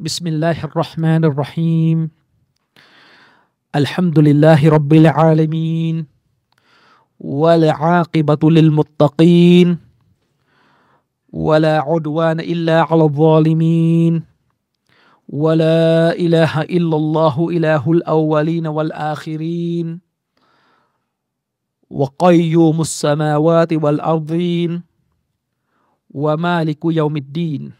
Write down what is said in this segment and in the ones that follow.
بسم الله الرحمن الرحيم الحمد لله رب العالمين والعاقبة للمتقين ولا عدوان إلا على الظالمين ولا إله إلا الله إله الأولين والآخرين وقيوم السماوات والأرضين ومالك يوم الدين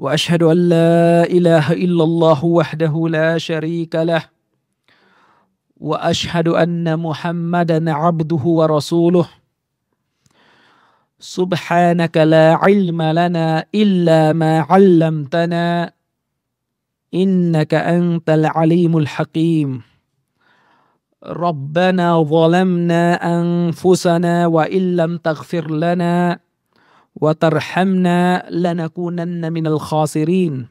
وأشهد أن لا إله إلا الله وحده لا شريك له وأشهد أن محمدا عبده ورسوله. سبحانك لا علم لنا إلا ما علمتنا إنك أنت العليم الحكيم. ربنا ظلمنا أنفسنا وإن لم تغفر لنا وترحمنا لنكونن من الخاسرين.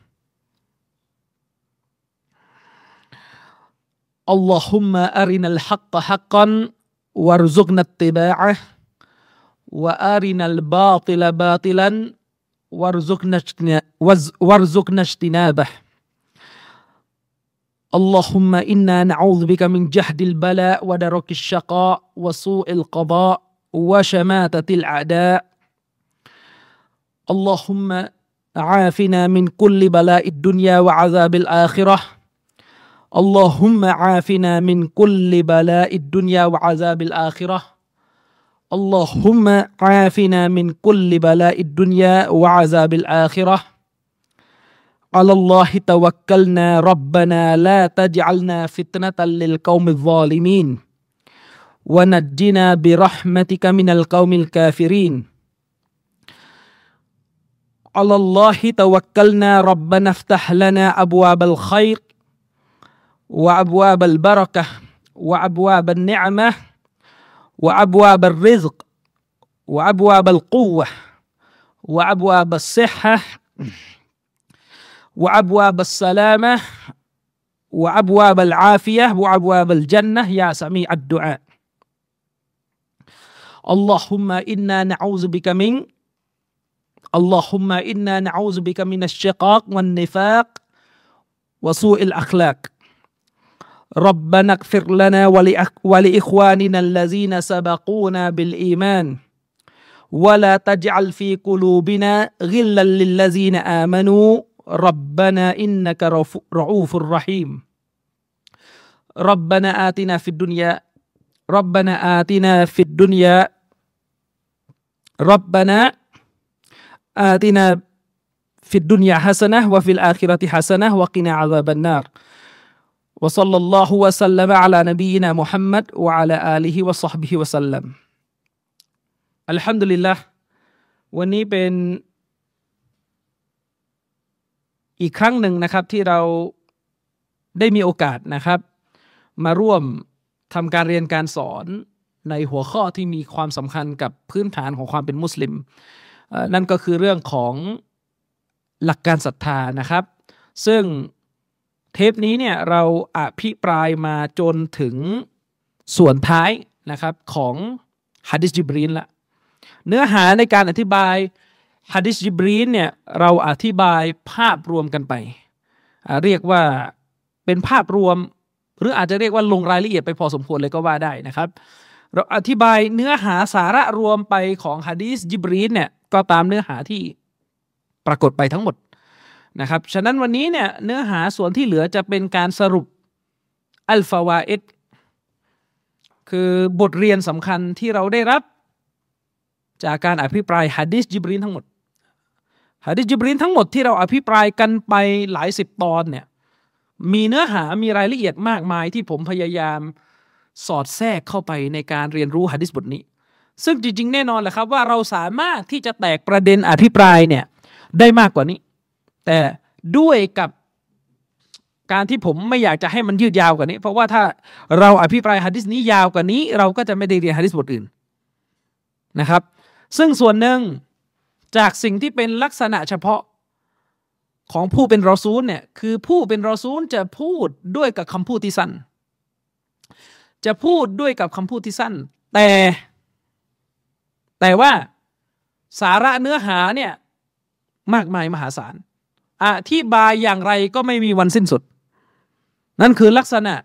اللهم أرنا الحق حقا وارزقنا اتباعه وأرنا الباطل باطلا وارزقنا وارزقنا اجتنابه. اللهم إنا نعوذ بك من جهد البلاء ودرك الشقاء وسوء القضاء وشماتة الأعداء اللهم عافنا من كل بلاء الدنيا وعذاب الآخرة. اللهم عافنا من كل بلاء الدنيا وعذاب الآخرة. اللهم عافنا من كل بلاء الدنيا وعذاب الآخرة. على الله توكلنا. ربنا لا تجعلنا فتنة للقوم الظالمين. ونجنا برحمتك من القوم الكافرين. على الله توكلنا ربنا افتح لنا ابواب الخير وابواب البركه وابواب النعمه وابواب الرزق وابواب القوه وابواب الصحه وابواب السلامه وابواب العافيه وابواب الجنه يا سميع الدعاء اللهم انا نعوذ بك من اللهم إنا نعوذ بك من الشقاق والنفاق وسوء الأخلاق. ربنا اغفر لنا ولإخواننا الذين سبقونا بالإيمان. ولا تجعل في قلوبنا غلا للذين آمنوا. ربنا إنك رؤوف رحيم. ربنا آتنا في الدنيا ربنا آتنا في الدنيا. ربنا آتنا في الدنيا حسنة وفي الآخرة حسنة وقنا عذاب النار وصلى الله وسلم على نبينا محمد وعلى آله وصحبه وسلم الحمد لله วันนี้เป็นอีกครั้งหนึ่งนะครับที่เราได้มีโอกาสนะครับ มาร่วมทำการเรียนการสอนในหัวข้อที่มีความสำคัญกับพื้นฐานของความเป็นมุสลิม นั่นก็คือเรื่องของหลักการศรัทธานะครับ ซึ่งเทปนี้เนี่ยเราอภิปรายมาจนถึงส่วนท้ายนะครับของฮะดิษจิบรีนละเนื้อหาในการอธิบายฮะดิษจิบรีนเนี่ยเราอธิบายภาพรวมกันไป เรียกว่าเป็นภาพรวม หรืออาจจะเรียกว่าลงรายละเอียดไปพอสมควรเลยก็ว่าได้นะครับ เราอธิบายเนื้อหาสาระรวมไปของฮะดีษจิบรีนเนี่ยก็ตามเนื้อหาที่ปรากฏไปทั้งหมดนะครับฉะนั้นวันนี้เนี่ยเนื้อหาส่วนที่เหลือจะเป็นการสรุปอัลฟาวาเอตคือบทเรียนสำคัญที่เราได้รับจากการอภิปรายฮะดิษจิบรีนทั้งหมดฮะดิษจิบรีนทั้งหมดที่เราอภิปรายกันไปหลายสิบตอนเนี่ยมีเนื้อหามีรายละเอียดมากมายที่ผมพยายาม สอดแทรกเข้าไปในการเรียนรู้ฮะดิษบทนี้ ซึ่งจริงๆ แน่นอนแหละครับว่าเราสามารถที่จะแตกประเด็นอภิปรายเนี่ยได้มากกว่านี้ แต่ด้วยกับการที่ผมไม่อยากจะให้มันยืดยาวกว่านี้ เพราะว่าถ้าเราอภิปรายฮะดิษนี้ยาวกว่านี้ เราก็จะไม่ได้เรียนฮะดิษบทอื่นนะครับ ซึ่งส่วนหนึ่งจากสิ่งที่เป็นลักษณะเฉพาะของผู้เป็นรอซูลเนี่ยคือผู้เป็นรอซูลจะพูดด้วยกับคำพูดที่สั้น จะพูดด้วยกับคำพูดที่สั้น แต่ แต่ว่าสาระเนื้อหาเนี่ยมากมายมหาศาลอธิบายอย่างไรก็ไม่มีวันสิ้นสุด นั่นคือลักษณะ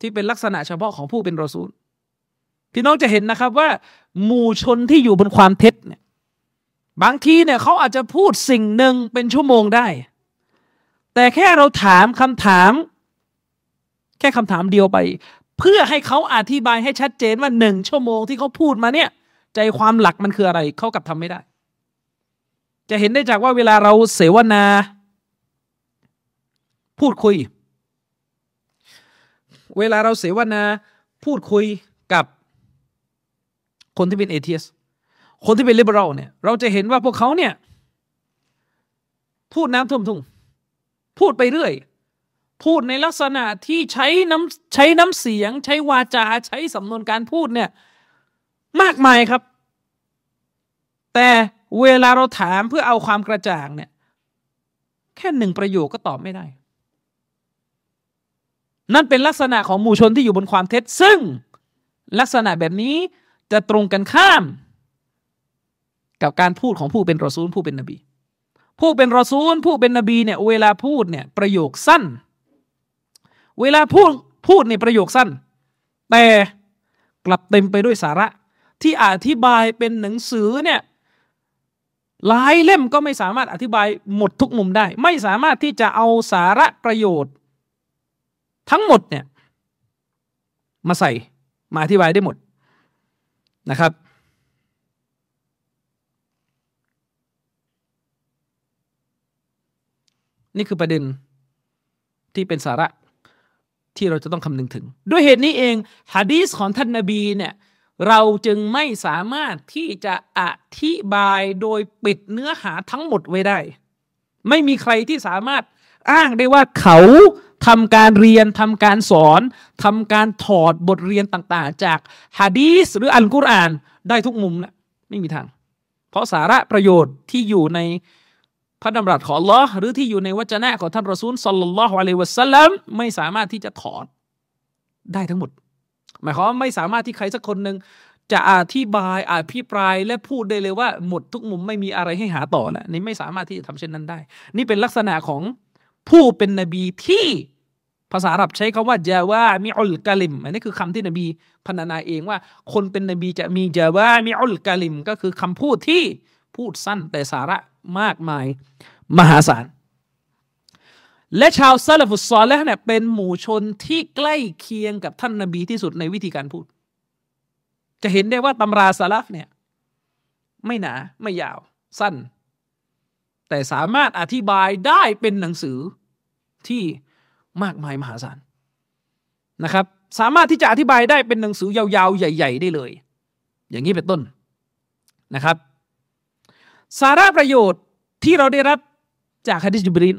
ที่เป็นลักษณะเฉพาะของผู้เป็นรอซูลพี่น้องจะเห็นนะครับว่า หมู่ชนที่อยู่บนความเท็จเนี่ยบางทีเนี่ยเขาอาจจะพูดสิ่งหนึ่งเป็นชั่วโมงได้ แต่แค่เราถามคำถาม แค่คำถามเดียวไป เพื่อให้เขาอธิบายให้ชัดเจนว่าหนึ่งชั่วโมงที่เขาพูดมาเนี่ย ใจความหลักมันคืออะไรเขากลับทำไม่ได้ จะเห็นได้จากว่าเวลาเราเสวนา พูดคุย เวลาเราเสวนาพูดคุยกับคนที่เป็น atheist คนที่เป็น liberal เนี่ย เราจะเห็นว่าพวกเขาเนี่ย พูดน้ำท่วมทุ่งพูดไปเรื่อย พูดในลักษณะที่ใช้น้ำใช้น้ำเสียง ใช้วาจาใช้สำนวนการพูดเนี่ยมากมายครับ แต่เวลาเราถามเพื่อเอาความกระจ่างเนี่ยแค่หนึ่งประโยคก็ตอบไม่ได้ นั่นเป็นลักษณะของหมู่ชนที่อยู่บนความเท็จ ซึ่งลักษณะแบบนี้จะตรงกันข้าม กับการพูดของผู้เป็นรอซูลผู้เป็นนบี ผู้เป็นรอซูลผู้เป็นนบีเนี่ยเวลาพูดเนี่ยประโยคสั้น เวลาพูดพูดในประโยคสั้น แต่กลับเต็มไปด้วยสาระ ที่อธิบายเป็นหนังสือเนี่ยหลายเล่มก็ไม่สามารถอธิบายหมดทุกมุมได้ ไม่สามารถที่จะเอาสาระประโยชน์ ทั้งหมดเนี่ยมาใส่มาอธิบายได้หมดนะครับ นี่คือประเด็นที่เป็นสาระ ที่เราจะต้องคำนึงถึง ด้วยเหตุนี้เองฮะดีสของท่านนาบีเนี่ยเราจึงไม่สามารถที่จะอธิบายโดยปิดเนื้อหาทั้งหมดไว้ได้ ไม่มีใครที่สามารถอ้างได้ว่าเขาทำการเรียนทำการสอนทำการถอดบทเรียนต่างๆ จากฮะดีสหรืออัลกุรอานได้ทุกมุมนะไม่มีทาง เพราะสาระประโยชน์ที่อยู่ใน พระดำรัสของ Allah หรือที่อยู่ในวจนะของท่านรอซูลสัลลัลลอฮุอะลัยวะสัลลัมไม่สามารถที่จะถอดได้ทั้งหมด หมายความว่าไม่สามารถที่ใครสักคนหนึ่งจะอธิบายอภิปรายและพูดได้เลยว่า หมดทุกมุมไม่มีอะไรให้หาต่อแล้วนี่ไม่สามารถที่จะทำเช่นนั้นได้ นี่เป็นลักษณะของผู้เป็นนบีที่ภาษาอาหรับใช้คาว่าจาวามิอุลกาลิมอันนี้คือคำที่นบีพรรณนาเองว่า คนเป็นนบีจะมีจาวามิอุลกาลิม ก็คือคำพูดที่ พูดสั้นแต่สาระมากมายมหาศาล และชาวซาลฟุตซอลแล้วเนี่ยเป็นหมู่ชนที่ใกล้เคียงกับท่านนาบีที่สุดในวิธีการพูด จะเห็นได้ว่าตำราซาลฟเนี่ย ไม่หนาไม่ยาว สั้น แต่สามารถอธิบายได้เป็นหนังสือที่มากมายมหาศาลนะครับ สามารถที่จะอธิบายได้เป็นหนังสือยาวๆ ใหญ่ ๆ ได้เลย อย่างนี้เป็นต้นนะครับ สาระประโยชน์ที่เราได้รับจากฮะดิษจุบริน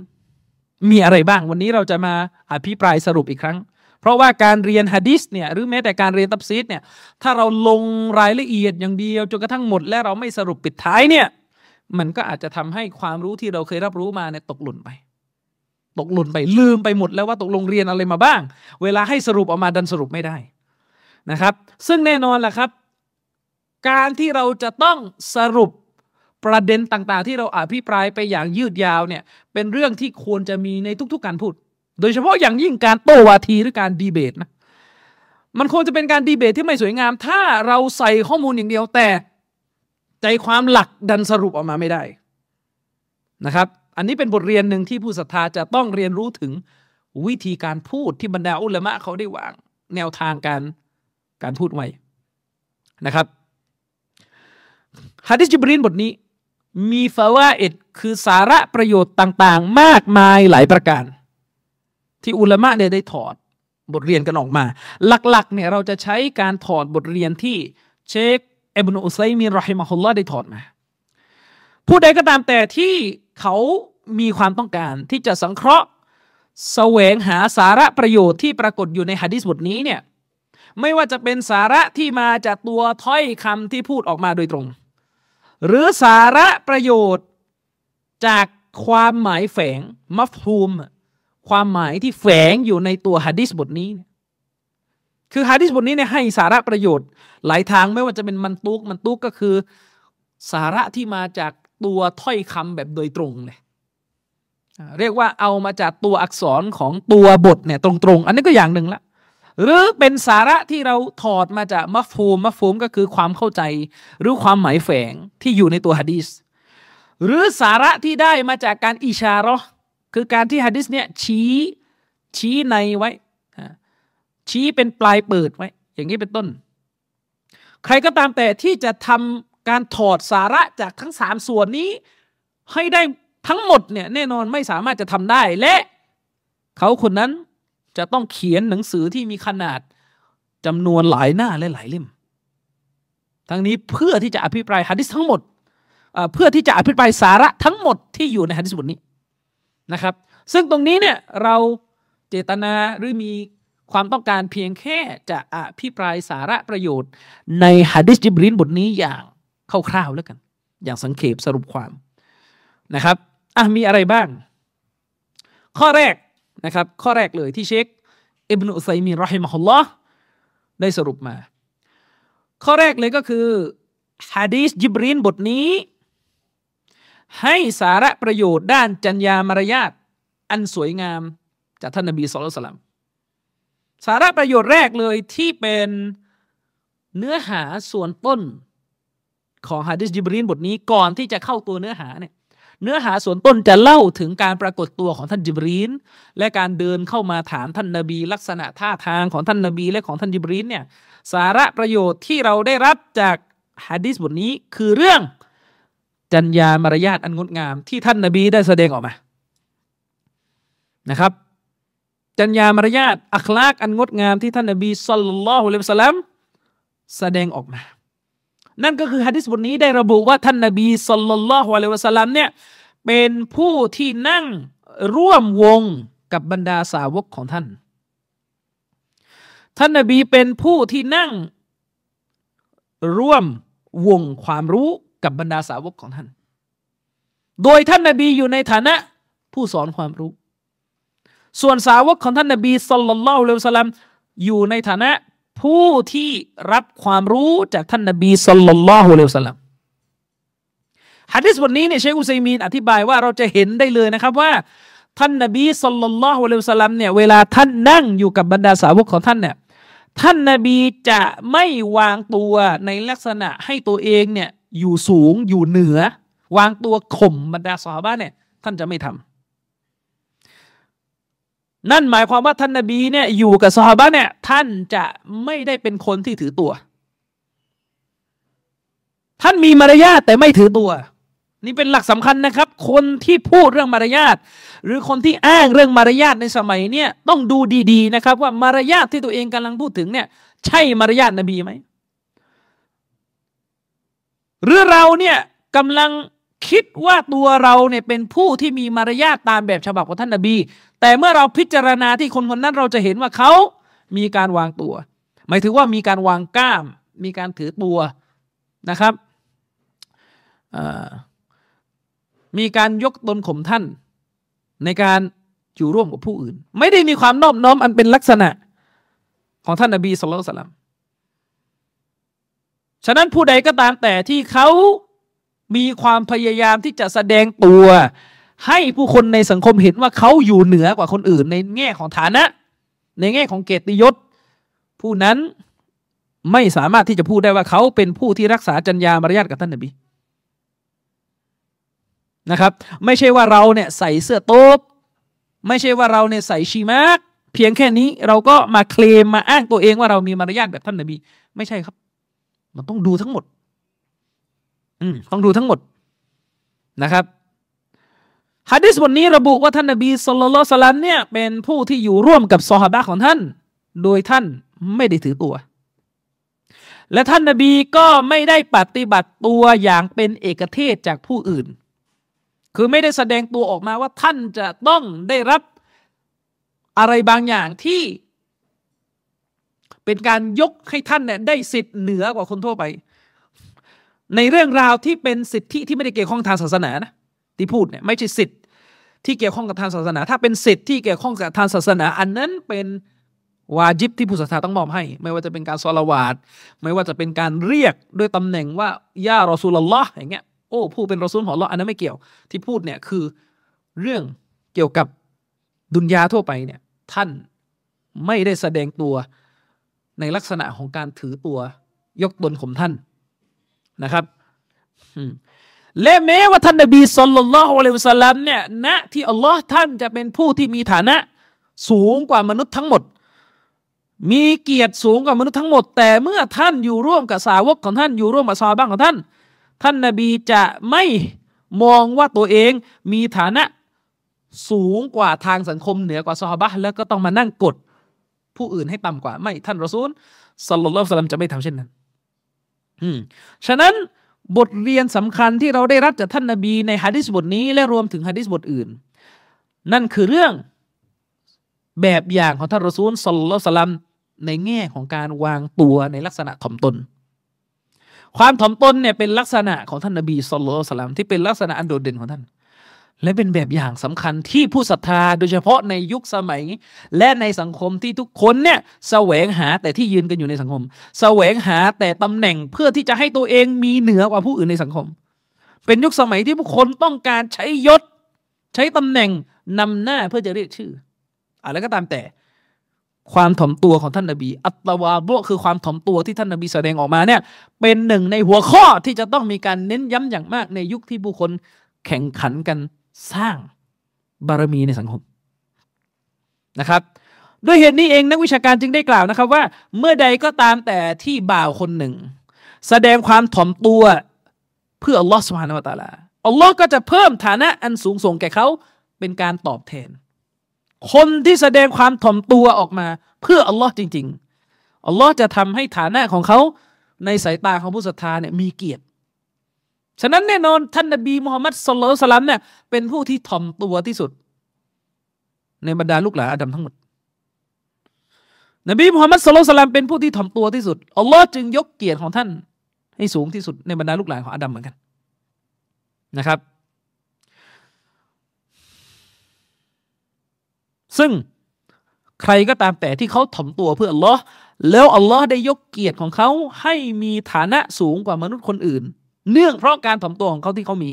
มีอะไรบ้าง วันนี้เราจะมาอภิปรายสรุปอีกครั้ง เพราะว่าการเรียนฮะดิษเนี่ยหรือแม้แต่การเรียนตับซีดเนี่ยถ้าเราลงรายละเอียดอย่างเดียวจนกระทั่งหมดและเราไม่สรุปปิดท้ายเนี่ยมันก็อาจจะทำให้ความรู้ที่เราเคยรับรู้มาเนี่ยตกหล่นไป ตกหล่นไปลืมไปหมดแล้วว่าตกลงเรียนอะไรมาบ้าง เวลาให้สรุปออกมาดันสรุปไม่ได้นะครับ ซึ่งแน่นอนแหละครับ การที่เราจะต้องสรุป ประเด็นต่างๆ ที่เราอภิปรายไปอย่างยืดยาวเนี่ยเป็นเรื่องที่ควรจะมีในทุกๆการพูด โดยเฉพาะอย่างยิ่งการโต้วาทีหรือการดีเบตนะมันควรจะเป็นการดีเบตที่ไม่สวยงาม ถ้าเราใส่ข้อมูลอย่างเดียวแต่ ใจความหลักดันสรุปออกมาไม่ได้นะครับ อันนี้เป็นบทเรียนหนึ่งที่ผู้ศรัทธาจะต้องเรียนรู้ถึงวิธีการพูดที่บรรดาอุลามะเขาได้วางแนวทางการการพูดไว้นะครับฮะดิษจิบรีนบทนี้ มีฟาวาเอ็ดคือสาระประโยชน์ต่างๆ มากมายหลายประการ ที่อุลามะเนี่ยได้ถอดบทเรียนกันออกมา หลักๆเนี่ยเราจะใช้การถอดบทเรียนที่เชคเอบนุอุไซมีรอฮิมะฮุลลอได้ถอดมา ผู้ใดก็ตามแต่ที่เขามีความต้องการที่จะสังเคราะห์แสวงหาสาระประโยชน์ที่ปรากฏอยู่ในหะดิษบทนี้เนี่ยไม่ว่าจะเป็นสาระที่มาจากตัวถ้อยคำที่พูดออกมาโดยตรง หรือสาระประโยชน์จากความหมายแฝงมัฟฮูม ความหมายที่แฝงอยู่ในตัวฮะดิษบทนี้ คือฮะดิษบทนี้เนี่ยให้สาระประโยชน์ หลายทางไม่ว่าจะเป็นมันตุกมันตุกก็คือ สาระที่มาจากตัวถ้อยคำแบบโดยตรงเลยเรียกว่าเอามาจากตัวอักษรของตัวบทเนี่ยตรงๆ อันนี้ก็อย่างหนึ่งละ หรือเป็นสาระที่เราถอดมาจากมัฟฟูมมัฟฟูมก็คือความเข้าใจหรือความหมายแฝงที่อยู่ในตัวฮะดีษหรือสาระที่ได้มาจากการอิชาระคือการที่ฮะดิษเนี่ยชี้ชี้ในไว้ ชี้เป็นปลายเปิดไว้ อย่างนี้เป็นต้น ใครก็ตามแต่ที่จะทำการถอดสาระจากทั้งสามส่วนนี้ ให้ได้ทั้งหมดเนี่ยแน่นอนไม่สามารถจะทำได้และ เขาคนนั้น จะต้องเขียนหนังสือที่มีขนาดจำนวนหลายหน้าและหลายเล่ม ทั้งนี้เพื่อที่จะอภิปรายฮะดิษทั้งหมด เพื่อที่จะอภิปรายสาระทั้งหมดที่อยู่ในฮะดิษบทนี้นะครับ ซึ่งตรงนี้เนี่ยเราเจตนาหรือมีความต้องการเพียงแค่จะอภิปรายสาระประโยชน์ ในฮะดิษจิบรินบทนี้อย่างคร่าวๆแล้วกัน อย่างสังเขปสรุปความนะครับอะมีอะไรบ้าง ข้อแรก นะครับ ข้อแรกเลยที่เชคอิบนุอุซัยมีรอฮิมะฮุลลอฮ์ได้สรุปมา ข้อแรกเลยก็คือฮะดีษจิบรีนบทนี้ ให้สาระประโยชน์ด้านจัญญามารยาทอันสวยงามจากท่านนบีสุลต่านสาระประโยชน์แรกเลยที่เป็นเนื้อหาส่วนต้นของฮะดิษจิบรีนบทนี้ก่อนที่จะเข้าตัวเนื้อหาเนี่ย เนื้อหาส่วนต้นจะเล่าถึงการปรากฏตัวของท่านจิบรีนและการเดินเข้ามาถามท่านนาบี ลักษณะท่าทางของท่านนาบีและของท่านจิบรีนเนี่ยสาระประโยชน์ที่เราได้รับจากฮะดีษบทนี้คือเรื่องจัญญามารยาทอันงดงามที่ท่านนาบีได้แสดงออกมานะครับ จัญญามารยาทอัคลากอันงดงามที่ท่านนาบีสุลต่านละฮุอะลัยฮิสลามแสดงออกมา นั่นก็คือฮะดิษบทนี้ได้ระบุว่าท่านนบีสุลต่านละฮ์อะลัยวะสัลลัมเนี่ยเป็นผู้ที่นั่งร่วมวงกับบรรดาสาวกของท่าน ท่านนบีเป็นผู้ที่นั่งร่วมวงความรู้กับบรรดาสาวกของท่าน โดยท่านนบีอยู่ในฐานะผู้สอนความรู้ ส่วนสาวกของท่านนบีสุลต่านละฮ์อะลัยวะสัลลัมอยู่ในฐานะ ผู้ที่รับความรู้จากท่านนบีสุลต่านละฮ์อะลัยฮิสลามฮะดิษบทนี้เนี่ยเชคอุซัยมีนอธิบายว่าเราจะเห็นได้เลยนะครับว่า ท่านนบีสุลต่านละฮ์อะลัยฮิสลามเนี่ยเวลาท่านนั่งอยู่กับบรรดาสาวกของท่านเนี่ยท่านนบีจะไม่วางตัวในลักษณะให้ตัวเองเนี่ยอยู่สูงอยู่เหนือ วางตัวข่มบรรดาสาวบ้านเนี่ยท่านจะไม่ทำ นั่นหมายความว่าท่านนาบีเนี่ยอยู่กับซอฮาบะเนี่ยท่านจะไม่ได้เป็นคนที่ถือตัว ท่านมีมารยาทแต่ไม่ถือตัว นี่เป็นหลักสำคัญนะครับ คนที่พูดเรื่องมารยาทหรือคนที่อ้างเรื่องมารยาทในสมัยเนี่ยต้องดูดีๆนะครับ ว่ามารยาทที่ตัวเองกำลังพูดถึงเนี่ยใช่มารยาทนบีไหมหรือเราเนี่ยกำลังคิดว่าตัวเราเนี่ยเป็นผู้ที่มีมารยาทตามแบบฉบับของท่านนบี แต่เมื่อเราพิจารณาที่คนคนนั้นเราจะเห็นว่าเขามีการวางตัว หมายถึงว่ามีการวางก้าม มีการถือตัวนะครับมีการยกตนข่มท่าน ในการอยู่ร่วมกับผู้อื่น ไม่ได้มีความนอบน้อมอันเป็นลักษณะของท่านนบีสุลต่านฉะนั้นผู้ใดก็ตามแต่ที่เขามีความพยายามที่จะแสดงตัว ให้ผู้คนในสังคมเห็นว่าเขาอยู่เหนือกว่าคนอื่น ในแง่ของฐานะ ในแง่ของเกียรติยศ ผู้นั้นไม่สามารถที่จะพูดได้ว่าเขาเป็นผู้ที่รักษาจัญญามารยาทกับท่านนบีนะครับ ไม่ใช่ว่าเราเนี่ยใส่เสื้อโต๊บไม่ใช่ว่าเราเนี่ยใส่ชีมากเพียงแค่นี้เราก็มาเคลมมาอ้างตัวเองว่าเรามีมารยาทแบบท่านนบี ไม่ใช่ครับ มันต้องดูทั้งหมด อืมต้องดูทั้งหมดนะครับ ฮะดิษบทนี้ระบุว่าท่านนบีสุลต่านสลัมเนี่ยเป็นผู้ที่อยู่ร่วมกับซอฮาบะของท่าน โดยท่านไม่ได้ถือตัว และท่านนบีก็ไม่ได้ปฏิบัติตัวอย่างเป็นเอกเทศจากผู้อื่น คือไม่ได้แสดงตัวออกมาว่าท่านจะต้องได้รับอะไรบางอย่างที่เป็นการยกให้ท่านเนี่ยได้สิทธิ์เหนือกว่าคนทั่วไป ในเรื่องราวที่เป็นสิทธิที่ไม่ได้เกี่ยวข้องทางศาสนานะที่พูดเนี่ยไม่ใช่สิทธิ ที่เกี่ยวข้องกับทางศาสนา ถ้าเป็นสิทธิ์ที่เกี่ยวข้องกับทางศาสนา อันนั้นเป็นวาจิบที่ผู้ศรัทธาต้องมอบให้ ไม่ว่าจะเป็นการสละวาดไม่ว่าจะเป็นการเรียกด้วยตำแหน่งว่าย่ารอซูลลอฮ์อย่างเงี้ยโอ้ผู้เป็นรอซูลของลออันนั้นไม่เกี่ยว ที่พูดเนี่ยคือเรื่องเกี่ยวกับดุนยาทั่วไปเนี่ยท่านไม่ได้แสดงตัวในลักษณะของการถือตัวยกตนข่มท่านนะครับ และแม้ว่าท่านนบีสุลต่านละฮ์อะลัยฮิสลามเนี่ยณที่อัลลอฮ์ท่านจะเป็นผู้ที่มีฐานะสูงกว่ามนุษย์ทั้งหมด มีเกียรติสูงกว่ามนุษย์ทั้งหมด แต่เมื่อท่านอยู่ร่วมกับสาวกของท่านอยู่ร่วมกับซาบ้างของท่าน ท่านนบีจะไม่มองว่าตัวเองมีฐานะสูงกว่าทางสังคมเหนือกว่าซอฮาบะแล้วก็ต้องมานั่งกดผู้อื่นให้ต่ำกว่าไม่ท่านรอซูลสัลลัลลอฮุสลัมจะไม่ทำเช่นนั้น อืมฉะนั้น บทเรียนสำคัญที่เราได้รับจากท่านนาบีในฮะดิษบทนี้และรวมถึงฮะดิษบทอื่น นั่นคือเรื่องแบบอย่างของท่านรอซูลสลลสลัมในแง่ของการวางตัวในลักษณะถ่อมตน ความถ่อมตนเนี่ยเป็นลักษณะของท่านนาบีสลลสลัมที่เป็นลักษณะอันโดดเด่นของท่าน และเป็นแบบอย่างสำคัญที่ผู้ศรัทธาโดยเฉพาะในยุคสมัย และในสังคมที่ทุกคนเนี่ยแสวงหาแต่ที่ยืนกันอยู่ในสังคม แสวงหาแต่ตำแหน่งเพื่อที่จะให้ตัวเองมีเหนือกว่าผู้อื่นในสังคม เป็นยุคสมัยที่ผู้คนต้องการใช้ยศ ใช้ตำแหน่งนำหน้าเพื่อจะเรียกชื่ออะไรก็ตามแต่ ความถ่อมตัวของท่านนบี อัตวาบุคือความถ่อมตัวที่ท่านนบีแสดงออกมาเนี่ยเป็นหนึ่งในหัวข้อที่จะต้องมีการเน้นย้ำอย่างมากในยุคที่ผู้คนแข่งขันกัน สร้างบารมีในสังคมนะครับด้วยเหตุนี้เองนักวิชาการจึงได้กล่าวนะครับว่าเมื่อใดก็ตามแต่ที่บ่าวคนหนึ่ง แสดงความถ่อมตัวเพื่ออัลลอฮฺสุบฮานาวะตาลาอัลลอฮ์ก็จะเพิ่มฐานะอันสูงส่งแก่เขาเป็นการตอบแทน คนที่แสดงความถ่อมตัวออกมา เพื่ออัลลอฮ์จริง ๆอัลลอฮ์จะทำให้ฐานะของเขาในสายตาของผู้ศรัทธาเนี่ยมีเกียรติ ฉะนั้นแน่นอนท่านนบีมูฮัมมัดสุลตัลลัมเนี่ยเป็นผู้ที่ถ่อมตัวที่สุด ในบรรดาลูกหลานอาดัมทั้งหมด นบีมูฮัมมัดสุลตัลลัมเป็นผู้ที่ถ่อมตัวที่สุดอัลลอฮ์จึงยกเกียรติของท่าน ให้สูงที่สุดในบรรดาลูกหลานของอาดัมเหมือนกันนะครับ ซึ่งใครก็ตามแต่ที่เขาถ่อมตัวเพื่ออัลลอฮ์แล้วอัลลอฮ์ได้ยกเกียรติของเขาให้มีฐานะสูงกว่ามนุษย์คนอื่น เนื่องเพราะการถ่อมตัวของเขาที่เขามี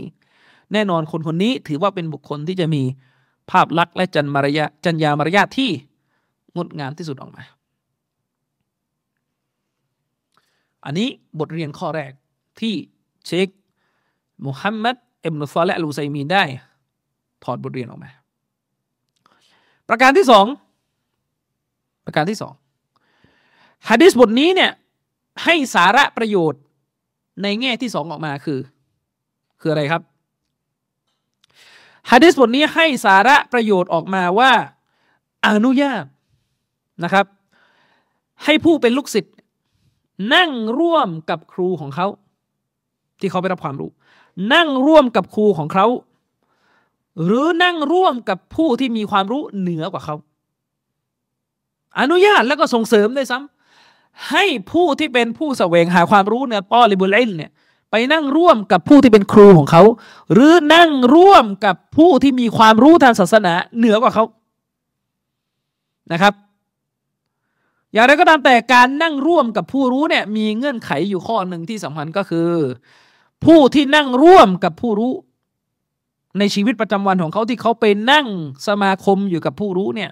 แน่นอนคนคนนี้ถือว่าเป็นบุคคลที่จะมีภาพลักษณ์และจันมารยาจัญญามารยาทที่งดงามที่สุดออกมา อันนี้บทเรียนข้อแรกที่เชคมุฮัมมัดเอ็มนุซาและลูไซมีนได้ ถอดบทเรียนออกมา ประการที่สองประการที่สองฮะดิษบทนี้เนี่ยให้สาระประโยชน์ ในแง่ที่สองออกมาคือ คืออะไรครับฮะดิษบทนี้ให้สาระประโยชน์ออกมาว่า อนุญาตนะครับ ให้ผู้เป็นลูกศิษย์นั่งร่วมกับครูของเขา ที่เขาไปรับความรู้ นั่งร่วมกับครูของเขา หรือนั่งร่วมกับผู้ที่มีความรู้เหนือกว่าเขา อนุญาตแล้วก็ส่งเสริมด้วยซ้ำ ให้ผู้ที่เป็นผู้แสวงหาความรู้เนี่ยป้อลิบุลอิลเนี่ยไปนั่งร่วมกับผู้ที่เป็นครูของเขา หรือนั่งร่วมกับผู้ที่มีความรู้ทางศาสนาเหนือกว่าเขานะครับ อย่างไรก็ตามแต่การนั่งร่วมกับผู้รู้เนี่ยมีเงื่อนไขอยู่ข้อหนึ่งที่สำคัญก็คือ ผู้ที่นั่งร่วมกับผู้รู้ ในชีวิตประจำวันของเขาที่เขาไปนั่งสมาคมอยู่กับผู้รู้เนี่ย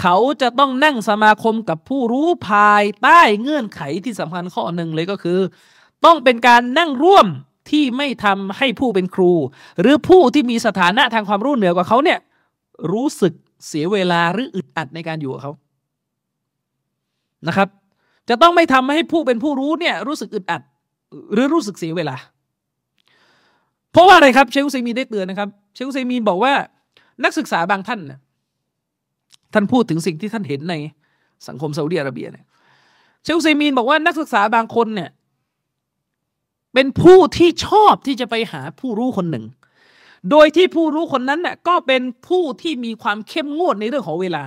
เขาจะต้องนั่งสมาคมกับผู้รู้ภายใต้เงื่อนไขที่สำคัญข้อหนึ่งเลยก็คือ ต้องเป็นการนั่งร่วมที่ไม่ทำให้ผู้เป็นครู หรือผู้ที่มีสถานะทางความรู้เหนือกว่าเขาเนี่ยรู้สึกเสียเวลาหรืออึดอัดในการอยู่กับเขานะครับ จะต้องไม่ทำให้ผู้เป็นผู้รู้เนี่ยรู้สึกอึดอัด หรือรู้สึกเสียเวลา เพราะว่าอะไรครับเชคุซีมีได้เตือนนะครับ เชคุซีมีบอกว่านักศึกษาบางท่านเนี่ย ท่านพูดถึงสิ่งที่ท่านเห็นในสังคมซาอุดิอาระเบียเนี่ยเชลซีมีนบอกว่านักศึกษาบางคนเนี่ยเป็นผู้ที่ชอบที่จะไปหาผู้รู้คนหนึ่ง โดยที่ผู้รู้คนนั้นเนี่ยก็เป็นผู้ที่มีความเข้มงวดในเรื่องของเวลา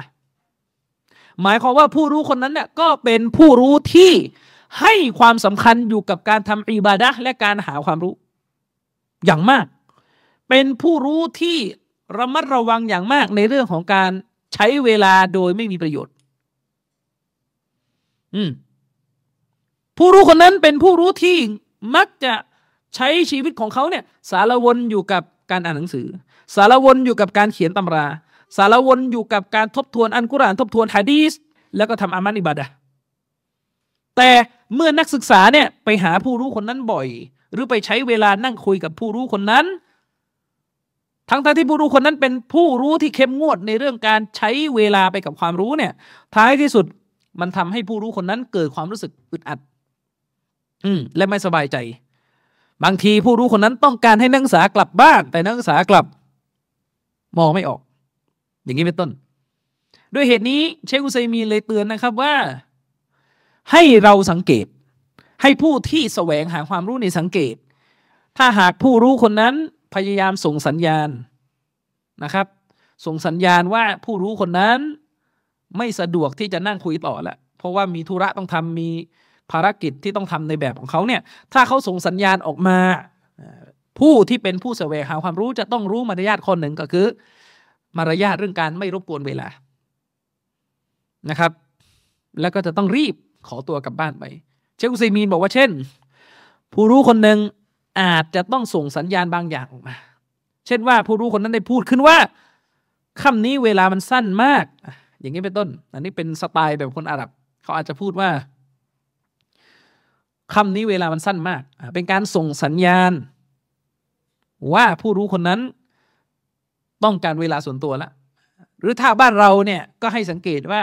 หมายความว่าผู้รู้คนนั้นเนี่ยก็เป็นผู้รู้ที่ให้ความสำคัญอยู่กับการทำอิบาดะและการหาความรู้ อย่างมาก เป็นผู้รู้ที่ระมัดระวังอย่างมากในเรื่องของการ ใช้เวลาโดยไม่มีประโยชน์ อืม ผู้รู้คนนั้นเป็นผู้รู้ที่มักจะใช้ชีวิตของเขาเนี่ย สารวนอยู่กับการอ่านหนังสือ สารวนอยู่กับการเขียนตำรา สารวนอยู่กับการทบทวนอันกุรอานทบทวนฮะดีสแล้วก็ทำอามันอิบาดะแต่เมื่อนักศึกษาเนี่ยไปหาผู้รู้คนนั้นบ่อย หรือไปใช้เวลานั่งคุยกับผู้รู้คนนั้น ทั้งที่ผู้รู้คนนั้นเป็นผู้รู้ที่เข้มงวดในเรื่องการใช้เวลาไปกับความรู้เนี่ย ท้ายที่สุดมันทำให้ผู้รู้คนนั้นเกิดความรู้สึกอึดอัด อืม และไม่สบายใจ บางทีผู้รู้คนนั้นต้องการให้นักศึกษากลับบ้าน แต่นักศึกษากลับ มองไม่ออก อย่างนี้เป็นต้น ด้วยเหตุนี้เชคุซยมีเลยเตือนนะครับว่า ให้เราสังเกต ให้ผู้ที่แสวงหาความรู้ในสังเกต ถ้าหากผู้รู้คนนั้น พยายามส่งสัญญาณนะครับ ส่งสัญญาณว่าผู้รู้คนนั้นไม่สะดวกที่จะนั่งคุยต่อแล้วเพราะว่ามีธุระต้องทำมีภารกิจที่ต้องทำในแบบของเขาเนี่ย ถ้าเขาส่งสัญญาณออกมา ผู้ที่เป็นผู้แสวงหาความรู้จะต้องรู้มารยาทคนหนึ่งก็คือ มารยาทเรื่องการไม่รบกวนเวลานะครับ แล้วก็จะต้องรีบขอตัวกลับบ้านไป เชคุซีมีนบอกว่าเช่น ผู้รู้คนหนึ่ง อาจจะต้องส่งสัญญาณบางอย่างออกมา เช่นว่าผู้รู้คนนั้นได้พูดขึ้นว่าคำนี้เวลามันสั้นมาก อย่างนี้เป็นต้น อันนี้เป็นสไตล์แบบคนอาหรับ เขาอาจจะพูดว่าคำนี้เวลามันสั้นมาก เป็นการส่งสัญญาณ ว่าผู้รู้คนนั้นต้องการเวลาส่วนตัวล้วหรือถ้าบ้านเราเนี่ยก็ให้สังเกตว่า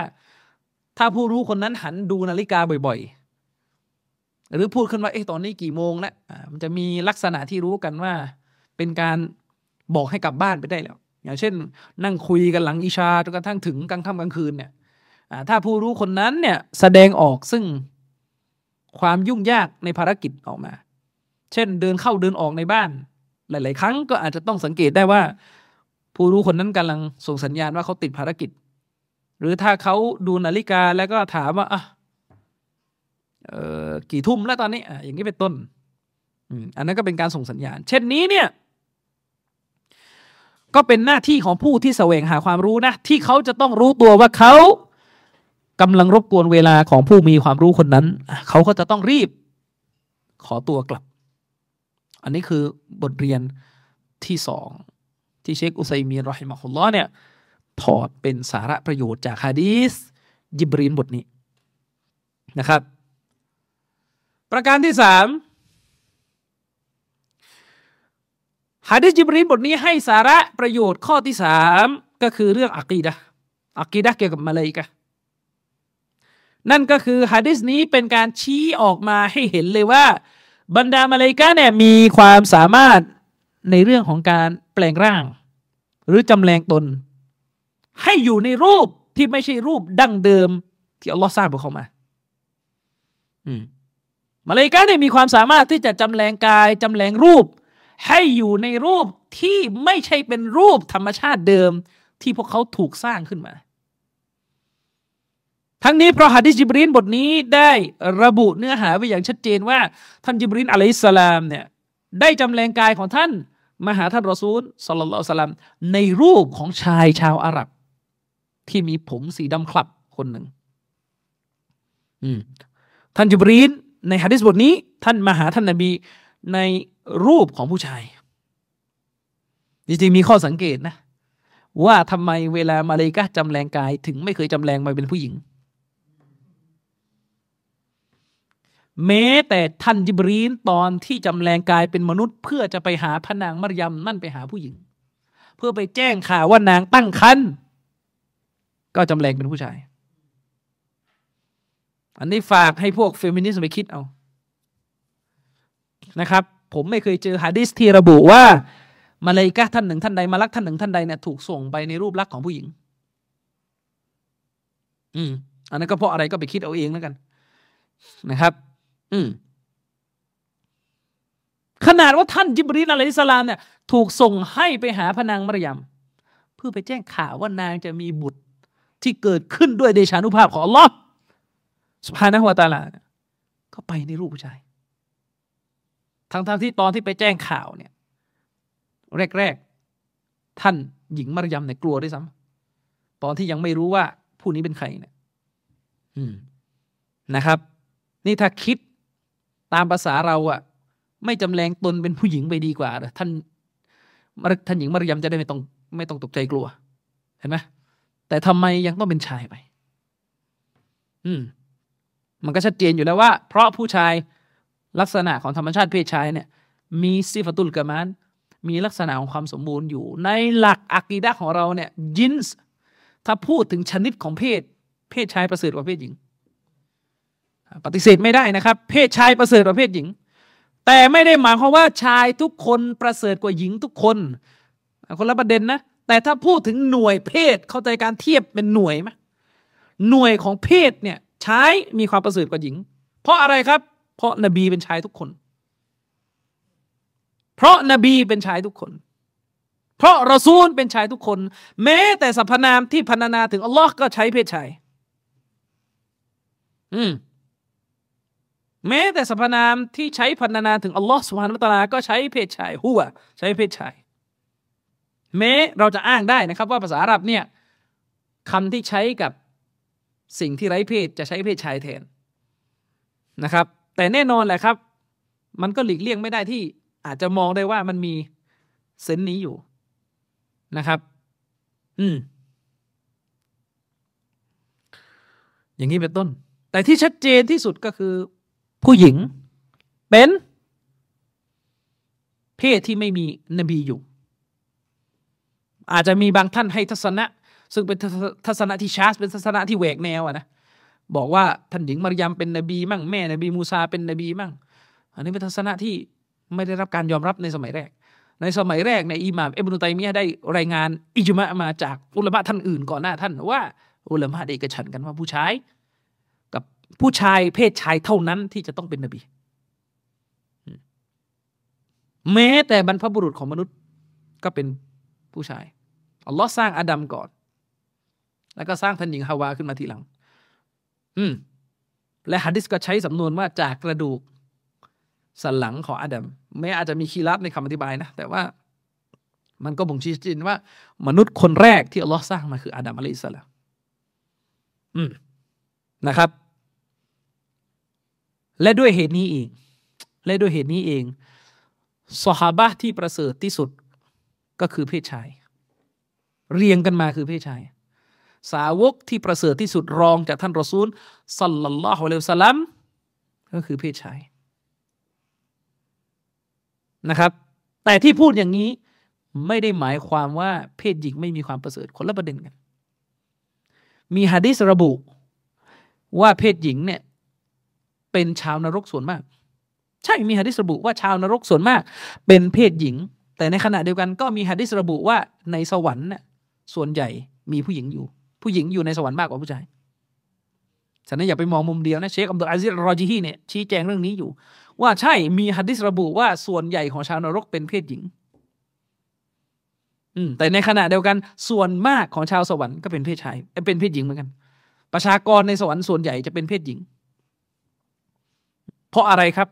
ถ้าผู้รู้คนนั้นหันดูนาฬิกาบ่อย หรือพูดขึ้นว่าเอ๊ะตอนนี้กี่โมงแล้วมันจะมีลักษณะที่รู้กันว่า เป็นการบอกให้กลับบ้านไปได้แล้ว อย่างเช่น นั่งคุยกันหลังอิชาจนกระทั่งถึงกลางค่ำกลางคืนเนี่ยถ้าผู้รู้คนนั้นเนี่ยแสดงออกซึ่งความยุ่งยากในภารกิจออกมา เช่นเดินเข้าเดินออกในบ้าน หลาย ๆ ครั้งก็อาจจะต้องสังเกตได้ว่า ผู้รู้คนนั้นกำลังส่งสัญญาณว่าเขาติดภารกิจ หรือถ้าเขาดูนาฬิกาแล้วก็ถามว่าอะ กี่ทุ่มแล้วตอนนี้อย่างนี้เป็นต้นอันนั้นก็เป็นการส่งสัญญาณ เช่นนี้เนี่ย ก็เป็นหน้าที่ของผู้ที่แสวงหาความรู้นะ ที่เขาจะต้องรู้ตัวว่าเขากำลังรบกวนเวลาของผู้มีความรู้คนนั้น เขาก็จะต้องรีบ ขอตัวกลับ อันนี้คือบทเรียนที่สองที่เชคอุไซมีรอฮิมะฮุลลอเนี่ยถอดเป็นสาระประโยชน์จากฮะดีสยิบรีนบทนี้นะครับ ประการที่สามฮะดีสยิบรีนบทนี้ให้สาระประโยชน์ข้อที่สามก็คือเรื่องอักีดะอักีดะเกี่ยวกับมาเลยกะนั่นก็คือฮะดิษนี้เป็นการชี้ออกมาให้เห็นเลยว่า บรรดามาเลยกาเนี่ยมีความสามารถในเรื่องของการแปลงร่าง หรือจำแรงตน ให้อยู่ในรูปที่ไม่ใช่รูปดั้งเดิมที่อัลลอฮ์สร้างพวกเขามา อืม มาเลกาเนี่ยมีความสามารถที่จะจำแรงกายจำแรงรูป ให้อยู่ในรูปที่ไม่ใช่เป็นรูปธรรมชาติเดิมที่พวกเขาถูกสร้างขึ้นมา ทั้งนี้เพราะฮะดิจิบรีนบทนี้ได้ระบุเนื้อหาไว้อย่างชัดเจนว่า ท่านจิบรีนอะลัยสลามเนี่ยได้จำแรงกายของท่านมาหาท่านรอซูลสลลัลอสลามในรูปของชายชาวอาหรับ ที่มีผมสีดำคลับคนหนึ่งท่านจุบรีน ในฮะดิษบทนี้ ท่านมาหาท่านนบีในรูปของผู้ชาย จริงๆมีข้อสังเกตนะ ว่าทำไมเวลามาเลกะจำแรงกาย ถึงไม่เคยจำแรงมาเป็นผู้หญิง แม้แต่ท่านจิบรีนตอนที่จำแรงกายเป็นมนุษย์ เพื่อจะไปหาพระนางมารยมนั่นไปหาผู้หญิง เพื่อไปแจ้งข่าวว่านางตั้งครรภ์ก็จำแรงเป็นผู้ชาย อันนี้ฝากให้พวกเฟมินิสต์ไปคิดเอานะครับ ผมไม่เคยเจอฮะดิษที่ระบุว่ามาเลยกะท่านหนึ่งท่านใดมาลักท่านหนึ่งท่านใดเนี่ยถูกส่งไปในรูปลักษณ์ของผู้หญิง อืม อันนั้นก็เพราะอะไรก็ไปคิดเอาเองแล้วกัน นะครับ อืม ขนาดว่าท่านจิบรีนอะลัยสลามเนี่ย ถูกส่งให้ไปหาพนางมารยมเพื่อไปแจ้งข่าวว่านางจะมีบุตรที่เกิดขึ้นด้วยเดชานุภาพของอัลลอฮ์ สุภานะฮุวตาลาก็ไปในรูปผู้ชายทั้งทที่ตอนที่ไปแจ้งข่าวเนี่ย แรกๆ ท่านหญิงมารยมเนี่ยกลัวด้วยซ้ำตอนที่ยังไม่รู้ว่าผู้นี้เป็นใครเนี่ยนะครับ นี่ถ้าคิดตามภาษาเราอะไม่จำแรงตนเป็นผู้หญิงไปดีกว่าท่านท่านหญิงมารยมจะได้ไม่ต้องไม่ต้องตกใจกลัว เห็นไหมแต่ทำไมยังต้องเป็นชายไป อืม มันก็ชัดเจนอยู่แล้วว่า เพราะผู้ชายลักษณะของธรรมชาติเพศชายเนี่ย มีซิฟตุลกามานมีลักษณะของความสมบูรณ์อยู่ ในหลักอักีดะของเราเนี่ยยินส์ถ้าพูดถึงชนิดของเพศ เพศชายประเสริฐกว่าเพศหญิง ปฏิเสธไม่ได้นะครับ เพศชายประเสริฐกว่าเพศหญิง แต่ไม่ได้หมายความว่าชายทุกคนประเสริฐกว่าหญิงทุกคน คนละประเด็นนะ แต่ถ้าพูดถึงหน่วยเพศเข้าใจการเทียบเป็นหน่วยไหมหน่วยของเพศเนี่ย ใช้มีความประเสริฐกว่าหญิง เพราะอะไรครับ เพราะนบีเป็นชายทุกคน เพราะนบีเป็นชายทุกคน เพราะรอซูลเป็นชายทุกคน แม้แต่สรรพนามที่พรรณนาถึงอัลลอฮ์ก็ใช้เพศชาย อืมแม้แต่สรรพนามที่ใช้พรรณนาถึงอัลลอฮ์สุบฮานุตะลาก็ใช้เพศชายหัวใช้เพศชาย แม้เราจะอ้างได้นะครับ ว่าภาษาอาหรับเนี่ยคำที่ใช้กับ สิ่งที่ไร้เพศจะใช้เพศชายแทนนะครับ แต่แน่นอนแหละครับ มันก็หลีกเลี่ยงไม่ได้ที่อาจจะมองได้ว่ามันมีเซนนี้อยู่นะครับ อืม อย่างนี้เป็นต้น แต่ที่ชัดเจนที่สุดก็คือ ผู้หญิง เป็น เพศที่ไม่มีนบีอยู่ อาจจะมีบางท่านให้ทัศนะ ซึ่งเป็นทัศนะที่ชาร์สเป็นทัศนะที่แหวกแนวอะนะบอกว่าท่านหญิงมารยามเป็นนบีมั่งแม่นบีมูซาเป็นนบีมั่ง อันนี้เป็นทัศนะที่ไม่ได้รับการยอมรับในสมัยแรก ในสมัยแรกในอิหม่ามเอบนุตัยมียะได้รายงานอิจมะมาจากอุลามะท่านอื่นก่อนหน้าท่านว่าอุลามะได้เอกฉันกันว่าผู้ชายกับผู้ชายเพศชายเท่านั้นที่จะต้องเป็นนบี แม้แต่บรรพบุรุษของมนุษย์ก็เป็นผู้ชายอัลลอฮ์สร้างอาดัมก่อน แล้วก็สร้างท่านหญิงฮาวาขึ้นมาทีหลัง อืม และฮะดิษก็ใช้สำนวนว่าจากกระดูกสันหลังของอาดัมแม้อาจจะมีคีรับในคำอธิบายนะ แต่ว่ามันก็บ่งชี้จริงว่า มนุษย์คนแรกที่อัลลอฮ์สร้างมาคืออาดัมอะลัยฮิสลามอืมนะครับ และด้วยเหตุนี้เองและด้วยเหตุนี้เองสฮาบะที่ประเสริฐที่สุดก็คือเพศชาย เรียงกันมาคือเพศชาย สาวกที่ประเสริฐที่สุดรองจากท่านรอซูลสัลลัลลอฮุอะลัยฮิสลัมก็คือเพศชายนะครับ แต่ที่พูดอย่างนี้ไม่ได้หมายความว่าเพศหญิงไม่มีความประเสริฐคนละประเด็นกัน มีฮะดิษระบุว่าเพศหญิงเนี่ยเป็นชาวนรกส่วนมาก ใช่มีฮะดิษระบุว่าชาวนรกส่วนมาก เป็นเพศหญิง แต่ในขณะเดียวกันก็มีฮะดิษระบุว่าในสวรรค์เนี่ยส่วนใหญ่มีผู้หญิงอยู่ ผู้หญิงอยู่ในสวรรค์มากกว่าผู้ชายฉะนั้นอย่าไปมองมุมเดียวนะเชคอับดุลอาซิรรอจิฮีเนี่ยชี้แจงเรื่องนี้อยู่ ว่าใช่มีฮัดดิสระบุว่าส่วนใหญ่ของชาวนรกเป็นเพศหญิง อืมแต่ในขณะเดียวกันส่วนมากของชาวสวรรค์ก็เป็นเพศชายเป็นเพศหญิงเหมือนกัน ประชากรในสวรรค์ส่วนใหญ่จะเป็นเพศหญิง เพราะอะไรครับ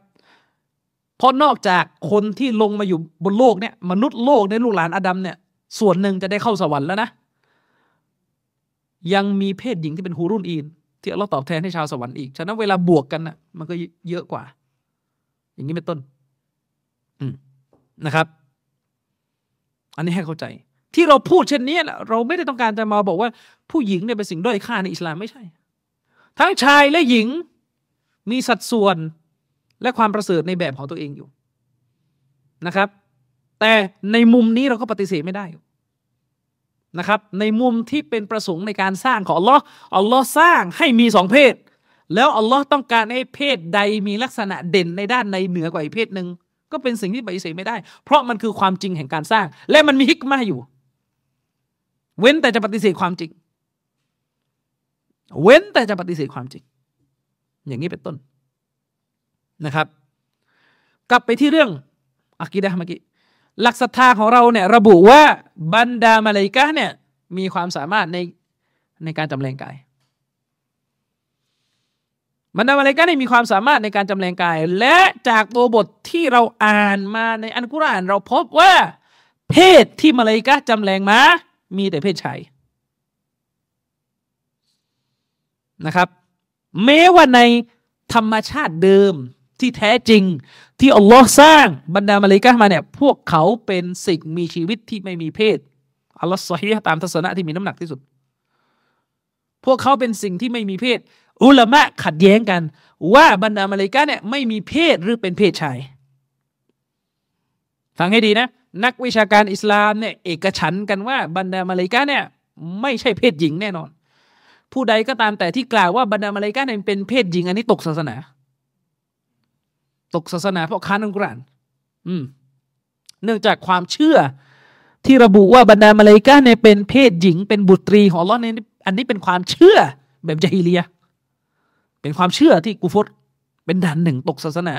เพราะนอกจากคนที่ลงมาอยู่บนโลกเนี่ยมนุษย์โลกในลูกหลานอาดัมเนี่ย ส่วนหนึ่งจะได้เข้าสวรรค์แล้วนะ ยังมีเพศหญิงที่เป็นฮูรุนอีน ที่เราตอบแทนให้ชาวสวรรค์อีก ฉะนั้นเวลาบวกกันนะ่ะ มันก็เยอะกว่า อย่างนี้เป็นต้น อืมนะครับ อันนี้ให้เข้าใจ ที่เราพูดเช่นนี้เราไม่ได้ต้องการจะมาบอกว่า ผู้หญิงเนี่ยเป็นสิ่งด้อยค่าในอิสลามไม่ใช่ ทั้งชายและหญิงมีสัดส่วนและความประเสริฐในแบบของตัวเองอยู่นะครับ แต่ในมุมนี้เราก็ปฏิเสธไม่ได้ นะครับในมุมที่เป็นประสงค์ในการสร้างของอัลลอฮ์อัลลอฮ์สร้างให้มีสองเพศ แล้วอัลลอฮ์ต้องการให้เพศใดมีลักษณะเด่นในด้านในเหนือกว่าอีกเพศหนึ่งก็เป็นสิ่งที่ปฏิเสธไม่ได้ เพราะมันคือความจริงแห่งการสร้าง และมันมีฮิกมาอยู่ เว้นแต่จะปฏิเสธความจริง เว้นแต่จะปฏิเสธความจริง อย่างนี้เป็นต้นนะครับ กลับไปที่เรื่องอักีดะเมื่อกี้ หลักศรัทธาของเราเนี่ยระบุว่าบรรดามาเลกะเนี่ยมีความสามารถในในการจำแรงกายบรรดามาเลกาเนี่ยมีความสามารถในการจำแรงกาย และจากตัวบทที่เราอ่านมาในอันกุรอาน เราพบว่า เพศที่มาเลกาจำแรงมามีแต่เพศชายนะครับแม้ว่าในธรรมชาติเดิม ที่แท้จริง ที่อัลลอฮ์สร้างบรรดามาเลกามาเนี่ยพวกเขาเป็นสิ่งมีชีวิตที่ไม่มีเพศอัลลอฮ์สฮีตามทัศนะที่มีน้ำหนักที่สุด พวกเขาเป็นสิ่งที่ไม่มีเพศ อุลามะขัดแย้งกัน ว่าบรรดามาเลกาเนี่ยไม่มีเพศหรือเป็นเพศชายฟังให้ดีนะ นักวิชาการอิสลามเนี่ยเอกฉันกันว่าบรรดามาเลกาเนี่ยไม่ใช่เพศหญิงแน่นอน ผู้ใดก็ตามแต่ที่กล่าวว่าบรรดามาเลกาเนี่ยเป็นเพศหญิงอันนี้ตกศาสนา ตกศาสนาเพราะค้านอัลกุรอานอืม เนื่องจากความเชื่อที่ระบุว่าบรรดามาเลกาเนี่ยเป็นเพศหญิงเป็นบุตรีของลอเนี่ยอันนี้เป็นความเชื่อแบบจาฮิเลีย เป็นความเชื่อที่กูฟตเป็นด่านหนึ่งตกศาสนา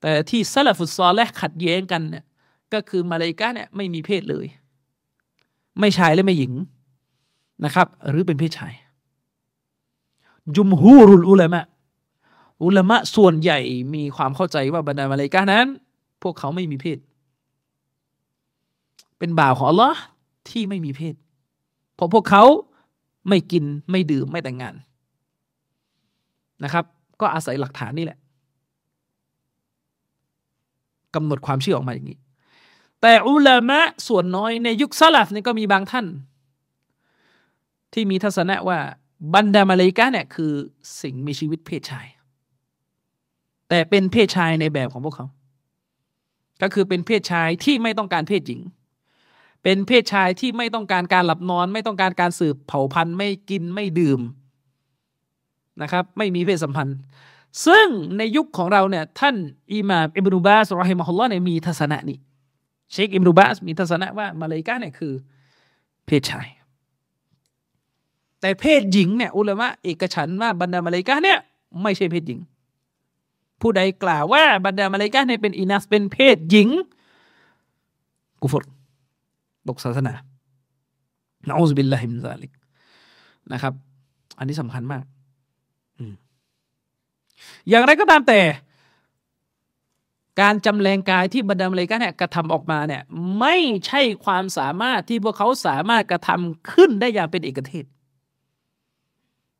แต่ที่ซาลฟุตซอลและขัดแย้งกันเนี่ยก็คือมาเลกาเนี่ยไม่มีเพศเลย ไม่ชายและไม่หญิงนะครับ หรือเป็นเพศชาย จุมฮูรุลอุลามะ อุลามะส่วนใหญ่มีความเข้าใจว่าบรรดามาเลกานั้น พวกเขาไม่มีเพศ เป็นบ่าวของอัลลอฮ์ที่ไม่มีเพศ เพราะพวกเขาไม่กินไม่ดื่มไม่แต่งงานนะครับ ก็อาศัยหลักฐานนี่แหละกำหนดความเชื่อออกมาอย่างนี้ แต่อุลามะส่วนน้อยในยุคซาลฟนี่ก็มีบางท่าน ที่มีทัศนะว่าบรรดามาเลกาเนี่ยคือสิ่งมีชีวิตเพศชาย แต่เป็นเพศชายในแบบของพวกเขา ก็คือเป็นเพศชายที่ไม่ต้องการเพศหญิง เป็นเพศชายที่ไม่ต้องการการหลับนอน ไม่ต้องการการสืบเผ่าพันธุ์ไม่กินไม่ดื่มนะครับ ไม่มีเพศสัมพันธ์ ซึ่งในยุคของเราเนี่ยท่านอิหม่ามอิบนุบาสรอฮิมะฮุลลอฮ์เนี่ยมีทัศนะนี้เชคอิบนุบาสมีทัศนะว่ามาเลกาเนี่ยคือ เพศชาย แต่เพศหญิงเนี่ยอุลามะเอกฉันว่าบรรดามาเลกาเนี่ยไม่ใช่เพศหญิง ผู้ใดกล่าวว่าบรรดามาเลกาเนี่ยเป็นإناثเป็นเพศหญิง كفرตกศาสนาنعوذ بالله من ذلكนะครับ อันนี้สำคัญมากอย่างไรก็ตามแต่ การจำแลงกายที่บรรดามาเลกาเนี่ยกระทำออกมาเนี่ย ไม่ใช่ความสามารถที่พวกเขาสามารถกระทำขึ้นได้อย่างเป็นเอกเทศ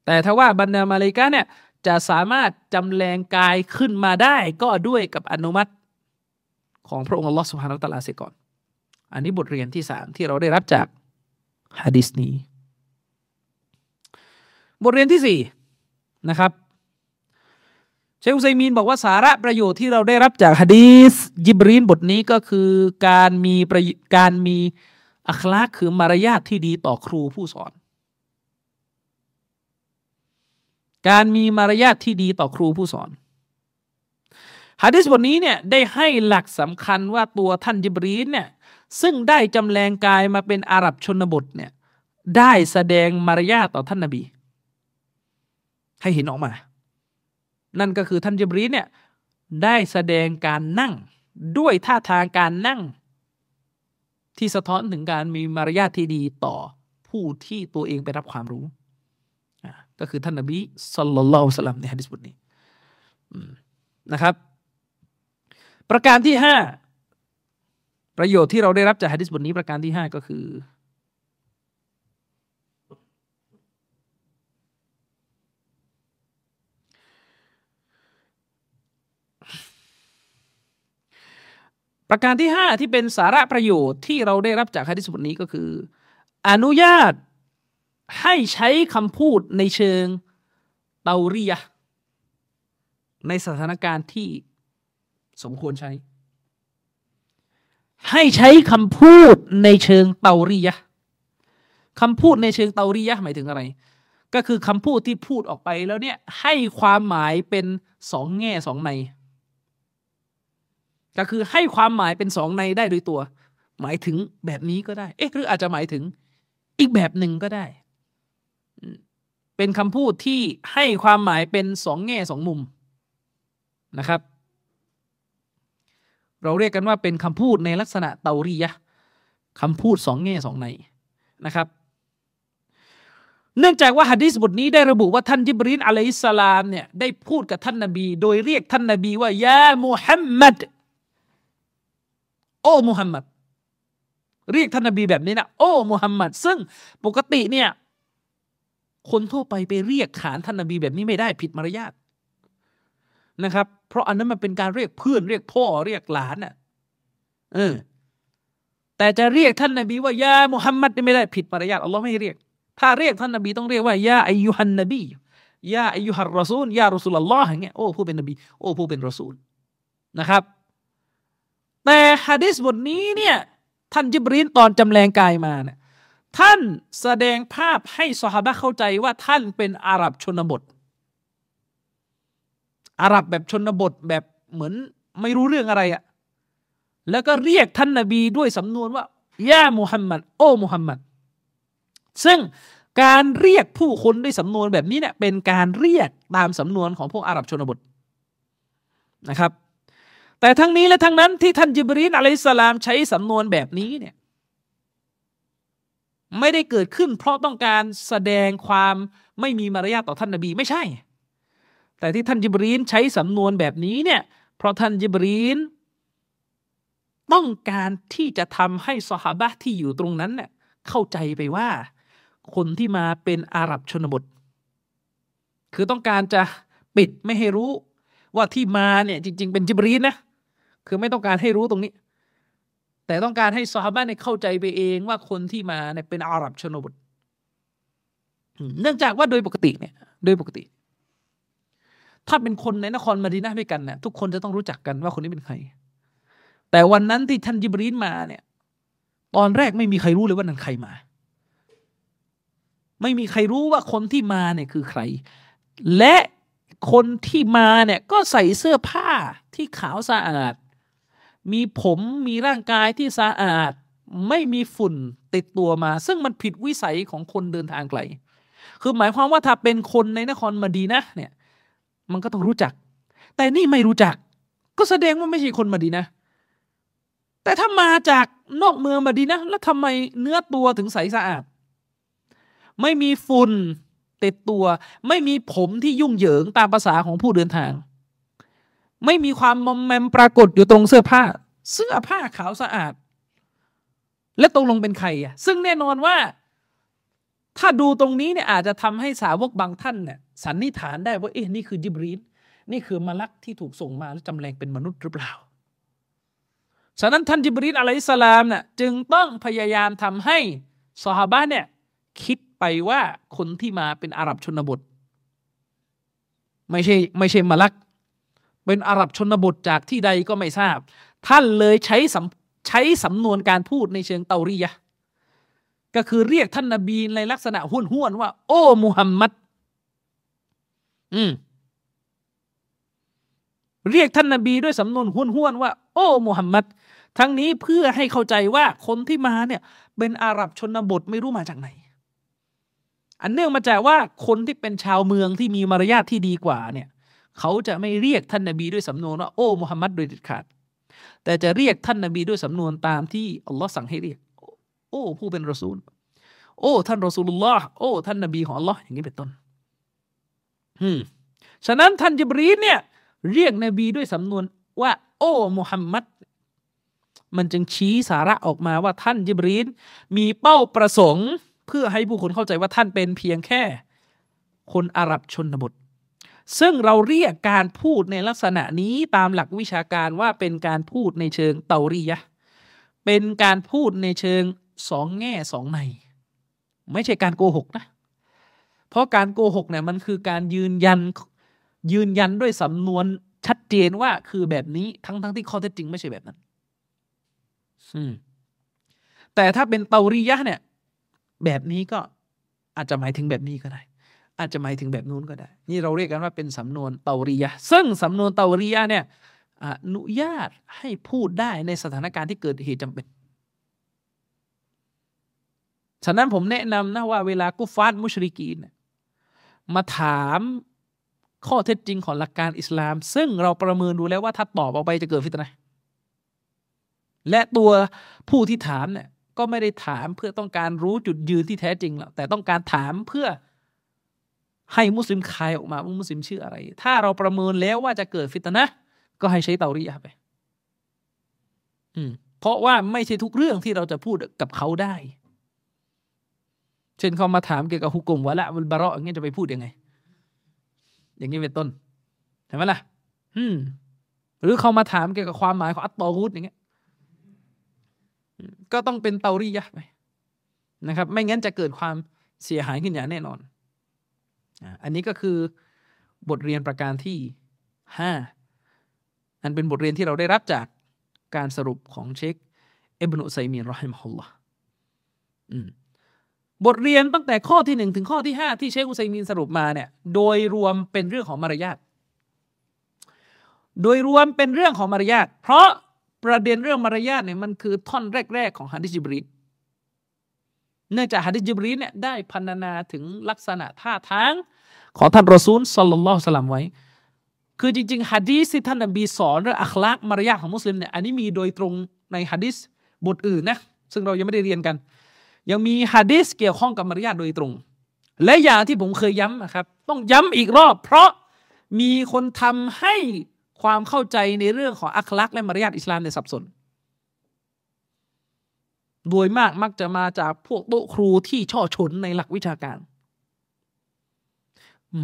แต่ถ้าว่าบรรดามาเลกาเนี่ย จะสามารถจำแรงกายขึ้นมาได้ก็ด้วยกับอนุมัติของพระองค์อัลลอฮฺสุฮานาตะลาเสียก่อน อันนี้บทเรียนที่สามที่เราได้รับจากฮะดิษนี้ บทเรียนที่สี่นะครับ เชคอุซัยมีนบอกว่าสาระประโยชน์ที่เราได้รับจากฮะดีษยิบรีนบทนี้ก็คือการมีการมีอัคลากคือมารยาทที่ดีต่อครูผู้สอน การมีมารยาทที่ดีต่อครูผู้สอนฮะดิษบทนี้เนี่ยได้ให้หลักสำคัญว่าตัวท่านจิบรีนเนี่ยซึ่งได้จำแรงกายมาเป็นอาหรับชนบทเนี่ยได้แสดงมารยาทต่อท่านนบี ให้เห็นออกมา นั่นก็คือท่านจิบรีนเนี่ยได้แสดงการนั่งด้วยท่าทางการนั่ง ที่สะท้อนถึงการมีมารยาทที่ดีต่อผู้ที่ตัวเองไปรับความรู้ ก็คือท่านนบีสัลลัลลอฮุสลัมในฮะดิษบทนี้นะครับ ประการที่ห้าประโยชน์ที่เราได้รับจากฮะดิษบทนี้ประการที่ห้าก็คือ ประการที่ห้าที่เป็นสาระประโยชน์ที่เราได้รับจากฮะดิษบทนี้ก็คือ อนุญาต ให้ใช้คำพูดในเชิงเตาเรีย ในสถานการณ์ที่สมควรใช้ ให้ใช้คำพูดในเชิงเตาเรียคำพูดในเชิงเตาเรียหมายถึงอะไร ก็คือคำพูดที่พูดออกไปแล้วเนี่ยให้ความหมายเป็นสองแง่สองในก็คือให้ความหมายเป็นสองในได้โดยตัว หมายถึงแบบนี้ก็ได้ เอ๊ะหรืออาจจะหมายถึงอีกแบบหนึ่งก็ได้ เป็นคำพูดที่ให้ความหมายเป็นสองแง่สองมุมนะครับ เราเรียกกันว่าเป็นคำพูดในลักษณะเตารียะคำพูดสองแง่สองในนะครับ เนื่องจากว่าฮะดีษบทนี้ได้ระบุว่าท่านจิบรีนอะลัยฮิสสลามเนี่ยได้พูดกับท่านนบี โดยเรียกท่านนบีว่ายามุฮัมมัดโอ้มุฮัมมัดเรียกท่านนบีแบบนี้นะโอ้มุฮัมมัดซึ่งปกติเนี่ย คนทั่วไปไปเรียกขานท่านนบีแบบนี้ไม่ได้ผิดมารยาทนะครับ เพราะอันนั้นมันเป็นการเรียกเพื่อนเรียกพ่อเรียกหลานอะเออแต่จะเรียกท่านนบีว่ายามุฮัมมัดไม่ได้ผิดมารยาทอัลลอฮ์ไม่ให้เรียก ถ้าเรียกท่านนบีต้องเรียกว่ายาอายุฮันนบียาอายุฮัรรอซูลยารอซูลลอฮ์อย่างเงี้ยโอ้ผู้เป็นนบีโอ้ผู้เป็นรอซูลนะครับ แต่ฮะดิษบทนี้เนี่ยท่านจิบรีนตอนจำแรงกายมาเนี่ย ท่านแสดงภาพให้สหบะเข้าใจว่าท่านเป็นอาหรับชนบท อาหรับแบบชนบทแบบเหมือนไม่รู้เรื่องอะไรอะแล้วก็เรียกท่านนาบีด้วยสำนวนว่าย่ามุฮัมมัดโอ้มุฮัมมัดซึ่งการเรียกผู้คนด้วยสำนวนแบบนี้เนี่ยเป็นการเรียกตามสำนวนของพวกอาหรับชนบทนะครับ แต่ทั้งนี้และทั้งนั้นที่ท่านจิบรีนอะลัยสลามใช้สำนวนแบบนี้เนี่ย ไม่ได้เกิดขึ้น เพราะต้องการแสดงความไม่มีมารยาทต่อท่านนบีไม่ใช่ แต่ที่ท่านจิบรีนใช้สำนวนแบบนี้เนี่ย เพราะท่านจิบรีนต้องการที่จะทำให้สหบะที่อยู่ตรงนั้นเนี่ยเข้าใจไปว่า คนที่มาเป็นอาหรับชนบท คือต้องการจะปิดไม่ให้รู้ว่าที่มาเนี่ยจริง ๆ เป็นจิบรีนนะคือไม่ต้องการให้รู้ตรงนี้ แต่ต้องการให้ซอฮาบะเนี่ยเข้าใจไปเองว่าคนที่มาเนี่ยเป็นอาหรับชนบทเนื่องจากว่าโดยปกติเนี่ย โดยปกติ ถ้าเป็นคนในนครมาดีนาด้วยกันเนี่ยทุกคนจะต้องรู้จักกันว่าคนนี้เป็นใคร แต่วันนั้นที่ท่านยิบรีนมาเนี่ย ตอนแรกไม่มีใครรู้เลยว่านั่นใครมา ไม่มีใครรู้ว่าคนที่มาเนี่ยคือใคร และคนที่มาเนี่ยก็ใส่เสื้อผ้าที่ขาวสะอาด มีผมมีร่างกายที่สะอาด ไม่มีฝุ่นติดตัวมา ซึ่งมันผิดวิสัยของคนเดินทางไกล คือหมายความว่าถ้าเป็นคนในนครมาดีนะเนี่ย มันก็ต้องรู้จัก แต่นี่ไม่รู้จัก ก็แสดงว่าไม่ใช่คนมาดีนะ แต่ถ้ามาจากนอกเมืองมาดีนะ แล้วทำไมเนื้อตัวถึงใสสะอาด ไม่มีฝุ่นติดตัว ไม่มีผมที่ยุ่งเหยิงตามภาษาของผู้เดินทาง ไม่มีความมอมแมมปรากฏอยู่ตรงเสื้อผ้า เสื้อผ้าขาวสะอาด และตรงลงเป็นใครอะ ซึ่งแน่นอนว่า ถ้าดูตรงนี้เนี่ยอาจจะทำให้สาวกบางท่านเนี่ยสันนิษฐานได้ว่าเอ๊ะนี่คือจิบรีนนี่คือมาลักที่ถูกส่งมาแล้วจำแรงเป็นมนุษย์หรือเปล่า ฉะนั้นท่านจิบรีนอะลัยสลามเนี่ยจึงต้องพยายามทำให้สหาบะเนี่ยคิดไปว่าคนที่มาเป็นอาหรับชนบท ไม่ใช่ไม่ใช่มาลัก เป็นอาหรับชนบทจากที่ใดก็ไม่ทราบ ท่านเลยใช้ใช้สำนวนการพูดในเชิงเตารียะก็คือเรียกท่านนบีในลักษณะห้วนห้วนว่า โอ้มุฮัมมัดอืมเรียกท่านนบีด้วยสำนวนห้วนห้วนว่า โอ้มุฮัมมัดทั้งนี้เพื่อให้เข้าใจว่าคนที่มาเนี่ย เป็นอาหรับชนบทไม่รู้มาจากไหน อันเนื่องมาจากว่าคนที่เป็นชาวเมืองที่มีมารยาทที่ดีกว่าเนี่ย เขาจะไม่เรียกท่านนบีด้วยสำนวนว่าโอ้มุฮัมมัดโดยเด็ดขาด แต่จะเรียกท่านนบีด้วยสำนวนตามที่อัลลอฮ์สั่งให้เรียก โอ้ผู้เป็นรอซูล โอ้ท่านรอซูลุลลอฮ์โอ้ท่านนบีของอัลลอฮ์อย่างนี้เป็นต้นอืมฉะนั้นท่านจิบรีนเนี่ยเรียกนบีด้วยสำนวนว่า โอ้มุฮัมมัดมันจึงชี้สาระออกมาว่าท่านจิบรีนมีเป้าประสงค์ เพื่อให้ผู้คนเข้าใจว่าท่านเป็นเพียงแค่ คนอาหรับชนบท ซึ่งเราเรียกการพูดในลักษณะนี้ตามหลักวิชาการว่าเป็นการพูดในเชิงเตารียะเป็นการพูดในเชิงสองแง่สองใน ไม่ใช่การโกหกนะ เพราะการโกหกเนี่ยมันคือการยืนยันยืนยันด้วยสำนวนชัดเจนว่าคือแบบนี้ทั้งทั้งที่ข้อเท็จจริงไม่ใช่แบบนั้นแต่ถ้าเป็นเตารียะเนี่ย แบบนี้ก็อาจจะหมายถึงแบบนี้ก็ได้ อาจจะหมายถึงแบบนู้นก็ได้ นี่เราเรียกกันว่าเป็นสำนวนเตารียะซึ่งสำนวนเตารียะเนี่ยอนุญาตให้พูดได้ในสถานการณ์ที่เกิดเหตุจำเป็น ฉะนั้นผมแนะนำนะว่าเวลากุฟาตมุชริกีนมาถามข้อเท็จจริงของหลักการอิสลาม ซึ่งเราประเมินดูแล้วว่าถ้าตอบออกไปจะเกิดฟิตนะและตัวผู้ที่ถามเนี่ยก็ไม่ได้ถามเพื่อต้องการรู้จุดยืนที่แท้จริงหรอกแต่ต้องการถามเพื่อ ให้มุสลิมคายออกมาว่ามุสลิมชื่ออะไร ถ้าเราประเมินแล้วว่าจะเกิดฟิตนะ ก็ให้ใช้เตารียไป อืม เพราะว่าไม่ใช่ทุกเรื่องที่เราจะพูดกับเขาได้ เช่นเขามาถามเกี่ยวกับฮุกกลมวะละมันบาระอย่างเงี้ยจะไปพูดยังไง อย่างนี้เป็นต้นเห็นไหมล่ะ อืม หรือเขามาถามเกี่ยวกับความหมายของอัตตอรุตอย่างเงี้ยก็ต้องเป็นเตารียะไปนะครับ ไม่งั้นจะเกิดความเสียหายขึ้นอย่างแน่นอน อันนี้ก็คือบทเรียนประการที่ห้าอันเป็นบทเรียนที่เราได้รับจากการสรุปของเชคเอบนุไซมีนรอฮิมฮุลลอฮ์บทเรียนตั้งแต่ข้อที่หนึ่งถึงข้อที่ห้าที่เชคอุไซมีนสรุปมาเนี่ย โดยรวมเป็นเรื่องของมารยาท โดยรวมเป็นเรื่องของมารยาท เพราะประเด็นเรื่องมารยาทเนี่ยมันคือท่อนแรก ๆ ของฮะดิจิบรี เนื่องจากฮะดิษจิบรีเนี่ยได้พันนาถึงลักษณะท่าทาง ของท่านรอซูลสัลลัลลอฮุสลัมไว้ คือจริงๆฮะดีษที่ท่านนบีสอนเรื่องอัคลากมารยาทของมุสลิมเนี่ยอันนี้มีโดยตรงในฮะดิษบทอื่นนะซึ่งเรายังไม่ได้เรียนกัน ยังมีฮะดิษเกี่ยวข้องกับมารยาทโดยตรง และอย่างที่ผมเคยย้ำนะครับ ต้องย้ำอีกรอบ เพราะมีคนทำให้ความเข้าใจในเรื่องของอัคลักและมารยาทอิสลามในสับสน โดยมากมักจะมาจากพวกโต๊ะครูที่ช่อชนในหลักวิชาการ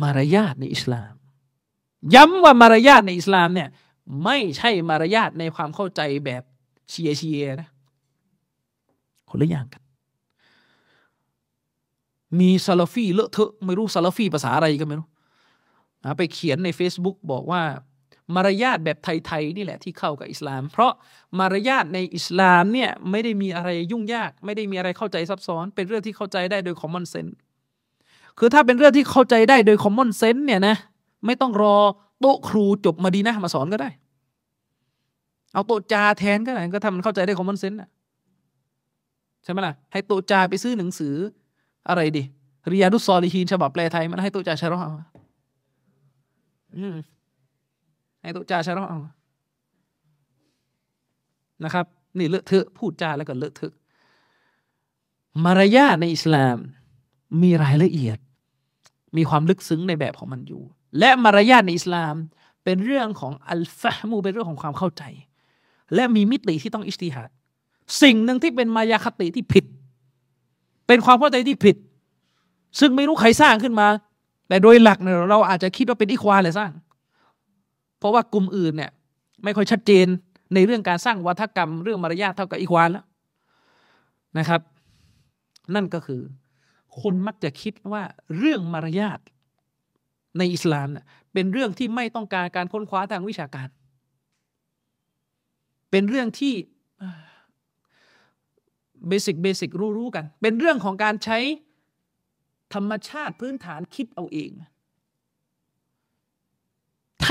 มารยาทในอิสลาม ย้ำว่ามารยาทในอิสลามเนี่ยไม่ใช่มารยาทในความเข้าใจแบบเชียเชียนะคนละอย่างกัน มีซาลาฟีเลอะเทอะไม่รู้ซาลาฟีภาษาอะไรก็ไม่รู้ไปเขียนใน Facebook บอกว่า มารยาทแบบไทยๆนี่แหละที่เข้ากับอิสลาม เพราะมารยาทในอิสลามเนี่ยไม่ได้มีอะไรยุ่งยาก ไม่ได้มีอะไรเข้าใจซับซ้อน เป็นเรื่องที่เข้าใจได้โดย common sense คือถ้าเป็นเรื่องที่เข้าใจได้โดย common sense เนี่ยนะไม่ต้องรอโต๊ะครูจบมาดีนะมาสอนก็ได้ เอาโต๊ะจาแทนก็ได้ก็ทำมันเข้าใจได้คอมมอนเซนส์ใช่ไหมล่ะให้โต๊ะจาไปซื้อหนังสืออะไรดิริยาดุสซอลีฮีนฉบับแปลไทยมันให้โต๊ะจาชะรออืม ให้ตุจาชะรอนะครับ นี่เลอะเทอะพูดจาแล้วก็เลอะเทอะมารยาทในอิสลาม มีรายละเอียด มีความลึกซึ้งในแบบของมันอยู่ และมารยาทในอิสลามเป็นเรื่องของอัลฟะมูเป็นเรื่องของความเข้าใจ และมีมิติที่ต้องอิสติฮัดสิ่งหนึ่งที่เป็นมายาคติที่ผิด เป็นความเข้าใจที่ผิด ซึ่งไม่รู้ใครสร้างขึ้นมา แต่โดยหลักเนี่ยเราอาจจะคิดว่าเป็นอิควาเลยสร้าง เพราะว่ากลุ่มอื่นเนี่ยไม่ค่อยชัดเจนในเรื่องการสร้างวัฒกรรม เรื่องมารยาทเท่ากับอีควานแล้วนะครับ นั่นก็คือ คนมักจะคิดว่าเรื่องมารยาทในอิสลามเเป็นเรื่องที่ไม่ต้องการการค้นคว้าทางวิชาการ เป็นเรื่องที่เบสิกเบสิกรู้ๆกัน เป็นเรื่องของการใช้ธรรมชาติพื้นฐานคิดเอาเอง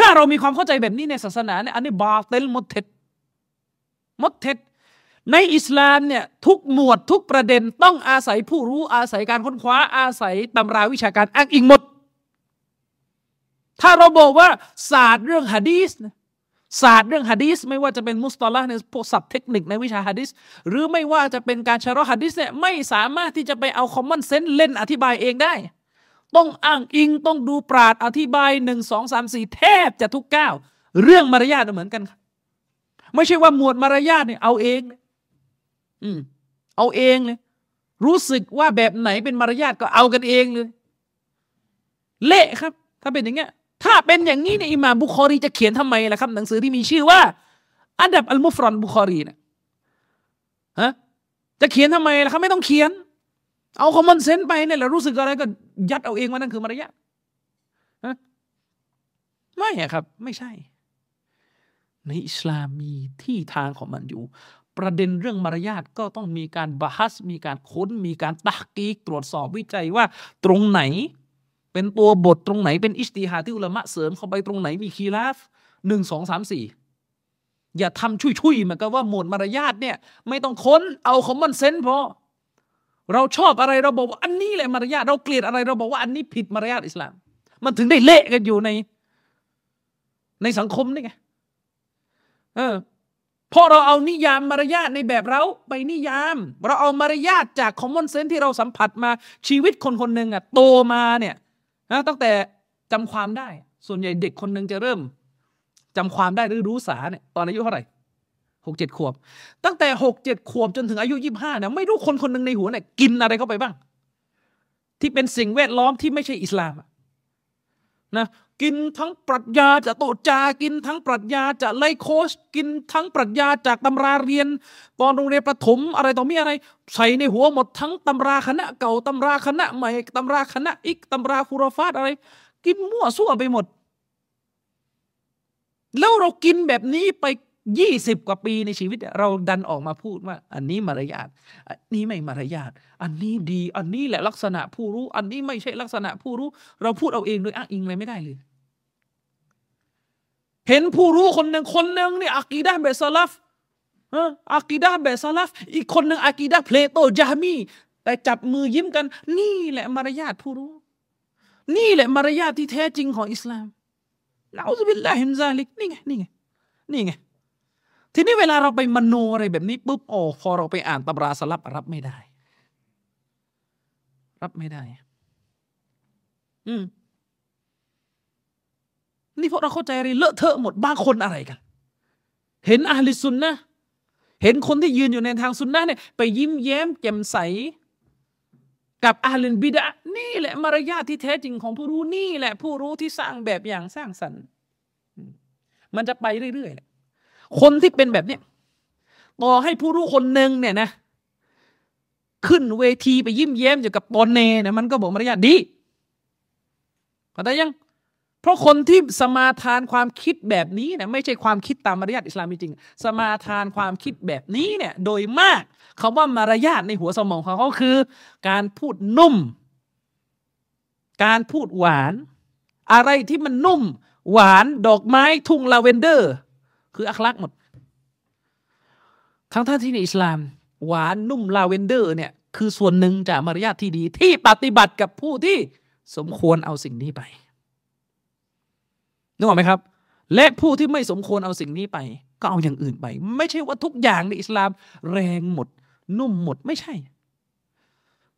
ถ้าเรามีความเข้าใจแบบนี้ในศาสนาเนี่ยอันนี้บาเตลมดเท็ดมดเท็ดในอิสลามเนี่ยทุกหมวดทุกประเด็นต้องอาศัยผู้รู้อาศัยการค้นคว้าอาศัยตำราวิชาการอ้างอิงหมด ถ้าเราบอกว่าศาสตร์เรื่องฮะดีสศาสตร์เรื่องฮะดีสไม่ว่าจะเป็นمصطلحในพวกศัพท์เทคนิคในวิชาฮะดีสหรือไม่ว่าจะเป็นการشرح ฮะดีสเนี่ยไม่สามารถที่จะไปเอา common sense เล่นอธิบายเองได้ ต้องอ้างอิงต้องดูปราชญ์อธิบายหนึ่งสองสามสี่แทบจะทุกก้าวเรื่องมารยาทเหมือนกันครับไม่ใช่ว่าหมวดมารยาทเนี่ยเอาเองอืมเอาเองเลยรู้สึกว่าแบบไหนเป็นมารยาทก็เอากันเองเลยเละครับ ถ้าเป็นอย่างเงี้ย ถ้าเป็นอย่างนี้เนี่ยอิหม่ามบุคอรีจะเขียนทำไมล่ะครับ หนังสือที่มีชื่อว่า الأدب المفرد บุคอรีเนี่ยฮะจะเขียนทำไมล่ะครับ ไม่ต้องเขียน เอา common sense ไปเนี่ยแหละรู้สึกอะไรก็ ยัดเอาเองว่านั่นคือมารยาทไม่ครับ ไม่ใช่ ในอิสลามมีที่ทางของมันอยู่ ประเด็นเรื่องมารยาทก็ต้องมีการบาฮัส มีการค้น มีการตักกีกตรวจสอบวิจัยว่า ตรงไหน เป็นตัวบทตรงไหนเป็นอิสติฮาที่อุลามะเสริมเข้าไปตรงไหนมีคีราฟหนึ่งสองสามสี่อย่าทำชุยๆเหมือนกับว่าหมวดมารยาทเนี่ย ไม่ต้องค้นเอาคอมมอนเซนต์พอ เราชอบอะไรเราบอกว่าอันนี้แหละมารยาทเราเกลียดอะไรเราบอกว่าอันนี้ผิดมารยาทอิสลาม มันถึงได้เละกันอยู่ใน ในสังคมนี่ไงเออเพราะเราเอานิยามมารยาทในแบบเราไปนิยาม เราเอามารยาทจากคอมมอนเซนส์ที่เราสัมผัสมาชีวิตคนคนหนึ่งอะโตมาเนี่ยนะตั้งแต่จำความได้ ส่วนใหญ่เด็กคนหนึ่งจะเริ่มจำความได้หรือรู้สาเนี่ยตอนอายุเท่าไหร่ หกเจ็ดขวบ ตั้งแต่หกเจ็ดขวบจนถึงอายุยี่ห้าเนี่ยไม่รู้คนคนหนึ่งในหัวเนี่ยกินอะไรเข้าไปบ้าง ที่เป็นสิ่งแวดล้อมที่ไม่ใช่อิสลามนะกินทั้งปรัชญาจากโตจา กินทั้งปรัชญาจากไลโคสกินทั้งปรัชญาจากตำราเรียน ตอนโรงเรียนประถมอะไรต่อมีอะไร ใส่ในหัวหมดทั้งตำราคณะเก่าตำราคณะใหม่ตำราคณะอีกตำราคุรฟาตอะไร กินมั่วซั่วไปหมด แล้วเรากินแบบนี้ไป ยี่สิบกว่าปีในชีวิตเราดันออกมาพูดว่า อันนี้มารยาทอันนี้ไม่มารยาทอันนี้ดี อันนี้แหละลักษณะผู้รู้ อันนี้ไม่ใช่ลักษณะผู้รู้ เราพูดเอาเองโดยอ้างอิงอะไรไม่ได้เลย เห็นผู้รู้คนหนึ่งคนหนึ่งเนี่ยอากีดาแบบสลัฟอากีดาแบบสลัฟอีกคนหนึ่งอากีดาเพลโตจามีแต่จับมือยิ้มกัน นี่แหละมารยาทผู้รู้ นี่แหละมารยาทที่แท้จริงของอิสลามنعوذ بالله من ذلكนี่ไงนี่ไงนี่ไง ทีนี้เวลาเราไปมโนอะไรแบบนี้ปุ๊บโอ้พอเราไปอ่านตำราสลับรับไม่ได้ รับไม่ได้ อืมนี่พวกเราเข้าใจอะไรเลอะเทอะหมดบางคนอะไรกัน เห็นอาลิซุนนะเห็นคนที่ยืนอยู่ในทางซุนนะเนี่ยไปยิ้มแย้มแจ่มใส กับอาลินบิดะนี่แหละมารยาทที่แท้จริงของผู้รู้นี่แหละ ผู้รู้ที่สร้างแบบอย่างสร้างสรรค์ มันจะไปเรื่อยๆ คนที่เป็นแบบเนี้ยต่อให้ผู้รู้คนหนึ่งเนี่ยนะ ขึ้นเวทีไปยิ้มแย้มอยู่กับปอนเนเนี่ยมันก็บอกมารยาทดีเข้าใจยัง เพราะคนที่สมาทานความคิดแบบนี้เนี่ยไม่ใช่ความคิดตามมารยาทอิสลามจริง สมาทานความคิดแบบนี้เนี่ย โดยมากคาว่ามารยาทในหัวสมองของเขาคือ การพูดนุ่ม การพูดหวาน อะไรที่มันนุ่ม หวานดอกไม้ทุ่งลาเวนเดอร์ คือأخلاقหมด ทั้งท่านที่ในอิสลาม หวานนุ่มลาเวนเดอร์เนี่ย คือส่วนหนึ่งจากมารยาทที่ดีที่ปฏิบัติกับผู้ที่สมควรเอาสิ่งนี้ไปนึกออกไหมครับ และผู้ที่ไม่สมควรเอาสิ่งนี้ไป ก็เอาอย่างอื่นไป ไม่ใช่ว่าทุกอย่างในอิสลาม แรงหมด นุ่มหมดไม่ใช่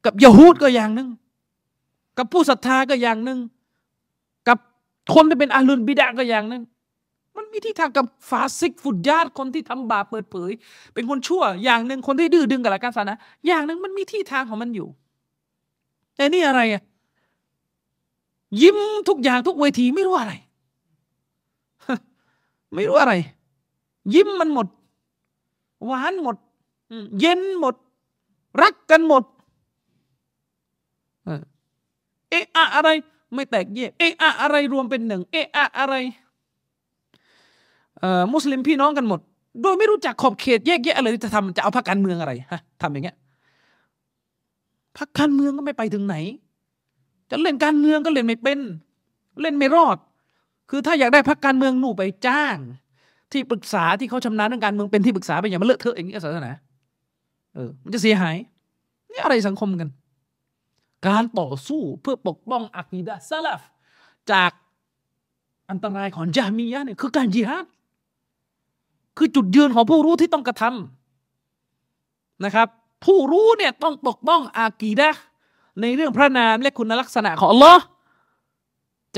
กับยะฮูดก็อย่างหนึ่งกับผู้ศรัทธาก็อย่างหนึ่งกับคนที่เป็นอาลุนบิดาก็อย่างหนึ่ง มันมีที่ทางกับฟาซิก ฟุดญาติคนที่ทำบาปเปิดเผย เป็นคนชั่ว อย่างหนึ่งคนที่ดื้อดึงกับหลักการศาสนาอย่างหนึ่งมันมีที่ทางของมันอยู่ แต่นี่อะไรอะยิ้มทุกอย่างทุกเวทีไม่รู้อะไร ไม่รู้อะไร ยิ้มมันหมด หวานหมด เย็นหมด รักกันหมด เอะอะอะไร ไม่แตกแยกเอะอะอะไรรวมเป็นหนึ่ง เอะอะอะไร มุสลิมพี่น้องกันหมด โดยไม่รู้จักขอบเขตแยกแยะอะไรจะทำจะเอาพรรคการเมืองอะไรฮะทำอย่างเงี้ยพรรคการเมืองก็ไม่ไปถึงไหน จะเล่นการเมืองก็เล่นไม่เป็น เล่นไม่รอด คือถ้าอยากได้พักการเมืองหนูไปจ้าง ที่ปรึกษาที่เขาชำนาญเรื่องการเมืองเป็นที่ปรึกษาไปอย่ามันเลอะเทอะอย่างนี้ศาสนาเออ มันจะเสียหายนี่อะไรสังคมกัน การต่อสู้เพื่อปกป้องอักีดะซาลฟจากอันตรายของจามียะเนี่ยคือการจิฮัด คือจุดยืนของผู้รู้ที่ต้องกระทำนะครับ ผู้รู้เนี่ยต้องปกป้องอากีดะในเรื่องพระนามและคุณลักษณะของอัลลอฮ์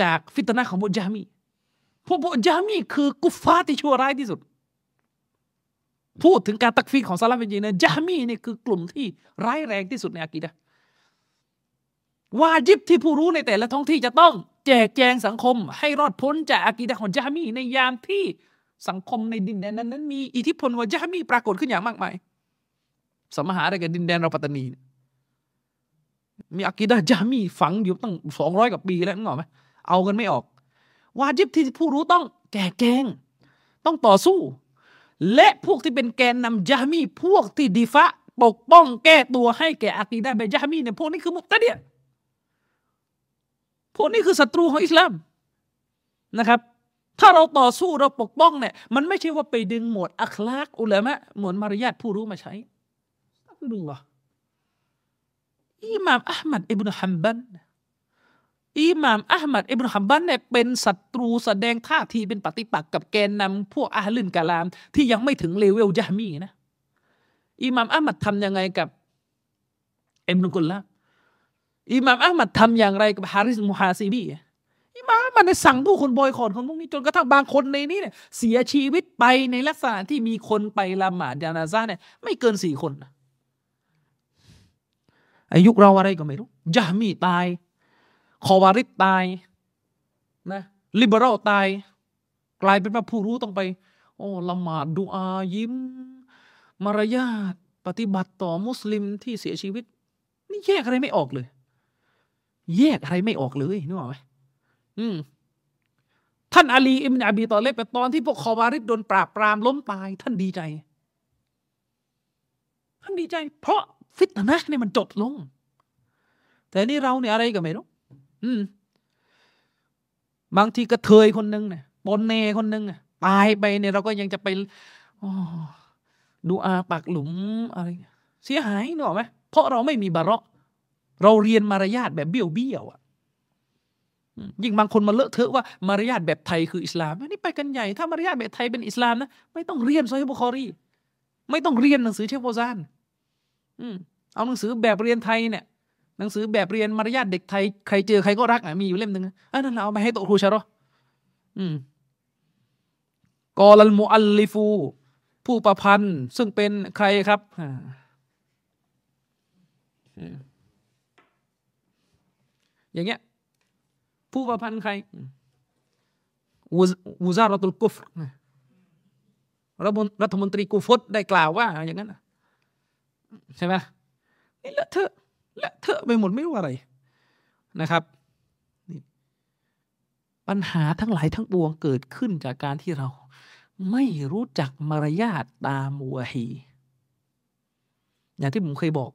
จากฟิตนะของบุจามีพวกบุจามีคือกุฟาที่ชั่วร้ายที่สุด พูดถึงการตักฟีของซาลาฟิจีนะจามีเนี่ยคือกลุ่มที่ร้ายแรงที่สุดในอากีดะวาจิบที่ผู้รู้ในแต่ละท้องที่จะต้อง แจกแจงสังคม ให้รอดพ้นจากอากีดะของจามีในยามที่ สังคมในดินแดนนั้นนั้นมีอิทธิพลว่าจามีปรากฏขึ้นอย่างมากมายสมหาอะไรกับดินแดนเราปัตตานี มีอากีดะจามีฝังอยู่ตั้งสองร้อยกว่าปีแล้วนึกออกไหมเอากันไม่ออก วาจิบที่ผู้รู้ต้องแก่แกง ต้องต่อสู้ และพวกที่เป็นแกนนำยามีพวกที่ดีฟะปกป้องแก้ตัวให้แก่อากีดะแบบยามีเนี่ยพวกนี้คือมุตะเดียพวกนี้คือศัตรูของอิสลามนะครับ ถ้าเราต่อสู้เราปกป้องเนี่ยมันไม่ใช่ว่าไปดึงหมวดอัคลากอุลามะหมวดมารยาทผู้รู้มาใช้ดูหรออิหม่ามอัลมัดอิบนุฮัมบันอิหม่ามอัลมัดอิบนุฮัมบันเนี่ยเป็นศัตรูแสดงท่าทีเป็นปฏิปักษ์กับแกนนำพวกอาลินกาลาม ที่ยังไม่ถึงเลเวลยะมีนะอิหม่ามอัลมัดทำยังไงกับอิบนุกุลละอิหม่ามอัลมัดทำอย่างไรกับฮาริสมุฮาซีบีอิ หม่ามอัลมัดสั่งผู้คนบอยคอรคนพวกนี้จนกระทั่งบางคนในนี้เนี่ยเสียชีวิตไปในลักษณะที่มีคนไปละหมาดยานาซาเนี่ยไม่เกินสี่คนอายุเราอะไรก็ไม่รู้ยะมีตาย คอวาริตตายนะลิเบอรัลตาย กลายเป็นว่าผู้รู้ต้องไป โอ้ละหมาดดูอายิ้ม มารยาทปฏิบัติต่อมุสลิมที่เสียชีวิต นี่แยกอะไรไม่ออกเลย แยกอะไรไม่ออกเลยนึกออกไหม อืมท่านอาลีอิมนอบีตอเลบตอนที่พวกคอวาริดโดนปราบปรามล้มตาย ท่านดีใจ ท่านดีใจ เพราะฟิตนะนี่มันจบลง แต่นี่เราเนี่ยอะไรก็ไม่รู้อืม บางทีกระเทยคนหนึ่งเนี่ยปนเนคนหนึ่งตายไปเนี่ยเราก็ยังจะไปดูอาปักหลุมอะไร เสียหายเนอะไหมเพราะเราไม่มีบาระเราเรียนมารยาทแบบเบี้ยวเบี้ยวอะ ยิ่งบางคนมาเลอะเทอะว่ามารยาทแบบไทยคืออิสลามนี่ไปกันใหญ่ถ้ามารยาทแบบไทยเป็นอิสลามนะไม่ต้องเรียนซอยบุคอรีไม่ต้องเรียนหนังสือเชฟโบซานเอาหนังสือแบบเรียนไทยเนี่ยหนังสือแบบเรียนมารยาทเด็กไทยใครเจอใครก็รักอะมีอยู่เล่มหนึ่งอะนั่นเราเอามาให้โตครูชาร์รอืมกอลัลมุอัลลิฟู ผู้ประพันธ์ ซึ่งเป็นใครครับอย่างเงี้ย ผู้ประพันธ์ใครวูซารัตุลกุฟรัฐมนตรีกูฟตได้กล่าวว่า อย่างนั้นใช่ไหมนี่ละเถอะละเถอะไปหมดไม่รู้อะไรนะครับปัญหาทั้งหลายทั้งปวงเกิดขึ้นจากการที่เรา ไม่รู้จักมารยาทตามวะฮีอย่างที่ผมเคยบอก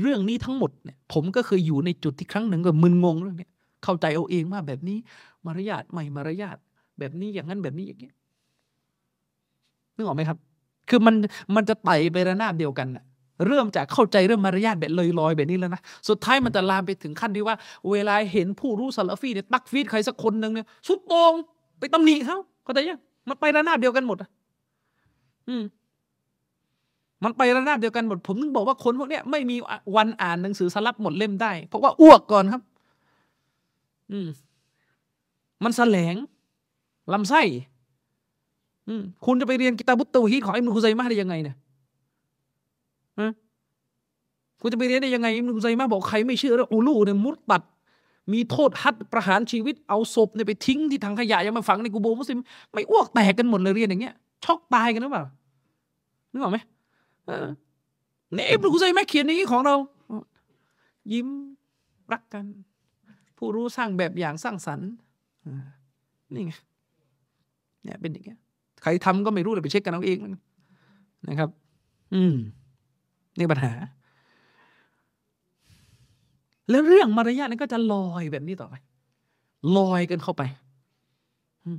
เรื่องนี้ทั้งหมดเนี่ยผมก็เคยอยู่ในจุดที่ครั้งหนึ่งก็มึนงงเรื่องนี้ เข้าใจเอาเองว่าแบบนี้มารยาทไม่มารยาทแบบนี้อย่างนั้นแบบนี้อย่างนี้นึกออกไหมครับ คือมันมันจะไต่ไประนาบเดียวกันอะเริ่มจากเข้าใจเรื่องมารยาทแบบลอยๆแบบนี้แล้วนะ สุดท้ายมันจะลามไปถึงขั้นที่ว่า เวลาเห็นผู้รู้ซาลฟีเนี่ยตักฟีดใครสักคนหนึ่งเนี่ยสุดโต่งไปตำหนิเขาเข้าใจยังมันไประนาบเดียวกันหมดอะอืม มันไประนาบเดียวกันหมด ผมถึงบอกว่าคนพวกเนี้ยไม่มีวันอ่านหนังสือสลับหมดเล่มได้ เพราะว่าอ้วกก่อนครับ อืม มันแสลงลำไส้อืมคุณจะไปเรียนกิตาบุตตฮีดของอิมนุคุซัยมาได้ยังไงเนี่ยคุณจะไปเรียนได้ยังไงอิมนุไซมาบอกใครไม่เชื่อแล้วอูลูเนี่ยมุดตัด มีโทษฮัดประหารชีวิตเอาศพเนี่ยไปทิ้งที่ถังขยะยังมาฝังในกูโบมุสลิมไม่อ้วกแตกกันหมดเลยเรียนอย่างเงี้ยช็อกตายกันหรือเปล่านึกออกไหมเนี่ยอิมนุไซมาเขียนอย่างนี้ของเรา ยิ้มรักกัน ผู้รู้สร้างแบบอย่างสร้างสรรค์นี่ไงเนี่ยเป็นอย่างเงี้ยใครทำก็ไม่รู้เลยไปเช็คกันเอาเองนะครับ อืมนี่ปัญหา แล้วเรื่องมารยาทนั้นก็จะลอยแบบนี้ต่อไป ลอยกันเข้าไปมั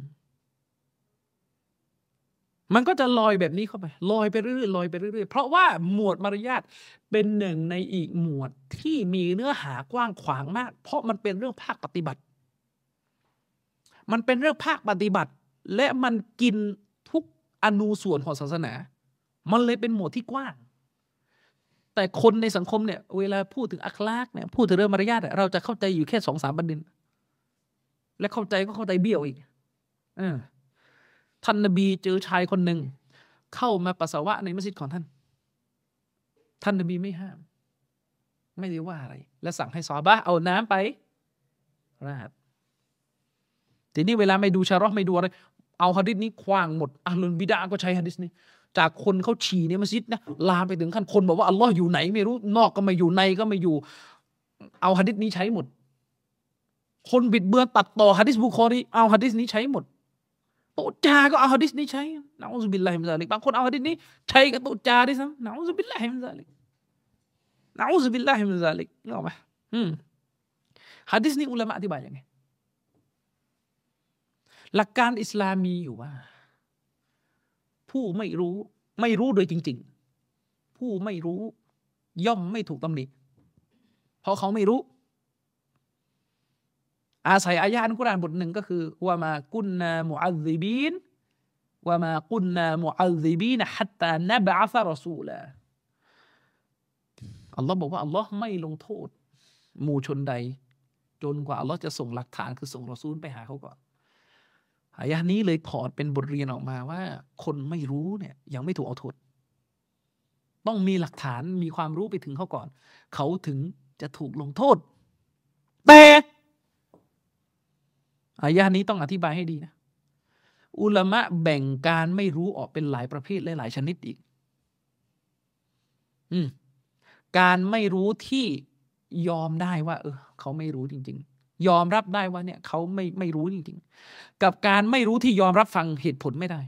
มันก็จะลอยแบบนี้เข้าไป ลอยไปเรื่อยๆลอยไปเรื่อยๆเพราะว่าหมวดมารยาทเป็นหนึ่งในอีกหมวดที่มีเนื้อหากว้างขวางมาก เพราะมันเป็นเรื่องภาคปฏิบัติ มันเป็นเรื่องภาคปฏิบัติ และมันกินทุกอนูส่วนของศาสนา มันเลยเป็นหมวดที่กว้าง แต่คนในสังคมเนี่ยเวลาพูดถึงอัคลากเนี่ยพูดถึงเรื่องมารยาทเราจะเข้าใจอยู่แค่สองสามประเด็นและเข้าใจก็เข้าใจเบี้ยวอีกอ ท่านนบีเจอชายคนหนึ่ง เข้ามาปัสสาวะในมัสยิดของท่าน ท่านนบีไม่ห้าม ไม่ได้ว่าอะไร และสั่งให้ซอบะเอาน้ำไปราดทีนี้เวลาไม่ดูชาร์ไม่ดูอะไรเอาฮะดิษนี้คว้างหมดอัลลุนบิดาก็ใช้ฮะดิษนี้ จากคนเขาฉี่ในมัสยิดนะลามไปถึงขั้นคนบอกว่าอัลลอฮ์อยู่ไหน ไม่รู้นอกก็ไม่อยู่ในก็ไม่อยู่ เอาฮะดิษนี้ใช้หมด คนบิดเบือนตัดต่อฮะดิษบุคอรีเอาฮะดิษนี้ใช้หมด ตจา ก็เอาฮะดิษนี้ใช้นะอุบิลลาฮิมซาลิกบางคนเอาฮะดิษนี้ใช้กับโตจาดิซ้ำนะอุบิลลาฮิมซาลิกนะอุบิลลาฮิมซาลิกนึกออกไหมอืมฮะดิษนี้อุลามะอธิบายยังไงหลักการอิสลามมีอยู่ว่า ผู้ไม่รู้ไม่รู้โดยจริง ๆ ผู้ไม่รู้ย่อมไม่ถูกตำหนิเพราะเขาไม่รู้ อาศัยอายะอันกุรอานบทหนึ่งก็คือว่ามากุนนามุอัลซิบีนว่ามากุนนามุอัลซิบีนฮัตตานบะซะรอซูลอัลลอฮ์บอกว่าอัลลอฮ์ไม่ลงโทษ หมู่ชนใด จนกว่าอัลลอฮ์จะส่งหลักฐานคือส่งรอซูลไปหาเขาก่อนอายะนี้เลยถอดเป็นบทเรียนออกมาว่า คนไม่รู้เนี่ย ยังไม่ถูกเอาโทษต้องมีหลักฐานมีความรู้ไปถึงเขาก่อน เขาถึงจะถูกลงโทษ แต่ อายะนี้ต้องอธิบายให้ดีนะ อุลามะแบ่งการไม่รู้ออกเป็นหลายประเภทและหลายชนิดอีก อืม การไม่รู้ที่ยอมได้ว่า เออ เขาไม่รู้จริง ๆ ยอมรับได้ว่าเนี่ย เขาไม่ไม่รู้จริง ๆ กับการไม่รู้ที่ยอมรับฟังเหตุผลไม่ได้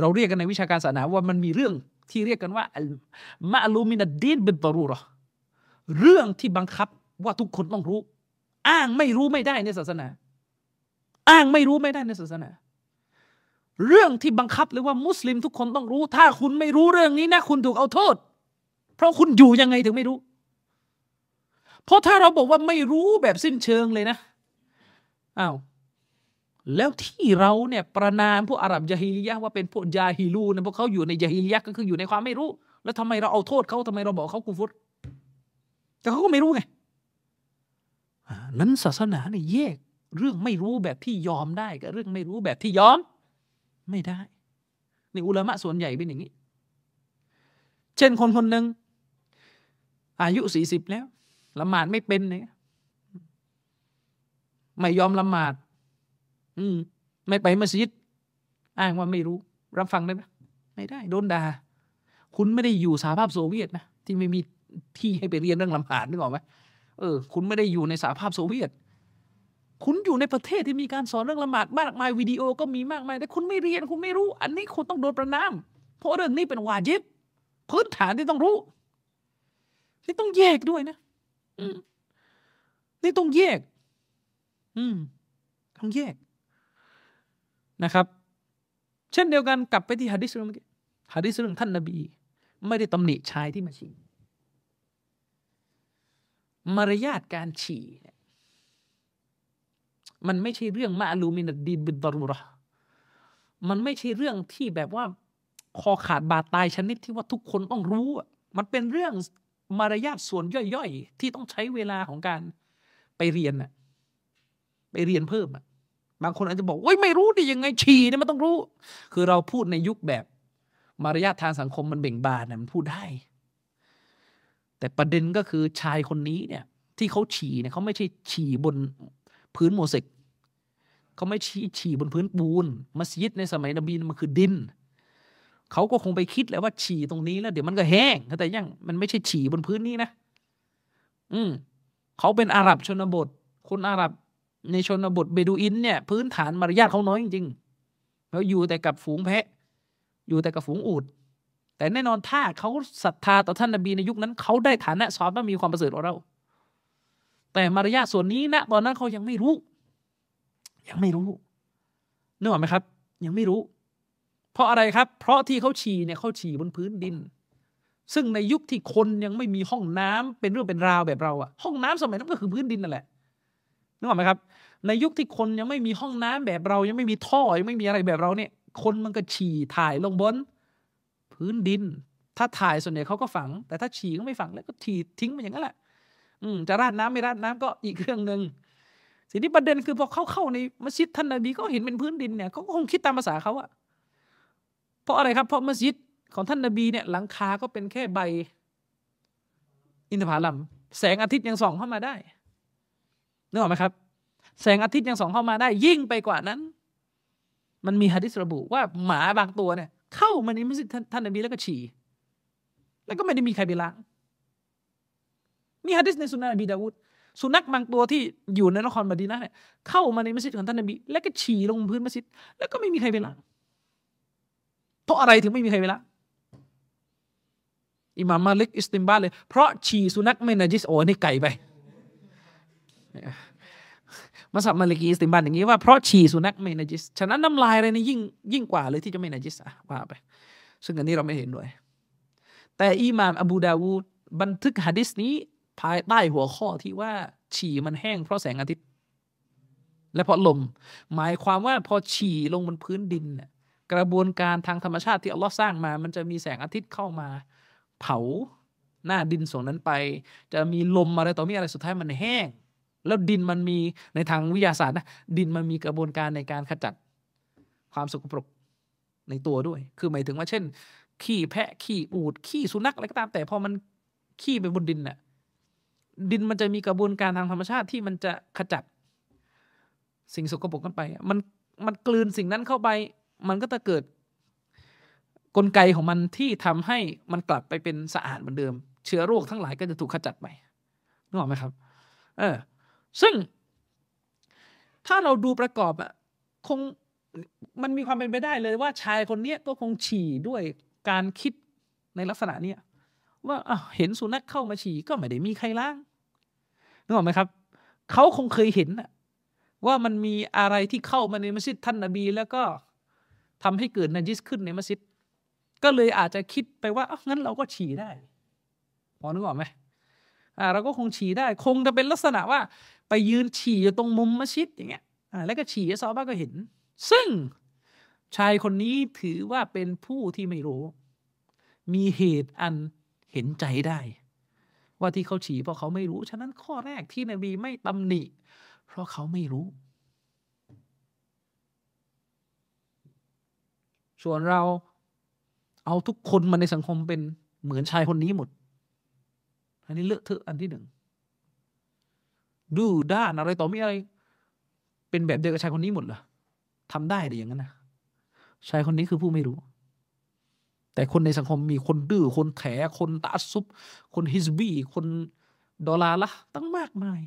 เราเรียกกันในวิชาการศาสนาว่ามันมีเรื่องที่เรียกกันว่ามะลูมินัดดีนเป็นตรูรอเรื่องที่บังคับว่าทุกคนต้องรู้ อ้างไม่รู้ไม่ได้ในศาสนา อ้างไม่รู้ไม่ได้ในศาสนา เรื่องที่บังคับหรือว่ามุสลิมทุกคนต้องรู้ ถ้าคุณไม่รู้เรื่องนี้นะ คุณถูกเอาโทษ เพราะคุณอยู่ยังไงถึงไม่รู้ เพราะถ้าเราบอกว่าไม่รู้แบบสิ้นเชิงเลยนะอ้าวแล้วที่เราเนี่ยประนามพวกอาหรับยาฮิลียะว่าเป็นพวกยาฮิลูนะพวกเขาอยู่ในยาฮิลียะก็คืออยู่ในความไม่รู้ แล้วทำไมเราเอาโทษเขาทำไมเราบอกเขากูฟุตแต่เขาก็ไม่รู้ไง นั้นศาสนาเนี่ยแยกเรื่องไม่รู้แบบที่ยอมได้กับเรื่องไม่รู้แบบที่ยอมไม่ได้นี่อุลามะส่วนใหญ่เป็นอย่างนี้ เช่นคนคนหนึ่งอายุสี่สิบแล้วละหมาดไม่เป็นเนี่ยไม่ยอมละหมาด อืม ไม่ไปมัสยิด อ้างว่าไม่รู้ รับฟังได้ไหมไม่ได้ โดนด่าคุณไม่ได้อยู่สหภาพโซเวียตนะที่ไม่มีที่ให้ไปเรียนเรื่องละหมาดนึกออกไหม เออ คุณไม่ได้อยู่ในสหภาพโซเวียต คุณอยู่ในประเทศที่มีการสอนเรื่องละหมาดมากมายวิดีโอก็มีมากมาย แต่คุณไม่เรียนคุณไม่รู้ อันนี้คุณต้องโดนประนาม เพราะเรื่องนี้เป็นวาจิบพื้นฐานที่ต้องรู้ นี่ต้องแยกด้วยนะนี่ต้องแยก อืม ต้องแยกนะครับ เช่นเดียวกันกลับไปที่ฮะดิษเรื่องเมื่อกี้ฮะดิษเรื่องท่านนบี ไม่ได้ตำหนิชายที่มาฉี่ มารยาทการฉี่เนี่ยมันไม่ใช่เรื่องมาลูมินดีนบินตรุระมันไม่ใช่เรื่องที่แบบว่า คอขาดบาดตายชนิดที่ว่าทุกคนต้องรู้ มันเป็นเรื่องมารยาทส่วนย่อยๆ ที่ต้องใช้เวลาของการไปเรียนน่ะ ไปเรียนเพิ่มอะ บางคนอาจจะบอกว่าไม่รู้ดิยังไงฉี่เนี่ยมันต้องรู้ คือเราพูดในยุคแบบ มารยาททางสังคมมันเบ่งบานนะมันพูดได้ แต่ประเด็นก็คือชายคนนี้เนี่ย ที่เขาฉี่เนี่ยเขาไม่ใช่ฉี่บนพื้นโมเสกเขาไม่ฉี่ฉี่บนพื้นปูน มัสยิดในสมัยนบีมันคือดินเขาก็คงไปคิดแหละว่าฉี่ตรงนี้แล้วเดี๋ยวมันก็แห้งแต่ยังมันไม่ใช่ฉี่บนพื้นนี้นะ อืมเขาเป็นอาหรับชนบท คนอาหรับในชนบทเบดูอินเนี่ย พื้นฐานมารยาทเขาน้อยจริงๆเขาอยู่แต่กับฝูงแพะ อยู่แต่กับฝูงอูด แต่แน่นอนถ้าเขาศรัทธาต่อท่านนบีในยุคนั้นเขาได้ฐานะซอบ้ามีความประเสริฐกว่าเรา แต่มารยาส่วนนี้นะตอนนั้นเขายังไม่รู้ ยังไม่รู้นึกออกไหมครับ ยังไม่รู้ เพราะอะไรครับ เพราะที่เขาฉี่เนี่ยเขาฉี่บนพื้นดิน ซึ่งในยุคที่คนยังไม่มีห้องน้ำเป็นเรื่องเป็นราวแบบเราอะห้องน้ำสมัยนั้นก็คือพื้นดินนั่นแหละนึกออกไหมครับ ในยุคที่คนยังไม่มีห้องน้ำแบบเรา ยังไม่มีท่อยังไม่มีอะไรแบบเราเนี่ย คนมันก็ฉี่ถ่ายลงบน พื้นดิน ถ้าถ่ายส่วนใหญ่เขาก็ฝัง แต่ถ้าฉี่ก็ไม่ฝังแล้วก็ฉี่ทิ้งมันอย่างนั้นแหละอืมจะราดน้ำไม่ราดน้ำก็อีกเรื่องหนึ่งสิ่งที่ประเด็นคือพอเขาเข้าในมัสยิดท่านนบีก็เห็นเป็นพื้นดินเนี่ยเขาก็คงคิดตามภาษาเขาอะเพราะอะไรครับ เพราะมัสยิดของท่านนบีเนี่ยหลังคาก็เป็นแค่ใบ อินทผลัมแสงอาทิตย์ยังส่องเข้ามาได้นึกออกไหมครับ แสงอาทิตย์ยังส่องเข้ามาได้ ยิ่งไปกว่านั้น มันมีฮะดิษระบุว่าหมาบางตัวเนี่ย เข้ามาในมัสยิดท่านนบีแล้วก็ฉี่แล้วก็ไม่ได้มีใครไปล้างมีฮะดิษในสุนนะนบีดาวุฒสุนัขบางตัวที่อยู่ในนครมดีนะเนี่ยเข้ามาในมัสยิดของท่านนบี แล้วก็ฉี่ลงพื้นมัสยิด แล้วก็ไม่มีใครไปล้างเพราะอะไรถึงไม่มีใครไปล้างอิหม่ามมาลิกอิสติมบาเลย เพราะฉี่สุนัขไม่นาจิสโอ้นี่ไก่ไป มาสับมาลิกีสติมบันอย่างนี้ว่าเพราะฉี่สุนัขไม่นจิส ฉะนั้นน้ำลายอะไรนี่ยิ่งยิ่งกว่าเลยที่จะไม่นจิสอะว่าไป ซึ่งอันนี้เราไม่เห็นด้วย แต่อิหม่ามอบูดาวูดบันทึกฮะดิษนี้ภายใต้หัวข้อที่ว่าฉี่มันแห้งเพราะแสงอาทิตย์ และเพราะลม หมายความว่าพอฉี่ลงบนพื้นดินกระบวนการทางธรรมชาติที่อัลลอฮ์สร้างมา มันจะมีแสงอาทิตย์เข้ามา เผาหน้าดินส่วนนั้นไป จะมีลมอะไรต่อมีอะไรสุดท้ายมันแห้ง แล้วดินมันมีในทางวิทยาศาสตร์นะดินมันมีกระบวนการในการขจัดความสกปรกในตัวด้วย คือหมายถึงว่าเช่น ขี้แพะขี้อูดขี้สุนัขอะไรก็ตามแต่พอมันขี้ไปบนดินน่ะดินมันจะมีกระบวนการทางธรรมชาติที่มันจะขจัด สิ่งสกปรกกันไป มันมันกลืนสิ่งนั้นเข้าไป มันก็จะเกิด กลไกของมันที่ทำให้มันกลับไปเป็นสะอาดเหมือนเดิม เชื้อโรคทั้งหลายก็จะถูกขจัดไปนึกออกไหมครับ เออ ซึ่ง ถ้าเราดูประกอบอะคงมันมีความเป็นไปได้เลยว่าชายคนนี้ก็คงฉี่ด้วยการคิดในลักษณะเนี้ยว่าเห็นสุนัขเข้ามาฉี่ก็ไม่ได้มีใครล้างนึกออกไหมครับ เขาคงเคยเห็นว่ามันมีอะไรที่เข้ามาในมัสยิดท่านนบี แล้วก็ทำให้เกิดนัจิสขึ้นในมัสยิดก็เลยอาจจะคิดไปว่างั้นเราก็ฉี่ได้พอนึกออกไหมอ่าเราก็คงฉี่ได้ คงจะเป็นลักษณะว่า ไปยืนฉี่อยู่ตรงมุมมัสยิดอย่างเงี้ยอ่าแล้วก็ฉี่ซอบ้าก็เห็น ซึ่งชายคนนี้ถือว่าเป็นผู้ที่ไม่รู้ มีเหตุอันเห็นใจได้ ว่าที่เขาฉี่เพราะเขาไม่รู้ ฉะนั้นข้อแรกที่นบีไม่ตำหนิ เพราะเขาไม่รู้ ส่วนเราเอาทุกคนมาในสังคมเป็นเหมือนชายคนนี้หมด อันนี้เลอะเทอะอันที่หนึ่ง ดูด้านอะไรต่อมีอะไร เป็นแบบเดียวกับชายคนนี้หมดเหรอทำได้หรืออย่างนั้นนะชายคนนี้คือผู้ไม่รู้ แต่คนในสังคมมีคนดื้อคนแถคนตาซุบคนฮิสบีคนดอลลาร์ละตั้งมากมาย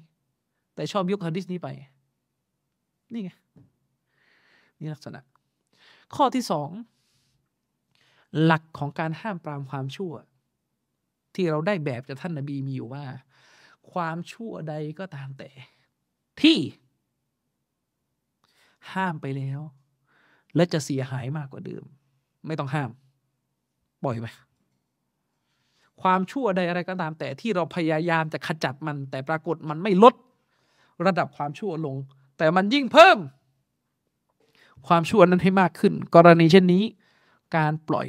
แต่ชอบยกฮะดิษนี้ไป นี่ไง นี่ลักษณะ ข้อที่สองหลักของการห้ามปรามความชั่ว ที่เราได้แบบจากท่านนาบีมีอยู่ว่า ความชั่วใดก็ตามแต่ ที่ ห้ามไปแล้ว และจะเสียหายมากกว่าเดิม ไม่ต้องห้าม ปล่อยไปความชั่วใดอะไรก็ตาม แต่ที่เราพยายามจะขจัดมัน แต่ปรากฏมันไม่ลด ระดับความชั่วลง แต่มันยิ่งเพิ่ม ความชั่วนั้นให้มากขึ้น กรณีเช่นนี้ การปล่อย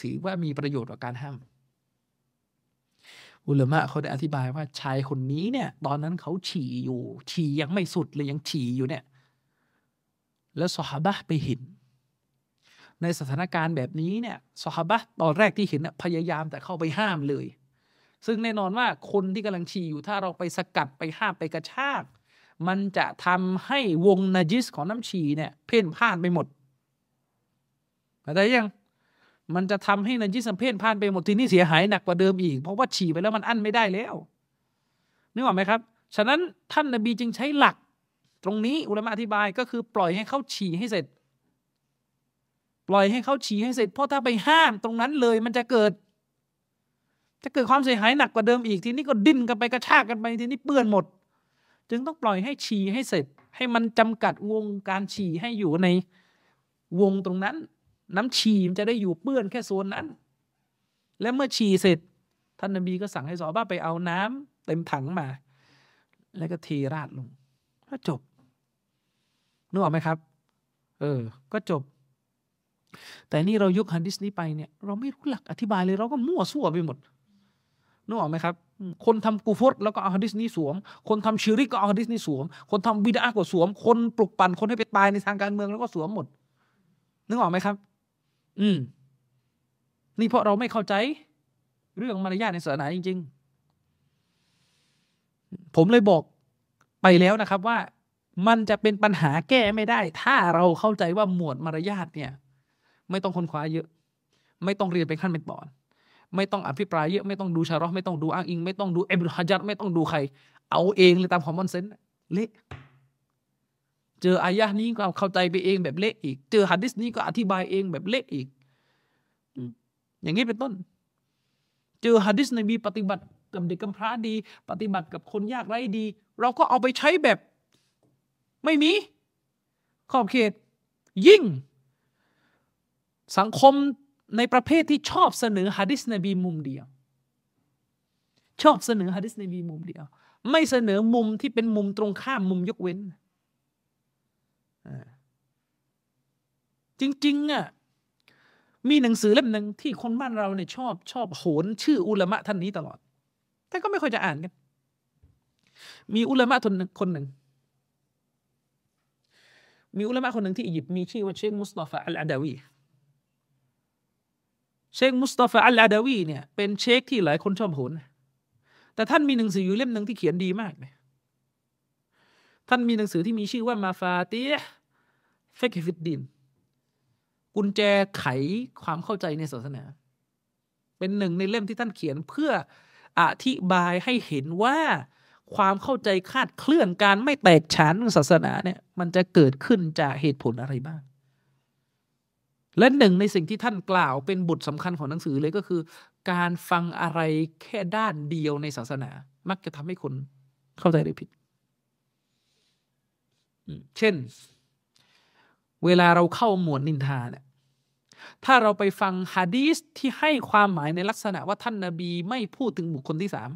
ถือว่ามีประโยชน์ต่อการห้าม อุลมะเขาได้อธิบายว่าชายคนนี้เนี่ย ตอนนั้นเขาฉี่อยู่ ฉี่ยังไม่สุดเลยยังฉี่อยู่เนี่ย แล้วสฮาบะไปเห็น ในสถานการณ์แบบนี้เนี่ยสฮาบะตอนแรกที่เห็นพยายามแต่เข้าไปห้ามเลย ซึ่งแน่นอนว่าคนที่กำลังฉี่อยู่ถ้าเราไปสกัดไปห้ามไปกระชาก มันจะทำให้วงนาจิสของน้ำฉี่เนี่ย เพ่นพ่านไปหมดอะไรยัง มันจะทำให้นาจิสเพ่นพ่านไปหมดทีนี้เสียหายหนักกว่าเดิมอีก เพราะว่าฉี่ไปแล้วมันอั้นไม่ได้แล้วนึกออกไหมครับ ฉะนั้นท่านนบีจึงใช้หลัก ตรงนี้อุลามะอธิบายก็คือปล่อยให้เขาฉี่ให้เสร็จ ปล่อยให้เขาฉี่ให้เสร็จ เพราะถ้าไปห้ามตรงนั้นเลยมันจะเกิด จะเกิดความเสียหายหนักกว่าเดิมอีกทีนี้ก็ดิ้นกันไปกระชากกันไปทีนี้เปื้อนหมด จึงต้องปล่อยให้ฉี่ให้เสร็จ ให้มันจำกัดวงการฉี่ให้อยู่ในวงตรงนั้น น้ำฉี่มันจะได้อยู่เปื้อนแค่โซนนั้น และเมื่อฉี่เสร็จ ท่านนบีก็สั่งให้สอบ้าไปเอาน้ำเต็มถังมา แล้วก็เทราดลงก็จบนึกออกไหมครับ เออ ก็จบ แต่นี่เรายกฮันดิสนี้ไปเนี่ย เราไม่รู้หลักอธิบายเลย เราก็มั่วซั่วไปหมดนึกออกไหมครับ คนทำกูฟตแล้วก็เอาฮันดิสนี้สวม คนทำชิริกก็เอาฮันดิสนี้สวม คนทำบิดาก็สวม คนปลุกปั่นคนให้ไปตายในทางการเมืองแล้วก็สวมหมด นึกออกไหมครับ อืม นี่เพราะเราไม่เข้าใจ เรื่องมารยาทในศาสนาจริง ๆ ผมเลยบอกไปแล้วนะครับว่ามันจะเป็นปัญหาแก้ไม่ได้ ถ้าเราเข้าใจว่าหมวดมารยาทเนี่ย ไม่ต้องค้นคว้าเยอะ ไม่ต้องเรียนไปขั้นเป็นตอน ไม่ต้องอภิปรายเยอะไม่ต้องดูชาร์ลไม่ต้องดูอ้างอิง ไม่ต้องดูเอบิฮัจัดไม่ต้องดูใคร เอาเองเลยตามคอมมอนเซนส์เละ เจออายะนี้ก็เข้าใจไปเองแบบเละอีก เจอฮัดดิสนี้ก็อธิบายเองแบบเละอีก อย่างนี้เป็นต้น เจอฮัดดิสในบีปฏิบัติกับเด็กกำพร้าดี ปฏิบัติกับคนยากไร้ดี เราก็เอาไปใช้แบบ ไม่มี ขอบเขต ยิ่ง สังคมในประเภทที่ชอบเสนอฮะดิษนบีมุมเดียว ชอบเสนอฮะดิษนบีมุมเดียว ไม่เสนอมุมที่เป็นมุมตรงข้ามมุมยกเว้น จริงๆอะมีหนังสือเล่มหนึ่งที่คนบ้านเราเนี่ยชอบชอบโหนชื่ออุลามะท่านนี้ตลอด แต่ก็ไม่ค่อยจะอ่านกัน มีอุลามะคนหนึ่งคนหนึ่ง มีอุลามะคนหนึ่งที่อียิปต์มีชื่อว่าเชคมุสตาฟาอัลอาดาวีเชคมุสตาฟาอัลอาดาวีเนี่ยเป็นเชคที่หลายคนชอบโหนแต่ท่านมีหนังสืออยู่เล่มหนึ่งที่เขียนดีมากเลย ท่านมีหนังสือที่มีชื่อว่าمفاتيح الفقه في الدين กุญแจไขความเข้าใจในศาสนา เป็นหนึ่งในเล่มที่ท่านเขียนเพื่ออธิบายให้เห็นว่าความเข้าใจคลาดเคลื่อนการไม่แตกฉานศาสนาเนี่ย มันจะเกิดขึ้นจากเหตุผลอะไรบ้าง และหนึ่งในสิ่งที่ท่านกล่าวเป็นบทสำคัญของหนังสือเลยก็คือ การฟังอะไรแค่ด้านเดียวในศาสนา มักจะทำให้คนเข้าใจได้ผิด เช่น เวลาเราเข้าหมวดนินทาเนี่ยถ้าเราไปฟังฮะดีสที่ให้ความหมายในลักษณะว่าท่านนาบีไม่พูดถึงบุคคลที่สาม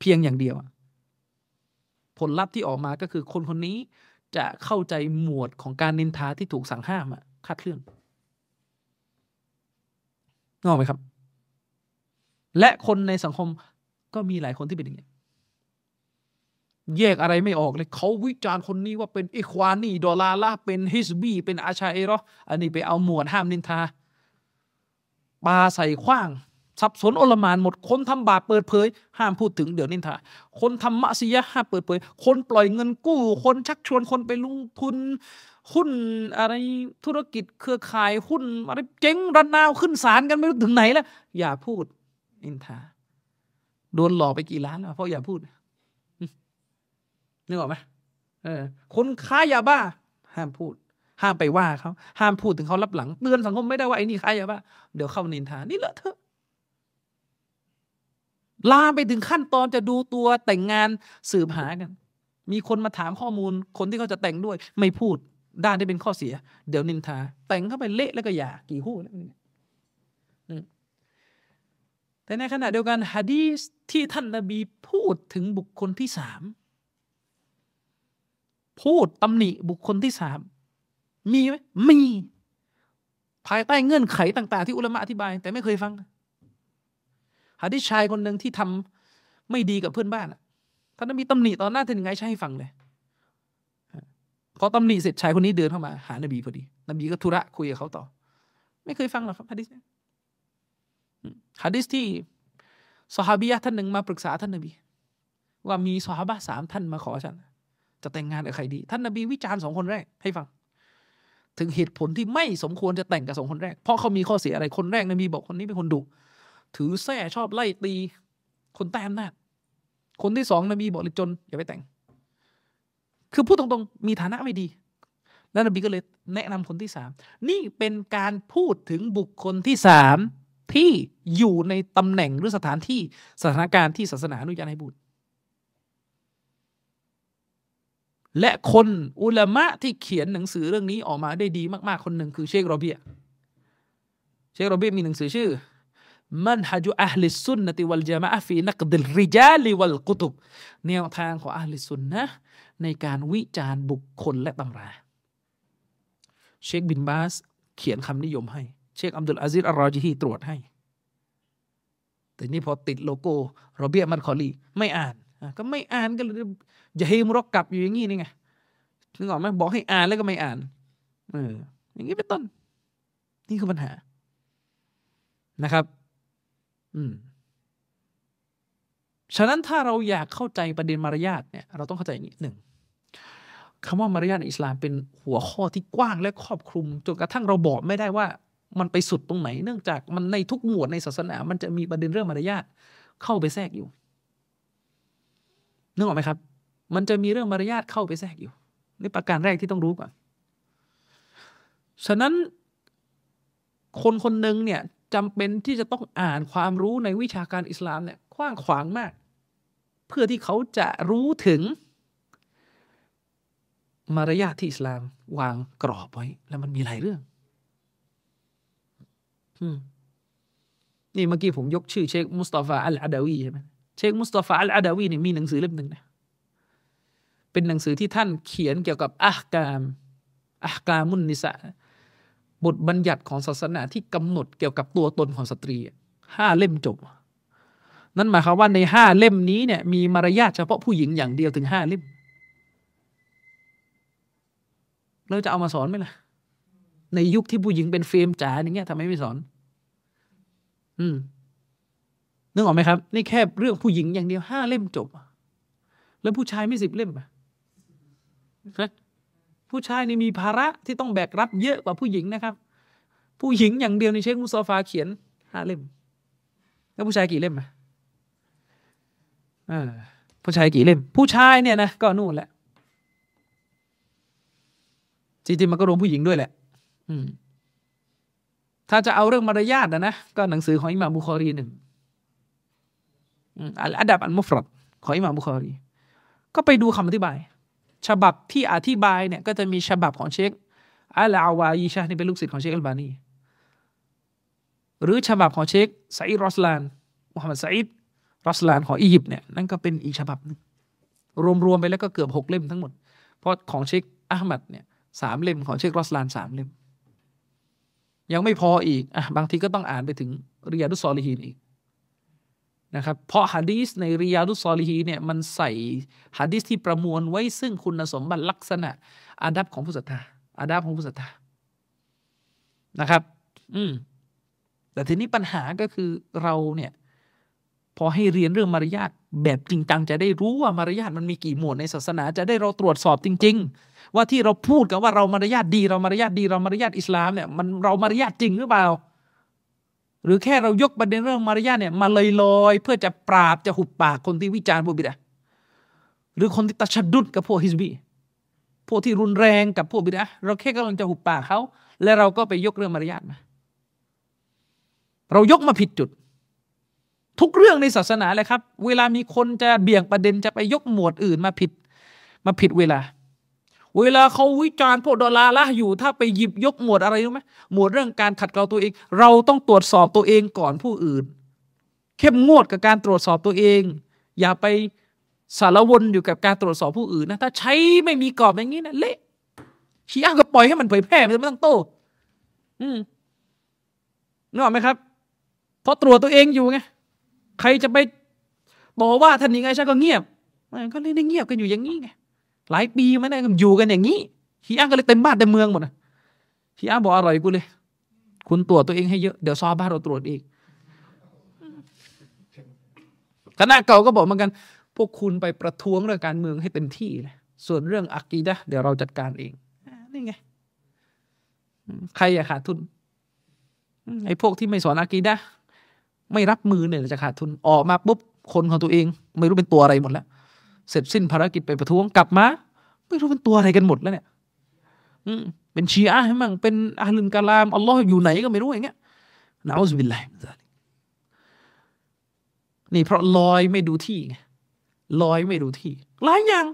เพียงอย่างเดียว ผลลัพธ์ที่ออกมาก็คือคนคนนี้จะเข้าใจหมวดของการนินทาที่ถูกสั่งห้ามอะคาดเคลื่อนงอกไหมครับ และคนในสังคมก็มีหลายคนที่เป็นอย่างนี้ แยกอะไรไม่ออกเลยเขาวิจารณ์คนนี้ว่าเป็นอิควานีดอลาละเป็นฮิสบีเป็นอาชาเอรออันนี้ไปเอาหมวดห้ามนินทาปาใส่ขว้าง สับสนอลมานหมด คนทำบาปเปิดเผย ห้ามพูดถึงเดี๋ยวนินทา คนทำมะซียะห้ามเปิดเผย คนปล่อยเงินกู้ คนชักชวนคนไปลงทุน หุ้นอะไรธุรกิจเครือข่ายหุ้นอะไรเจ๊งรันนาวขึ้นศาลกันไม่รู้ถึงไหนแล้วอย่าพูดนินทา โดนหลอกไปกี่ล้านแล้วเพราะอย่าพูด นึกออกไหมเออ คนค้ายาบ้า ห้ามพูด ห้ามไปว่าเขาห้ามพูดถึงเขารับหลังเตือนสังคมไม่ได้ว่าไอ้นี่ค้ายาบ้าเดี๋ยวเข้านินทานี่เลอะเทอะลาไปถึงขั้นตอนจะดูตัวแต่งงานสืบหากัน มีคนมาถามข้อมูล คนที่เขาจะแต่งด้วย ไม่พูดด้านที่เป็นข้อเสีย เดี๋ยวนินทา แต่งเข้าไปเละแล้วก็หย่ากี่คู่แล้วแต่ในขณะเดียวกันฮะดีสที่ท่านนบีพูดถึงบุคคลที่สาม พูดตำหนิบุคคลที่สามมีไหมมี ภายใต้เงื่อนไขต่าง ๆ ที่อุลามะอธิบาย แต่ไม่เคยฟังหาดิชายคนหนึ่งที่ทำไม่ดีกับเพื่อนบ้านท่านมีตำหนิตอนหน้าท่านยังไงใช่ให้ฟังเลยพอตำหนิเสร็จชายคนนี้เดินเข้ามา หานบีพอดี นบีก็ธุระคุยกับเขาต่อ ไม่เคยฟังหรอกครับฮะดิษฮะดิษที่สฮาบียะท่านหนึ่งมาปรึกษาท่านนบี ว่ามีสฮาบะสามท่านมาขอฉัน จะแต่งงานกับใครดี ท่านนบีวิจารณ์สองคนแรกให้ฟัง ถึงเหตุผลที่ไม่สมควรจะแต่งกับสองคนแรก เพราะเขามีข้อเสียอะไรคนแรกนบีบอกคนนี้เป็นคนดุถือแส้ชอบไล่ตี คนแต้มนาคนที่สองนบีบอกเลยจนอย่าไปแต่ง คือพูดตรงๆ มีฐานะไม่ดี แล้วนบีก็เลยแนะนำคนที่สามนี่เป็นการพูดถึงบุคคลที่สามที่อยู่ในตำแหน่งหรือสถานที่สถานการณ์ที่ศาสนาอนุญาตให้พูด และคนอุลามะที่เขียนหนังสือเรื่องนี้ออกมาได้ดีมาก ๆ คนหนึ่งคือเชคโรเบีย เชคโรเบียมีหนังสือชื่อمنهج أهل السنة والجماعة في نقد الرجال والكتبแนวทางของأهل السنةในการวิจารณ์บุคคลและตำรา เชคบินบาสเขียนคำนิยมให้ เชคอับดุลอาซิซอัลรอจิฮีตรวจให้ แต่นี่พอติดโลโก้โรเบียมัดคอลีไม่อ่าน ก็ไม่อ่านก็เลย จะให้مركبอยู่อย่างนี้นี่ไงนึกออกไหมบอกให้อ่านแล้วก็ไม่อ่าน เออ อย่างนี้เป็นต้น นี่คือปัญหานะครับ อืม ฉะนั้นถ้าเราอยากเข้าใจประเด็นมารยาทเนี่ย เราต้องเข้าใจอย่างนี้หนึ่งคำว่ามารยาทในอิสลามเป็นหัวข้อที่กว้างและครอบคลุมจนกระทั่งเราบอกไม่ได้ว่า มันไปสุดตรงไหน เนื่องจากมันในทุกหมวดในศาสนา มันจะมีประเด็นเรื่องมารยาทเข้าไปแทรกอยู่นึกออกไหมครับ มันจะมีเรื่องมารยาทเข้าไปแทรกอยู่นี่ประการแรกที่ต้องรู้ก่อน ฉะนั้นคนคนหนึ่งเนี่ยจำเป็นที่จะต้องอ่านความรู้ในวิชาการอิสลามเนี่ยกว้างขวางมาก เพื่อที่เขาจะรู้ถึง มารยาทที่อิสลามวางกรอบไว้ แล้วมันมีหลายเรื่องนี่เมื่อกี้ผมยกชื่อเชคมุสตาฟาอัลอาดาวีใช่ไหมเชคมุสตาฟาอัลอาดาวีเนี่ยมีหนังสือเล่มหนึ่งนะ เป็นหนังสือที่ท่านเขียนเกี่ยวกับอักกามอักกามุนนิสะบทบัญญัติของศาสนาที่กำหนดเกี่ยวกับตัวตนของสตรีห้าเล่มจบ นั่นหมายความว่าในห้าเล่มนี้เนี่ยมีมารยาทเฉพาะผู้หญิงอย่างเดียวถึงห้าเล่ม เราจะเอามาสอนไหมล่ะ ในยุคที่ผู้หญิงเป็นเฟรมจ๋าอย่างเงี้ยทำไมไม่สอน อืมนึกออกไหมครับ นี่แค่เรื่องผู้หญิงอย่างเดียวห้าเล่มจบ แล้วผู้ชายไม่สิบเล่มอะ ผู้ชายนี่มีภาระที่ต้องแบกรับเยอะกว่าผู้หญิงนะครับ ผู้หญิงอย่างเดียวในเชคมุสฟาเขียนห้าเล่ม แล้วผู้ชายกี่เล่มอะผู้ชายกี่เล่ม ผู้ชายเนี่ยนะก็นู่นแหละจริงๆมันก็รวมผู้หญิงด้วยแหละ อืม ถ้าจะเอาเรื่องมารยาทนะนะ ก็หนังสือของอิหม่ามบุคอรีหนึ่งอัลอาดับอัลมุฟรดของอิหม่ามบุคอรี ก็ไปดูคำอธิบาย ฉบับที่อธิบายเนี่ยก็จะมีฉบับของเชคอัลอาวายีชานี่เป็นลูกศิษย์ของเชคอัลบานีหรือฉบับของเชคไซด์รอสลานมุฮัมมัดไซด์รอสลานของอียิปต์เนี่ยนั่นก็เป็นอีกฉบับนึงรวมๆไปแล้วก็เกือบหกเล่มทั้งหมด เพราะของเชคอัลมัดเนี่ยสามเล่มของเชครอสลานสามเล่ม ยังไม่พออีกอะบางทีก็ต้องอ่านไปถึงเริยาดุสซอลิฮีนอีก นะครับเพราะฮะดีสในริยาดุสซอลิฮีเนี่ยมันใส่ฮะดีสที่ประมวลไว้ซึ่งคุณสมบัติลักษณะอาดับของผู้ศรัทธาอาดับของผู้ศรัทธานะครับ อืมแต่ทีนี้ปัญหาก็คือเราเนี่ย พอให้เรียนเรื่องมารยาทแบบจริงจังจะได้รู้ว่ามารยาทมันมีกี่หมวดในศาสนา จะได้เราตรวจสอบจริง ๆ ว่าที่เราพูดกันว่าเรามารยาทดี เรามารยาทดีเรามารยาทอิสลามเนี่ยมันเรามารยาทจริงหรือเปล่า หรือแค่เรายกประเด็นเรื่องมารยาทเนี่ยมาเลยลอยเพื่อจะปราบจะหุบปากคนที่วิจารณ์ผู้บิดาหรือคนที่ตัชดุดกับพวกฮิสบีพวกที่รุนแรงกับพวกบิดาเราแค่กำลังจะหุบปากเขา และเราก็ไปยกเรื่องมารยาทมาเรายกมาผิดจุด ทุกเรื่องในศาสนาเลยครับ เวลามีคนจะเบี่ยงประเด็นจะไปยกหมวดอื่นมาผิด มาผิดเวลา เวลาเขาวิจารณ์พวกดอลลาร์ละอยู่ถ้าไปหยิบยกหมวดอะไรรู้ไหมหมวดเรื่องการขัดเกลาตัวเอง เราต้องตรวจสอบตัวเองก่อนผู้อื่น เข้มงวดกับการตรวจสอบตัวเอง อย่าไปสารวนอยู่กับการตรวจสอบผู้อื่นนะถ้าใช้ไม่มีกรอบอย่างนี้นะเละชี้อ้างก็ปล่อยให้มันเผยแพร่ไม่ต้องโต้อืมนึกออกไหมครับเพราะตรวจตัวเองอยู่ไงใครจะไปบอกว่าท่านยังไงฉันก็เงียบก็เลยได้เงียบกันอยู่อย่างนี้ไง หลายปีมาได้อยู่กันอย่างนี้ชีอะก็เลยเต็มบ้านเต็มเมืองหมดนะชีอะบอกอร่อยกูเลย คุณตรวจตัวเองให้เยอะ เดี๋ยวซอบ้านเราตรวจอีกคณะเก่าก็บอกเหมือนกัน พวกคุณไปประท้วงเรื่องการเมืองให้เต็มที่เลยส่วนเรื่องอักีดะเดี๋ยวเราจัดการเองนี่ไง ใครอยากขาดทุนไอ้พวกที่ไม่สอนอากีดะไม่รับมือเนี่ยจะขาดทุนออกมาปุ๊บคนของตัวเอง ไม่รู้เป็นตัวอะไรหมดแล้ว เสร็จสิ้นภารกิจไปประท้วงกลับมา ไม่รู้เป็นตัวอะไรกันหมดแล้วเนี่ยอืมเป็นชีอะให้มั่งเป็นอาลุนกาลามอัลลอฮ์อยู่ไหนก็ไม่รู้อย่างเงี้ยนะอุบิลลาฮินี่เพราะลอยไม่ดูที่ไงลอยไม่ดูที่หลายอย่าง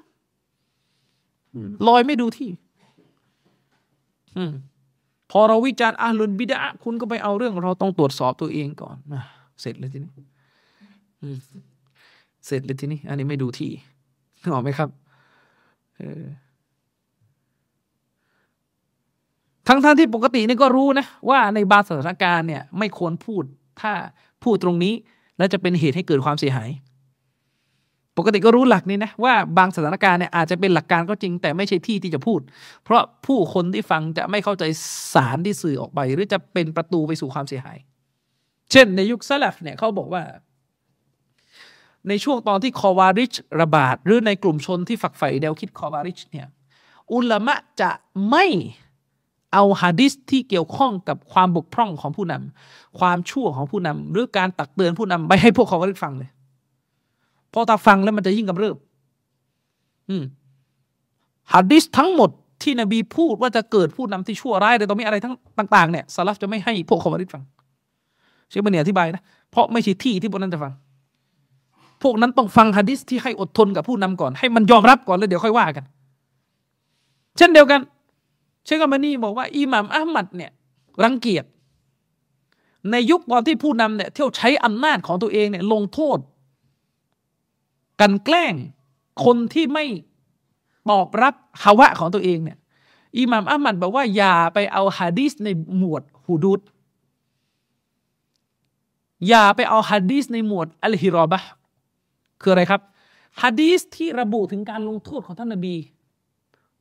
ลอยไม่ดูที่ อืมพอเราวิจารณ์อาลุนบิดาคุณก็ไปเอาเรื่อง เราต้องตรวจสอบตัวเองก่อนนะเสร็จเลยทีนี้เสร็จเลยทีนี้ อันนี้ไม่ดูที่ นึกออกไหมครับทั้งท่านที่ปกตินี่ก็รู้นะ ว่าในบางสถานการณ์เนี่ยไม่ควรพูดถ้าพูดตรงนี้ แล้วจะเป็นเหตุให้เกิดความเสียหาย ปกติก็รู้หลักนี้นะว่าบางสถานการณ์เนี่ยอาจจะเป็นหลักการก็จริง แต่ไม่ใช่ที่ที่จะพูด เพราะผู้คนที่ฟังจะไม่เข้าใจสารที่สื่อออกไป หรือจะเป็นประตูไปสู่ความเสียหาย เช่น ในยุคซาลฟเนี่ยเขาบอกว่า ในช่วงตอนที่คอวาริชระบาด หรือในกลุ่มชนที่ฝักใฝ่แนวคิดคอวาริชเนี่ยอุลามะจะไม่เอาฮะดิษที่เกี่ยวข้องกับความบกพร่องของผู้นำความชั่วของผู้นำหรือการตักเตือนผู้นำไปให้พวกคอวาริชฟังเลยพอตาฟังแล้วมันจะยิ่งกำเริบอืมฮะดิษทั้งหมดที่นบีพูดว่าจะเกิดผู้นำที่ชั่วร้ายหรือต้องมีอะไรทั้งต่าง ๆ เนี่ยซาลฟจะไม่ให้พวกคอวาริชฟังเชคบันเนียอธิบายนะเพราะไม่ใช่ที่ที่พวกนั้นจะฟัง พวกนั้นต้องฟังฮะดิษที่ให้อดทนกับผู้นำก่อน ให้มันยอมรับก่อนแล้วเดี๋ยวค่อยว่ากัน เช่นเดียวกัน เชคบันนีบอกว่าอิหม่ามอัลมัดเนี่ยรังเกียจในยุคตอนที่ผู้นำเนี่ยเที่ยวใช้อำนาจของตัวเองเนี่ยลงโทษ กันแกล้งคนที่ไม่ตอบรับฮาวะของตัวเองเนี่ยอิหม่ามอัมมัดบอกว่าอย่าไปเอาฮะดีษในหมวดฮูดูดอย่าไปเอาฮะดีษในหมวดอัลฮิรอบะ คืออะไรครับฮะดีษที่ระบุถึงการลงโทษของท่านนบี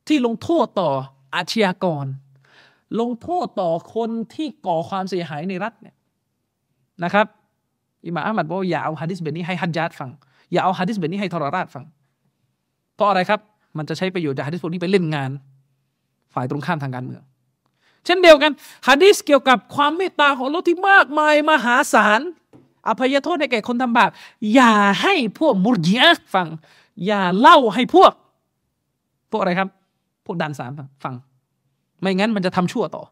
ที่ลงโทษต่ออาชญากร ลงโทษต่อคนที่ก่อความเสียหายในรัฐเนี่ยนะครับอิหม่ามอัมมัดบอกอย่าเอาฮะดีษแบบนี้ให้ฮัจญาตฟัง อย่าเอาฮะดีษแบบนี้ให้ทรราชฟัง เพราะอะไรครับ มันจะใช้ประโยชน์จากฮะดีษพวกนี้ไปเล่นงาน ฝ่ายตรงข้ามทางการเมือง เช่นเดียวกันฮะดีษเกี่ยวกับความเมตตาของเราที่มากมายมหาศาล อภัยโทษให้แก่คนทำบาป อย่าให้พวกมุรจิอะฟัง อย่าเล่าให้พวก พวกอะไรครับ พวกดันสามฟัง ไม่งั้นมันจะทำชั่วต่อ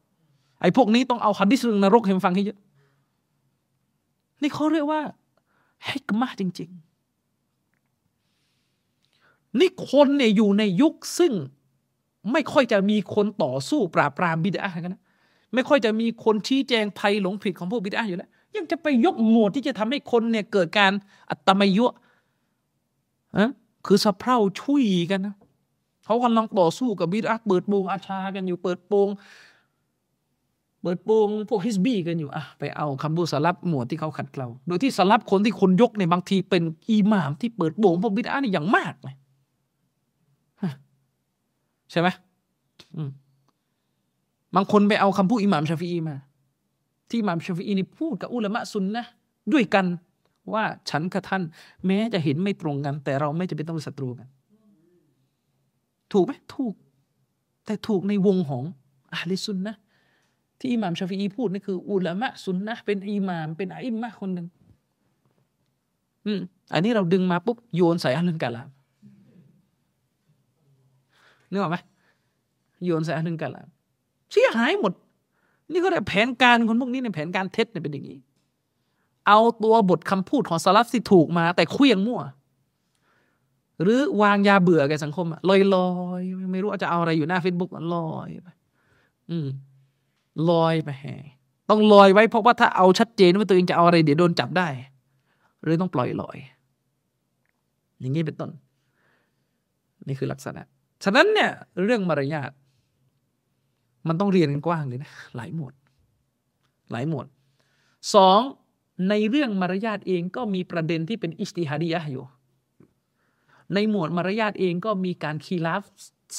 ไอ้พวกนี้ต้องเอาฮัดดิสเรื่องนรกให้มันฟังให้เยอะ นี่เขาเรียกว่าฮิกมาจริง ๆ นี่คนเนี่ยอยู่ในยุคซึ่งไม่ค่อยจะมีคนต่อสู้ปราบปรามบิดากันนะ ไม่ค่อยจะมีคนชี้แจงภัยหลงผิดของพวกบิดาอยู่แล้ว ยังจะไปยกหมวดที่จะทำให้คนเนี่ยเกิดการอัตมยุอะคือสะเพร่าชุยกันนะเขากำลังต่อสู้กับบิดาเปิดโปงอาชากันอยู่เปิดโปงเปิดโปงพวกฮิสบี้กันอยู่อะไปเอาคำบูสลับหมวดที่เขาขัดเกลาโดยที่สลับคนที่คนยกเนี่ยบางทีเป็นอิหม่ามที่เปิดโปงพวกบิดานี่อย่างมากเลยใช่ไหมบางคนไปเอาคำพูดอิหม่ามชาฟีมา ที่มามชฟีนี่พูดกับอุลามะซุนนะด้วยกันว่าฉันกับท่าน แม้จะเห็นไม่ตรงกัน แต่เราไม่จะเป็นต้องเป็นศัตรูกัน ถูกไหมถูก แต่ถูกในวงของอาลิซุนนะที่อิหม่ามชาฟีอีพูดนี่คืออุลามะซุนนะเป็นอิหม่ามเป็นอิมมะคนหนึ่งอืมอันนี้เราดึงมาปุ๊บโยนใส่อัลลุนกาลามนึกออกไหมโยนใส่أهل الكلامเสียหายหมด นี่ก็ได้แผนการคนพวกนี้ในแผนการเท็จเนี่ยเป็นอย่างนี้ เอาตัวบทคำพูดของสลัฟที่ถูกมา แต่เคลี้ยงมั่ว หรือวางยาเบื่อแก่สังคมลอยลอยไม่รู้จะเอาอะไรอยู่หน้าเฟซบุ๊กลอยไปอืมลอยไปแหต้องลอยไว้เพราะว่าถ้าเอาชัดเจนว่าตัวเองจะเอาอะไรเดี๋ยวโดนจับได้ หรือต้องปล่อยลอย อย่างนี้เป็นต้น นี่คือลักษณะ ฉะนั้นเนี่ย เรื่องมารยาท มันต้องเรียนกันกว้างเลยนะ หลายหมวด หลายหมวดสองในเรื่องมารยาทเองก็มีประเด็นที่เป็นอิสติฮาดียะอยู่ ในหมวดมารยาทเองก็มีการคีราฟ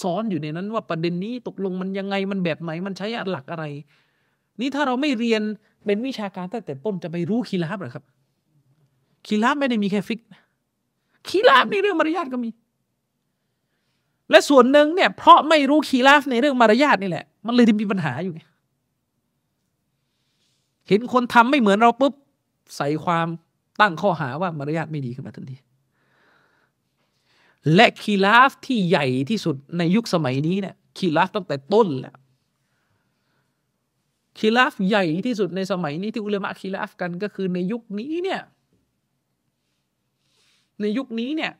ซ้อนอยู่ในนั้นว่าประเด็นนี้ตกลงมันยังไงมันแบบไหนมันใช้หลักอะไร นี่ถ้าเราไม่เรียนเป็นวิชาการตั้งแต่ต้นจะไปรู้คีราฟหรอครับคีราฟไม่ได้มีแค่ฟิกคีราฟในเรื่องมารยาทก็มี และส่วนหนึ่งเนี่ยเพราะไม่รู้คีราฟในเรื่องมารยาทนี่แหละมันเลยมีปัญหาอยู่ไงเห็นคนทำไม่เหมือนเราปุ๊บใส่ความตั้งข้อหาว่ามารยาทไม่ดีขึ้นมาทันทีและคีลาฟที่ใหญ่ที่สุดในยุคสมัยนี้เนี่ยคีลาฟตั้งแต่ต้นแล้วคีลาฟใหญ่ที่สุดในสมัยนี้ที่อุลามะคีลาฟกันก็คือในยุคนี้เนี่ยในยุคนี้เนี่ย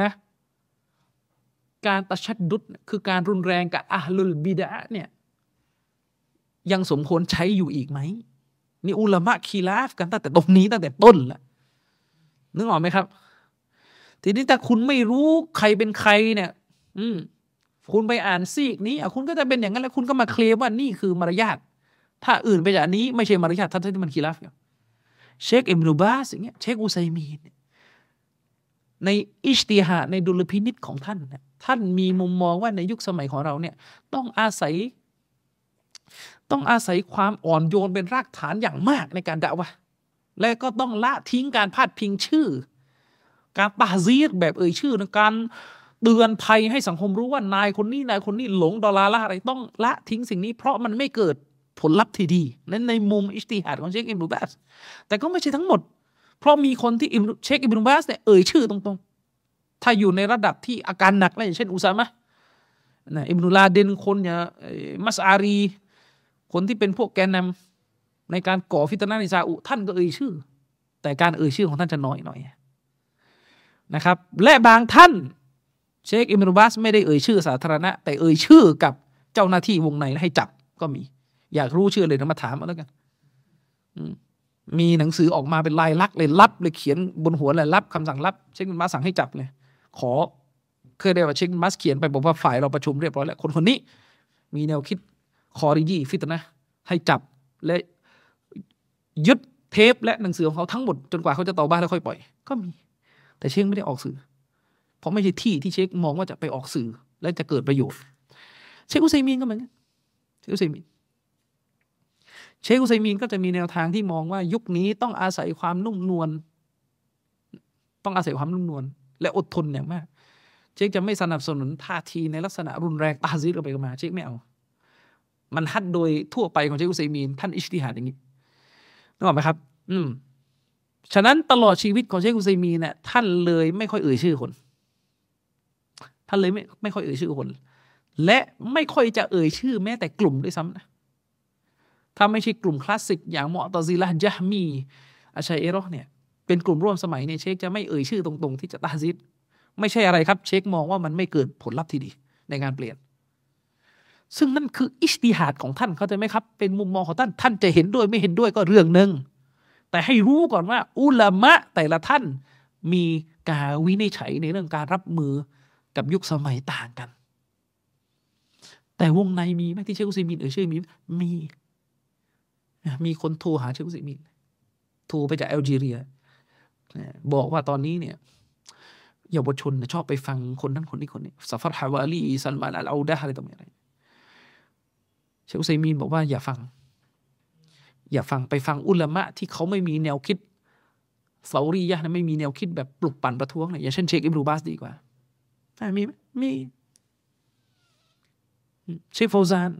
นะ การตะชัดดุดคือการรุนแรงกับอัลลุลบิดะเนี่ยยังสมควรใช้อยู่อีกไหมนี่อุลามะคีลาฟกันตั้งแต่ตรงนี้ตั้งแต่ต้นแล้วนึกออกไหมครับ ทีนี้ถ้าคุณไม่รู้ใครเป็นใครเนี่ย อืม คุณไปอ่านซีกนี้อะคุณก็จะเป็นอย่างนั้นแล้ว คุณก็มาเคลมว่านี่คือมารยาทถ้าอื่นไปจากนี้ไม่ใช่มารยาทท่านที่มันخلافเชคอิบนูบาสอย่างเงี้ยเชคอุไซมีนในاجتهادในดุลยพินิจของท่านเนี่ย ท่านมีมุมมองว่าในยุคสมัยของเราเนี่ยต้องอาศัย ต้องอาศัยความอ่อนโยนเป็นรากฐานอย่างมากในการด่าวะและก็ต้องละทิ้งการพาดพิงชื่อ การตาซีดแบบเอ่ยชื่อในการเตือนภัยให้สังคมรู้ว่านายคนนี้นายคนนี้หลงดอลลาร์ละอะไรต้องละทิ้งสิ่งนี้เพราะมันไม่เกิดผลลัพธ์ที่ดี นั้นในมุมอิสติฮัดของเชคอิบนุบาสแต่ก็ไม่ใช่ทั้งหมด เพราะมีคนที่เชคอิบนุบาสเนี่ยเอ่ยชื่อตรง ถ้าอยู่ในระดับที่อาการหนักนะอย่างเช่นอุซามะนะอิบนุลาเดนคนเนี่ยมัสอารี คนที่เป็นพวกแกนนำในการก่อฟิตนาในซาอุ ท่านก็เอ่ยชื่อ แต่การเอ่ยชื่อของท่านจะน้อยหน่อยนะครับ และบางท่าน เชคอิมรุบัสไม่ได้เอ่ยชื่อสาธารณะ แต่เอ่ยชื่อกับเจ้าหน้าที่วงในให้จับก็มี อยากรู้ชื่อเลยนะมาถามมาแล้วกันมีหนังสือออกมาเป็นลายลักษณ์เลยรับเลยเขียนบนหัวเลยรับคำสั่งรับ เชคบินบัสสั่งให้จับเลย ขอเคยได้ว่าเช็คบินบัสเขียนไปบอกว่าฝ่ายเราประชุมเรียบร้อยแล้วคนคนนี้ มีแนวคิดคอริยีฟิตนะ ให้จับและยึดเทปและหนังสือของเขาทั้งหมดจนกว่าเขาจะต่อบ้านแล้วค่อยปล่อย ก็มี แต่เช็คไม่ได้ออกสื่อ เพราะไม่ใช่ที่ที่เช็คมองว่าจะไปออกสื่อ และจะเกิดประโยชน์ เชคอุซัยมีนก็เหมือนกันเชคอุซัยมีนเชคอุซัยมีนก็จะมีแนวทางที่มองว่ายุคนี้ต้องอาศัยความนุ่มนวลต้องอาศัยความนุ่มนวล และอดทนอย่างมาก เชคจะไม่สนับสนุนท่าทีในลักษณะรุนแรงตาซิดกันไปกันมา เชคไม่เอา มันฮัดโดยทั่วไปของเชคอุซัยมีนท่านอิสติฮัดอย่างนี้นึกออกไหมครับ อืมฉะนั้นตลอดชีวิตของเชคอุซัยมีนเนี่ยท่านเลยไม่ค่อยเอ่ยชื่อคน ท่านเลยไม่ไม่ค่อยเอ่ยชื่อคน และไม่ค่อยจะเอ่ยชื่อแม้แต่กลุ่มด้วยซ้ำนะถ้าไม่ใช่กลุ่มคลาสสิกอย่างมอตซิละจามีอาชัยเอรอเนี่ย เป็นกลุ่มร่วมสมัยเนี่ยเชคจะไม่เอ่ยชื่อตรงๆ ที่จะตาซิดไม่ใช่อะไรครับ เชคมองว่ามันไม่เกิดผลลัพธ์ที่ดีในการเปลี่ยน ซึ่งนั่นคือاجتهادของท่านเข้าใจไหมครับ เป็นมุมมองของท่านท่านจะเห็นด้วยไม่เห็นด้วยก็เรื่องหนึ่งแต่ให้รู้ก่อนว่า อุลามะแต่ละท่านมีการวินิจฉัยในเรื่องการรับมือกับยุคสมัยต่างกัน แต่วงในมีไหมที่เชคอุซิมินเอ่ยชื่อมีมี มีคนโทรหาเชคอุซิมินโทรไปจากแอลจีเรีย บอกว่าตอนนี้เนี่ยเยาวชนชอบไปฟังคนนั้นคนนี้คนนี้ซาฟัรฮาวาซัลมานอัลเอาดะอะไรต่างๆอะไรเชคอุซัยมีนบอกว่าอย่าฟัง อย่าฟังไปฟังอุลามะที่เขาไม่มีแนวคิดثوريةนะไม่มีแนวคิดแบบปลุกปั่นประท้วงเนี่ยอย่างเช่นเชคอิบนูบาสดีกว่ามีไหมมีเชคโฟซาน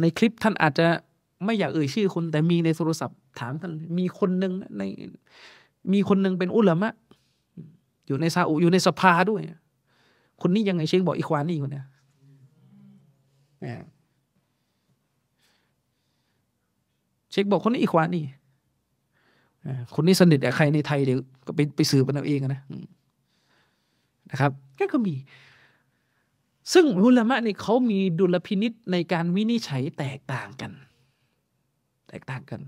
ในคลิปท่านอาจจะไม่อยากเอ่ยชื่อคนแต่มีในโทรศัพท์ ถามท่านมีคนหนึ่งในมีคนหนึ่งเป็นอุลามะอยู่ในซาอุอยู่ในสภาด้วย คนนี้ยังไงเชคบอกอีควานนี่คนเนี้ยเชคบอกคนนี้อีควานนี่คนนี้สนิทกับใครในไทยเดี๋ยวก็ไปไปสืบกันเอาเองนะนะครับก็มี ซึ่งอุลามะนี่เขามีดุลพินิษในการวินิจฉัยแตกต่างกัน แตกต่างกัน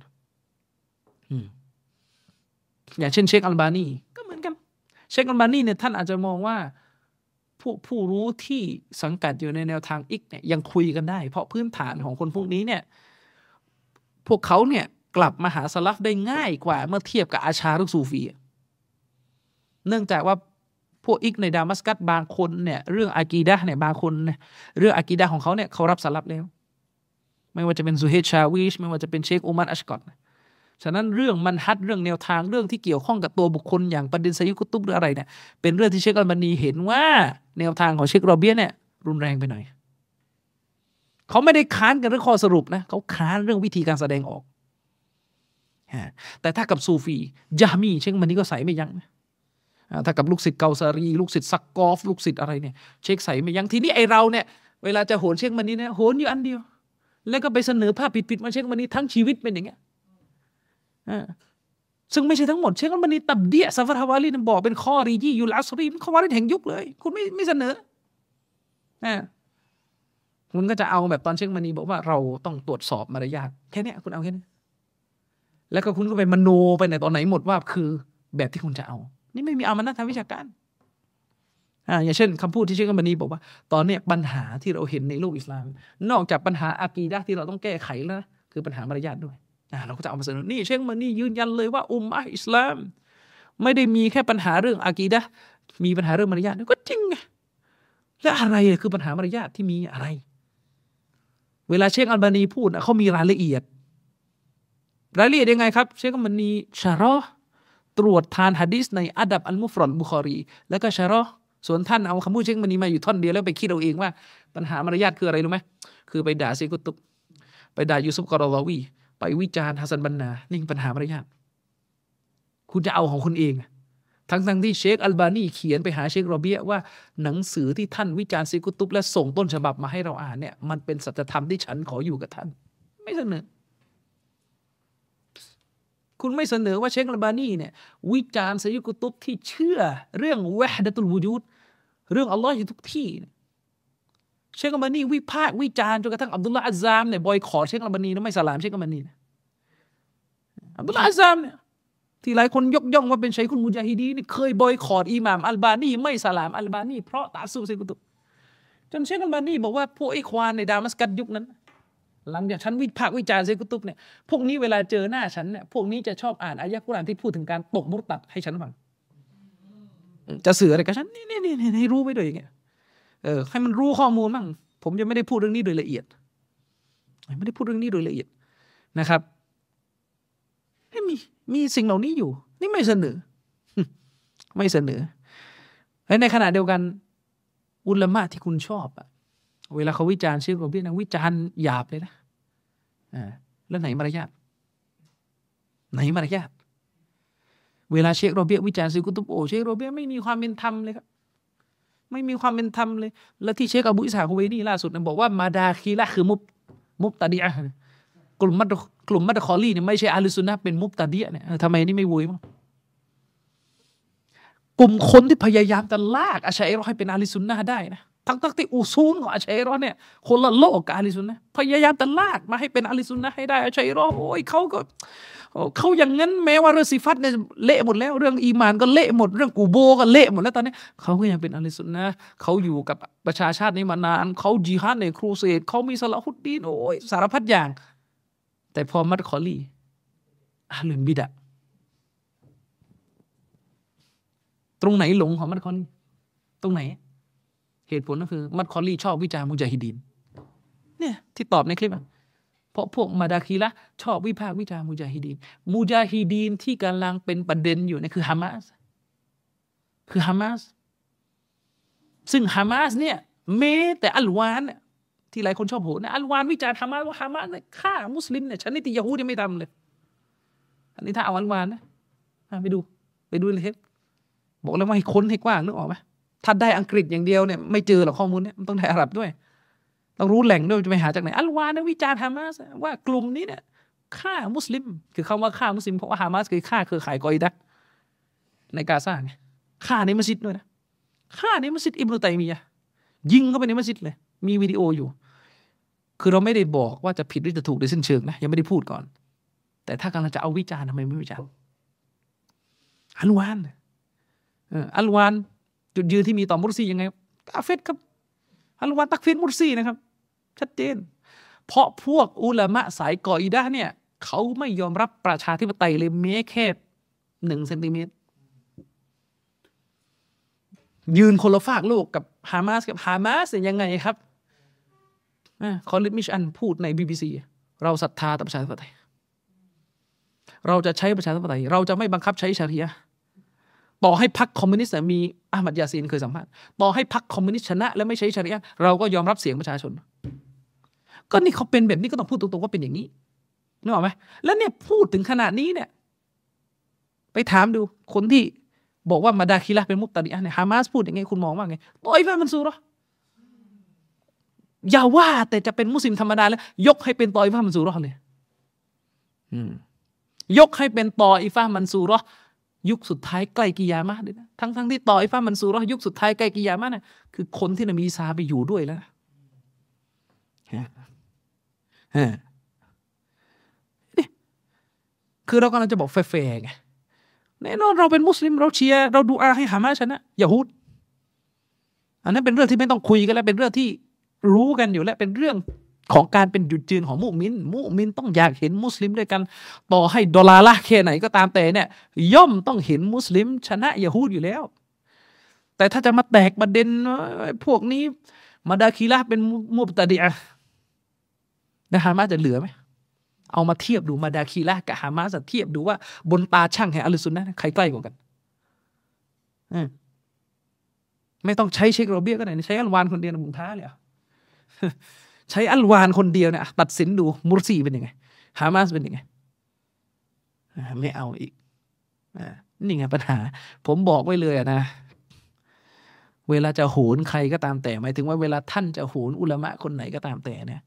อย่างเช่นเชคอัลบานีก็เหมือนกัน เชคอัลบานีเนี่ยท่านอาจจะมองว่าผู้ผู้รู้ที่สังกัดอยู่ในแนวทางอิกเนี่ยยังคุยกันได้ เพราะพื้นฐานของคนพวกนี้เนี่ย พวกเขาเนี่ยกลับมาหาสลักได้ง่ายกว่า เมื่อเทียบกับอาชารุสูฟี เนื่องจากว่าพวกอิกในดามัสกัสบางคนเนี่ยเรื่องอากีดะเนี่ยบางคนเนี่ยเรื่องอากีดะของเขาเนี่ยเขารับสลับแล้ว ไม่ว่าจะเป็นซูเฮชาวิชไม่ว่าจะเป็นเชคอุมัรอัชกอต ฉะนั้นเรื่องมันฮัดเรื่องแนวทางเรื่องที่เกี่ยวข้องกับตัวบุคคลอย่างประเด็นไซยุกุตุบหรืออะไรเนี่ยเป็นเรื่องที่เชคอัลบานีเห็นว่าแนวทางของเชคโรเบียเนี่ยรุนแรงไปหน่อยเขาไม่ได้ค้านกันเรื่องข้อสรุปนะเขาค้านเรื่องวิธีการแสดงออกแต่ถ้ากับซูฟียามีเชคมันนี้ก็ใส่ไม่ยั้งถ้ากับลูกศิษย์เกาซารี ลูกศิษย์ซักกอฟ ลูกศิษย์อะไรเนี่ย เช็คใส่ไม่ยั้งทีนี้ไอเราเนี่ยเวลาจะโหนเช็คมันนี้เนี่ยโหนอยู่อันเดียว แล้วก็ไปเสนอภาพผิดๆมาเช็คมันนี้ทั้งชีวิตเป็นอย่างเงี้ย ซึ่งไม่ใช่ทั้งหมดเช็คมันนีตับเดียซาฟาทาวาลีนบอกเป็นข้อรียี่ยูลาสรีมันข้อวารีแห่งยุคเลย คุณไม่ไม่เสนออ่าคุณก็จะเอาแบบตอนเช็คมันนี้บอกว่าเราต้องตรวจสอบมารยาทแค่นี้คุณเอาแค่นี้แล้วก็คุณก็ไปมโนไปในตอนไหนหมดว่าคือแบบที่คุณจะเอา นี่ไม่มีเอามานะทางวิชาการอ่าอย่างเช่นคำพูดที่เชคกัมบานีบอกว่า ตอนนี้ปัญหาที่เราเห็นในโลกอิสลาม นอกจากปัญหาอากีดะที่เราต้องแก้ไขแล้วคือปัญหามารยาทด้วย อ่าเราก็จะเอามาเสนอนี่เชคกัมานี่ยืนยันเลยว่าอุมมะอิสลาม ไม่ได้มีแค่ปัญหาเรื่องอากีดะมีปัญหาเรื่องมารยาทก็จริงไงแล้วอะไรคือปัญหามารยาทที่มีอะไร เวลาเชคอัลบานีพูดเขามีรายละเอียด รายละเอียดยังไงครับ เชคอัลบานีشرح ตรวจทานฮะดิษในอัลอาดับอัลมุฟรอดบุคอรี แล้วก็شرحส่วนท่านเอาคำพูดเชคอัลบานีมาอยู่ท่อนเดียวแล้วไปคิดเอาเองว่า ปัญหามารยาทคืออะไรรู้ไหมคือไปด่าซีกุตุบไปด่ายูซุฟกอรอลวี ไปวิจารณ์ฮัสซันบันนา นี่ปัญหามารยาทคุณจะเอาของคุณเอง ทั้งทั้งที่เชคอัลบานีเขียนไปหาเชคโรเบียว่าหนังสือที่ท่านวิจารณ์ซีกุตุบและส่งต้นฉบับมาให้เราอ่านเนี่ยมันเป็นสัจธรรมที่ฉันขออยู่กับท่าน ไม่เสนอ คุณไม่เสนอว่าเชคลบานีเนี่ยวิจารณ์สยุกุตุบที่เชื่อเรื่องวะดตุลวูจูดเรื่องอัลลอฮ์อยู่ทุกที่เเชคอัลบานีวิพากษ์วิจารณ์จนกระทั่งอับดุลลาอัซามเนี่ยบอยขอเชคอัลบานีแล้วไม่สลามเชคอัลบานีนะอับดุลลาอัซามเนี่ยที่หลายคนยกย่องว่าเป็นชัยคุณมุจาฮิดีนี่เคยบอยขอตอิหม่ามอัลบานีไม่สลามอัลบานีเพราะตาสูเซกุตุบจนเชคอัลบานีบอกว่าพวกอิควานในดามัสกัสยุคนั้น หลังจากฉันวิพากษ์วิจารณ์เซกุตุบเนี่ยพวกนี้เวลาเจอหน้าฉันเนี่ยพวกนี้จะชอบอ่านอายะกุรานที่พูดถึงการตกมุรตัดให้ฉันฟังจะสื่ออะไรกับฉันนี่นี่นี่ให้รู้ไว้ด้วยอย่างเงี้ย เออให้มันรู้ข้อมูลบ้างผมจะไม่ได้พูดเรื่องนี้โดยละเอียดไม่ได้พูดเรื่องนี้โดยละเอียดนะครับไม่มีมีสิ่งเหล่านี้อยู่ นี่ไม่เสนอ ไม่เสนอในขณะเดียวกัน อุลมะที่คุณชอบอะเวลาเขาวิจารณ์เชคโรเบียนะวิจารณ์หยาบเลยนะอ่าแล้วไหนมารยาทไหนมารยาทเวลาเชคโรเบียวิจารณ์ซิกุตุบโอเชคโรเบียไม่มีความเป็นธรรมเลยครับ ไม่มีความเป็นธรรมเลย แล้วที่เชคอบุอิสาฮุเวนี่ล่าสุดบอกว่ามาดาคีละคือมุบมุบตาดีอะกลุ่มมัดกลุ่มมัดคอลี่เนี่ยไม่ใช่อาลิสุนนะเป็นมุบตาดียเนี่ยทำไมนี่ไม่วุยมั้งกลุ่มคนที่พยายามจะลากอาชัยรอให้เป็นอาลิสุนนะได้นะทั้งทั้งที่อุซูลของอาชัยรอเนี่ยคนละโลกกับอาลิสุนนะพยายามจะลากมาให้เป็นอาลิสุนนะให้ได้อาชัยรอโอ้ยเขาก็ เขาอย่างนั้นแม้ว่าเรื่องสิฟัตเนี่ยเละหมดแล้ว เรื่องอีมานก็เละหมดเรื่องกูโบก็เละหมดแล้วตอนนี้เขาก็ยังเป็นอาลิสุนนะเขาอยู่กับประชาชาตินี้มานานเขาจีฮัดในครูเซดเขามีสละฮุดดีนโอ้ยสารพัดอย่าง แต่พอมัดคอลีอาลืมบิดะตรงไหนหลงของมัดคอลีตรงไหน เหตุผลก็คือ มัดคอลีชอบวิจารณ์มุจาฮิดีนเนี่ยที่ตอบในคลิปอะ ราะพวกมาดาคีละชอบวิพากษ์วิจารมุจาฮิดีนมุจาฮิดีนที่กำลังเป็นประเด็นอยู่นี่คือฮามาสคือฮามาสซึ่งฮามาสเนี่ยแม้แต่อัลวานเนี่ยที่หลายคนชอบโหนะอัลวานวิจารณ์ฮามาสว่าฮามาสเนี่ยฆ่ามุสลิมเนี่ยฉันนี่ติยาฮูดยังไม่ทำเลย อันนี้ถ้าเอาอัลวานนะไปดู ไปดูเลยครับบอกแล้วว่าให้ค้นให้กว้างนึกออกไหมถ้าได้อังกฤษอย่างเดียวเนี่ยไม่เจอหรอกข้อมูลเนี่ยมันต้องได้อาหรับด้วย ต้องรู้แหล่งด้วยจะไปหาจากไหนอัลวานวิจารณ์ฮามาสว่ากลุ่มนี้เนี่ยฆ่ามุสลิม คือคำว่าฆ่ามุสลิมเพราะว่าฮามาสคือฆ่าเครือข่ายกออิดะในกาซาไงฆ่าในมัสยิดด้วยนะฆ่าในมัสยิดอิบนุตัยมียะยิงเข้าไปในมัสยิดเลย มีวิดีโออยู่ คือเราไม่ได้บอกว่าจะผิดหรือจะถูกโดยสิ้นเชิงนะยังไม่ได้พูดก่อน แต่ถ้ากำลังจะเอาวิจารณ์ทำไมไม่วิจารณ์อัลวานอัลวานจุดยืนที่มีต่อมุสซียังไงกาเฟตครับอัลวานตักฟิรมุสซีนะครับ ชัดเจน เพราะพวกอุลามะสายกออิดะเนี่ยเขาไม่ยอมรับประชาธิปไตยเลยแม้แค่หนึ่งเซนติเมตร ยืนคนละฟากโลกกับฮามาสกับฮามาสยังไงครับคอลิดมิชอัลพูดในบีบีซีเราศรัทธาต่อประชาธิปไตย เราจะใช้ประชาธิปไตย เราจะไม่บังคับใช้ชาริยะต่อให้พรรคคอมมิวนิสต์มีอามัดยาซีนเคยสัมภาษณ์ต่อให้พรรคคอมมิวนิสต์ชนะ และไม่ใช้ชาริยะเราก็ยอมรับเสียงประชาชน ก็นี่เขาเป็นแบบนี้ก็ต้องพูดตรงๆว่าเป็นอย่างนี้นึกออกไหมแล้วเนี่ยพูดถึงขนาดนี้เนี่ย ไปถามดูคนที่บอกว่ามาดาคิละเป็นมุตตะดีอะเนี่ยฮามาสพูดอย่างไงคุณมองว่าไงตอยฟามันซูรออย่าว่าแต่จะเป็นมุสลิมธรรมดาแล้ว ยกให้เป็นตอยฟามันซูรอเลยยกให้เป็นตออิฟามันซูรอยุคสุดท้ายใกล้กิยามะด้วยนะทั้งทั้งที่ต่อไอ้ฟ้ามันสูรอยุคสุดท้ายใกล้กิยามะนะคือคนที่นบีซาไปอยู่ด้วยแล้วนี่ นี่คือเรากำลังจะบอกแฟร์ไงแน่นอนเราเป็นมุสลิมเราเชียร์เราดูอาให้หามาชนะอย่าฮูดอันนั้นเป็นเรื่องที่ไม่ต้องคุยกันแล้วเป็นเรื่องที่รู้กันอยู่แล้วเป็นเรื่องของการเป็นจุดยืนของมุมิน มุมินต้องอยากเห็นมุสลิมด้วยกัน ต่อให้ดอลลาร์ละแค่ไหนก็ตามแต่เนี่ย ย่อมต้องเห็นมุสลิม ชนะยาฮูดอยู่แล้ว แต่ถ้าจะมาแตกประเด็นพวกนี้มาดาคีละเป็นมุบตะดีอะ นะฮามาสจะเหลือไหมเอามาเทียบดูมาดาคีละกับฮามาจะเทียบดูว่าบนตาช่างแห่งอัลซุนนะใครใกล้กว่ากันไม่ต้องใช้เชคโรเบียก็ได้ใช้อัลวานคนเดียวนะมุงท้าเลยใช้อัลวานคนเดียวเนี่ยตัดสินดูมุรซีเป็นยังไงฮามาสเป็นยังไงไม่เอาอีกนี่ไงปัญหา ผมบอกไว้เลยนะ เวลาจะโหนใครก็ตามแต่หมายถึงว่าเวลาท่านจะโหนอุลามะคนไหนก็ตามแต่เนี่ย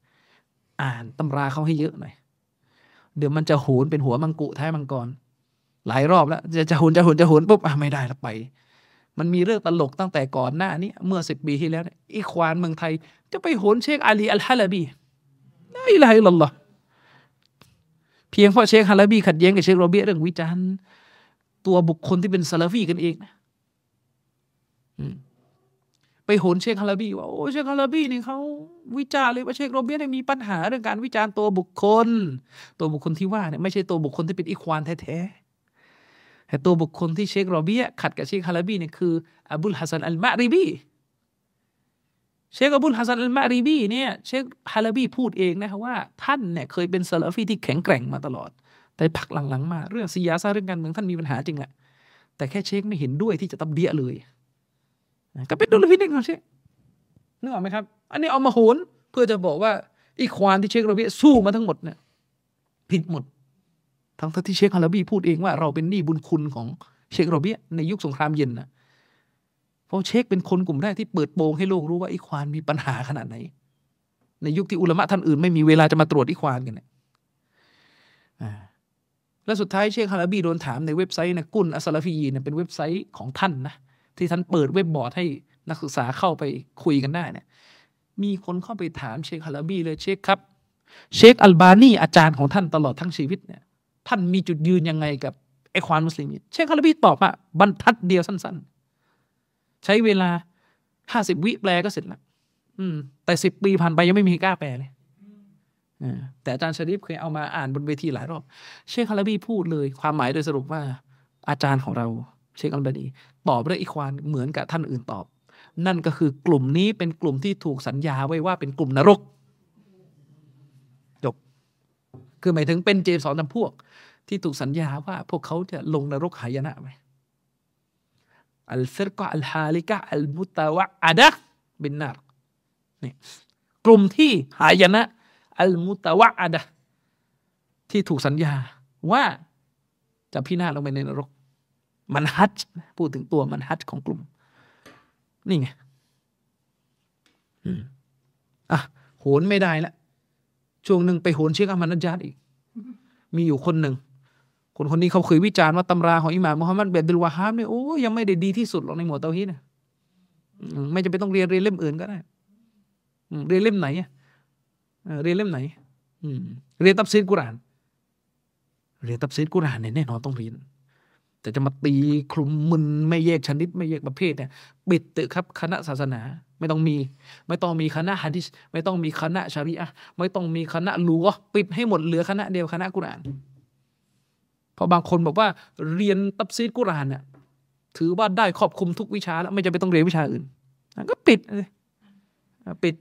อ่านตำราเขาให้เยอะหน่อยเดี๋ยวมันจะโหนเป็นหัวมังกุท้ายมังกร หลายรอบแล้ว จะจะโหนจะโหนจะโหนปุ๊บอะไม่ได้แล้วไป มันมีเรื่องตลกตั้งแต่ก่อนหน้านี้เมื่อสิบปีที่แล้วอิควานเมืองไทย จะไปโหนเชคอาลีอัลฮะลาบีلا إله إلا اللهเพียงเพราะเชคฮาลาบีขัดแย้งกับเชคโรเบียเรื่องวิจารณ์ตัวบุคคลที่เป็นซาลาฟีกันเองนะ ไปโหนเชคฮาลาบีว่าโอ้เชคฮาลาบีนี่เขาวิจารณ์เลยว่าเชคโรเบียเนี่ยมีปัญหาเรื่องการวิจารณ์ตัวบุคคล ตัวบุคคลที่ว่าเนี่ยไม่ใช่ตัวบุคคลที่เป็นอิควานแท้ๆแต่ตัวบุคคลที่เชคโรเบียขัดกับเชคฮาลาบีเนี่ยคืออับุลฮัสซันอัลมาริบีเชคอับุลฮัสซันอัลมาริบีเนี่ยเชคฮาลาบีพูดเองนะครับว่า ท่านเนี่ยเคยเป็นซาลาฟีที่แข็งแกร่งมาตลอด แต่พักหลังๆมาเรื่องسياسةเรื่องการเมืองท่านมีปัญหาจริงแหละแต่แค่เชคไม่เห็นด้วยที่จะتبديعเลย ก็เป็นดุลพินิจของเชคนึกออกไหมครับ อันนี้เอามาโหนเพื่อจะบอกว่าอีควานที่เชคราบีสู้มาทั้งหมดเนี่ยผิดหมด ทั้งที่เชคฮาลาบีพูดเองว่าเราเป็นหนี้บุญคุณของเชคโรเบียในยุคสงครามเย็นนะเพราะเชคเป็นคนกลุ่มแรกที่เปิดโปงให้โลกรู้ว่าอีควานมีปัญหาขนาดไหน ในยุคที่อุลามะท่านอื่นไม่มีเวลาจะมาตรวจอีควานกันเนี่ยแล้วสุดท้ายเชคฮาลาบีโดนถามในเว็บไซต์นะกุลอัสซาลาฟียีนเนี่ยเป็นเว็บไซต์ของท่านนะ ที่ท่านเปิดเว็บบอร์ดให้นักศึกษาเข้าไปคุยกันได้เนี่ยมีคนเข้าไปถามเชคฮาลาบีเลยเชคครับ เชคอัลบานีอาจารย์ของท่านตลอดทั้งชีวิตเนี่ยท่านมีจุดยืนยังไงกับไอควานมุสลิมเชคฮาราบีตอบว่าบรรทัดเดียวสั้น ๆ ใช้เวลาห้าสิบวิแปลก็เสร็จล้วอืม แต่สิบปีผ่านไปยังไม่มีกล้าแปลเลยแต่อาจารย์ชริฟเคยเอามาอ่านบนเวทีหลายรอบ เชคฮาราบีพูดเลย ความหมายโดยสรุปว่า อาจารย์ของเรา เชคอัลบานีตอบเรื่องอีควานเหมือนกับท่านอื่นตอบ นั่นก็คือกลุ่มนี้เป็นกลุ่มที่ถูกสัญญาไว้ว่าเป็นกลุ่มนรกจบคือหมายถึงเป็นเจสอนจำพวก ที่ถูกสัญญาว่าพวกเขาจะลงนรกหายนะไหมอัลฟิรกะอัลฮาลิกะอัลมุตะวะอะดะบินนารนี่กลุ่มที่หายนะอัลมุตะวะอะดะที่ถูกสัญญาว่าจะพินาศลงไปในนรก มันฮัตพูดถึงตัวมันฮัตของกลุ่ม นี่ไงอะโหนไม่ได้ละช่วงหนึ่งไปโหนเชคอามันนัจาดอีก มีอยู่คนหนึ่ง คนคนนี้เขาเคยวิจารณ์ว่าตำราของอิหม่ามมุฮัมมัดเบดุลวาฮามเนี่ยโอ้ยังไม่ได้ดีที่สุดหรอกในหมวดเตาฮีดนะไม่จะไปต้องเรียนเรียนเล่มอื่นก็ได้เรียนเล่มไหนเรียนเล่มไหนเรียนตับซีดกุราน เรียนตับซีดกุรานเนี่ยแน่นอนต้องเรียน แต่จะมาตีคลุมมึนไม่แยกชนิด ไม่แยกประเภทเนี่ยปิดตึกครับคณะศาสนา ไม่ต้องมี ไม่ต้องมีคณะฮะดิษไม่ต้องมีคณะชาริอะไม่ต้องมีคณะลัวปิดให้หมดเหลือคณะเดียวคณะกุรานเพราะบางคนบอกว่าเรียนตับซีดกุรานเนี่ยถือว่าได้ครอบคลุมทุกวิชาแล้วไม่จะไปต้องเรียนวิชาอื่นก็ปิดเลยปิด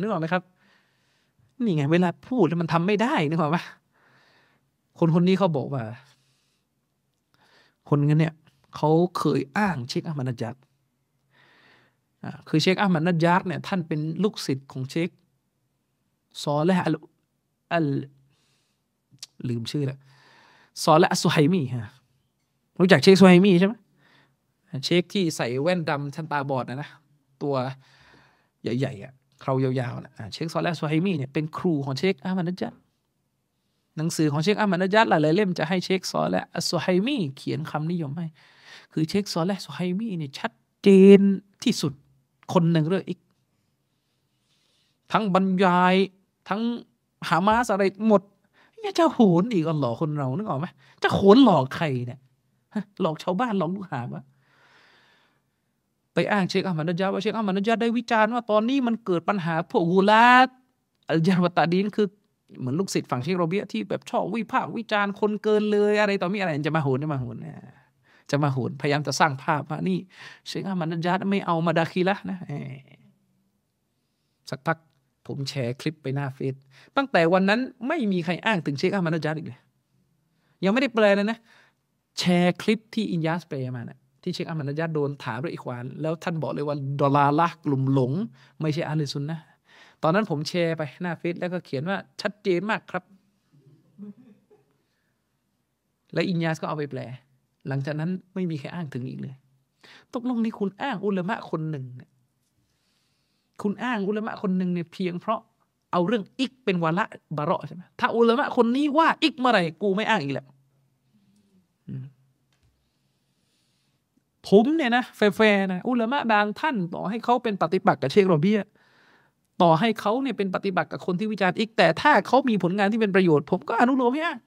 นึกออกไหมครับ นี่ไง เวลาพูดแล้วมันทำไม่ได้นึกออกไหมคนคนนี้เขาบอกว่า คนนั้นเนี่ยเขาเคยอ้างเชคอามานาจัดคือเชคอามานาจัดเนี่ยท่านเป็นลูกศิษย์ของเชคซอและอัลลลืมชื่อแล้วซอและอัสุไฮมีฮะรู้จักเชคสุไฮมีใช่ไหมเชคที่ใส่แว่นดำชั้นตาบอดนะนะตัวใหญ่ๆอะเครายาวๆนะเชคซอและสุไฮมีเนี่ยเป็นครูของเชคอามานาจัด หนังสือของเชคอัมมานัจัดหลายๆเล่มจะให้เชคซอและอัสไฮมีเขียนคำนิยมให้ คือเชคซอและสุไฮมีเนี่ยชัดเจนที่สุดคนหนึ่งเรื่องอีก ทั้งบรรยายทั้งหามาสอะไรหมดเนี่ยจะโหนอีกอัลลอฮ์คนเรานึกออกไหมจะโหนหลอกใครเนี่ยหลอกชาวบ้านหลอกลูกหาบะไปอ้างเชคอัมมานัจัดว่าเชคอัมมานัจัดได้วิจารณ์ว่าตอนนี้มันเกิดปัญหาพวกกูลาอัลจารวตาดีนคือ เหมือนลูกศิษย์ฝั่งเชคโรเบียที่แบบชอบวิพากษ์วิจารณ์คนเกินเลยอะไรต่อมีอะไรจะมาโหนจะมาโหนจะมาโหนพยายามจะสร้างภาพว่านี่เชคอามันนัจัดไม่เอามาดาคีละนะสักพักผมแชร์คลิปไปหน้าเฟซตั้งแต่วันนั้นไม่มีใครอ้างถึงเชคอามันนัจัดอีกเลยยังไม่ได้แปลเลยนะ แชร์คลิปที่อินยาสแปลมานะที่เชคอามันนัจัดโดนถามด้วยอีควาน แล้วท่านบอกเลยว่าดอลลาร์ละกลุ่มหลง ไม่ใช่อาลีซุนนะ ตอนนั้นผมแชร์ไปหน้าเฟซแล้วก็เขียนว่าชัดเจนมากครับ และอินยาสก็เอาไปแปล หลังจากนั้นไม่มีใครอ้างถึงอีกเลย ตกลงนี่คุณอ้างอุลมะคนหนึ่งเนี่ยคุณอ้างอุลมะคนหนึ่งเนี่ยเพียงเพราะเอาเรื่องอิกเป็นวาระบาระใช่ไหมถ้าอุลมะคนนี้ว่าอิกเมื่อไหร่กูไม่อ้างอีกแล้วผมเนี่ยนะแฟร์นะอุลมะบางท่านต่อให้เขาเป็นปฏิปักษ์กับเชคโรเบีย ต่อให้เขาเนี่ยเป็นปฏิปักษ์กับคนที่วิจารณ์อีควาน แต่ถ้าเขามีผลงานที่เป็นประโยชน์ ผมก็อนุโลมให้อ่าน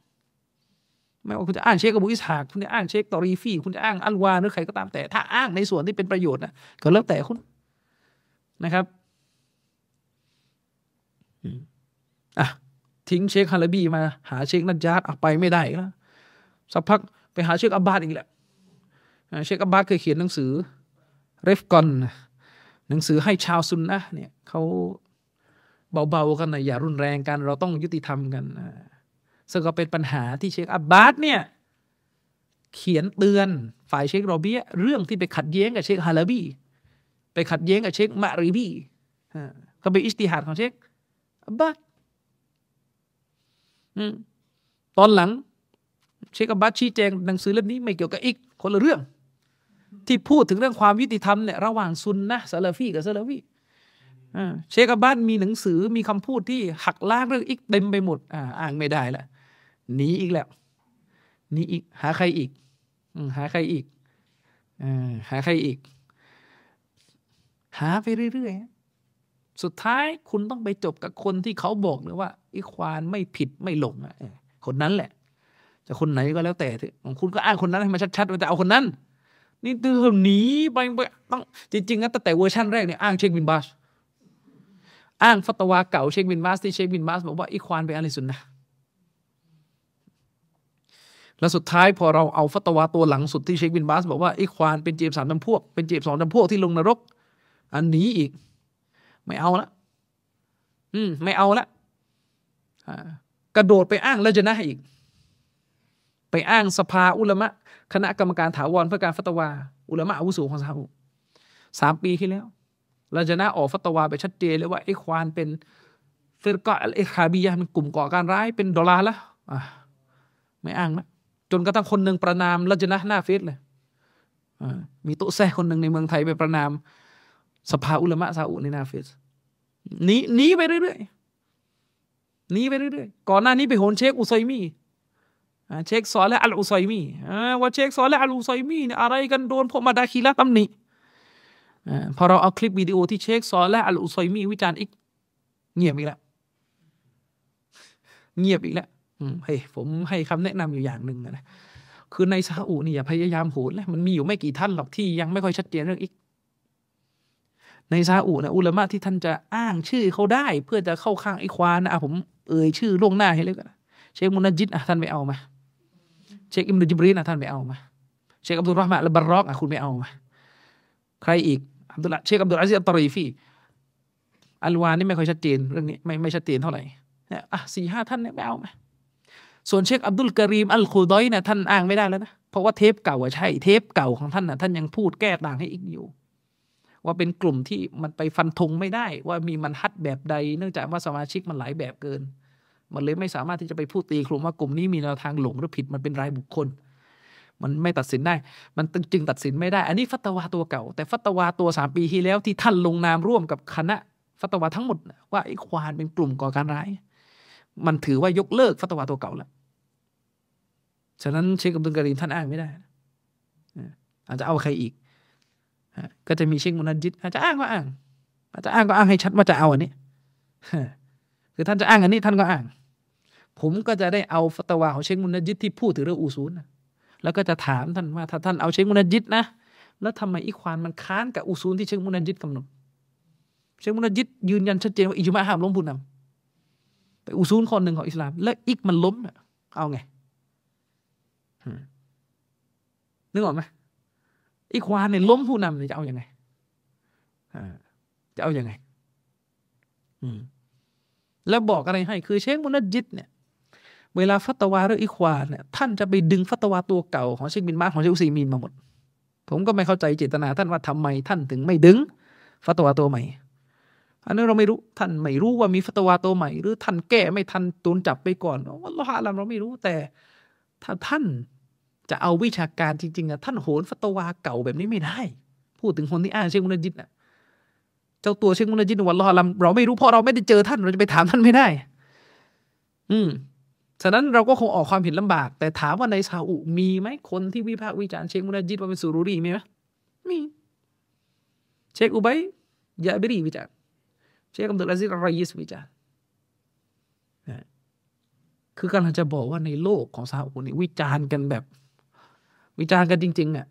ไม่ว่าคุณจะอ้างเชคอบูอิสฮากคุณจะอ้างเชคตอรีฟีคุณจะอ้างอัลวานหรือใครก็ตามแต่ ถ้าอ้างในส่วนที่เป็นประโยชน์นะก็แล้วแต่คุณนะครับอะทิ้งเชคฮาลาบีมาหาเชคนัจญาตไปไม่ได้แล้วสักพักไปหาเชคอับบาดอีกแหละเชคอับบาดเคยเขียนหนังสือเรฟกอน หนังสือให้ชาวซุนนะเนี่ยเขาเบาๆกันนะอย่ารุนแรงกัน เราต้องยุติธรรมกันซึ่งก็เป็นปัญหาที่เชคอับบาดเนี่ยเขียนเตือนฝ่ายเชคโรเบียเรื่องที่ไปขัดแย้งกับเชคฮาลาบีไปขัดแย้งกับเชคมารีบีก็เป็นอิสติฮัดของเชคอับบาดตอนหลัง เชคอับบาดชี้แจงหนังสือเล่มนี้ไม่เกี่ยวกับอีกคนละเรื่อง ที่พูดถึงเรื่องความยุติธรรมเนี่ยระหว่างซุนนะซาลาฟีกับซาลาฟีเชคอับบ้าดมีหนังสือมีคำพูดที่หักล้างเรื่องอีกเต็มไปหมด อ่าอ่างไม่ได้ละหนีอีกแล้วหนีอีก หาใครอีกหาใครอีกอหาใครอีก หาไปเรื่อยๆสุดท้ายคุณต้องไปจบกับคนที่เขาบอกเลยว่าอีควานไม่ผิดไม่หลงอะคนนั้นแหละ จะคนไหนก็แล้วแต่ของคุณก็อ้างคนนั้นให้มันชัดๆว่าจะเอาคนนั้น นี่เธอหนีไปไปต้องจริงๆนะตั้งแต่เวอร์ชันแรกเนี่ยอ้างเชคบินบาสอ้างฟัตวาเก่าเชคบินบาสที่เชคบินบาสบอกว่าอีควานเป็นأهل السنةแล้วสุดท้ายพอเราเอาฟัตวาตัวหลังสุดที่เชคบินบาสบอกว่าอีควานเป็นเจ็ดสิบสามจำพวก เป็นเจ็ดสิบสองจำพวกที่ลงนรก อันนี้อีก ไม่เอาละอืม ไม่เอาละกระโดดไปอ้างแล้วจะนะอีก ไปอ้างสภาอุลามะ คณะกรรมการถาวรเพื่อการฟัตวา อุลามะอาวุโสของซาอุสามปีที่แล้วเราจะน่าออกฟัตวาไปชัดเจนเลยว่าไอ้ควานเป็นฟิรกะไอ้คาบียะมันกลุ่มก่อการร้ายเป็นดอลลาร์ละไม่อ้างนะจนกระทั่งคนหนึ่งประนามละจนะหน้าเฟซเลยมีโต๊ะแซ่คนหนึ่งในเมืองไทยไปประนาม สภาอุลามะซาอุในหน้าเฟซหนีหนีไปเรื่อยๆหนีไปเรื่อยๆก่อนหน้านี้ไปโหนเชคอุซัยมี เชคซอและอัลอุซัยมีว่าเชคซอและอัลอุซัยมีเนี่ยอะไรกันโดนพวกมาดาคีละตำหนิพอเราเอาคลิปวิดีโอที่เชคซอและอัลอุซัยมีวิจารณ์อีก เงียบอีกแล้วเงียบอีกแล้วเฮ้ยผมให้คำแนะนำอยู่อย่างหนึ่งนะคือในซาอุนี่อย่าพยายามโหดเลยมันมีอยู่ไม่กี่ท่านหรอกที่ยังไม่ค่อยชัดเจนเรื่องอีก ในซาอุนะอุลามะที่ท่านจะอ้างชื่อเขาได้ เพื่อจะเข้าข้างไอ้ควานนะผมเอ่ยชื่อล่วงหน้าให้เลยกันเชคมุนจิตอะท่านไม่เอามา เชคอิมรุจิบรีนอะท่านไม่เอามาเชคอับดุลรห์มาละบารอกอะคุณไม่เอามาใครอีกอับดุลเชคอับดุลอาซิอัตตรีฟีอัลวานนี่ไม่ค่อยชัดเจนเรื่องนี้ไม่ไม่ชัดเจนเท่าไหร่เนี่ยอะสี่ห้าท่านเนี่ยไม่เอามาส่วนเชคอับดุลกรีมอัลคูดอยเนี่ยท่านอ้างไม่ได้แล้วนะเพราะว่าเทปเก่าอะใช่เทปเก่าของท่านนะท่านยังพูดแก้ต่างให้อีกอยู่ ว่าเป็นกลุ่มที่มันไปฟันธงไม่ได้ ว่ามีมันฮัดแบบใด เนื่องจากว่าสมาชิกมันหลายแบบเกิน มันเลยไม่สามารถที่จะไปพูดตีกลุ่มว่ากลุ่มนี้มีแนวทางหลงหรือผิดมันเป็นรายบุคคล มันไม่ตัดสินได้ มันจึงตัดสินไม่ได้ อันนี้ฟัตวาตัวเก่า แต่ฟัตวาตัวสามปีที่แล้วที่ท่านลงนามร่วมกับคณะฟัตวาทั้งหมด ว่าไอ้ควานเป็นกลุ่มก่อการร้าย มันถือว่ายกเลิกฟัตวาตัวเก่าแล้วฉะนั้นเชคอับดุลการีมท่านอ้างไม่ได้อาจจะเอาใครอีกก็จะมีเชคมุนันจิตอาจจะอ้างก็อ้างอาจจะอ้างก็อ้างให้ชัดว่าจะเอาอันนี้ คือท่านจะอ้างอันนี้ท่านก็อ้าง ผมก็จะได้เอาฟัตวาของเชคมุนันจิตที่พูดถึงเรื่องอูซูลนะแล้วก็จะถามท่านว่าถ้าท่านเอาเชคมุนันจิตนะ แล้วทำไมอีควานมันค้านกับอูซูลที่เชคมุนันจิตกำหนด เชคมุนันจิตยืนยันชัดเจนว่าอิจมาห้ามล้มผู้นำไปอูซูลคนหนึ่งของอิสลาม แล้วอีกมันล้มเอาไงนึกออกไหมอีควานเนี่ยล้มผู้นำจะเอาอยัางไงจะเอาอยัางไง แล้วบอกอะไรให้คือเชคมุนัจิตเนี่ยเวลาฟัตวาเรื่องอีควานเนี่ยท่านจะไปดึงฟัตวาตัวเก่าของเชคบินมาของเชคอุซีมีนมาหมด ผมก็ไม่เข้าใจเจตนาท่านว่าทำไมท่านถึงไม่ดึงฟัตวาตัวใหม่ อันนี้เราไม่รู้ท่านไม่รู้ว่ามีฟัตวาตัวใหม่ หรือท่านแก้ไม่ทันตูนจับไปก่อนว่าละฮะเราไม่รู้แต่ถ้าท่านจะเอาวิชาการจริงๆอะท่านโหนฟัตวาเก่าแบบนี้ไม่ได้ พูดถึงคนที่อ้างเชคมุนจิตอะ เจ้าตัวเชคมุนจิตวันรอลำเราไม่รู้เพราะเราไม่ได้เจอท่านเราจะไปถามท่านไม่ได้ อืมฉะนั้นเราก็คงออกความเห็นลำบาก แต่ถามว่าในซาอุมีไหมคนที่วิพากษ์วิจารณ์เชคมุนจิตว่าเป็นสุรุรีมีไหมมีเชคอุบัยยาบิรีวิจารณ์เชคอับดุลอาซิรรอยิสวิจารณ์คือกำลังจะบอกว่าในโลกของซาอุนี่วิจารณ์กันแบบ วิจารณ์กันจริง ๆอะ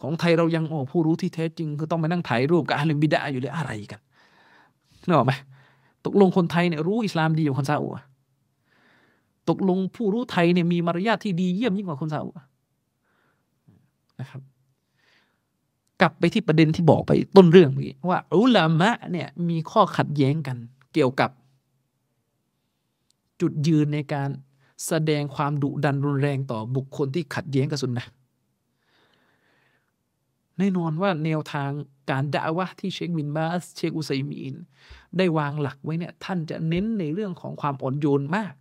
ของไทยเรายังโอ้ผู้รู้ที่แท้จริง คือต้องไปนั่งถ่ายรูปกับอาลิมบิดาอยู่เลยอะไรกันนึกออกไหมตกลงคนไทยเนี่ยรู้อิสลามดีกว่าคนซาอุตกลงผู้รู้ไทยเนี่ยมีมารยาทที่ดีเยี่ยมยิ่งกว่าคนซาอุนะครับ กลับไปที่ประเด็นที่บอกไปต้นเรื่องเมื่อกี้ว่าอุลามะเนี่ยมีข้อขัดแย้งกัน เกี่ยวกับ จุดยืนในการแสดงความดุดันรุนแรงต่อบุคคลที่ขัดแย้งกับสุนนะ แน่นอนว่าแนวทางการด่าวะที่เชคบินบาส เชคอุไซมีน ได้วางหลักไว้เนี่ย ท่านจะเน้นในเรื่องของความอ่อนโยนมาก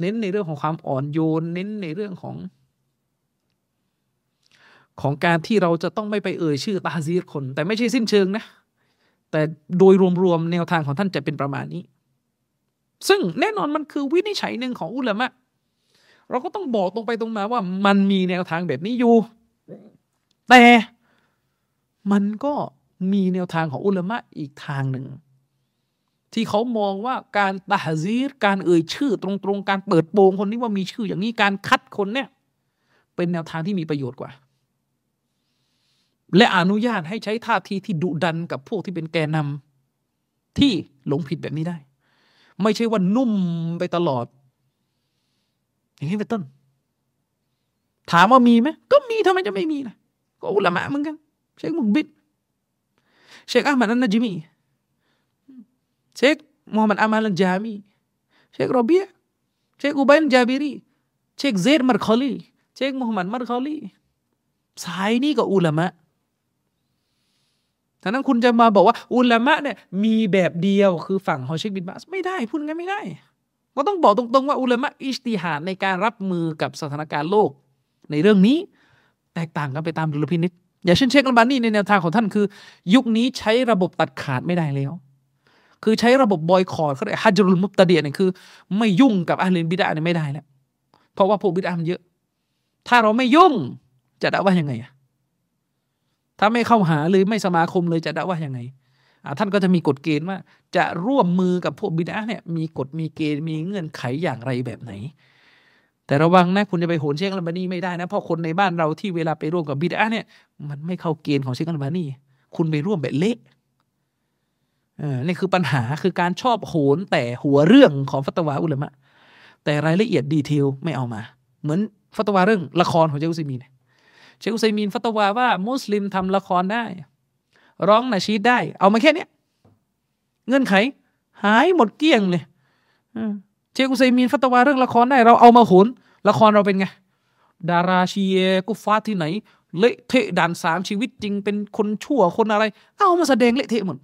เน้นในเรื่องของความอ่อนโยน เน้นในเรื่องของ ของการที่เราจะต้องไม่ไปเอ่ยชื่อตาซีรคน แต่ไม่ใช่สิ้นเชิงนะ แต่โดยรวมๆแนวทางของท่านจะเป็นประมาณนี้ ซึ่งแน่นอนมันคือวินิจฉัยหนึ่งของอุลามะเราก็ต้องบอกตรงไปตรงมาว่ามันมีแนวทางแบบนี้อยู่ แต่มันก็มีแนวทางของอุลามะอีกทางหนึ่ง ที่เขามองว่าการตาซีรการเอ่ยชื่อตรงๆ การเปิดโปงคนนี้ว่ามีชื่ออย่างนี้การคัดคนเนี่ย เป็นแนวทางที่มีประโยชน์กว่า และอนุญาตให้ใช้ท่าทีที่ดุดันกับพวกที่เป็นแกนนำที่หลงผิดแบบนี้ได้ ไม่ใช่ว่านุ่มไปตลอด อย่างนี้เป็นต้น ถามว่ามีไหมก็มีทำไมจะไม่มีล่ะ ก็อุลามะเหมือนกันเชคมุกบิดเชคอามัดอันนจิมีเชคมูฮัมหมัดอามัลันจามีเชคโรเบียเชคอุบัยนจาบิรีเชคเซดมารคอลีเชคมูฮัมหมัดมารคอลีสายนี้ก็อุลามะฉะนั้นคุณจะมาบอกว่าอุลามะเนี่ยมีแบบเดียวคือฝั่งฮอเชคบินบาสไม่ได้พูดงั้นไม่ได้ ก็ต้องบอกตรงๆว่าอุลามะอิสติฮาดในการรับมือกับสถานการณ์โลกในเรื่องนี้ แตกต่างกันไปตามดุลพินิษอย่างเช่นเชคอัลบานีในแนวทางของท่านคือ ยุคนี้ใช้ระบบตัดขาดไม่ได้แล้ว คือใช้ระบบบอยคอร์ดเขาเรียกฮัจรุลมุตตะเดียเนี่ยคือ ไม่ยุ่งกับอาลินบิดาเนี่ยไม่ได้แล้ว เพราะว่าพวกบิดามันเยอะ ถ้าเราไม่ยุ่งจะด่าว่ายังไงอะถ้าไม่เข้าหาหรือไม่สมาคมเลยจะด่าว่ายังไงท่านก็จะมีกฎเกณฑ์ว่า จะร่วมมือกับพวกบิดาเนี่ยมีกฎมีเกณฑ์มีเงื่อนไขอย่างไรแบบไหน แต่ระวังนะคุณจะไปโหนเชคอัลบานีไม่ได้นะเพราะคนในบ้านเราที่เวลาไปร่วมกับบิดาเนี่ย มันไม่เข้าเกณฑ์ของเชคอัลบานีคุณไปร่วมแบบเละเออนี่คือปัญหาคือการชอบโหนแต่หัวเรื่องของฟัตวาอุลามะ แต่รายละเอียดดีเทลไม่เอามา เหมือนฟัตวาเรื่องละครของเชคอุซัยมีนเชคอุซัยมีนฟัตวาว่ามุสลิมทำละครได้ ร้องนาชีดได้ เอามาแค่เนี้ยเงื่อนไข หายหมดเกลี้ยงเลย เชคอุซัยมีนฟัตวาเรื่องละครได้เราเอามาโหนละครเราเป็นไง ดาราชีเอกุฟาที่ไหน เละเทะด่านสามชีวิตจริงเป็นคนชั่วคนอะไร เอามาแสดงเละเทะหมด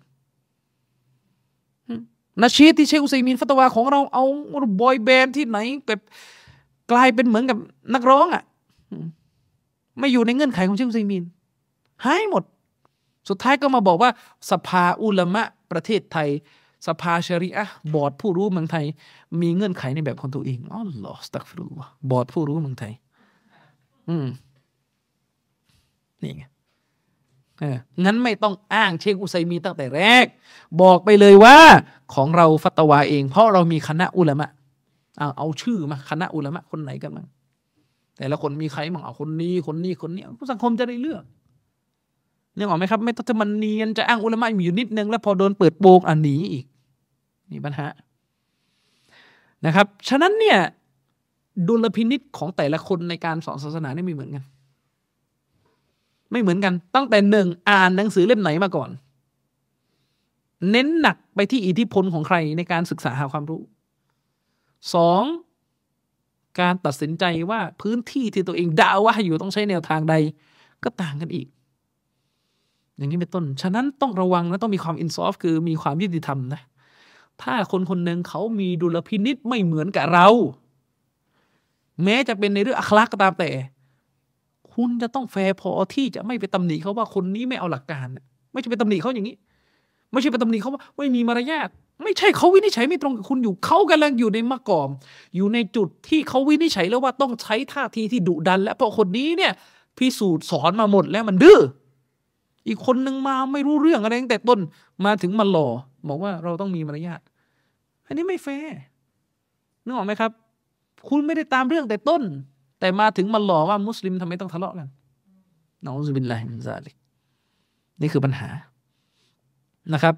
นาชีที่เชคอุซัยมีนฟัตวาของเราเอาบอยแบนด์ที่ไหนแบบกลายเป็นเหมือนกับนักร้องอะไม่อยู่ในเงื่อนไขของเชคอุซัยมีนหายหมด สุดท้ายก็มาบอกว่าสภาอุลามะประเทศไทย สภาชริอะบอร์ดผู้รู้เมืองไทย มีเงื่อนไขในแบบของตัวเองอ๋อหรอสตักฟิรุลบอร์ดผู้รู้เมืองไทย อืมนี่ไงเอองั้นไม่ต้องอ้างเชคอุไซมีตั้งแต่แรก บอกไปเลยว่า ของเราฟัตวาเอง เพราะเรามีคณะอุลามะเอาเอาชื่อมาคณะอุลามะคนไหนกันบ้างแต่ละคนมีใครบ้างเอาคนนี้คนนี้คนนี้สังคมจะได้เลือกนึกออกไหมครับ ไม่ต้องจะมันเนียนจะอ้างอุลามะมีอยู่นิดนึงแล้วพอโดนเปิดโปงอันนี้อีก มีปัญหานะครับ ฉะนั้นเนี่ยดุลพินิษของแต่ละคนในการสอนศาสนาไม่เหมือนกัน ไม่เหมือนกัน ตั้งแต่หนึ่งอ่านหนังสือเล่มไหนมาก่อน เน้นหนักไปที่อิทธิพลของใครในการศึกษาหาความรู้สองการตัดสินใจว่าพื้นที่ที่ตัวเองดาว่าอยู่ต้องใช้แนวทางใดก็ต่างกันอีก อย่างนี้เป็นต้น ฉะนั้นต้องระวังและต้องมีความอินซอฟคือมีความยุติธรรมนะ ถ้าคนคนหนึ่งเขามีดุลพินิษไม่เหมือนกับเรา แม้จะเป็นในเรื่องอัคลักก็ตามแต่ คุณจะต้องแฟร์พอที่จะไม่ไปตำหนิเขาว่าคนนี้ไม่เอาหลักการ ไม่ใช่ไปตำหนิเขาอย่างนี้ ไม่ใช่ไปตำหนิเขาว่าไม่มีมารยาทไม่ใช่เขาวินิจฉัยไม่ตรงกับคุณอยู่เขากำลังอยู่ในمقام อยู่ในจุดที่เขาวินิจฉัยแล้วว่าต้องใช้ท่าทีที่ดุดัน และเพราะคนนี้เนี่ยพิสูจน์สอนมาหมดแล้วมันดื้ออีกคนนึงมาไม่รู้เรื่องอะไรตั้งแต่ต้นมาถึงมาหล่อบอกว่าเราต้องมีมารยาท อันนี้ไม่แฟร์นึกออกไหมครับ คุณไม่ได้ตามเรื่องแต่ต้น แต่มาถึงมาหล่อว่ามุสลิมทำไมต้องทะเลาะกันنعوذ بالله من ذلكนี่คือปัญหานะครับ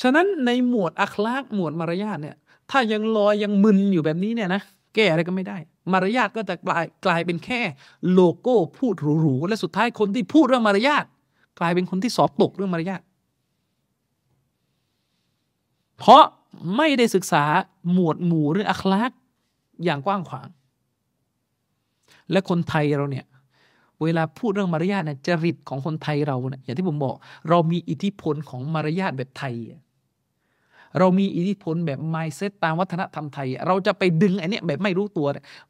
ฉะนั้นในหมวดอัคลากหมวดมารยาทเนี่ย ถ้ายังลอยยังมึนอยู่แบบนี้เนี่ยนะแก้อะไรก็ไม่ได้ มารยาทก็จะกลายกลายเป็นแค่โลโก้พูดหรูๆและสุดท้ายคนที่พูดเรื่องมารยาทกลายเป็นคนที่สอบตกเรื่องมารยาทเพราะ ไม่ได้ศึกษาหมวดหมู่เรื่องอัคลากอย่างกว้างขวาง และคนไทยเราเนี่ยเวลาพูดเรื่องมารยาทเนี่ยจริตของคนไทยเราเนี่ยอย่างที่ผมบอก เรามีอิทธิพลของมารยาทแบบไทย เรามีอิทธิพลแบบไมเซตตามวัฒนธรรมไทย เราจะไปดึงไอ้นี่แบบไม่รู้ตัว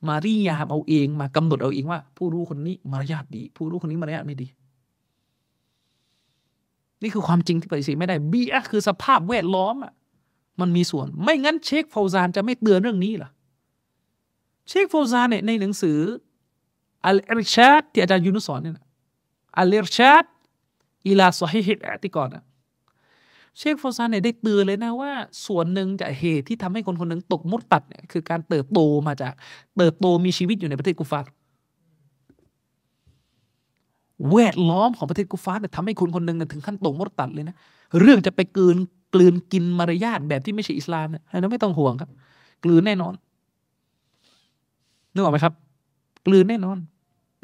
มาริยามเอาเองมากำหนดเอาเองว่า ผู้รู้คนนี้มารยาทดี ผู้รู้คนนี้มารยาทไม่ดี นี่คือความจริงที่ปฏิเสธไม่ได้บีอะคือสภาพแวดล้อมอะ มันมีส่วน ไม่งั้นเชคฟาวซานจะไม่เตือนเรื่องนี้หรอเชคฟาวซานเนี่ยในหนังสืออัลอิรชาดที่อาจารย์ยูนุสอนเนี่ยอัลอิรชาดอิลาซอฮิฮิตอติกอนอะเชคฟาวซานเนี่ยได้เตือนเลยนะว่า ส่วนหนึ่งจากเหตุที่ทำให้คนคนหนึ่งตกมุดตัดเนี่ยคือการเติบโตมาจากเติบโตมีชีวิตอยู่ในประเทศกุฟาร์แวดล้อมของประเทศกุฟาร์เนี่ยทำให้คนคนหนึ่งถึงขั้นตกมุดตัดเลยนะ เรื่องจะไปเกิน กลืนกินมารยาทแบบที่ไม่ใช่อิสลามเนี่ยอันนั้นไม่ต้องห่วงครับ กลืนแน่นอนนึกออกไหมครับ กลืนแน่นอน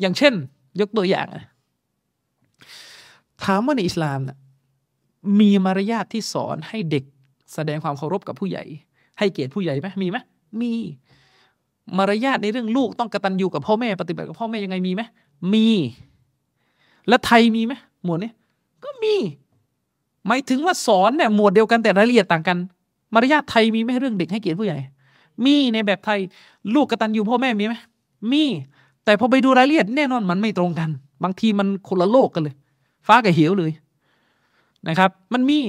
อย่างเช่น ยกตัวอย่างถามว่าในอิสลามนะมีมารยาทที่สอนให้เด็กแสดงความเคารพกับผู้ใหญ่ ให้เกียรติผู้ใหญ่ไหมมีไหมมี มารยาทในเรื่องลูกต้องกระตันยูกับพ่อแม่ปฏิบัติกับพ่อแม่ยังไงมีไหมมี และไทยมีไหมหมวดนี้ก็มี หมายถึงว่าสอนเนี่ยหมวดเดียวกันแต่รายละเอียดต่างกัน มารยาทไทยมีไหมเรื่องเด็กให้เกียรติผู้ใหญ่ มีในแบบไทย ลูกกตัญญูพ่อแม่มีไหมมี แต่พอไปดูรายละเอียดแน่นอนมันไม่ตรงกัน บางทีมันคนละโลกกันเลย ฟ้ากับเหวเลยนะครับ มันมี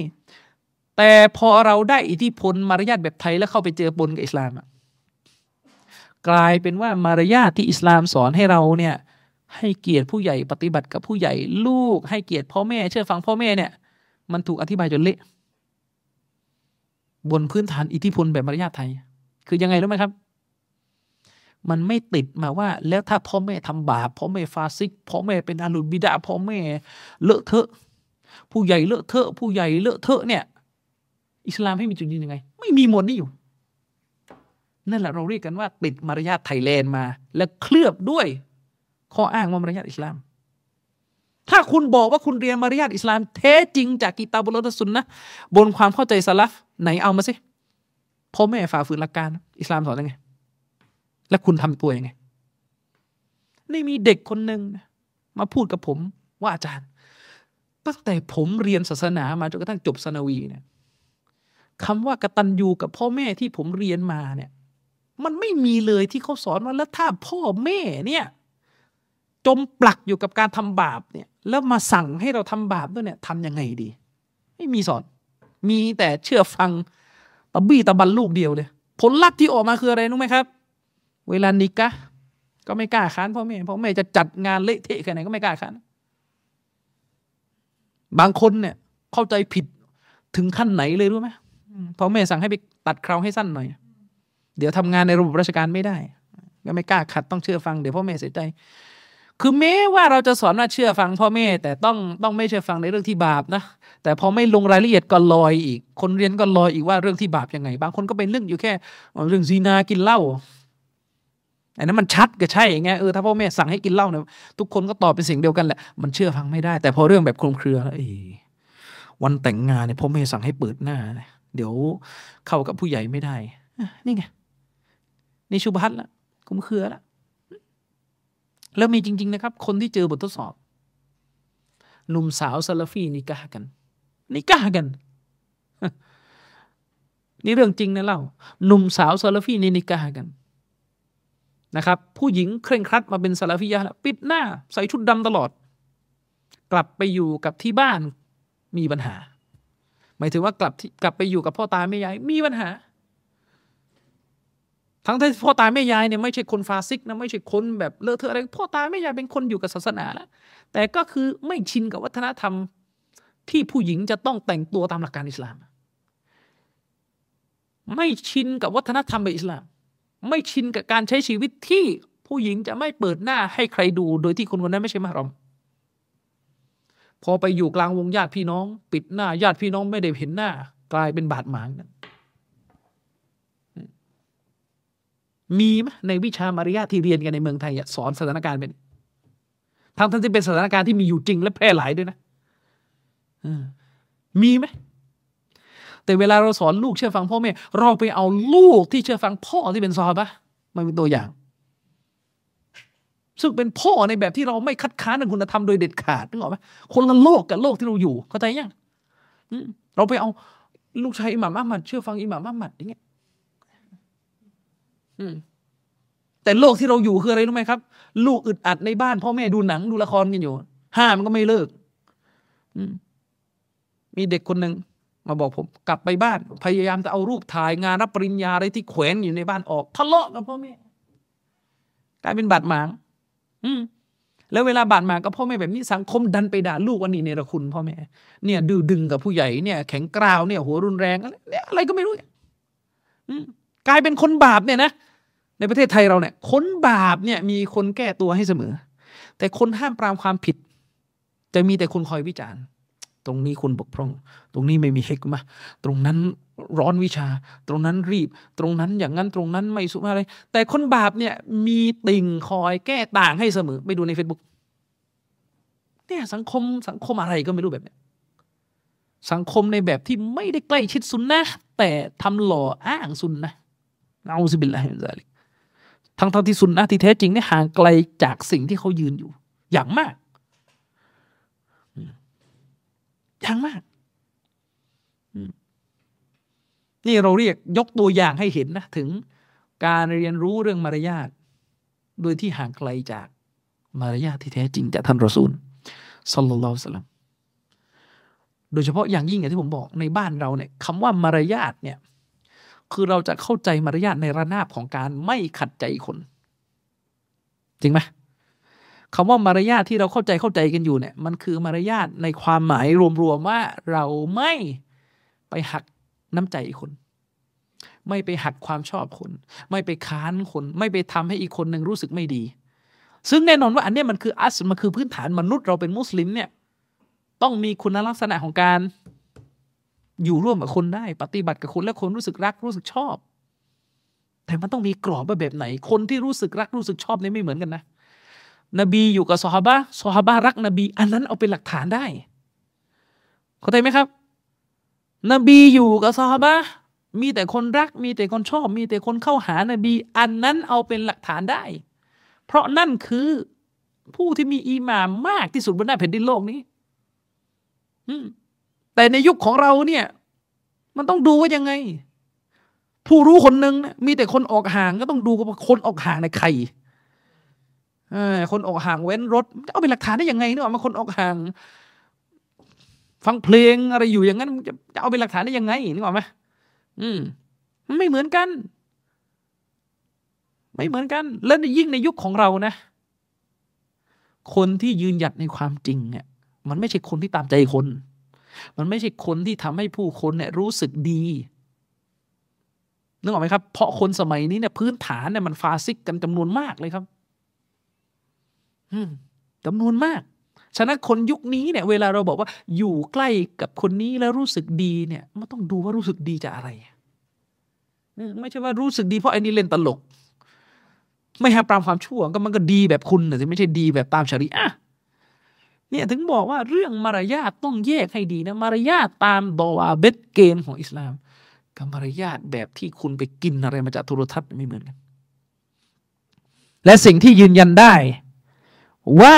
แต่พอเราได้อิทธิพลมารยาทแบบไทยแล้วเข้าไปเจอปนกับอิสลามกลายเป็นว่ามารยาทที่อิสลามสอนให้เราเนี่ยให้เกียรติผู้ใหญ่ปฏิบัติกับผู้ใหญ่ ลูกให้เกียรติพ่อแม่ เชื่อฟังพ่อแม่เนี่ย มันถูกอธิบายจนเละ บนพื้นฐานอิทธิพลแบบมารยาทไทย คือยังไงรู้ไหมครับ มันไม่ติดมาว่า แล้วถ้าพ่อแม่ทำบาปพ่อแม่فاسقพ่อแม่เป็นأهل البدعةพ่อแม่เลอะเทอะ ผู้ใหญ่เลอะเทอะ ผู้ใหญ่เลอะเทอะเนี่ย อิสลามให้มีจุดยืนยังไง ไม่มีหมดนี่อยู่นั่นแหละเราเรียกกันว่าติดมารยาทไทยแลนด์มา และเคลือบด้วยข้ออ้างว่ามารยาทอิสลาม ถ้าคุณบอกว่าคุณเรียนมารยาทอิสลามแท้จริงจากกิตาบุลตสุนนะบนความเข้าใจสลับไหนเอามาสิพ่อแม่ฝ่าฝืนหลักการ อิสลามสอนยังไง และคุณทำตัวยังไง นี่มีเด็กคนหนึ่งมาพูดกับผมว่าอาจารย์ ตั้งแต่ผมเรียนศาสนามาจนกระทั่งจบสนาวีเนี่ยคำว่ากตัญญูกับพ่อแม่ที่ผมเรียนมาเนี่ย มันไม่มีเลยที่เขาสอนว่าแล้วถ้าพ่อแม่เนี่ย จมปลักอยู่กับการทำบาปเนี่ย แล้วมาสั่งให้เราทำบาปด้วยเนี่ยทำยังไงดี ไม่มีสอน มีแต่เชื่อฟังตะบี้ตะบันลูกเดียวเลย ผลลัพธ์ที่ออกมาคืออะไรรู้ไหมครับ เวลานิกะก็ไม่กล้าค้านพ่อแม่พ่อแม่จะจัดงานเละเทะแค่ไหนก็ไม่กล้าค้านบางคนเนี่ย เข้าใจผิดถึงขั้นไหนเลยรู้ไหมพ่อแม่สั่งให้ไปตัดเคราให้สั้นหน่อย เดี๋ยวทำงานในระบบราชการไม่ได้ ก็ไม่กล้าขัดต้องเชื่อฟังเดี๋ยวพ่อแม่เสียใจ คือแม้ว่าเราจะสอนว่าเชื่อฟังพ่อแม่ แต่ต้องต้องไม่เชื่อฟังในเรื่องที่บาปนะ แต่พอไม่ลงรายละเอียดก็ลอยอีก คนเรียนก็ลอยอีกว่าเรื่องที่บาปยังไง บางคนก็เป็นเรื่องอยู่แค่เรื่องซีนากินเหล้าอันนั้นมันชัดก็ใช่ไงเออถ้าพ่อแม่สั่งให้กินเหล้าเนี่ยทุกคนก็ตอบเป็นเสียงเดียวกันแหละมันเชื่อฟังไม่ได้ แต่พอเรื่องแบบคลุมเครือเอวันแต่งงานเนี่ยพ่อแม่สั่งให้เปิดหน้าเดี๋ยวเข้ากับผู้ใหญ่ไม่ได้นี่ไงนี่ชุบฮัตละคลุมเครือละ แล้วมีจริง ๆ นะครับ คนที่เจอบททดสอบ หนุ่มสาวซาลฟีนิกากันนิกากัน นี่เรื่องจริงนะเล่า หนุ่มสาวซาลฟีนี่นิกากันนะครับ ผู้หญิงเคร่งครัดมาเป็นซาลฟียะปิดหน้า ใส่ชุดดำตลอด กลับไปอยู่กับที่บ้านมีปัญหา หมายถึงว่ากลับกลับไปอยู่กับพ่อตาแม่ยายมีปัญหา ทั้งที่พ่อตาแม่ยายเนี่ยไม่ใช่คนฟาซิกนะไม่ใช่คนแบบเลอะเทอะอะไรพ่อตาแม่ยายเป็นคนอยู่กับศาสนาแล้วแต่ก็คือไม่ชินกับวัฒนธรรมที่ผู้หญิงจะต้องแต่งตัวตามหลักการอิสลาม ไม่ชินกับวัฒนธรรมแบบอิสลาม ไม่ชินกับการใช้ชีวิตที่ผู้หญิงจะไม่เปิดหน้าให้ใครดู โดยที่คนคนนั้นไม่ใช่มารอม พอไปอยู่กลางวงญาติพี่น้อง ปิดหน้าญาติพี่น้องไม่ได้เห็นหน้า กลายเป็นบาดหมางกัน มีไหมในวิชามารยาทที่เรียนกันในเมืองไทยสอนสถานการณ์เป็นทั้งทั้งที่เป็นสถานการณ์ที่มีอยู่จริงและแพร่หลายด้วยนะมีไหมแต่เวลาเราสอนลูกเชื่อฟังพ่อแม่เราไปเอาลูกที่เชื่อฟังพ่อที่เป็นซอฮาบะมาเป็นตัวอย่าง ซึ่งเป็นพ่อในแบบที่เราไม่คัดค้านคุณธรรมโดยเด็ดขาดนึกออกไหมคนละโลกกับโลกที่เราอยู่เข้าใจยังเราไปเอาลูกชายอิหม่ามอัมมัดเชื่อฟังอิหม่ามอัมมัดอย่างเงี้ย แต่โลกที่เราอยู่คืออะไรรู้ไหมครับ ลูกอึดอัดในบ้านพ่อแม่ดูหนังดูละครกันอยู่ ห้ามก็ไม่เลิกมีเด็กคนหนึ่งมาบอกผม กลับไปบ้าน พยายามจะเอารูปถ่ายงานรับปริญญาอะไรที่แขวนอยู่ในบ้านออกทะเลาะกับพ่อแม่กลายเป็นบาดหมาง อืมแล้วเวลาบาดหมางกับพ่อแม่แบบนี้สังคมดันไปด่าลูกวันนี้เนรคุณพ่อแม่เนี่ยดื้อดึงกับผู้ใหญ่เนี่ย แข็งกร้าวเนี่ยหัวรุนแรงอะไรอะไรก็ไม่รู้กลายเป็นคนบาปเนี่ยนะ ในประเทศไทยเราเนี่ยคนบาปเนี่ยมีคนแก้ตัวให้เสมอ แต่คนห้ามปรามความผิด จะมีแต่คนคอยวิจารณ์ ตรงนี้คุณบกพร่อง ตรงนี้ไม่มีเฮกมาตรงนั้นร้อนวิชา ตรงนั้นรีบ ตรงนั้นอย่างนั้นตรงนั้นไม่สุภาพอะไร แต่คนบาปเนี่ยมีติ่งคอยแก้ต่างให้เสมอ ไปดูใน Facebook เนี่ยสังคมสังคมอะไรก็ไม่รู้แบบเนี้ยสังคมในแบบที่ไม่ได้ใกล้ชิดสุนนะแต่ทำหล่ออ้างสุนนะเอาสิบิลลาฮิมิซาลิก ทั้งทั้งที่สุนนะที่แท้จริงเนี่ยห่างไกลจากสิ่งที่เขายืนอยู่ อย่างมาก อย่างมาก นี่เราเรียกยกตัวอย่างให้เห็นนะถึงการเรียนรู้เรื่องมารยาทโดยที่ห่างไกลจากมารยาทที่แท้จริงจากท่านรอซูลสัลลัลลอฮุสลัมโดยเฉพาะอย่างยิ่งอย่างที่ผมบอกในบ้านเราเนี่ยคำว่ามารยาทเนี่ย คือเราจะเข้าใจมารยาทในระนาบของการไม่ขัดใจคน จริงไหมคำว่ามารยาทที่เราเข้าใจเข้าใจกันอยู่เนี่ย มันคือมารยาทในความหมายรวมๆว่าเราไม่ไปหักน้ำใจคน ไม่ไปหักความชอบคน ไม่ไปค้านคน ไม่ไปทำให้อีกคนหนึ่งรู้สึกไม่ดี ซึ่งแน่นอนว่าอันนี้มันคืออัสมันคือพื้นฐานมนุษย์เราเป็นมุสลิมเนี่ย ต้องมีคุณลักษณะของการ อยู่ร่วมกับคนได้ปฏิบัติกับคนและคนรู้สึกรักรู้สึกชอบ แต่มันต้องมีกรอบแบบไหน คนที่รู้สึกรักรู้สึกชอบนี่ไม่เหมือนกันนะนบีอยู่กับซอฮาบะซอฮาบะรักนบี อันนั้นเอาเป็นหลักฐานได้ เข้าใจไหมครับ นบีอยู่กับซอฮาบะมีแต่คนรัก มีแต่คนชอบ มีแต่คนเข้าหานบี อันนั้นเอาเป็นหลักฐานได้ เพราะนั่นคือผู้ที่มีอีมามมากที่สุดบนหน้าแผ่นดินโลกนี้ อืม แต่ในยุคของเราเนี่ย มันต้องดูว่ายังไง ผู้รู้คนหนึ่งนะมีแต่คนออกห่างก็ต้องดูว่าคนออกห่างในใครคนออกห่างเว้นรถจะเอาเป็นหลักฐานได้ยังไงเนอะมาคนออกห่าง ฟังเพลงอะไรอยู่อย่างนั้นจะจะเอาเป็นหลักฐานได้ยังไงนึกออกไหมอืมมันไม่เหมือนกัน ไม่เหมือนกัน แล้วยิ่งในยุคของเรานะ คนที่ยืนหยัดในความจริงเนี่ยมันไม่ใช่คนที่ตามใจคน มันไม่ใช่คนที่ทำให้ผู้คนเนี่ยรู้สึกดีนึกออกไหมครับ เพราะคนสมัยนี้เนี่ยพื้นฐานเนี่ยมันฟาซิกกันจำนวนมากเลยครับจำนวนมาก ฉะนั้นคนยุคนี้เนี่ย เวลาเราบอกว่า อยู่ใกล้กับคนนี้แล้วรู้สึกดีเนี่ยมันต้องดูว่ารู้สึกดีจากอะไร ไม่ใช่ว่ารู้สึกดีเพราะไอ้นี่เล่นตลก ไม่ห้ามปรามความชั่วก็มันก็ดีแบบคุณแต่ไม่ใช่ดีแบบตามชริอะ เนี่ยถึงบอกว่าเรื่องมารยาทต้องแยกให้ดีนะมารยาทตามดอวาเบตเกณฑ์ของอิสลาม กับมารยาทแบบที่คุณไปกินอะไรมาจากโทรทัศน์ไม่เหมือนกัน และสิ่งที่ยืนยันได้ ว่า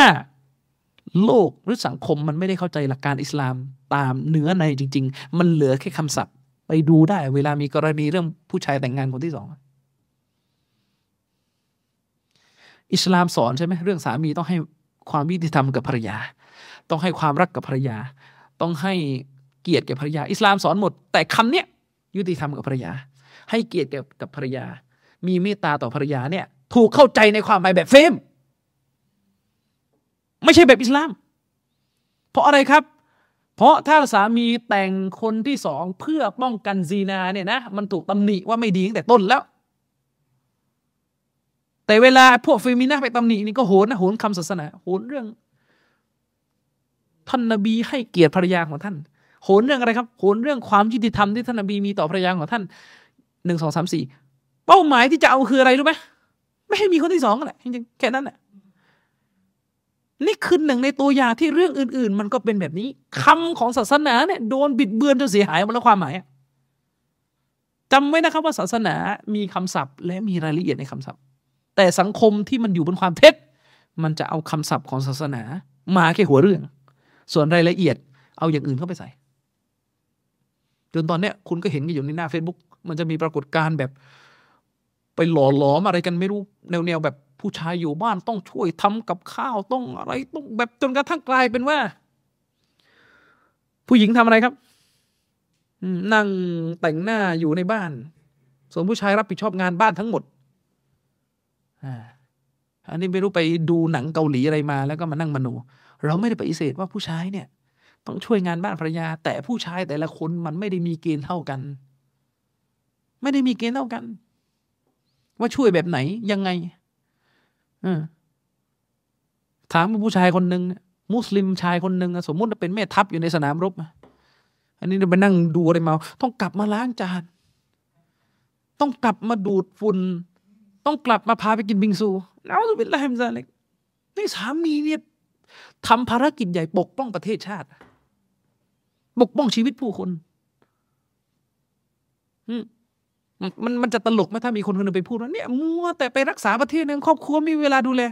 โลกหรือสังคมมันไม่ได้เข้าใจหลักการอิสลามตามเนื้อในจริง ๆ มันเหลือแค่คำศัพท์ ไปดูได้ เวลามีกรณีเรื่องผู้ชายแต่งงานคนที่สองอิสลามสอนใช่ไหมเรื่องสามีต้องให้ความยุติธรรมกับภรรยา ต้องให้ความรักกับภรรยา ต้องให้เกียรติแก่ภรรยา อิสลามสอนหมด แต่คำเนี้ยยุติธรรมกับภรรยา ให้เกียรติกับกับภรรยา มีเมตตาต่อภรรยาเนี่ย ถูกเข้าใจในความหมายแบบเฟมไม่ใช่แบบอิสลาม เพราะอะไรครับ เพราะถ้าสามีแต่งคนที่สองเพื่อป้องกันซีนาเนี่ยนะ มันถูกตำหนิว่าไม่ดีตั้งแต่ต้นแล้ว แต่เวลาพวกเฟมินาไปตำหนินี่ก็โหนนะโหนคำศาสนาโหนเรื่อง ท่านนบีให้เกียรติภรรยาของท่าน โหนเรื่องอะไรครับ โหนเรื่องความยุติธรรมที่ท่านนบีมีต่อภรรยาของท่านหนึ่งสองสามสี่เป้าหมายที่จะเอาคืออะไรรู้ไหมไม่ให้มีคนที่สองแหละจริงๆแค่นั้นแหละนี่คือหนึ่งในตัวอย่างที่เรื่องอื่น ๆ มันก็เป็นแบบนี้คำของศาสนาเนี่ยโดนบิดเบือนจนเสียหายหมดแล้วความหมายจำไว้นะครับว่าศาสนามีคำศัพท์ และมีรายละเอียดในคำศัพท์ แต่สังคมที่มันอยู่บนความเท็จ มันจะเอาคำศัพท์ของศาสนา มาแค่หัวเรื่อง ส่วนรายละเอียดเอาอย่างอื่นเข้าไปใส่ จนตอนเนี้ยคุณก็เห็นกันอยู่ในหน้า Facebook มันจะมีปรากฏการณ์แบบ ไปหล่อหลอมอะไรกันไม่รู้แนวๆแบบผู้ชายอยู่บ้านต้องช่วยทำกับข้าวต้องอะไรต้องแบบจนกระทั่งกลายเป็นว่า ผู้หญิงทำอะไรครับนั่งแต่งหน้าอยู่ในบ้าน ส่วนผู้ชายรับผิดชอบงานบ้านทั้งหมดอันนี้ไม่รู้ไปดูหนังเกาหลีอะไรมา แล้วก็มานั่งมโน เราไม่ได้ปฏิเสธว่าผู้ชายเนี่ยต้องช่วยงานบ้านภรรยา แต่ผู้ชายแต่ละคนมันไม่ได้มีเกณฑ์เท่ากัน ไม่ได้มีเกณฑ์เท่ากัน ว่าช่วยแบบไหนยังไงถามผู้ชายคนหนึ่งมุสลิมชายคนหนึ่งสมมุติว่าเป็นแม่ทัพอยู่ในสนามรบอันนี้เราไปนั่งดูอะไรมา ต้องกลับมาล้างจานต้องกลับมาดูดฝุ่นต้องกลับมาพาไปกินบิงซูแล้วจะเป็นไรมซาเล็กนี่สามีเนี่ย ทำภารกิจใหญ่ปกป้องประเทศชาติ ปกป้องชีวิตผู้คนมันมันจะตลกไหมถ้ามีคนคนนึงไปพูดว่าเนี่ยมัวแต่ไปรักษาประเทศนึงครอบครัวไม่มีเวลาดูแล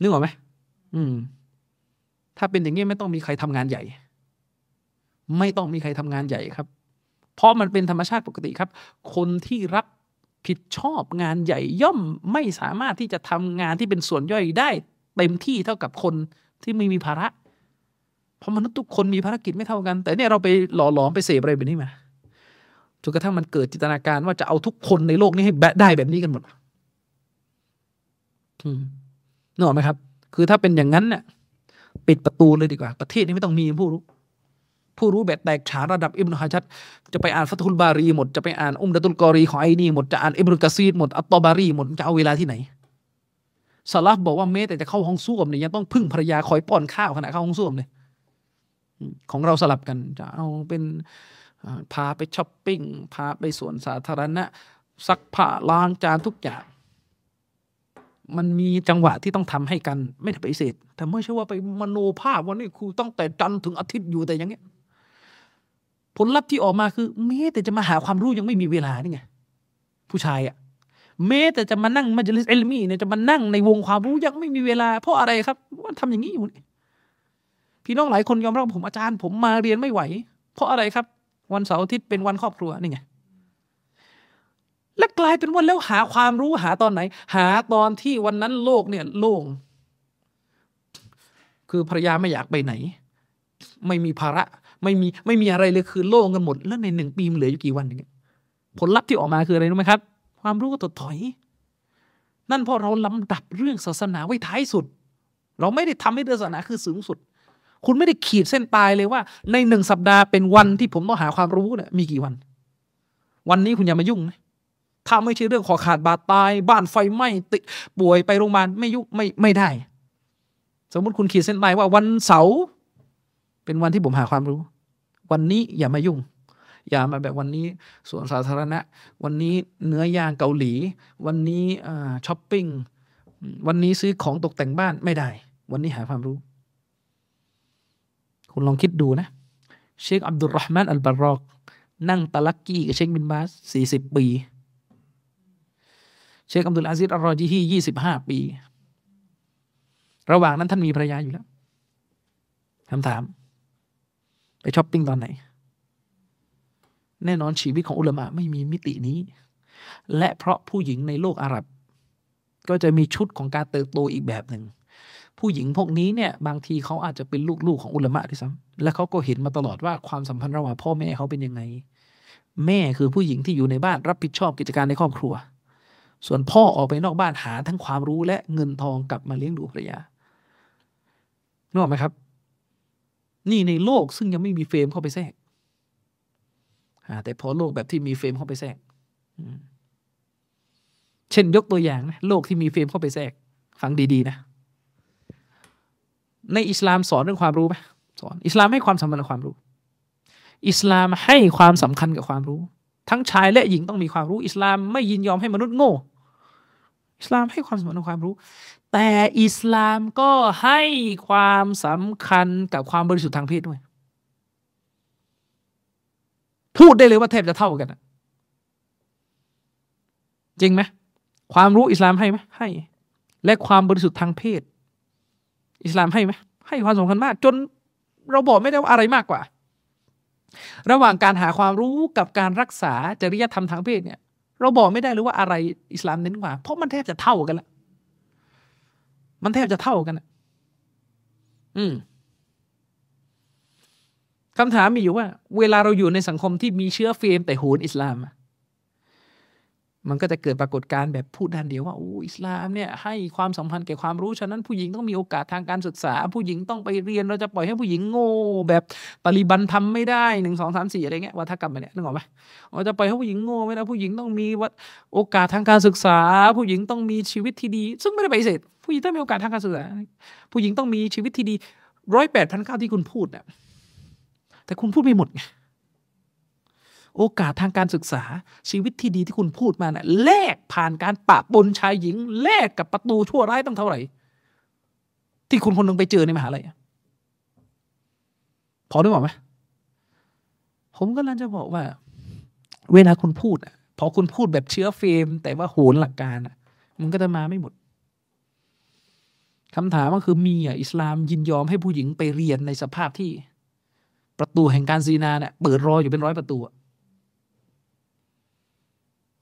นึกออกไหมอืม ถ้าเป็นอย่างนี้ไม่ต้องมีใครทำงานใหญ่ ไม่ต้องมีใครทำงานใหญ่ครับ เพราะมันเป็นธรรมชาติปกติครับ คนที่รับ ผิดชอบงานใหญ่ย่อมไม่สามารถที่จะทำงานที่เป็นส่วนย่อยได้ เต็มที่เท่ากับคนที่ไม่มีภาระ เพราะมนุษย์ทุกคนมีภารกิจไม่เท่ากัน แต่เนี่ยเราไปหล่อหลอมไปเสพอะไรแบบนี้มาจนกระทั่งมันเกิดจินตนาการว่าจะเอาทุกคนในโลกนี้ให้ได้แบบนี้กันหมดนึกออกไหมครับ คือถ้าเป็นอย่างนั้นเนี่ยปิดประตูเลยดีกว่า ประเทศนี้ไม่ต้องมีผู้รู้ ผู้รู้แบบแตกฉานระดับอิบนุฮะจัดจะไปอ่านฟัตุลบารีหมด จะไปอ่านอุมดะตุลกอรีของไอ้นี่หมด จะอ่านอิบนุกะซีดหมด อัตตบารีหมด จะเอาเวลาที่ไหนสลับบอกว่าเมแต่จะเข้าห้องส้วมเนี่ยยังต้องพึ่งภรรยาคอยป้อนข้าวขณะเข้าห้องส้วมเลยของเราสลับกันจะเอาเป็นพาไปช้อปปิ้ง พาไปสวนสาธารณะซักผ้าล้างจานทุกอย่าง มันมีจังหวะที่ต้องทำให้กันไม่ได้ปฏิเสธแต่ไม่ใช่ว่าไปมโนภาพว่านี่ครูต้องแต่จันถึงอาทิตย์อยู่แต่อย่างเงี้ย ผลลัพธ์ที่ออกมาคือแม้แต่จะมาหาความรู้ยังไม่มีเวลานี่ไงผู้ชายอะแม้แต่จะมานั่งมาจลิสเอลมี่เนี่ยจะมานั่งในวงความรู้ยังไม่มีเวลา เพราะอะไรครับว่าทำอย่างนี้อยู่พี่น้องหลายคนยอมรับผมอาจารย์ ผมมาเรียนไม่ไหว เพราะอะไรครับ วันเสาร์อาทิตย์เป็นวันครอบครัวนี่ไงและกลายเป็นว่าแล้วหาความรู้หาตอนไหน หาตอนที่วันนั้นโลกเนี่ยโล่งคือภรรยาไม่อยากไปไหน ไม่มีภาระ ไม่มีไม่มีอะไรเลยคือโล่งกันหมดแล้วในหนึ่งปีมันเหลืออยู่กี่วันอย่างเงี้ยผลลัพธ์ที่ออกมาคืออะไรรู้ไหมครับ ความรู้ก็ถดถอย นั่นเพราะเราลำดับเรื่องศาสนาไว้ท้ายสุด เราไม่ได้ทำให้ศาสนาคือสูงสุด คุณไม่ได้ขีดเส้นตายเลยว่า ในหนึ่งสัปดาห์เป็นวันที่ผมต้องหาความรู้เนี่ยมีกี่วัน วันนี้คุณอย่ามายุ่งนะถ้าไม่ใช่เรื่องขอขาดบาดตาย บ้านไฟไหม้ติดป่วยไปโรงพยาบาลไม่ยุ่งไม่ไม่ได้ สมมติคุณขีดเส้นตายว่าวันเสาร์ เป็นวันที่ผมหาความรู้ วันนี้อย่ามายุ่ง อย่ามาแบบวันนี้ส่วนสาธารณะ วันนี้เนื้อย่างเกาหลี วันนี้ช้อปปิ้งวันนี้ซื้อของตกแต่งบ้านไม่ได้ วันนี้หาความรู้ คุณลองคิดดูนะ เชคอับดุลรห์มานอัลบารอก นั่งتلقيกับเชคบินบาสสี่สิบปี เชคอับดุลอาซิดอัลรอจีฮียี่สิบห้าปี ระหว่างนั้นท่านมีภรรยาอยู่แล้วคำถาม ไปช้อปปิ้งตอนไหน แน่นอนชีวิตของอุลามะไม่มีมิตินี้ และเพราะผู้หญิงในโลกอาหรับ ก็จะมีชุดของการเติบโตอีกแบบหนึ่ง ผู้หญิงพวกนี้เนี่ยบางทีเขาอาจจะเป็นลูกๆของอุลามะที่ซ้ำและเขาก็เห็นมาตลอดว่าความสัมพันธ์ระหว่างพ่อแม่เขาเป็นยังไง แม่คือผู้หญิงที่อยู่ในบ้านรับผิดชอบกิจการในครอบครัว ส่วนพ่อออกไปนอกบ้านหาทั้งความรู้และเงินทองกลับมาเลี้ยงดูภรรยานึกออกไหมครับ นี่ในโลกซึ่งยังไม่มี frame เข้าไปแทรกแต่พอโลกแบบที่มี frame เข้าไปแทรกเช่นยกตัวอย่างนะโลกที่มี frame เข้าไปแทรก ฟังดีๆนะ ในอิสลามสอนเรื่องความรู้ไหมสอนอิสลามให้ความสำคัญกับความรู้ อิสลามให้ความสำคัญกับความรู้ ทั้งชายและหญิงต้องมีความรู้ อิสลามไม่ยินยอมให้มนุษย์โง่ อิสลามให้ความสำคัญกับความรู้ แต่อิสลามก็ให้ความสำคัญกับความบริสุทธิ์ทางเพศด้วย พูดได้เลยว่าแทบจะเท่ากันจริงไหมความรู้อิสลามให้ไหมให้ และความบริสุทธิ์ทางเพศ อิสลามให้ไหมให้ความสำคัญมาก จนเราบอกไม่ได้ว่าอะไรมากกว่า ระหว่างการหาความรู้กับการรักษาจริยธรรมทางเพศเนี่ย เราบอกไม่ได้เลยว่าอะไรอิสลามเน้นกว่า เพราะมันแทบจะเท่ากันละ มันแทบจะเท่ากันอืมคำถามมีอยู่ว่า เวลาเราอยู่ในสังคมที่มีเชื้อเฟรมแต่โหนอิสลาม มันก็จะเกิดปรากฏการณ์แบบพูดด้านเดียวว่าอ้อิสลามเนี่ยให้ความสัมพันธ์แก่ความรู้ ฉะนั้นผู้หญิงต้องมีโอกาสทางการศึกษา ผู้หญิงต้องไปเรียนเราจะปล่อยให้ผู้หญิงโง่แบบปริบันทำไม่ได้หนึ่งสองสามสี่อะไรเงี้ยวัฒกรรมเนี่ยนึกออกไหมเราจะปล่อยให้ผู้หญิงโง่ไม่ได้ผู้หญิงต้องมีวัดโอกาสทางการศึกษา ผู้หญิงต้องมีชีวิตที่ดี ซึ่งไม่ได้ไปเสร็จผู้หญิงต้องมีโอกาสทางการศึกษา ผู้หญิงต้องมีชีวิตที่ดีร้อยแปดพันเก้าที่คุณพูดเนี่ยแต่คุณพูดไม่หมดไง โอกาสทางการศึกษาชีวิตที่ดีที่คุณพูดมาเนะ่ยแลกผ่านการปะปนชายหญิง แลกกับประตูชั่วร้ายตั้งเท่าไหร่ ที่คุณคนหนึ่งไปเจอในมหาลัยพอได้บอกไหมผมก็ลังจะบอกว่า เวลาคุณพูดอะพอคุณพูดแบบเชื้อเฟม แต่ว่าโหนหลักการอะมันก็จะมาไม่หมดคำถามก็คือมีอะอิสลามยินยอมให้ผู้หญิงไปเรียนในสภาพที่ประตูแห่งการซีนาเนี่ยเปิดรออยู่เป็นร้อยประตู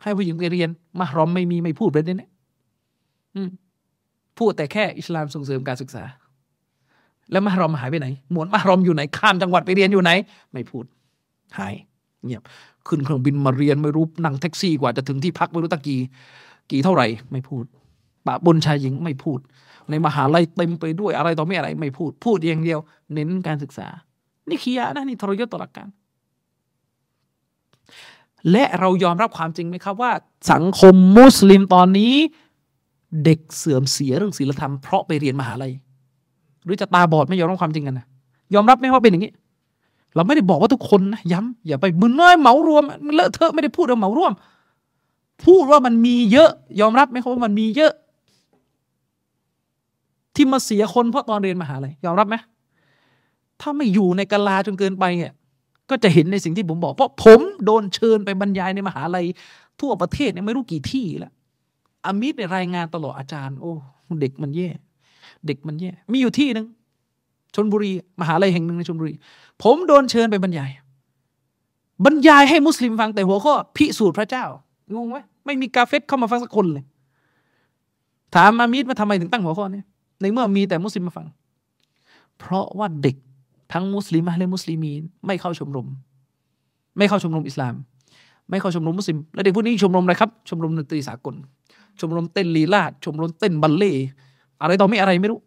ให้ผู้หญิงไปเรียนมารอมไม่มีไม่พูดประเด็นนี้พูดแต่แค่อิสลามส่งเสริมการศึกษา แล้วมารอมหายไปไหน หมวนมารอมอยู่ไหนข้ามจังหวัดไปเรียนอยู่ไหน ไม่พูดหายเงียบขึ้นเครื่องบินมาเรียนไม่รู้นั่งแท็กซี่กว่าจะถึงที่พักไม่รู้ตะกี้กี่เท่าไหร่ ไม่พูดปะบนชายหญิงไม่พูด ในมหาลัยเต็มไปด้วยอะไรต่อไม่อะไร ไม่พูด พูดอย่างเดียว เน้นการศึกษา นี่ขี้ยานะนี่ทรยศต่อหลักการ และเรายอมรับความจริงไหมครับว่าสังคมมุสลิมตอนนี้ เด็กเสื่อมเสียเรื่องศีลธรรมเพราะไปเรียนมหาลัย หรือจะตาบอดไม่ยอมรับความจริงกันนะยอมรับไหมว่าเป็นอย่างนี้ เราไม่ได้บอกว่าทุกคนนะย้ำอย่าไปมึนน้อยเหมารวมเลอะเทอะไม่ได้พูดว่าเหมารวม พูดว่ามันมีเยอะ ยอมรับไหมครับว่ามันมีเยอะ ที่มาเสียคนเพราะตอนเรียนมหาลัยยอมรับไหมถ้าไม่อยู่ในกาลาจนเกินไปเนี่ย ก็จะเห็นในสิ่งที่ผมบอก เพราะผมโดนเชิญไปบรรยายในมหาลัย ทั่วประเทศเนี่ยไม่รู้กี่ที่แล้วอามิดในรายงานตลอดอาจารย์ โอ้เด็กมันแย่ เด็กมันแย่ มีอยู่ที่หนึ่งชนบุรี มหาลัยแห่งหนึ่งในชนบุรี ผมโดนเชิญไปบรรยาย บรรยายให้มุสลิมฟังแต่หัวข้อพิสูจน์พระเจ้างงไหมไม่มีกาเฟตเข้ามาฟังสักคนเลย ถามอามิดมาทำไมถึงตั้งหัวข้อนี้ในเมื่อมีแต่มุสลิมมาฟัง เพราะว่าเด็ก ทั้งมุสลิมและมุสลิมีไม่เข้าชมรม ไม่เข้าชมรมอิสลาม ไม่เข้าชมรมมุสลิม แล้วเด็กพวกนี้ชมรมอะไรครับ ชมรมดนตรีสากล ชมรมเต้นลีลาดชมรมเต้นบัลเล่อะไรต่อไม่อะไรไม่รู้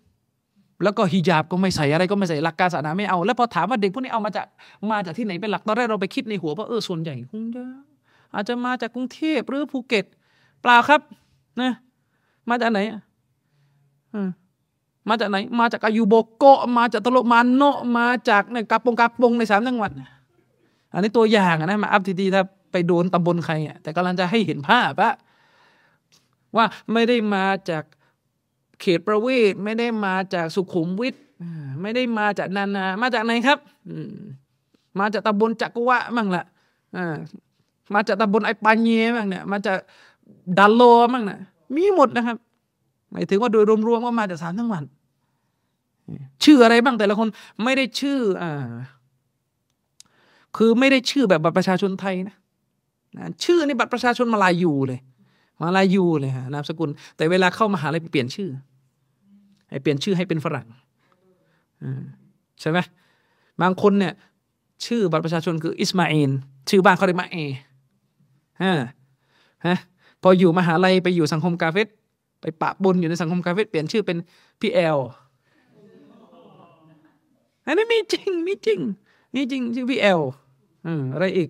แล้วก็ฮิญาบก็ไม่ใส่อะไรก็ไม่ใส่หลักการศาสนาไม่เอา แล้วพอถามว่าเด็กพวกนี้เอามาจากมาจากที่ไหนเป็นหลักตอนแรกเราไปคิดในหัวว่าเออส่วนใหญ่คงจะอาจจะมาจากกรุงเทพหรือภูเก็ต เปล่าครับนะมาจากไหนอะ มาจากไหน มาจากอายุโบโกมาจากตโลมานโนมาจากเนี่ยกาปงกาปงในสามจังหวัด อันนี้ตัวอย่างนะมาอัพทีดีถ้าไปโดนตำบลใครอะแต่กำลังจะให้เห็นภาพอะว่าไม่ได้มาจากเขตประเวศไม่ได้มาจากสุขุมวิทไม่ได้มาจากนานา มาจากไหนครับมาจากตำบลจักรวะมั่งละมาจากตำบลไอปานียมั่งเนี่ย มาจากดัลโลมั่งนะมีหมดนะครับ หมายถึงว่าโดยรวมๆก็มาจากสามจังหวัดชื่ออะไรบ้างแต่ละคนไม่ได้ชื่ออ่าคือไม่ได้ชื่อแบบบัตรประชาชนไทยนะชื่อนี่บัตรประชาชนมาลายูเลย มาลายูเลยฮะนามสกุล แต่เวลาเข้ามาหาลัยเปลี่ยนชื่อให้เปลี่ยนชื่อให้เป็นฝรั่งใช่ไหมบางคนเนี่ย ชื่อบัตรประชาชนคืออิสมาอินชื่อบ้านเขาเรียกมาเอฮะฮะพออยู่มหาลัยไปอยู่สังคมกาเฟต ไปปะบนอยู่ในสังคมคาเฟ่เปลี่ยนชื่อเป็นพี่แอลอันนี้มีจริงมีจริงมีจริงชื่อพี่แอลอืมอะไรอีก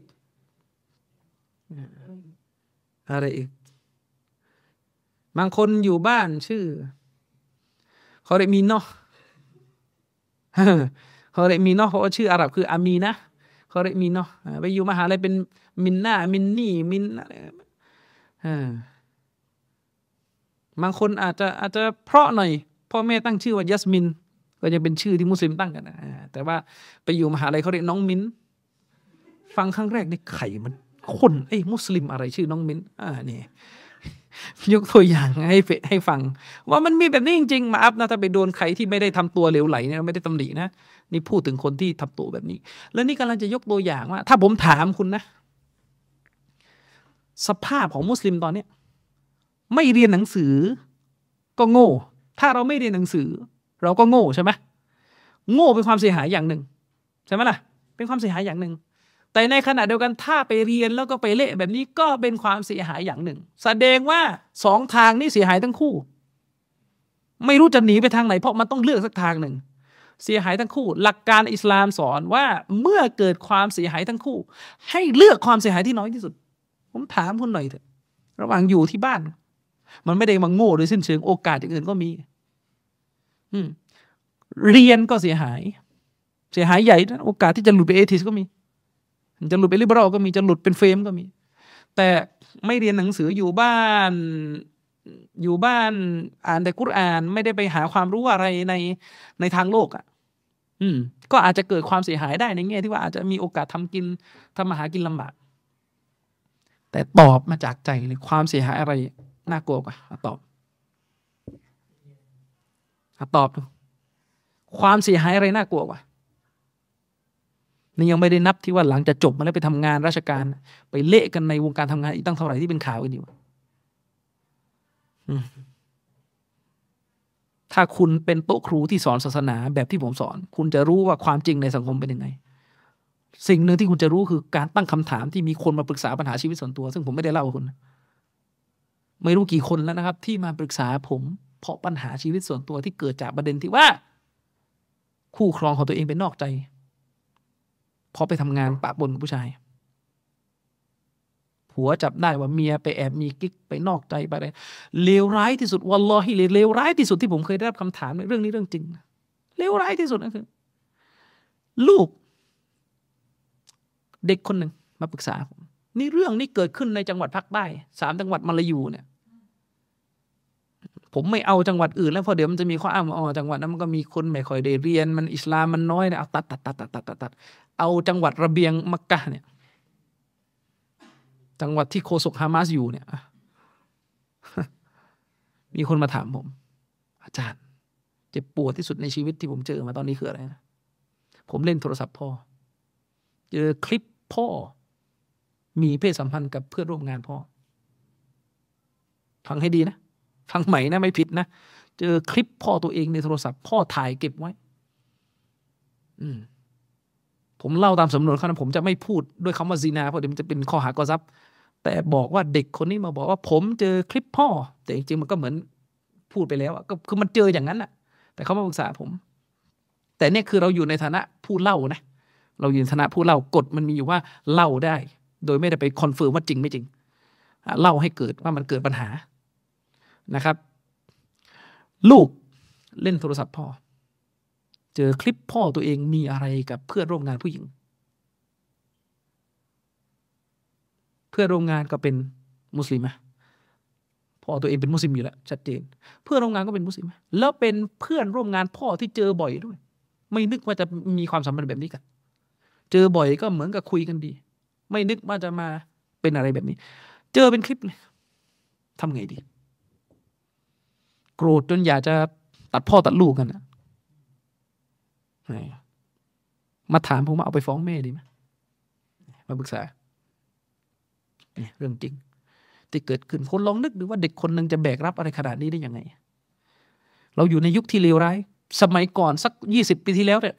อะไรอีก บางคนอยู่บ้านชื่อเขาเรียกมีเนาะเขาเรียกมีเนาะเพราะว่าชื่ออาหรับคืออามีนะเขาเรียกมีเนาะไปอยู่มหาลัยเป็นมินนามินนี่มินอะไร บางคนอาจจะอาจจะเพราะหน่อยพ่อแม่ตั้งชื่อว่ายัสมิน ก็ยังเป็นชื่อที่มุสลิมตั้งกันนะแต่ว่าไปอยู่มหาลัยเขาเรียกน้องมินฟังครั้งแรกนี่ไข่มันคนไอ้มุสลิมอะไรชื่อน้องมินอ่านี่ยกตัวอย่างให้ให้ฟัง ว่ามันมีแบบนี้จริงๆ มาอัพนะถ้าไปโดนใครที่ไม่ได้ทำตัวเหลวไหลเนี่ยไม่ได้ตำหนินะนี่พูดถึงคนที่ทำตัวแบบนี้ แล้วนี่กำลังจะยกตัวอย่างว่า ถ้าผมถามคุณนะ สภาพของมุสลิมตอนเนี้ย ไม่เรียนหนังสือ ก็โง่ ถ้าเราไม่เรียนหนังสือ เราก็โง่ใช่ไหมโง่เป็นความเสียหายอย่างหนึ่งใช่ไหมล่ะ เป็นความเสียหายอย่างหนึ่ง แต่ในขณะเดียวกันถ้าไปเรียนแล้วก็ไปเละแบบนี้ก็เป็นความเสียหายอย่างหนึ่ง แสดงว่าสองทางนี้เสียหายทั้งคู่ ไม่รู้จะหนีไปทางไหน เพราะมันต้องเลือกสักทางหนึ่ง เสียหายทั้งคู่ หลักการอิสลามสอนว่าเมื่อเกิดความเสียหายทั้งคู่ ให้เลือกความเสียหายที่น้อยที่สุด ผมถามคุณหน่อยเถอะ ระหว่างอยู่ที่บ้าน มันไม่ได้มาโง่โดยสิ้นเชิงโอกาสอย่างอื่นก็มี อืม เรียนก็เสียหาย เสียหายใหญ่โอกาสที่จะหลุดไปเอทิสก็มีจะหลุดไปริบรัลก็มีจะหลุดเป็นเฟรมก็มี แต่ไม่เรียนหนังสืออยู่บ้าน อยู่บ้านอ่านแต่กุรอาน ไม่ได้ไปหาความรู้อะไรในในทางโลกอะ่ะ อืม ก็อาจจะเกิดความเสียหายได้ในแง่ที่ว่าอาจจะมีโอกาสทำกินทำมาหากินลำบากแต่ตอบมาจากใจเลยความเสียหายอะไร น่ากลัวกว่าตอบตอบดูความเสียหายอะไรน่ากลัวกว่านี่ยังไม่ได้นับที่ว่าหลังจะจบมาแล้วไปทำงานราชการ ไปเละกันในวงการทำงานอีกตั้งเท่าไหร่ที่เป็นข่าวกันอยู่ถ้าคุณเป็นโต๊ะครูที่สอนศาสนาแบบที่ผมสอน คุณจะรู้ว่าความจริงในสังคมเป็นยังไง สิ่งหนึ่งที่คุณจะรู้คือการตั้งคำถามที่มีคนมาปรึกษาปัญหาชีวิตส่วนตัว ซึ่งผมไม่ได้เล่าคุณ ไม่รู้กี่คนแล้วนะครับ ที่มาปรึกษาผมเพราะปัญหาชีวิตส่วนตัวที่เกิดจากประเด็นที่ว่า คู่ครองของตัวเองเป็นนอกใจพอไปทำงานปะบนผู้ชาย ผัวจับได้ว่าเมียไปแอบมีกิ๊กไปนอกใจไปอะไรเลวร้ายที่สุดวัลลอฮิเลวร้ายที่สุดที่ผมเคยได้รับคำถามในเรื่องนี้เรื่องจริงเลวร้ายที่สุดนั่นคือ ลูก เด็กคนหนึ่งมาปรึกษาผมนี่เรื่องนี้เกิดขึ้นในจังหวัดภาคใต้สามจังหวัดมาลายูเนี่ย ผมไม่เอาจังหวัดอื่นแล้วเพราะเดี๋ยวมันจะมีข้ออ้างว่าอ๋อจังหวัดนั้นมันก็มีคนไม่ค่อยได้เรียนมันอิสลามมันน้อยเนี่ยเอาตัดตัดตัดตัดตัดตัดตัดเอาจังหวัดระเบียงมักกะเนี่ย จังหวัดที่โคศกฮามาสอยู่เนี่ยมีคนมาถามผม อาจารย์ เจ็บปวดที่สุดในชีวิตที่ผมเจอมาตอนนี้คืออะไรนะผมเล่นโทรศัพท์พ่อ เจอคลิปพ่อ มีเพศสัมพันธ์กับเพื่อนร่วมงานพ่อฟังให้ดีนะ ฟังใหม่นะไม่ผิดนะเจอคลิปพ่อตัวเองในโทรศัพท์ พ่อถ่ายเก็บไว้ อืมผมเล่าตามสำนวนเขานะผมจะไม่พูดด้วยคำว่าซีนาเพราะเดี๋ยวมันจะเป็นข้อหากอซับแต่บอกว่าเด็กคนนี้มาบอกว่า ผมเจอคลิปพ่อ แต่จริงๆมันก็เหมือนพูดไปแล้วก็คือมันเจออย่างนั้นแหะแต่เขามาปรึกษาผม แต่เนี่ยคือเราอยู่ในฐานะผู้เล่านะเราอยู่ในฐานะผู้เล่ากฎมันมีอยู่ว่าเล่าได้ โดยไม่ได้ไป confirm ว่าจริงไม่จริงเล่าให้เกิดว่ามันเกิดปัญหา นะครับ ลูกเล่นโทรศัพท์พ่อ เจอคลิปพ่อตัวเองมีอะไรกับเพื่อนร่วมงานผู้หญิง เพื่อนร่วมงานก็เป็นมุสลิมะพ่อตัวเองเป็นมุสลิมอยู่แล้วชัดเจน เพื่อนร่วมงานก็เป็นมุสลิมแล้วเป็นเพื่อนร่วมงานพ่อที่เจอบ่อยด้วย ไม่นึกว่าจะมีความสัมพันธ์แบบนี้กัน เจอบ่อยก็เหมือนกับคุยกันดี ไม่นึกว่าจะมาเป็นอะไรแบบนี้ เจอเป็นคลิปเลยทำไงดี โกรธจนอยากจะตัดพ่อตัดลูกกันนะมาถามผมว่าเอาไปฟ้องแม่ดีไหมมาปรึกษาเรื่องจริง ที่เกิดขึ้นคนลองนึกดูว่าเด็กคนหนึ่งจะแบกรับอะไรขนาดนี้ได้ยังไง เราอยู่ในยุคที่เลวร้าย สมัยก่อนสักยี่สิบปีที่แล้วเนี่ย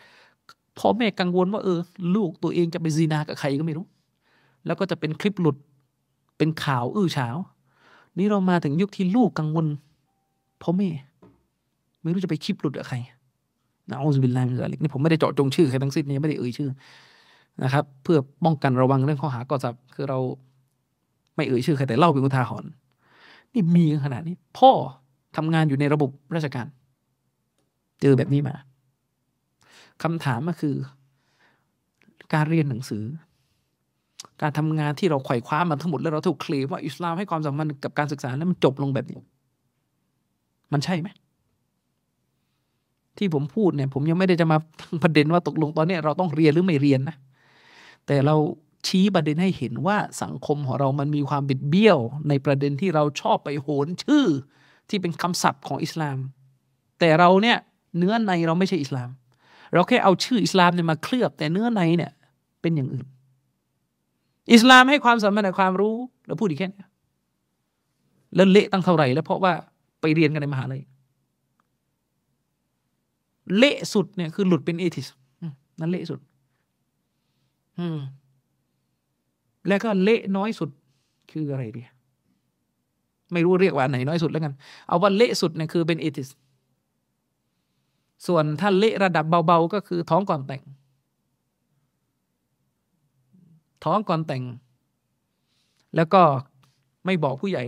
พ่อแม่กังวลว่าเออ ลูกตัวเองจะไปزناกับใครก็ไม่รู้ แล้วก็จะเป็นคลิปหลุดเป็นข่าวอื้อฉาว นี่เรามาถึงยุคที่ลูกกังวล พ่อแม่ ไม่รู้จะไปคลิปหลุดกับใครنعوذ بالله من ذلكนี่ผมไม่ได้เจาะจงชื่อใครทั้งสิ้นนี่ไม่ได้เอ่ยชื่อนะครับ เพื่อป้องกันระวังเรื่องข้อหากอซับคือเราไม่เอ่ยชื่อใครแต่เล่าเป็นอุทาหรณ์นี่มีขนาดนี้ พ่อทำงานอยู่ในระบบราชการ เจอแบบนี้มาคำถามก็คือ การเรียนหนังสือ การทำงานที่เราไขว่คว้ามาทั้งหมดแล้วเราถูกเคลมว่าอิสลามให้ความสำคัญกับการศึกษาแล้วมันจบลงแบบนี้ มันใช่ไหมที่ผมพูดเนี่ย ผมยังไม่ได้จะมาประเด็นว่าตกลงตอนนี้เราต้องเรียนหรือไม่เรียนนะแต่เราชี้ประเด็นให้เห็นว่าสังคมของเรามันมีความบิดเบี้ยว ในประเด็นที่เราชอบไปโหนชื่อ ที่เป็นคำศัพท์ของอิสลาม แต่เราเนี่ยเนื้อในเราไม่ใช่อิสลาม เราแค่เอาชื่ออิสลามเนี่ยมาเคลือบ แต่เนื้อในเนี่ย เป็นอย่างอื่น อิสลามให้ความสำคัญในความรู้เราพูดอีกแค่นี้แล้วเละตั้งเท่าไหร่แล้วเพราะว่า ไปเรียนกันในมหาลัยเละสุดเนี่ยคือหลุดเป็นเอทิสนั่นเละสุด อืม แล้วก็เละน้อยสุดคืออะไรดีไม่รู้เรียกว่าไหนน้อยสุดแล้วกัน เอาว่าเละสุดเนี่ยคือเป็นเอทิส ส่วนถ้าเละระดับเบาๆก็คือท้องก่อนแต่ง ท้องก่อนแต่ง แล้วก็ไม่บอกผู้ใหญ่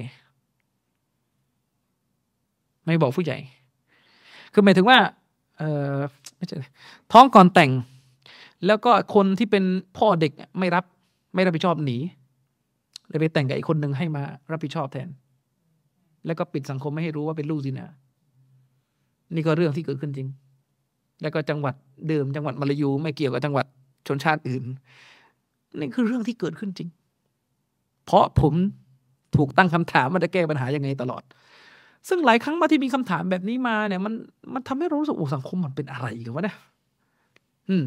ไม่บอกผู้ใหญ่ คือหมายถึงว่า เออไม่ใช่ท้องก่อนแต่ง แล้วก็คนที่เป็นพ่อเด็กไม่รับ ไม่รับผิดชอบหนีเลยไปแต่งกับอีกคนหนึ่งให้มารับผิดชอบแทน แล้วก็ปิดสังคมไม่ให้รู้ว่าเป็นลูกสินะนี่ก็เรื่องที่เกิดขึ้นจริง แล้วก็จังหวัดเดิมจังหวัดมาลายูไม่เกี่ยวกับจังหวัดชนชาติอื่น นี่คือเรื่องที่เกิดขึ้นจริง เพราะผมถูกตั้งคำถามมันจะแก้ปัญหายังไงตลอด ซึ่งหลายครั้งมาที่มีคำถามแบบนี้มาเนี่ย มันมันทำให้รู้สึกโอ้สังคมมันเป็นอะไรกันวะเนี่ยอืม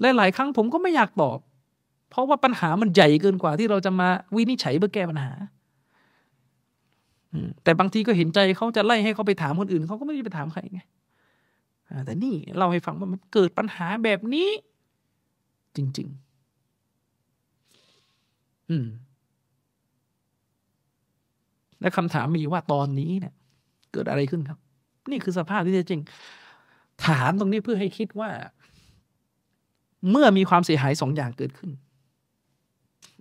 และหลายครั้งผมก็ไม่อยากตอบ เพราะว่าปัญหามันใหญ่เกินกว่าที่เราจะมาวินิจฉัยเพื่อแก้ปัญหาแต่บางทีก็เห็นใจเขาจะไล่ให้เขาไปถามคนอื่นเขาก็ไม่ได้ไปถามใครไงแต่นี่เล่าให้ฟังว่ามันเกิดปัญหาแบบนี้ จริง ๆ อืม และคำถามมีว่าตอนนี้เนี่ย เกิดอะไรขึ้นครับ นี่คือสภาพที่แท้จริง ถามตรงนี้เพื่อให้คิดว่า เมื่อมีความเสียหายสองอย่างเกิดขึ้น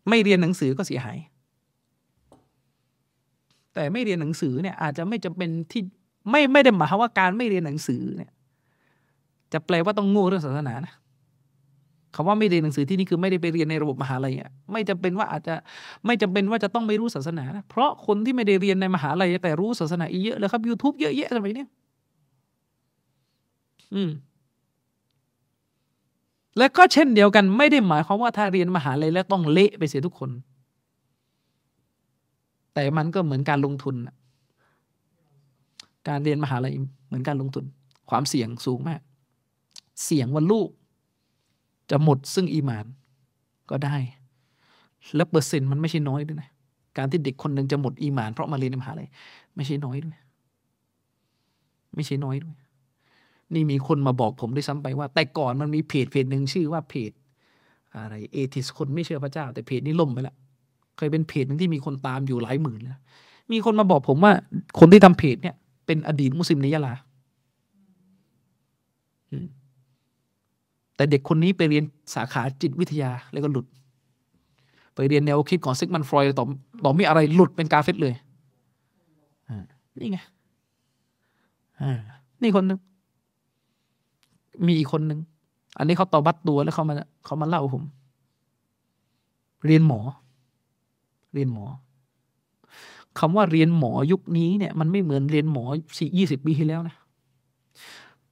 ไม่เรียนหนังสือก็เสียหาย แต่ไม่เรียนหนังสือเนี่ย อาจจะไม่จะเป็นที่ไม่ไม่ได้หมายว่าการไม่เรียนหนังสือเนี่ย จะแปลว่าต้องโง่เรื่องศาสนานะ คำว่าไม่เรียนหนังสือที่นี่คือไม่ได้ไปเรียนในระบบมหาลัยอะไม่จำเป็นว่าอาจจะไม่จำเป็นว่าจะต้องไม่รู้ศาสนานะเพราะคนที่ไม่ได้เรียนในมหาลัยแต่รู้ศาสนาอีเยอะเลยครับ YouTube เยอะแยะสมัยนี้อืม และก็เช่นเดียวกัน ไม่ได้หมายความว่าถ้าเรียนมหาลัยแล้วต้องเละไปเสียทุกคน แต่มันก็เหมือนการลงทุนการเรียนมหาลัยเหมือนการลงทุน ความเสี่ยงสูงมาก เสี่ยงว่าลูก จะหมดซึ่งอีมานก็ได้ แล้วเปอร์เซ็นต์มันไม่ใช่น้อยด้วยนะ การที่เด็กคนหนึ่งจะหมดอีมาน เพราะมาเรียนมหาลัยไม่ใช่น้อยด้วย ไม่ใช่น้อยด้วย นี่มีคนมาบอกผมด้วยซ้ำไปว่า แต่ก่อนมันมีเพจเพจหนึ่งชื่อว่าเพจ อะไรเอทิสคนไม่เชื่อพระเจ้า แต่เพจนี้ล่มไปละเคยเป็นเพจหนึ่งที่มีคนตามอยู่หลายหมื่นแล้วมีคนมาบอกผมว่า คนที่ทำเพจเนี่ย เป็นอดีตมุสลิมในยะลา แต่เด็กคนนี้ไปเรียนสาขาจิตวิทยาแล้วก็หลุด ไปเรียนแนวคิดของซิกมันฟรอยต่อต่อมีอะไรหลุดเป็นกาเฟตเลยนี่ไงนี่คนนึง มีอีกคนนึง อันนี้เขาตอบัตตัวแล้วเขามาเขามาเล่าผม เรียนหมอ เรียนหมอคำว่าเรียนหมอยุคนี้เนี่ย มันไม่เหมือนเรียนหมอสี่ยี่สิบปีที่แล้วนะ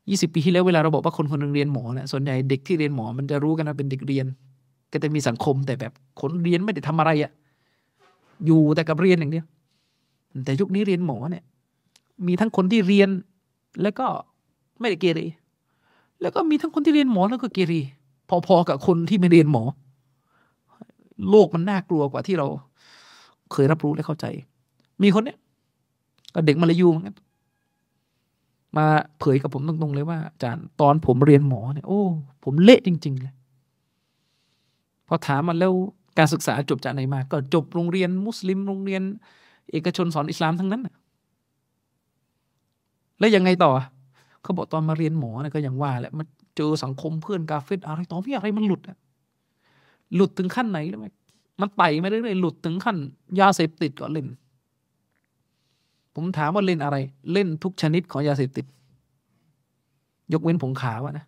ยี่สิบปีที่แล้วเวลาเราบอกว่าคนคนนึงเรียนหมอเนี่ยส่วนใหญ่เด็กที่เรียนหมอมันจะรู้กันว่าเป็นเด็กเรียน ก็จะมีสังคมแต่แบบคนเรียนไม่ได้ทำอะไรอะอยู่แต่กับเรียนอย่างเดียวแต่ยุคนี้เรียนหมอเนี่ย มีทั้งคนที่เรียนแล้วก็ไม่ได้เกเรแล้วก็มีทั้งคนที่เรียนหมอแล้วก็เกเรพอๆกับคนที่ไม่เรียนหมอ โลกมันน่ากลัวกว่าที่เรา เคยรับรู้และเข้าใจ มีคนเนี้ยก็เด็กมาลายูเหมือนกัน มาเผยกับผมตรงๆเลยว่าอาจารย์ตอนผมเรียนหมอเนี่ยโอ้ผมเละจริง ๆ เลย พอถามมาแล้วการศึกษาจบจากไหนมา ก็จบโรงเรียนมุสลิมโรงเรียน เอกชนสอนอิสลามทั้งนั้นแล้วยังไงต่อเขาบอกตอนมาเรียนหมอเนี่ยก็ยังว่าแหละมันเจอสังคมเพื่อนกาเฟตอะไรต่อพี่อะไรมันหลุดอะหลุดถึงขั้นไหนรู้ไหมมันไต่มาเรื่อยๆหลุดถึงขั้น ยาเสพติดก็เล่น ผมถามว่าเล่นอะไร เล่นทุกชนิดของยาเสพติด ยกเว้นผงขาวะนะ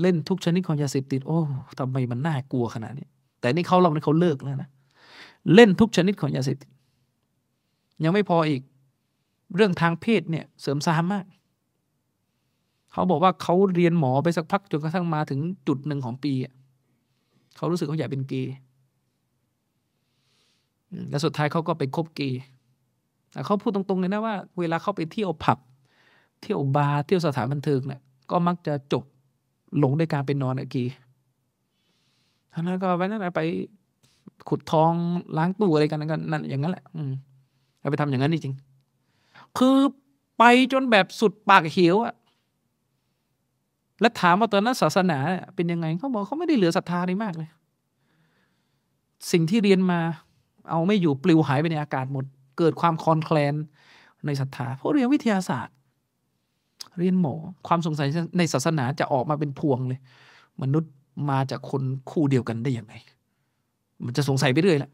เล่นทุกชนิดของยาเสพติด โอ้ทำไมมันน่ากลัวขนาดนี้ แต่นี่เขาเราเนี่ยเขาเลิกแล้วนะ เล่นทุกชนิดของยาเสพติด ยังไม่พออีก เรื่องทางเพศเนี่ย เสริมสร้างมาก เขาบอกว่าเขาเรียนหมอไปสักพักจนกระทั่งมาถึงจุดหนึ่งของปีเขารู้สึกเขาอยากเป็นเกย์ แล้วสุดท้ายเขาก็ไปคบเกย์ เขาพูดตรงๆเลยนะว่า เวลาเขาไปเที่ยวผับ เที่ยวบาร์เที่ยวสถานบันเทิงเนี่ยก็มักจะจบหลงด้วยการเป็นนอนกับเกย์ท่านั้นก็ไปนั่นไปขุดทองล้างตู้อะไรกันนั่นนั่นอย่างนั้นแหละ อืมไปทำอย่างนั้นจริงๆคือไปจนแบบสุดปากเขียวอะแล้วถามว่าตอนนั้นศาสนาเป็นยังไงเขาบอกเขาไม่ได้เหลือศรัทธาอะไรมากเลย สิ่งที่เรียนมา เอาไม่อยู่ปลิวหายไปในอากาศหมด เกิดความคลอนแคลนในศรัทธาเพราะเรียนวิทยาศาสตร์ เรียนหมอความสงสัยในศาสนาจะออกมาเป็นพวงเลย มนุษย์มาจากคนคู่เดียวกันได้ยังไง มันจะสงสัยไปเรื่อยแหละ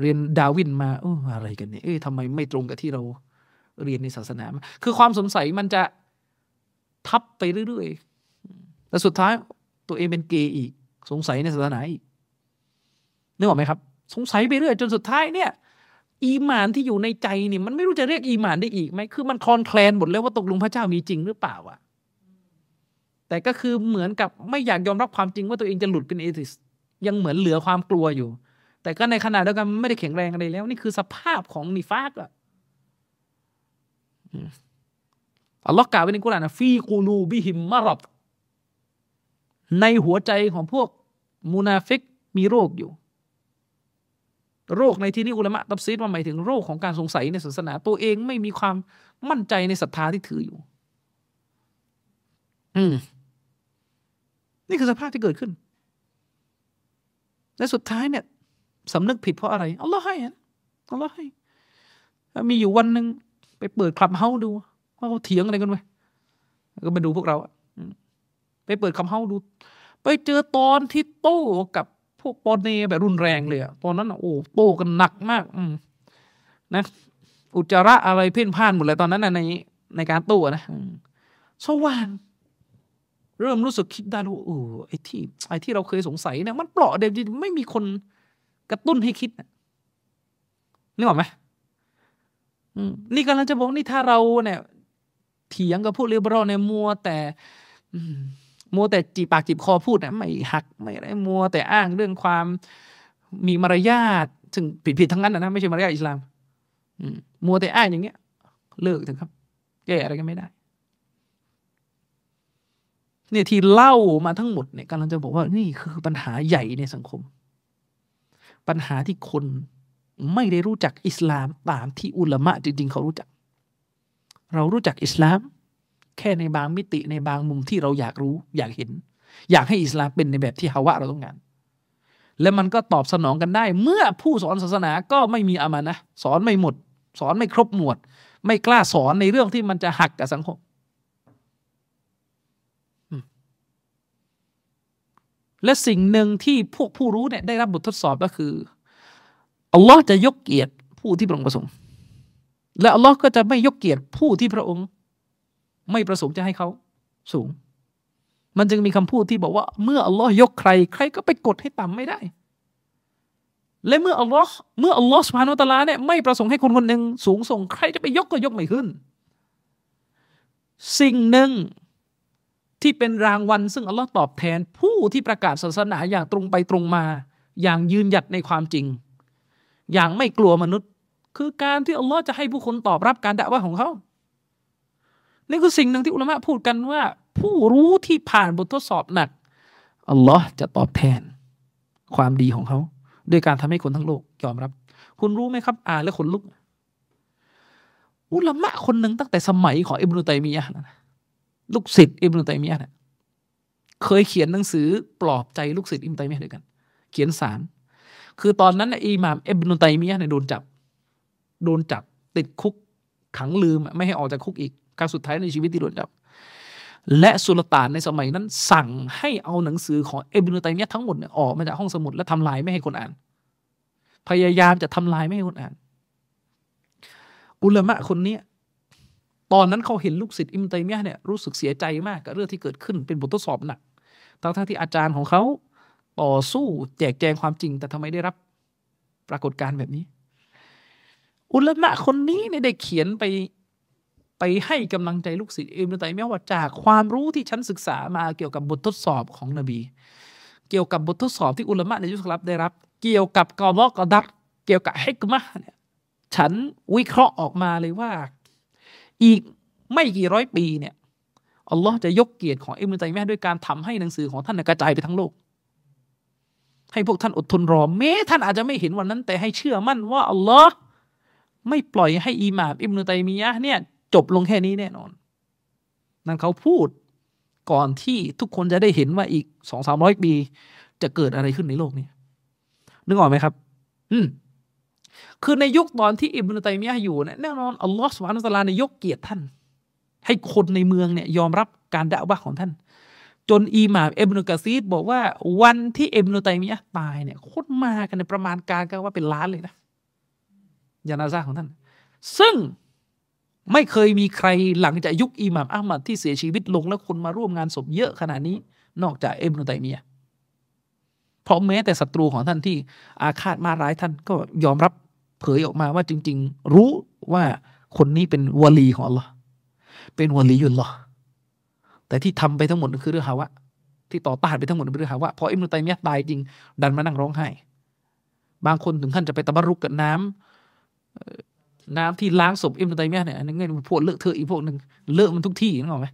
เรียนดาวินมาเอออะไรกันเนี่ยเอ้ยทำไมไม่ตรงกับที่เราเรียนในศาสนา คือความสงสัยมันจะทับไปเรื่อยๆแล้วสุดท้ายตัวเองเป็นเกย์อีก สงสัยในศาสนาอีกนึกออกไหมครับ สงสัยไปเรื่อยจนสุดท้ายเนี่ย อีหมานที่อยู่ในใจนี่มันไม่รู้จะเรียกอีหมานได้อีกไหมคือมันคลอนแคลนหมดแล้วว่าตกลงพระเจ้ามีจริงหรือเปล่าอะแต่ก็คือเหมือนกับไม่อยากยอมรับความจริงว่าตัวเองจะหลุดเป็นเอทิสยังเหมือนเหลือความกลัวอยู่ แต่ก็ในขณะเดียวกันไม่ได้แข็งแรงอะไรแล้ว นี่คือสภาพของนิฟากอะอัลลอฮ์กล่าวไว้ในกุรอานนะفي قلوبهم مرضในหัวใจของพวกمنافقมีโรคอยู่ โรคในที่นี้อุลามะتفسيرว่าหมายถึงโรคของการสงสัยในศาสนา ตัวเองไม่มีความมั่นใจในศรัทธาที่ถืออยู่ อืมนี่คือสภาพที่เกิดขึ้น และสุดท้ายเนี่ยสำนึกผิดเพราะอะไรอัลลอฮ์ให้อัลลอฮ์ให้ มีอยู่วันหนึ่งไปเปิดคลับเฮาดูว่าเขาเถียงอะไรกันไหมก็มาดูพวกเราอะไปเปิดคลับเฮาดู ไปเจอตอนที่โต้กับ พวกปอนเนแบบรุนแรงเลยอะตอนนั้นโอ้โตกันหนักมาก อืนะอุจจาระอะไรเพ่นพ่านหมดเลยตอนนั้นนในในการโต้นะสว่างเริ่มรู้สึกคิดได้ว่าเออไอ้ที่ไอ้ที่เราเคยสงสัยเนี่ยมันเปราะเดียวจริงไม่มีคนกระตุ้นให้คิดนะนึกออกไหมนี่กำลังจะบอกนี่ถ้าเราเนี่ยเถียงกับพวกเรียบร้อยเนี่ยมัวแต่อื มัวแต่จีปากจีบคอพูดนะไม่หักไม่อะไรมัวแต่อ้างเรื่องความมีมารยาทซึ่งผิดผิดๆทั้งนั้นนะไม่ใช่มารยาทอิสลามมัวแต่อ้างอย่างเงี้ย เลิกเถอะครับแก้อะไรกันไม่ได้เนี่ยที่เล่ามาทั้งหมดเนี่ยกำลังจะบอกว่านี่คือปัญหาใหญ่ในสังคม ปัญหาที่คนไม่ได้รู้จักอิสลามตามที่อุลามะจริงๆ เขารู้จัก เรารู้จักอิสลาม แค่ในบางมิติในบางมุมที่เราอยากรู้อยากเห็น อยากให้อิสลามเป็นในแบบที่ฮาวะเราต้องการ และมันก็ตอบสนองกันได้ เมื่อผู้สอนศาสนาก็ไม่มีอามานะสอนไม่หมด สอนไม่ครบหมวด ไม่กล้าสอนในเรื่องที่มันจะหักกับสังคม และสิ่งหนึ่งที่พวกผู้รู้เนี่ยได้รับบททดสอบก็คืออัลลอฮ์จะยกเกียรติผู้ที่พระองค์ประสงค์และอัลลอฮ์ก็จะไม่ยกเกียรติผู้ที่พระองค์ ไม่ประสงค์จะให้เขาสูง มันจึงมีคำพูดที่บอกว่า เมื่ออัลลอฮ์ยกใคร ใครก็ไปกดให้ต่ำไม่ได้ และเมื่ออัลลอฮ์เมื่ออัลลอฮ์สุบฮานุตลาเนี่ยไม่ประสงค์ให้คนคนหนึ่งสูงส่ง ใครจะไปยกก็ยกไม่ขึ้น สิ่งหนึ่งที่เป็นรางวัล ซึ่งอัลลอฮ์ตอบแทน ผู้ที่ประกาศศาสนาอย่างตรงไปตรงมา อย่างยืนหยัดในความจริง อย่างไม่กลัวมนุษย์ คือการที่อัลลอฮ์จะให้ผู้คนตอบรับการด่าว่าของเขา นี่คือสิ่งหนึ่งที่อุลามะพูดกันว่า ผู้รู้ที่ผ่านบททดสอบหนักอัลลอฮ์จะตอบแทนความดีของเขาด้วยการทำให้คนทั้งโลกยอมรับ คุณรู้ไหมครับ อ่านแล้วขนลุก อุลามะคนหนึ่งตั้งแต่สมัยของอิบนุตัยมียะนะลูกศิษย์อิบนุตัยมียะเนี่ยเคยเขียนหนังสือปลอบใจลูกศิษย์อิบนุตัยมียะด้วยกัน เขียนสาร คือตอนนั้นนะอิหม่ามอิบนุตัยมียะเนี่ยโดนจับ โดนจับติดคุกขังลืมไม่ให้ออกจากคุกอีก ครั้งสุดท้ายในชีวิตที่โดนจับ และสุลต่านในสมัยนั้น สั่งให้เอาหนังสือของเอบินุตัยมียะทั้งหมดเนี่ยออกมาจากห้องสมุดและทำลายไม่ให้คนอ่าน พยายามจะทำลายไม่ให้คนอ่าน อุลามะคนนี้ตอนนั้นเขาเห็นลูกศิษย์อิมตัยมียะเนี่ยรู้สึกเสียใจมากกับเรื่องที่เกิดขึ้นเป็นบททดสอบหนักทั้งที่อาจารย์ของเขาต่อสู้แจกแจงความจริง แต่ทำไมได้รับปรากฏการณ์แบบนี้ อุลามะคนนี้เนี่ยได้เขียนไป ไปให้กำลังใจลูกศิษย์อิบนุตัยมียะว่าจากความรู้ที่ฉันศึกษามาเกี่ยวกับบททดสอบของนบี เกี่ยวกับบททดสอบที่อุลามะในยุคลับได้รับ เกี่ยวกับกอลอกอดัตเกี่ยวกับฮิกมะเนี่ยฉันวิเคราะห์ออกมาเลยว่า อีกไม่กี่ร้อยปีเนี่ยอัลลอฮ์จะยกเกียรติของอิบนุตัยมียะด้วยการทำให้หนังสือของท่านกระจายไปทั้งโลก ให้พวกท่านอดทนรอแม้ท่านอาจจะไม่เห็นวันนั้น แต่ให้เชื่อมั่นว่าอัลลอฮ์ไม่ปล่อยให้อิหม่ามอิบนุตัยมียะเนี่ย จบลงแค่นี้แน่นอน นั่นเขาพูดก่อนที่ทุกคนจะได้เห็นว่าอีกสองสามร้อยปี จะเกิดอะไรขึ้นในโลกนี้นึกออกไหมครับ อืมคือในยุคตอนที่อิบนุตัยมียะอยู่เนี่ยแน่นอนอัลลอฮฺสุบานุตลาในยกเกียรติท่าน ให้คนในเมืองเนี่ยยอมรับการด่าว่าของท่าน จนอีหม่ามเอบนุกะซีดบอกว่าวันที่เอบนุตัยมียะตายเนี่ยคนมากันในประมาณการกันว่าเป็นล้านเลยนะยานาซาของท่าน ซึ่ง ไม่เคยมีใครหลังจากยุคอิหม่ามอัลมัดที่เสียชีวิตลงแล้วคนมาร่วมงานศพเยอะขนาดนี้ นอกจากเอ็มนุตัยมียเพราะแม้แต่ศัตรูของท่านที่อาฆาตมาร้ายท่านก็ยอมรับเผยออกมาว่าจริง ๆ รู้ว่าคนนี้เป็นวลีของอัลลอฮ์เป็นวลียุลลอฮ์แต่ที่ทำไปทั้งหมดคือเรื่องฮาวะที่ต่อต้านไปทั้งหมดเป็นเรื่องฮาวะพออิมนุตัยมียตายจริง ดันมานั่งร้องไห้ บางคนถึงขั้นจะไปตะบรุกกับน้ำ น้ำที่ล้างศพอิมตัยมียเนี่ยอันนี้เงินพวกเลอะเทอะอีกพวกหนึ่งเลอะมันทุกที่นึกออกไหม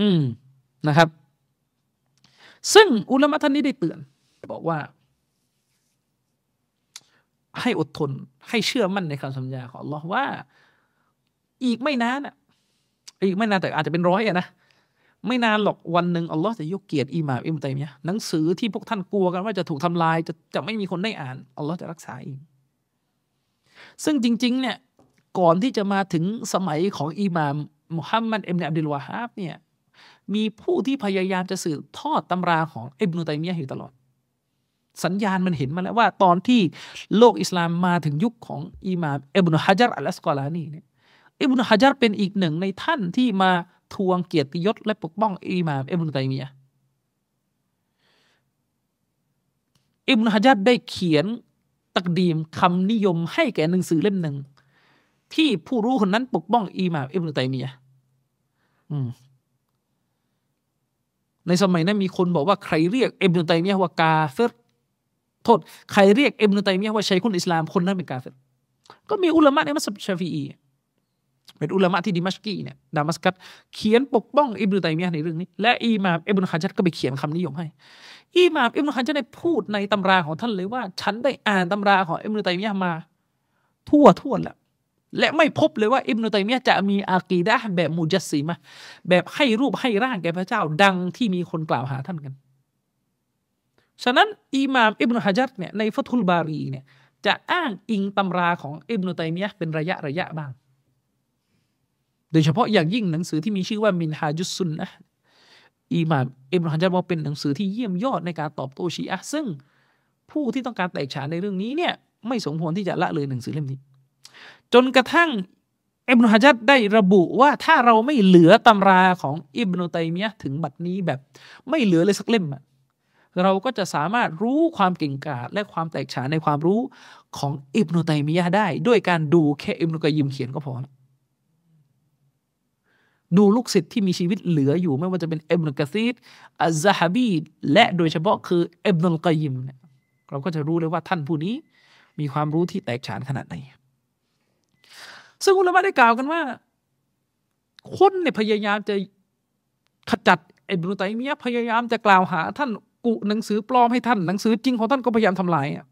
อืมนะครับ ซึ่งอุลามะท่านนี้ได้เตือน บอกว่า ให้อดทน ให้เชื่อมั่นในคำสัญญาของอัลลอฮ์ว่า อีกไม่นานอะอีกไม่นานแต่อาจจะเป็นร้อยอะนะไม่นานหรอกวันหนึ่งอัลลอฮ์จะยกเกียรติอิหม่ามอิมตัยมียหนังสือที่พวกท่านกลัวกันว่าจะถูกทำลายจะจะไม่มีคนได้อ่านอัลลอฮ์จะรักษาเองซึ่งจริง ๆ เนี่ย ก่อนที่จะมาถึงสมัยของอิหม่ามมุฮัมมัดอิบนอับดุลวาฮับเนี่ยมีผู้ที่พยายามจะสืบทอดตำราของอิบนุตัยมียะอยู่ตลอด สัญญาณมันเห็นมาแล้วว่า ตอนที่โลกอิสลามมาถึงยุคของอิหม่ามอิบนุฮะจัรอัลลสกอลานีเนี่ยอิบนุฮะจัรเป็นอีกหนึ่งในท่านที่มาทวงเกียรติยศและปกป้องอิหม่ามอิบนุตัยมียะอิบนุฮะจัรได้เขียนตักดีมคำนิยมให้แก่หนังสือเล่มหนึ่ง ที่ผู้รู้คนนั้นปกป้องอีมาอิบนุตัยมียะในสมัยนั้นมีคนบอกว่าใครเรียกอิบนุตัยมียะว่ากาเฟรโทษใครเรียกอิบนุตัยมียะว่าชัยคุนอิสลามคนนั้นเป็นกาเฟรก็มีอุลามะในมัสยิดชาฟีอีเป็นอุลามะที่ดิมัชกีเนี่ยดามัสกัสเขียนปกป้องอิบนุตัยมียะในเรื่องนี้ และอิมามอิบนุฮัจัดก็ไปเขียนคำนิยมให้อิมามอิบนุฮัจัดได้พูดในตำราของท่านเลยว่า ฉันได้อ่านตำราของอิบนุตัยมียะมา ทั่วทั่วแล้ว และไม่พบเลยว่าอิบนุตัยมียะจะมีอากีดะแบบมุจัสซีมะแบบให้รูปให้ร่างแก่พระเจ้า ดังที่มีคนกล่าวหาท่านกัน ฉะนั้นอิหม่ามอิบนุฮะจัดเนี่ยในฟัตุลบารีเนี่ยจะอ้างอิงตำราของอิบนุตัยมียะเป็นระยะระยะบ้าง โดยเฉพาะอย่างยิ่งหนังสือที่มีชื่อว่ามินฮาจุสุนนะอิหม่ามอิบนุฮะจัดว่าเป็นหนังสือที่เยี่ยมยอดในการตอบโต้ชีอะซึ่งผู้ที่ต้องการแตกฉานในเรื่องนี้เนี่ยไม่สมควรที่จะละเลยหนังสือเล่มนี้ จนกระทั่งอิบนุฮะจัดได้ระบุว่าถ้าเราไม่เหลือตำราของอิบนุตัยมียะถึงบัดนี้แบบ ไม่เหลือเลยสักเล่มเราก็จะสามารถรู้ความเก่งกาจและความแตกฉานในความรู้ของอิบนุตัยมียะได้ ด้วยการดูแค่อิบนุกยิมเขียนก็พอดูลูกศิษย์ที่มีชีวิตเหลืออยู่ไม่ว่าจะเป็นอิบนุกะซีดอัลซาฮบีและโดยเฉพาะคืออิบนุลกยิมเนี่ยเราก็จะรู้เลยว่าท่านผู้นี้มีความรู้ที่แตกฉานขนาดไหน ซึ่งอุลามะได้กล่าวกันว่า คนเนี่ยพยายามจะขจัดอิบนุตัยมียะพยายามจะกล่าวหา ท่านกุหนังสือปลอมให้ท่านหนังสือจริงของท่านก็พยายามทำลายอะ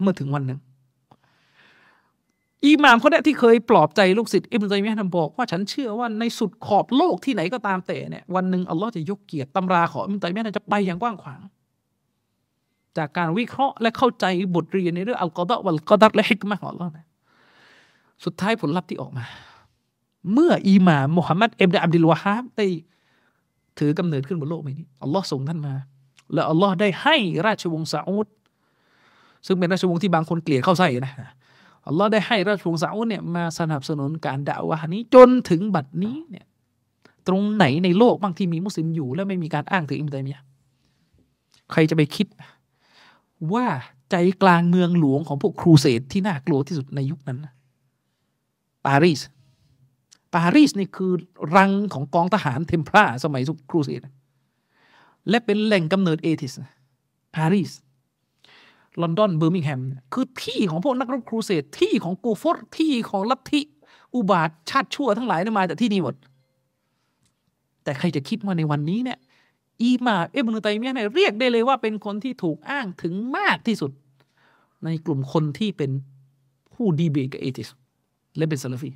เมื่อถึงวันหนึ่งอิหม่ามคนนี้ที่เคยปลอบใจลูกศิษย์อิบนุตัยมียะนบอกว่าฉันเชื่อว่าในสุดขอบโลกที่ไหนก็ตามแต่เนี่ยวันหนึ่งอัลลอฮ์จะยกเกียรติตำราของอิบนุตัยมียะจะไปอย่างกว้างขวาง จากการวิเคราะห์และเข้าใจบทเรียนในเรื่องอัลกอดะวัลกอดัตและฮิกมะของอัลลอฮ์ สุดท้ายผลลัพธ์ที่ออกมา เมื่ออิหม่ามมุฮัมมัดเอ็มดอับดุลวาฮาบได้ถือกำเนิดขึ้นบนโลกใบนี้อัลลอฮ์ส่งท่านมา แล้วอัลลอฮ์ได้ให้ราชวงศ์ซาอุดซึ่งเป็นราชวงศ์ที่บางคนเกลียดเข้าใส่นะอัลลอฮ์ได้ให้ราชวงศ์ซาอุดเนี่ยมาสนับสนุนการด่าวะนี้จนถึงบัดนี้เนี่ยตรงไหนในโลกบางที่มีมุสลิมอยู่ แล้วไม่มีการอ้างถึงอิมตัยมียะใครจะไปคิด ว่าใจกลางเมืองหลวงของพวกครูเสดที่น่ากลัวที่สุดในยุคนั้น ปารีสปารีสนี่คือรังของกองทหารเทมพลาสมัยครูเสดและเป็นแหล่งกำเนิด atheist ปารีสลอนดอนเบอร์มิงแฮมคือที่ของพวกนักรบครูเสดที่ของกูฟอร์ที่ของลัทธิอุบาทว์ชาติชั่วทั้งหลายนี่มาจากที่นี่หมด แต่ใครจะคิดว่าในวันนี้เนี่ยอิหม่ามอิบนุตัยมียะฮ์เนี่ยเรียกได้เลยว่าเป็นคนที่ถูกอ้างถึงมากที่สุด ในกลุ่มคนที่เป็นผู้ดีเบตกับ atheist และเป็นซาลฟี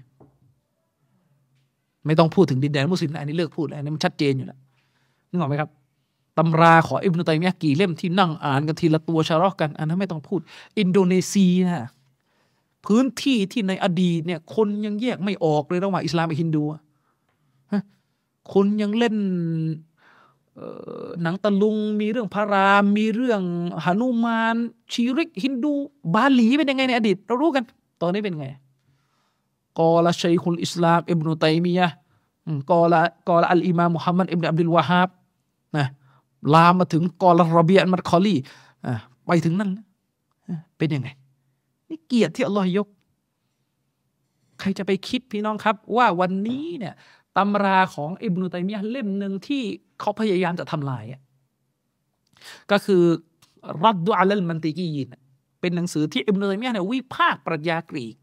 ไม่ต้องพูดถึงดินแดนมุสลิมอันนี้เลิกพูดแล้วอันนี้มันชัดเจนอยู่แล้วนึกออกไหมครับตำราของอิบนุตัยมียะกี่เล่มที่นั่งอ่านกันทีละตัวชาร์อกกันอันนั้นไม่ต้องพูด อินโดนีเซียพื้นที่ที่ในอดีตเนี่ยคนยังแยกไม่ออกเลยระหว่างอิสลามกับฮินดูคนยังเล่นหนังตะลุงมีเรื่องพระราม มีเรื่องหานุมานชีริก ฮินดู บาหลีเป็นยังไงในอดีต เรารู้กัน ตอนนี้เป็นไง กอละชัยคุลอิสลามอิบนุตัยมียะกอละกอละอัลอิมามมุฮัมมัดอิบนุอับดุลวาฮับนะลามมาถึงกอละรบีอันมัดคอลีไปถึงนั่นเป็นยังไง นี่เกียรติที่อัลลอฮ์ยก ใครจะไปคิดพี่น้องครับ ว่าวันนี้เนี่ยตำราของอิบนุตัยมียะเล่มหนึ่งที่เขาพยายามจะทำลายก็คือรัดดุอัลมันติกียินเป็นหนังสือที่อิบนุตัยมียะเนี่ยวิพากษ์ปรัชญากรีก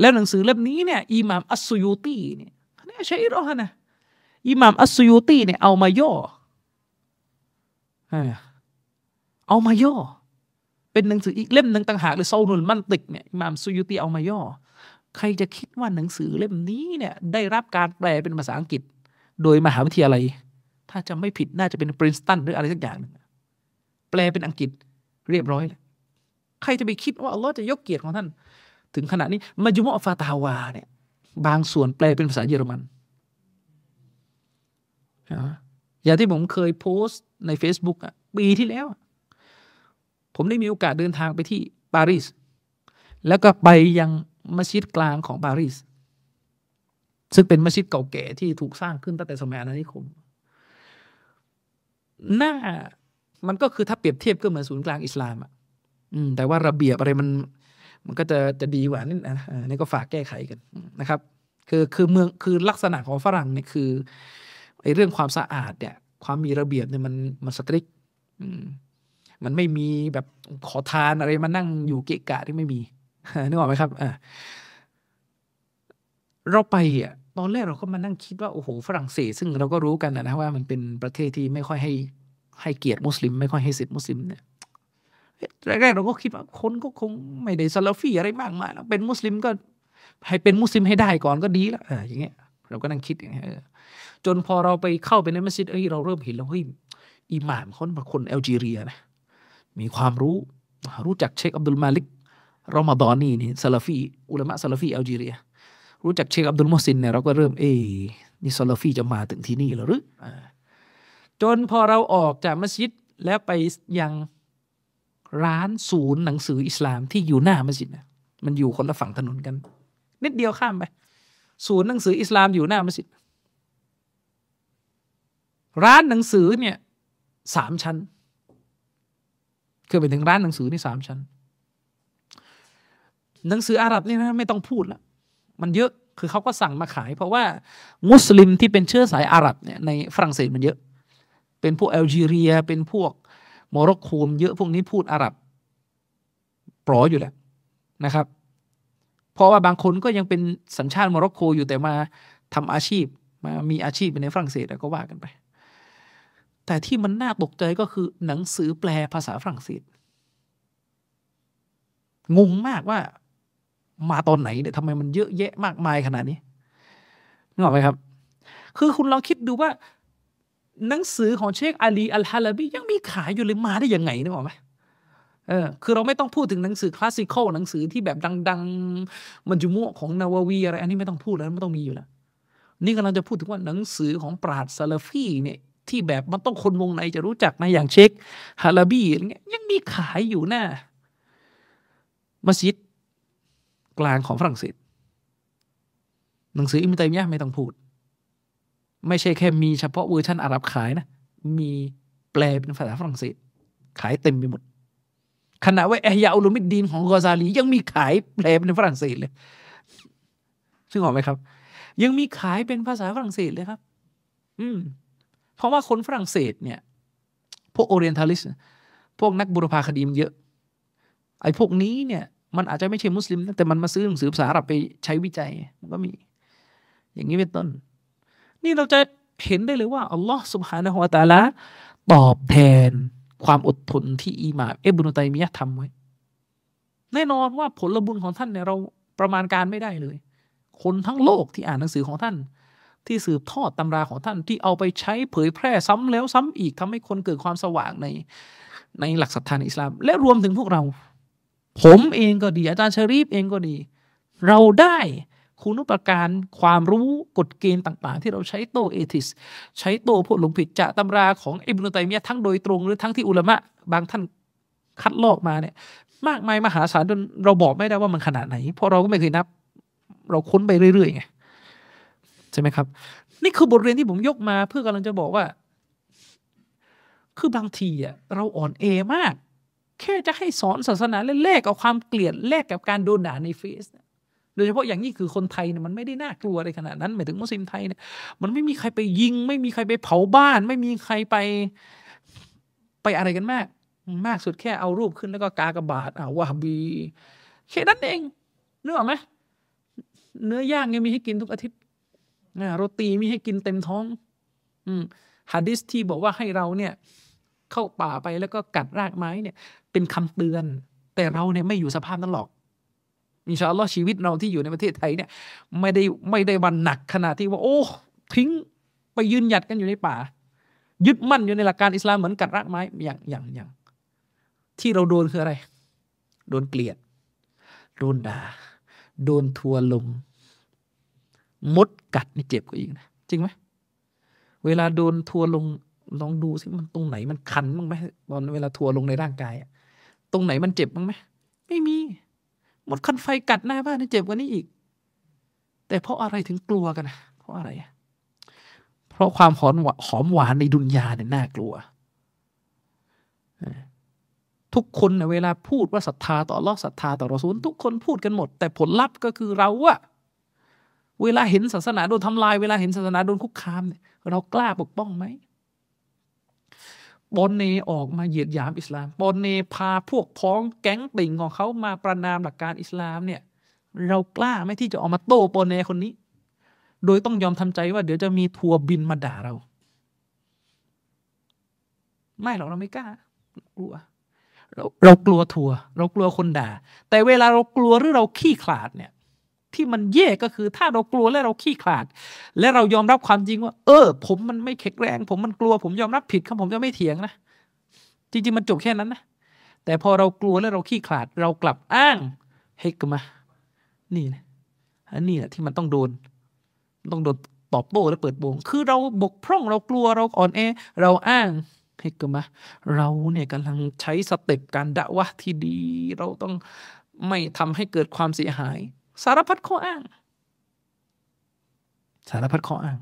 แล้วหนังสือเล่มนี้เนี่ยอิหม่ามอัสซุยูตีเนี่ยนี่ใช่หรอฮะนะอิหม่ามอัสซุยูตีเนี่ยเอามาย่อเอามาย่อ เป็นหนังสืออีกเล่มหนึ่งต่างหากเลยโซนุลมันติกเนี่ยอิหม่ามซุยูตีเอามาย่อ ใครจะคิดว่าหนังสือเล่มนี้เนี่ยได้รับการแปลเป็นภาษาอังกฤษ โดยมหาวิทยาลัย ถ้าจะไม่ผิดน่าจะเป็นปรินสตันหรืออะไรสักอย่างนึงแปลเป็นอังกฤษเรียบร้อยเลยใครจะไปคิดว่าอัลลอฮ์จะยกเกียรติของท่าน ถึงขณะนี้มาจุมอฟาตาวาเนี่ยบางส่วนแปลเป็นภาษาเยอรมันอย่างที่ผมเคยโพสต์ใน Facebook อะปีที่แล้ว ผมได้มีโอกาสเดินทางไปที่ปารีส แล้วก็ไปยังมัสยิดกลางของปารีส ซึ่งเป็นมัสยิดเก่าแก่ที่ถูกสร้างขึ้นตั้งแต่สมัยอาณานิคม หน้ามันก็คือถ้าเปรียบเทียบก็เหมือนศูนย์กลางอิสลามอะแต่ว่าระเบียบอะไรมัน มันก็จะจะดีกว่านี่นะนี่ก็ฝากแก้ไขกันนะครับ คือคือเมืองคือลักษณะของฝรั่งเนี่ยคือไอ้เรื่องความสะอาดเนี่ย ความมีระเบียบเนี่ยมันมันสตริกมันไม่มีแบบขอทานอะไรมานั่งอยู่เกะกะที่ไม่มีนึกออกไหมครับอ่าเราไปอะตอนแรกเราก็มานั่งคิดว่าโอ้โหฝรั่งเศสซึ่งเราก็รู้กันนะว่ามันเป็นประเทศที่ไม่ค่อยให้ให้เกียรติมุสลิม ไม่ค่อยให้สิทธิมุสลิมเนี่ย แรกๆเราก็คิดว่าคนก็คงไม่ได้ซาลาฟีอะไรมากมายเป็นมุสลิมก็ให้เป็นมุสลิมให้ได้ก่อนก็ดีแล้วอย่างเงี้ย เราก็นั่งคิดอย่างเงี้ยจนพอเราไปเข้าไปในมัสยิดเอ้ยเราเริ่มเห็นแล้วเฮ้ยอิหม่ามเขาเป็นคนแอลจีเรียนะมีความรู้รู้จักเชคอับดุลมาลิกรอมฎอนนี่นี่ซาลาฟีอุลามะซาลาฟีแอลจีเรีย รู้จักเชคอับดุลมุห์ซินเนี่ยเราก็เริ่มเอ้นี่ซาลาฟีจะมาถึงที่นี่หรือจนพอเราออกจากมัสยิดแล้วไปยัง ร้านศูนย์หนังสืออิสลามที่อยู่หน้ามัสยิดนะมันอยู่คนละฝั่งถนนกัน นิดเดียวข้ามไป ศูนย์หนังสืออิสลามอยู่หน้ามัสยิดร้านหนังสือเนี่ยสามชั้น คือไปถึงร้านหนังสือนี่สามชั้น หนังสืออาหรับนี่นะไม่ต้องพูดละมันเยอะคือเขาก็สั่งมาขาย เพราะว่ามุสลิมที่เป็นเชื้อสายอาหรับเนี่ยในฝรั่งเศสมันเยอะ เป็นพวกแอลจีเรีย เป็นพวก โมร็อกโกเยอะพวกนี้พูดอาหรับปร๋ออยู่แหละนะครับ เพราะว่าบางคนก็ยังเป็นสัญชาติโมร็อกโกอยู่แต่มาทำอาชีพมามีอาชีพในฝรั่งเศสก็ว่ากันไป แต่ที่มันน่าตกใจก็คือหนังสือแปลภาษาฝรั่งเศส งงมากว่ามาตอนไหนเนี่ยทำไมมันเยอะแยะมากมายขนาดนี้นึกออกไหมครับ คือคุณลองคิดดูว่า หนังสือของเชคอาลีอัลฮาลาบียังมีขายอยู่เลยมาได้ยังไงนึกออกไหมเออคือเราไม่ต้องพูดถึงหนังสือคลาสสิคอลหนังสือที่แบบดัง ๆ มันจุมุของนาววีอะไร อันนี้ไม่ต้องพูดแล้วไม่ต้องมีอยู่แล้ว นี่กำลังจะพูดถึงว่าหนังสือของปราดซาลฟีเนี่ยที่แบบมันต้องคนวงในจะรู้จักนะอย่างเชคฮาลาบีอะไรเงี้ยยังมีขายอยู่หน้ามัสยิดกลางของฝรั่งเศสหนังสืออิมตัยมียะไม่ต้องพูด ไม่ใช่แค่มีเฉพาะเวอร์ชันอาหรับขายนะ มีแปลเป็นภาษาฝรั่งเศส ขายเต็มไปหมด ขณะว่าเอยาอุลุมิดดีนของกอซาลี ยังมีขายแปลเป็นฝรั่งเศสเลย ซึ่งออกไหมครับ ยังมีขายเป็นภาษาฝรั่งเศสเลยครับ อืม เพราะว่าคนฝรั่งเศสเนี่ย พวกโอเรียนทัลิสพวกนักบุรพาคดีมันเยอะ ไอ้พวกนี้เนี่ย มันอาจจะไม่ใช่มุสลิมแต่มันมาซื้อหนังสือภาษาอาหรับไปใช้วิจัย มันก็มี อย่างนี้เป็นต้น นี่เราจะเห็นได้เลยว่าอัลลอฮ์สุบฮานะฮุวาตาละตอบแทนความอดทนที่อิหม่ามเอบุนตัยมียะทำไว้ แน่นอนว่าผลบุญของท่านเนี่ยเราประมาณการไม่ได้เลย คนทั้งโลกที่อ่านหนังสือของท่าน ที่สืบทอดตำราของท่านที่เอาไปใช้เผยแพร่ซ้ำแล้วซ้ำอีกทำให้คนเกิดความสว่างในในหลักศรัทธาในอิสลาม และรวมถึงพวกเรา ผมเองก็ดีอาจารย์ชรีฟเองก็ดี เราได้ คุณุปการความรู้กฎเกณฑ์ต่าง ๆ ที่เราใช้โตเอทิส ใช้โตพวกหลงผิดจากตำราของอิบนุตัยมียะทั้งโดยตรงหรือทั้งที่อุลามะบางท่านคัดลอกมาเนี่ย มากมายมหาศาลจนเราบอกไม่ได้ว่ามันขนาดไหน เพราะเราก็ไม่เคยนับ เราค้นไปเรื่อยๆไงใช่ไหมครับ นี่คือบทเรียนที่ผมยกมา เพื่อกำลังจะบอกว่า คือบางทีอะเราอ่อนเอมาก แค่จะให้สอนศาสนาแลกกับความเกลียดแลกกับการโดนด่าในเฟซโดยเฉพาะอย่างนี้คือคนไทยเนี่ยมันไม่ได้น่ากลัวอะไรขนาดนั้นหมายถึงมุสลิมไทยเนี่ยมันไม่มีใครไปยิง ไม่มีใครไปเผาบ้าน ไม่มีใครไปไปอะไรกันมาก มากสุดแค่เอารูปขึ้นแล้วก็กากระบาดอ่าวาบีแค่นั้นเองนึกออกไหมเนื้อย่างยังมีให้กินทุกอาทิตย์โรตีมีให้กินเต็มท้อง อืมฮะดิษที่บอกว่าให้เราเนี่ย เข้าป่าไปแล้วก็กัดรากไม้เนี่ย เป็นคำเตือน แต่เราเนี่ยไม่อยู่สภาพนั้นหรอก อินชาอัลลอฮ์ชีวิตเราที่อยู่ในประเทศไทยเนี่ยไม่ได้ไม่ได้บันหนักขนาดที่ว่า โอ้ทิ้งไปยืนหยัดกันอยู่ในป่า ยึดมั่นอยู่ในหลักการอิสลามเหมือนกัดรากไม้อย่างอย่างอย่างที่เราโดนคืออะไร โดนเกลียด โดนด่า โดนทัวลง มดกัดนี่เจ็บกว่าอีกนะ จริงไหม เวลาโดนทัวลงลองดูสิมันตรงไหนมันคันบ้างไหมตอนเวลาทัวลงในร่างกายตรงไหนมันเจ็บบ้างไหมไม่มี มดคันไฟกัดหน้าบ้านนี่เจ็บกว่านี้อีก แต่เพราะอะไรถึงกลัวกัน เพราะอะไร เพราะความหอมหอมหวานในดุนยาเนี่ยน่ากลัว ทุกคนเนเวลาพูดว่าศรัทธาต่อลอศรัทธาต่อรอซูลทุกคนพูดกันหมด แต่ผลลัพธ์ก็คือเราอะเวลาเห็นศาสนาโดนทำลาย เวลาเห็นศาสนาโดนคุกคามเนี่ยเรากล้าปกป้องไหม บอนเนออกมาเหยียดหยามอิสลามบอนเนพาพวกพ้องแก๊งติ่งของเขามาประนามหลักการอิสลามเนี่ย เรากล้าไหมที่จะออกมาโต้บอนเนคนนี้ โดยต้องยอมทำใจว่าเดี๋ยวจะมีทัวร์บินมาด่าเรา ไม่หรอกเราไม่กล้ากลัวเราเรากลัวทัวร์เรากลัวคนด่า แต่เวลาเรากลัวหรือเราขี้ขลาดเนี่ย ที่มันแย่ก็คือ ถ้าเรากลัวและเราขี้ขลาด และเรายอมรับความจริงว่า เออ ผมมันไม่แข็งแรง ผมมันกลัว ผมยอมรับผิดครับผมจะไม่เถียงนะจริง ๆ มันจบแค่นั้นนะแต่พอเรากลัวและเราขี้ขลาด เรากลับอ้างเฮกมา นี่นะอันนี้แหละที่มันต้องโดน ต้องโดนตอบโต้และเปิดโปงคือเราบกพร่องเรากลัวเราอ่อนแอ เราอ้างเฮกมา เราเนี่ยกำลังใช้สเต็ปการด่าวะที่ดี เราต้องไม่ทำให้เกิดความเสียหาย สารพัดข้ออ้าง สารพัดข้ออ้าง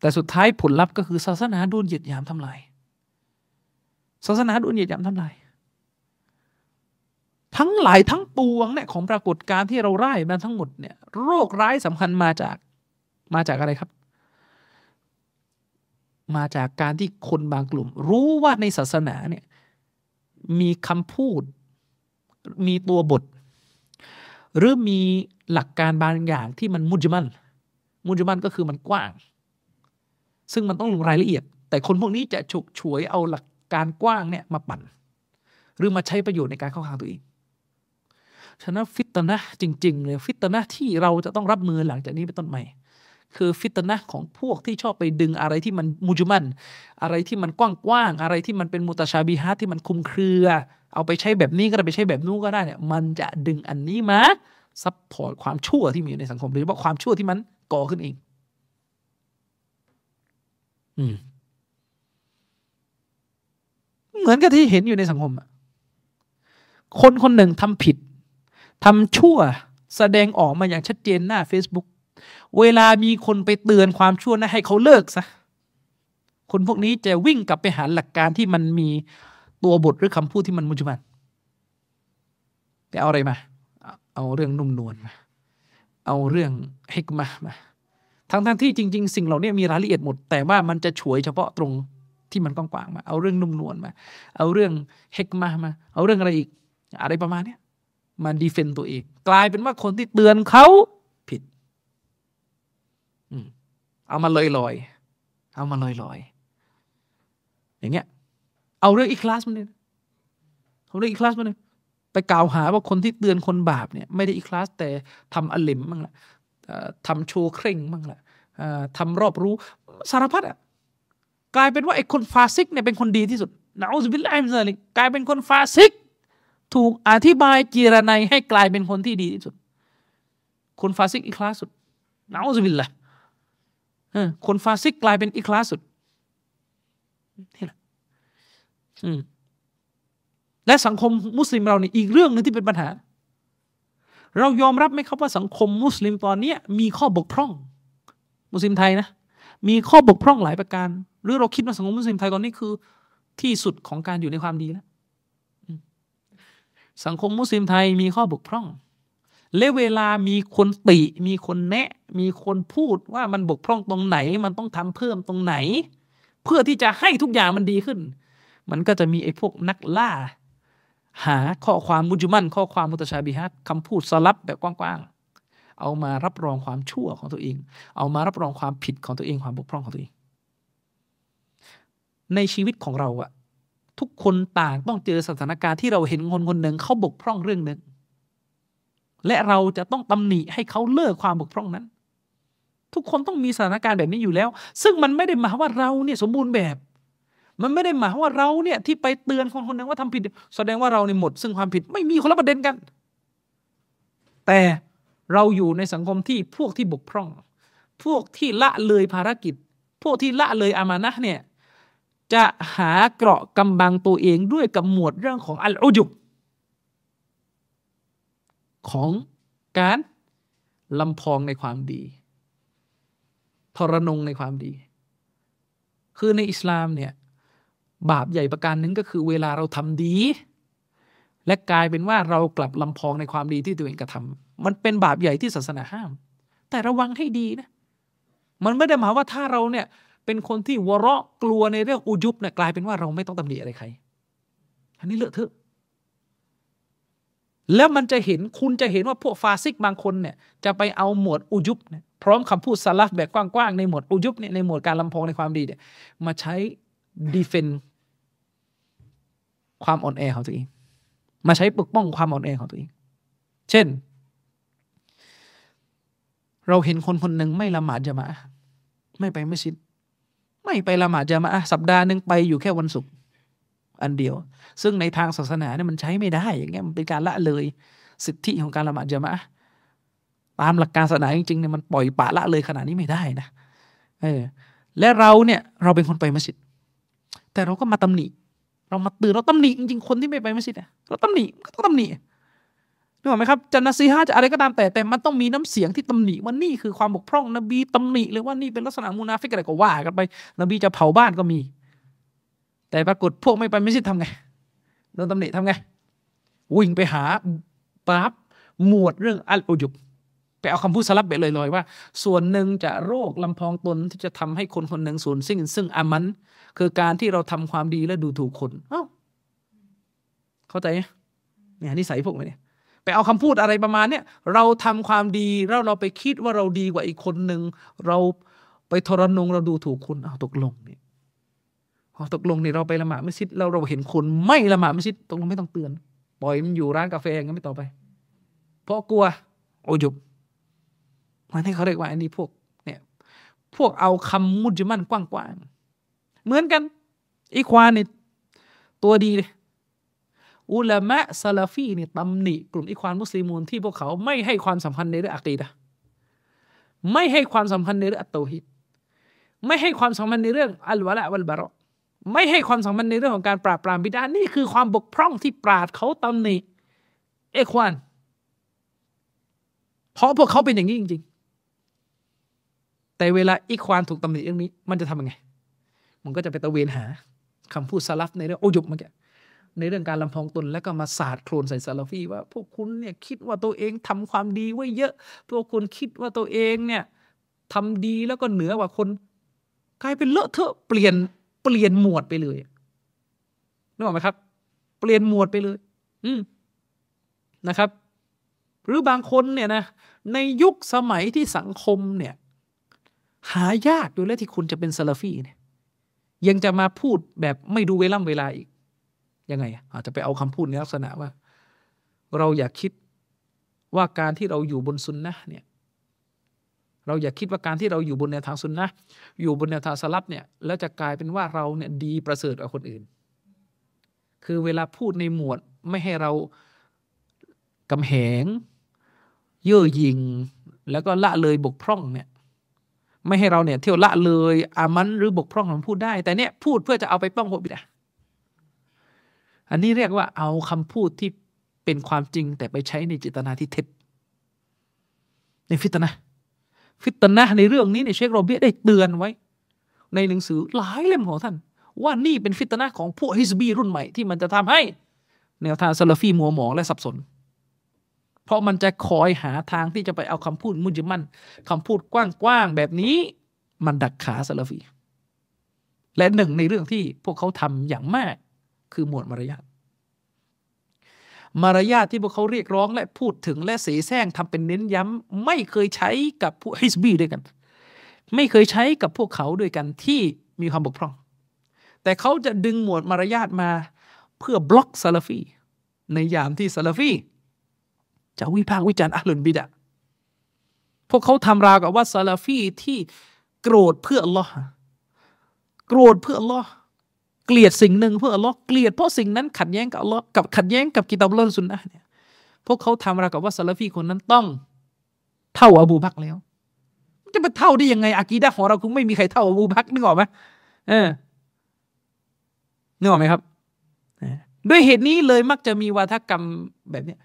แต่สุดท้ายผลลัพธ์ก็คือศาสนาโดนเหยียดหยามทำลายศาสนาโดนเหยียดหยามทำลายทั้งหลายทั้งปวงเนี่ยของปรากฏการที่เราไล่มาทั้งหมดเนี่ย โรคร้ายสำคัญมาจากมาจากอะไรครับ มาจากการที่คนบางกลุ่ม รู้ว่าในศาสนาเนี่ย มีคำพูด มีตัวบท หรือมีหลักการบางอย่างที่มันมุจมัน มุจมันก็คือมันกว้าง ซึ่งมันต้องลงรายละเอียด แต่คนพวกนี้จะฉกฉวยเอาหลักการกว้างเนี่ยมาปั่น หรือมาใช้ประโยชน์ในการเข้าข้างตัวเองฉะนั้นฟิตนะจริงๆเลยฟิตนะที่เราจะต้องรับมือหลังจากนี้เป็นต้นใหม่ คือฟิตนะของพวกที่ชอบไปดึงอะไรที่มันมุจมัล อะไรที่มันกว้างๆอะไรที่มันเป็นมุตชาบีฮัตที่มันคลุมเครือ เอาไปใช้แบบนี้ก็ได้ไปใช้แบบนู้นก็ได้เนี่ยมันจะดึงอันนี้มาซับพอร์ตความชั่วที่มีอยู่ในสังคมหรือว่าความชั่วที่มันก่อขึ้นเอง อืมเหมือนกับที่เห็นอยู่ในสังคมคนคนหนึ่งทำผิดทำชั่ว แสดงออกมาอย่างชัดเจนหน้า Facebook เวลามีคนไปเตือนความชั่วนะให้เขาเลิกซะคนพวกนี้จะวิ่งกลับไปหาหลักการที่มันมีตัวบทหรือคำพูดที่มันมุจมันไปเอาอะไรมา เอาเรื่องนุ่มนวลมา เอาเรื่องเฮกมามาทั้งทั้งที่จริง ๆ สิ่งเหล่านี้มีรายละเอียดหมด แต่ว่ามันจะฉวยเฉพาะตรงที่มันกว้างๆมา เอาเรื่องนุ่มนวลมา เอาเรื่องฮิกมะฮ์มา เอาเรื่องอะไรอีก อะไรประมาณนี้มา defend ตัวเอง กลายเป็นว่าคนที่เตือนเขาผิด อืม เอามาลอยลอยเอามาลอยลอยอย่างเงี้ย เอาเรื่องอิคลาสมาเนี่ยเอาเรื่องอิคลาสมาเนี่ยไปกล่าวหาว่าคนที่เตือนคนบาปเนี่ยไม่ได้อิคลาสแต่ทำอาลิมบ้างละทำโชว์เคร่งบ้างละทำรอบรู้สารพัดอะกลายเป็นว่าไอ้คนฟาซิกเนี่ยเป็นคนดีที่สุดนะอูซุบิลลาฮิมินซาลิกกลายเป็นคนฟาซิก ถูกอธิบายเจียระไนให้กลายเป็นคนที่ดีที่สุด คนฟาซิกอิคลาสสุดนะอูซุบิลละฮ์ คนฟาซิกกลายเป็นอิคลาสสุดนี่แหละและสังคมมุสลิมเราเนี่ยอีกเรื่องหนึ่งที่เป็นปัญหา เรายอมรับไหมครับว่าสังคมมุสลิมตอนนี้มีข้อบกพร่อง มุสลิมไทยนะมีข้อบกพร่องหลายประการ หรือเราคิดว่าสังคมมุสลิมไทยตอนนี้คือ ที่สุดของการอยู่ในความดีแล้วสังคมมุสลิมไทยมีข้อบกพร่อง และเวลามีคนติ มีคนแนะ มีคนพูดว่ามันบกพร่องตรงไหน มันต้องทำเพิ่มตรงไหน เพื่อที่จะให้ทุกอย่างมันดีขึ้น มันก็จะมีไอ้พวกนักล่า หาข้อความมุจมัน ข้อความมุตชาบิฮัตคำพูดสลับแบบกว้างๆ เอามารับรองความชั่วของตัวเอง เอามารับรองความผิดของตัวเองความบกพร่องของตัวเอง ในชีวิตของเราอะทุกคนต่างต้องเจอสถานการณ์ที่เราเห็นคนคนหนึ่งเขาบกพร่องเรื่องหนึ่ง และเราจะต้องตำหนิให้เขาเลิกความบกพร่องนั้น ทุกคนต้องมีสถานการณ์แบบนี้อยู่แล้ว ซึ่งมันไม่ได้หมายว่าเราเนี่ยสมบูรณ์แบบ มันไม่ได้หมายว่าเราเนี่ยที่ไปเตือนคนคนหนึ่งว่าทำผิด แสดงว่าเราในหมด ซึ่งความผิดไม่มีคนละประเด็นกัน แต่เราอยู่ในสังคมที่พวกที่บกพร่อง พวกที่ละเลยภารกิจ พวกที่ละเลยอามานะเนี่ยจะหาเกราะกำบังตัวเองด้วยกับหมวดเรื่องของอัลอุจุบ ของการลำพองในความดี ทรนงในความดี คือในอิสลามเนี่ยบาปใหญ่ประการหนึ่งก็คือเวลาเราทำดี และกลายเป็นว่าเรากลับลำพองในความดีที่ตัวเองกระทำมันเป็นบาปใหญ่ที่ศาสนาห้าม แต่ระวังให้ดีนะมันไม่ได้หมายว่าถ้าเราเนี่ยเป็นคนที่วเราะกลัวในเรื่องอุยุบเนี่ยกลายเป็นว่าเราไม่ต้องตำหนิอะไรใคร อันนี้เลอะเทอะ แล้วมันจะเห็นคุณจะเห็นว่าพวกฟาซิกบางคนเนี่ยจะไปเอาหมวดอุยุบเนี่ยพร้อมคำพูดสลับแบบกว้างๆ ในหมวดอุยุบเนี่ยในหมวดการลำพองในความดีเนี่ยมาใช้ดีเฟนความอ่อนแอของตัวเอง มาใช้ปกป้องความอ่อนแอของตัวเอง เช่น เราเห็นคนคนหนึ่งไม่ละหมาดจะมา ไม่ไปไม่ชิด ไม่ไปละหมาดจะมาสัปดาห์หนึ่งไปอยู่แค่วันศุกร์ อันเดียว ซึ่งในทางศาสนาเนี่ยมันใช้ไม่ได้ อย่างเงี้ยมันเป็นการละเลยสิทธิของการละหมาดจะมาตามหลักการศาสนาจริงๆเนี่ยมันปล่อยปะละเลยขนาดนี้ไม่ได้นะเออและเราเนี่ยเราเป็นคนไปมัสยิด แต่เราก็มาตำหนิ เรามาเตือนเราตำหนิจริงๆคนที่ไม่ไปมัสยิดเนี่ยเราตำหนิก็ต้องตำหนินึกออกไหมครับจะนัซีฮะจะอะไรก็ตามแต่แต่มันต้องมีน้ำเสียงที่ตำหนิว่านี่คือความบกพร่องนบีตำหนิหรือว่านี่เป็นลักษณะมูนาฟิกอะไรก็ว่ากันไป นบีจะเผาบ้านก็มี แต่ปรากฏพวกไม่ไปไม่ใช่ทำไงโดนตำหนิทำไง วิ่งไปหาปราบหมวดเรื่องอัลอุยุบไปเอาคำพูดสลับเบลอยๆว่า ส่วนหนึ่งจะโรคลำพองตนที่จะทำให้คนคนหนึ่งสูญสิ้นซึ่งอามัน คือการที่เราทำความดีและดูถูกคน เอ้า เข้าใจเนี่ยนิสัยพวกนี้ไปเอาคำพูดอะไรประมาณเนี้ยเราทำความดีแล้วเราไปคิดว่าเราดีกว่าอีกคนหนึ่งเราไปทรนงเราดูถูกคนเอาตกลงเนี่พอ ตกลงนี่เราไปละหมาดไม่ซิดเราเราเห็นคนไม่ละหมาดไม่ซิดตกลงไม่ต้องเตือน ปล่อยมันอยู่ร้านกาแฟงั้นไม่ต่อไป เพราะกลัวโอยุบมันให้เขาเรียกว่าอันนี้พวกเนี่ยพวกเอาคำมุจมันกว้างๆเหมือนกันอีควานเนี่ยตัวดีเลยอุลามะซาลาฟีเนี่ยตำหนิกลุ่มอีควานมุสลิมูนที่พวกเขาไม่ให้ความสำคัญในเรื่องอะกีดะไม่ให้ความสำคัญในเรื่องอัตโตฮิดไม่ให้ความสำคัญในเรื่องอัลวะละวัลบารอ ไม่ให้ความสำคัญในเรื่องของการปราบปรามบิดานี่คือความบกพร่องที่ปราดเขาตำหนิเอควานเพราะพวกเขาเป็นอย่างนี้จริง ๆ แต่เวลาอีควานถูกตำหนิเรื่องนี้ มันจะทำยังไง มันก็จะไปตะเวนหาคำพูดสลับในเรื่องโอยุบเมื่อกี้ในเรื่องการลำพองตนแล้วก็มาสาดโคลนใส่ซาลาฟีว่า พวกคุณเนี่ยคิดว่าตัวเองทำความดีไว้เยอะ พวกคุณคิดว่าตัวเองเนี่ยทำดีแล้วก็เหนือกว่าคน กลายเป็นเลอะเทอะเปลี่ยน ลี่ยนหมวดไปเลยนึกออกไหมครับ เปลี่ยนหมวดไปเลย อืมนะครับ หรือบางคนเนี่ยนะในยุคสมัยที่สังคมเนี่ย หายากอยู่แล้วที่คุณจะเป็นซาลาฟีเนี่ย ยังจะมาพูดแบบไม่ดูเวล่ำเวลาอีก ยังไงอาจจะไปเอาคำพูดในลักษณะว่า เราอยากคิดว่าการที่เราอยู่บนสุนนะเนี่ย เราอย่าคิดว่าการที่เราอยู่บนแนวทางสุนนะอยู่บนแนวทางสลับเนี่ยแล้วจะกลายเป็นว่าเราเนี่ยดีประเสริฐกว่าคนอื่น คือเวลาพูดในหมวดไม่ให้เรากำแหง เย่อหยิ่งแล้วก็ละเลยบกพร่องเนี่ยไม่ให้เราเนี่ยเที่ยวละเลยอามันหรือบกพร่องมันพูดได้ แต่เนี่ยพูดเพื่อจะเอาไปป้องโคบิดาอันนี้เรียกว่าเอาคำพูดที่เป็นความจริงแต่ไปใช้ในเจตนาที่เท็จในฟิตนะ ฟิตนะในเรื่องนี้ในเชครอเบียะอ์ได้เตือนไว้ ในหนังสือหลายเล่มของท่าน ว่านี่เป็นฟิตนะของพวกฮิสบีรุ่นใหม่ที่มันจะทำให้ แนวทางซาลฟีมัวหมองและสับสน เพราะมันจะคอยหาทางที่จะไปเอาคำพูดมุจมัลคำพูดกว้างๆแบบนี้ มันดักขาซาลฟีและหนึ่งในเรื่องที่พวกเขาทำอย่างมากคือหมวดมารยาท มารยาทที่พวกเขาเรียกร้องและพูดถึงและเสแสร้งทำเป็นเน้นย้ำไม่เคยใช้กับพวกฮิสบีด้วยกัน ไม่เคยใช้กับพวกเขาด้วยกันที่มีความบกพร่อง แต่เขาจะดึงหมวดมารยาทมาเพื่อบล็อกซาลาฟี ในยามที่ซาลาฟีจะวิพากษ์วิจารณ์อะห์ลุลบิดอะฮ์พวกเขาทำราวกับว่าซาลาฟีที่โกรธเพื่ออัลลอฮ์โกรธเพื่ออัลลอฮ์ เกลียดสิ่งหนึ่งเพื่ออัลลอฮ์เกลียดเพราะสิ่งนั้นขัดแย้งกับอัลลอฮ์กับขัดแย้งกับกิตาบลสุนนะเนี่ยพวกเขาทำราวกับว่าซาลฟีคนนั้นต้องเท่าอบูบักแล้ว จะมาเท่าได้ยังไงอากีดะของเราคงไม่มีใครเท่าอบูบักนึกออกไหมเออนึกออกไหมครับด้วยเหตุนี้เลยมักจะมีวาทกรรมแบบเนี้ย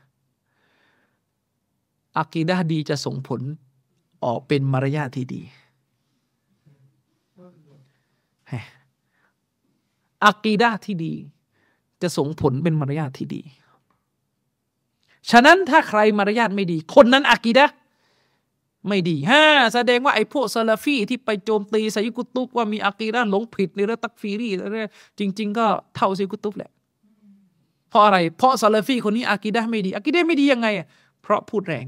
อากีดะดีจะส่งผลออกเป็นมารยาทที่ดี อากีดะที่ดี จะส่งผลเป็นมารยาทที่ดี ฉะนั้นถ้าใครมารยาทไม่ดี คนนั้นอากีดะไม่ดีฮ่าแสดงว่าไอ้พวกซาลาฟีที่ไปโจมตีไซกุตุบว่ามีอากีดะหลงผิดในเรื่องตักฟีรีอะไรจริง ๆ ก็เท่าไซกุตุบแหละ เพราะอะไร เพราะซาลาฟีคนนี้อากีดะไม่ดีอากีดะไม่ดียังไง เพราะพูดแรง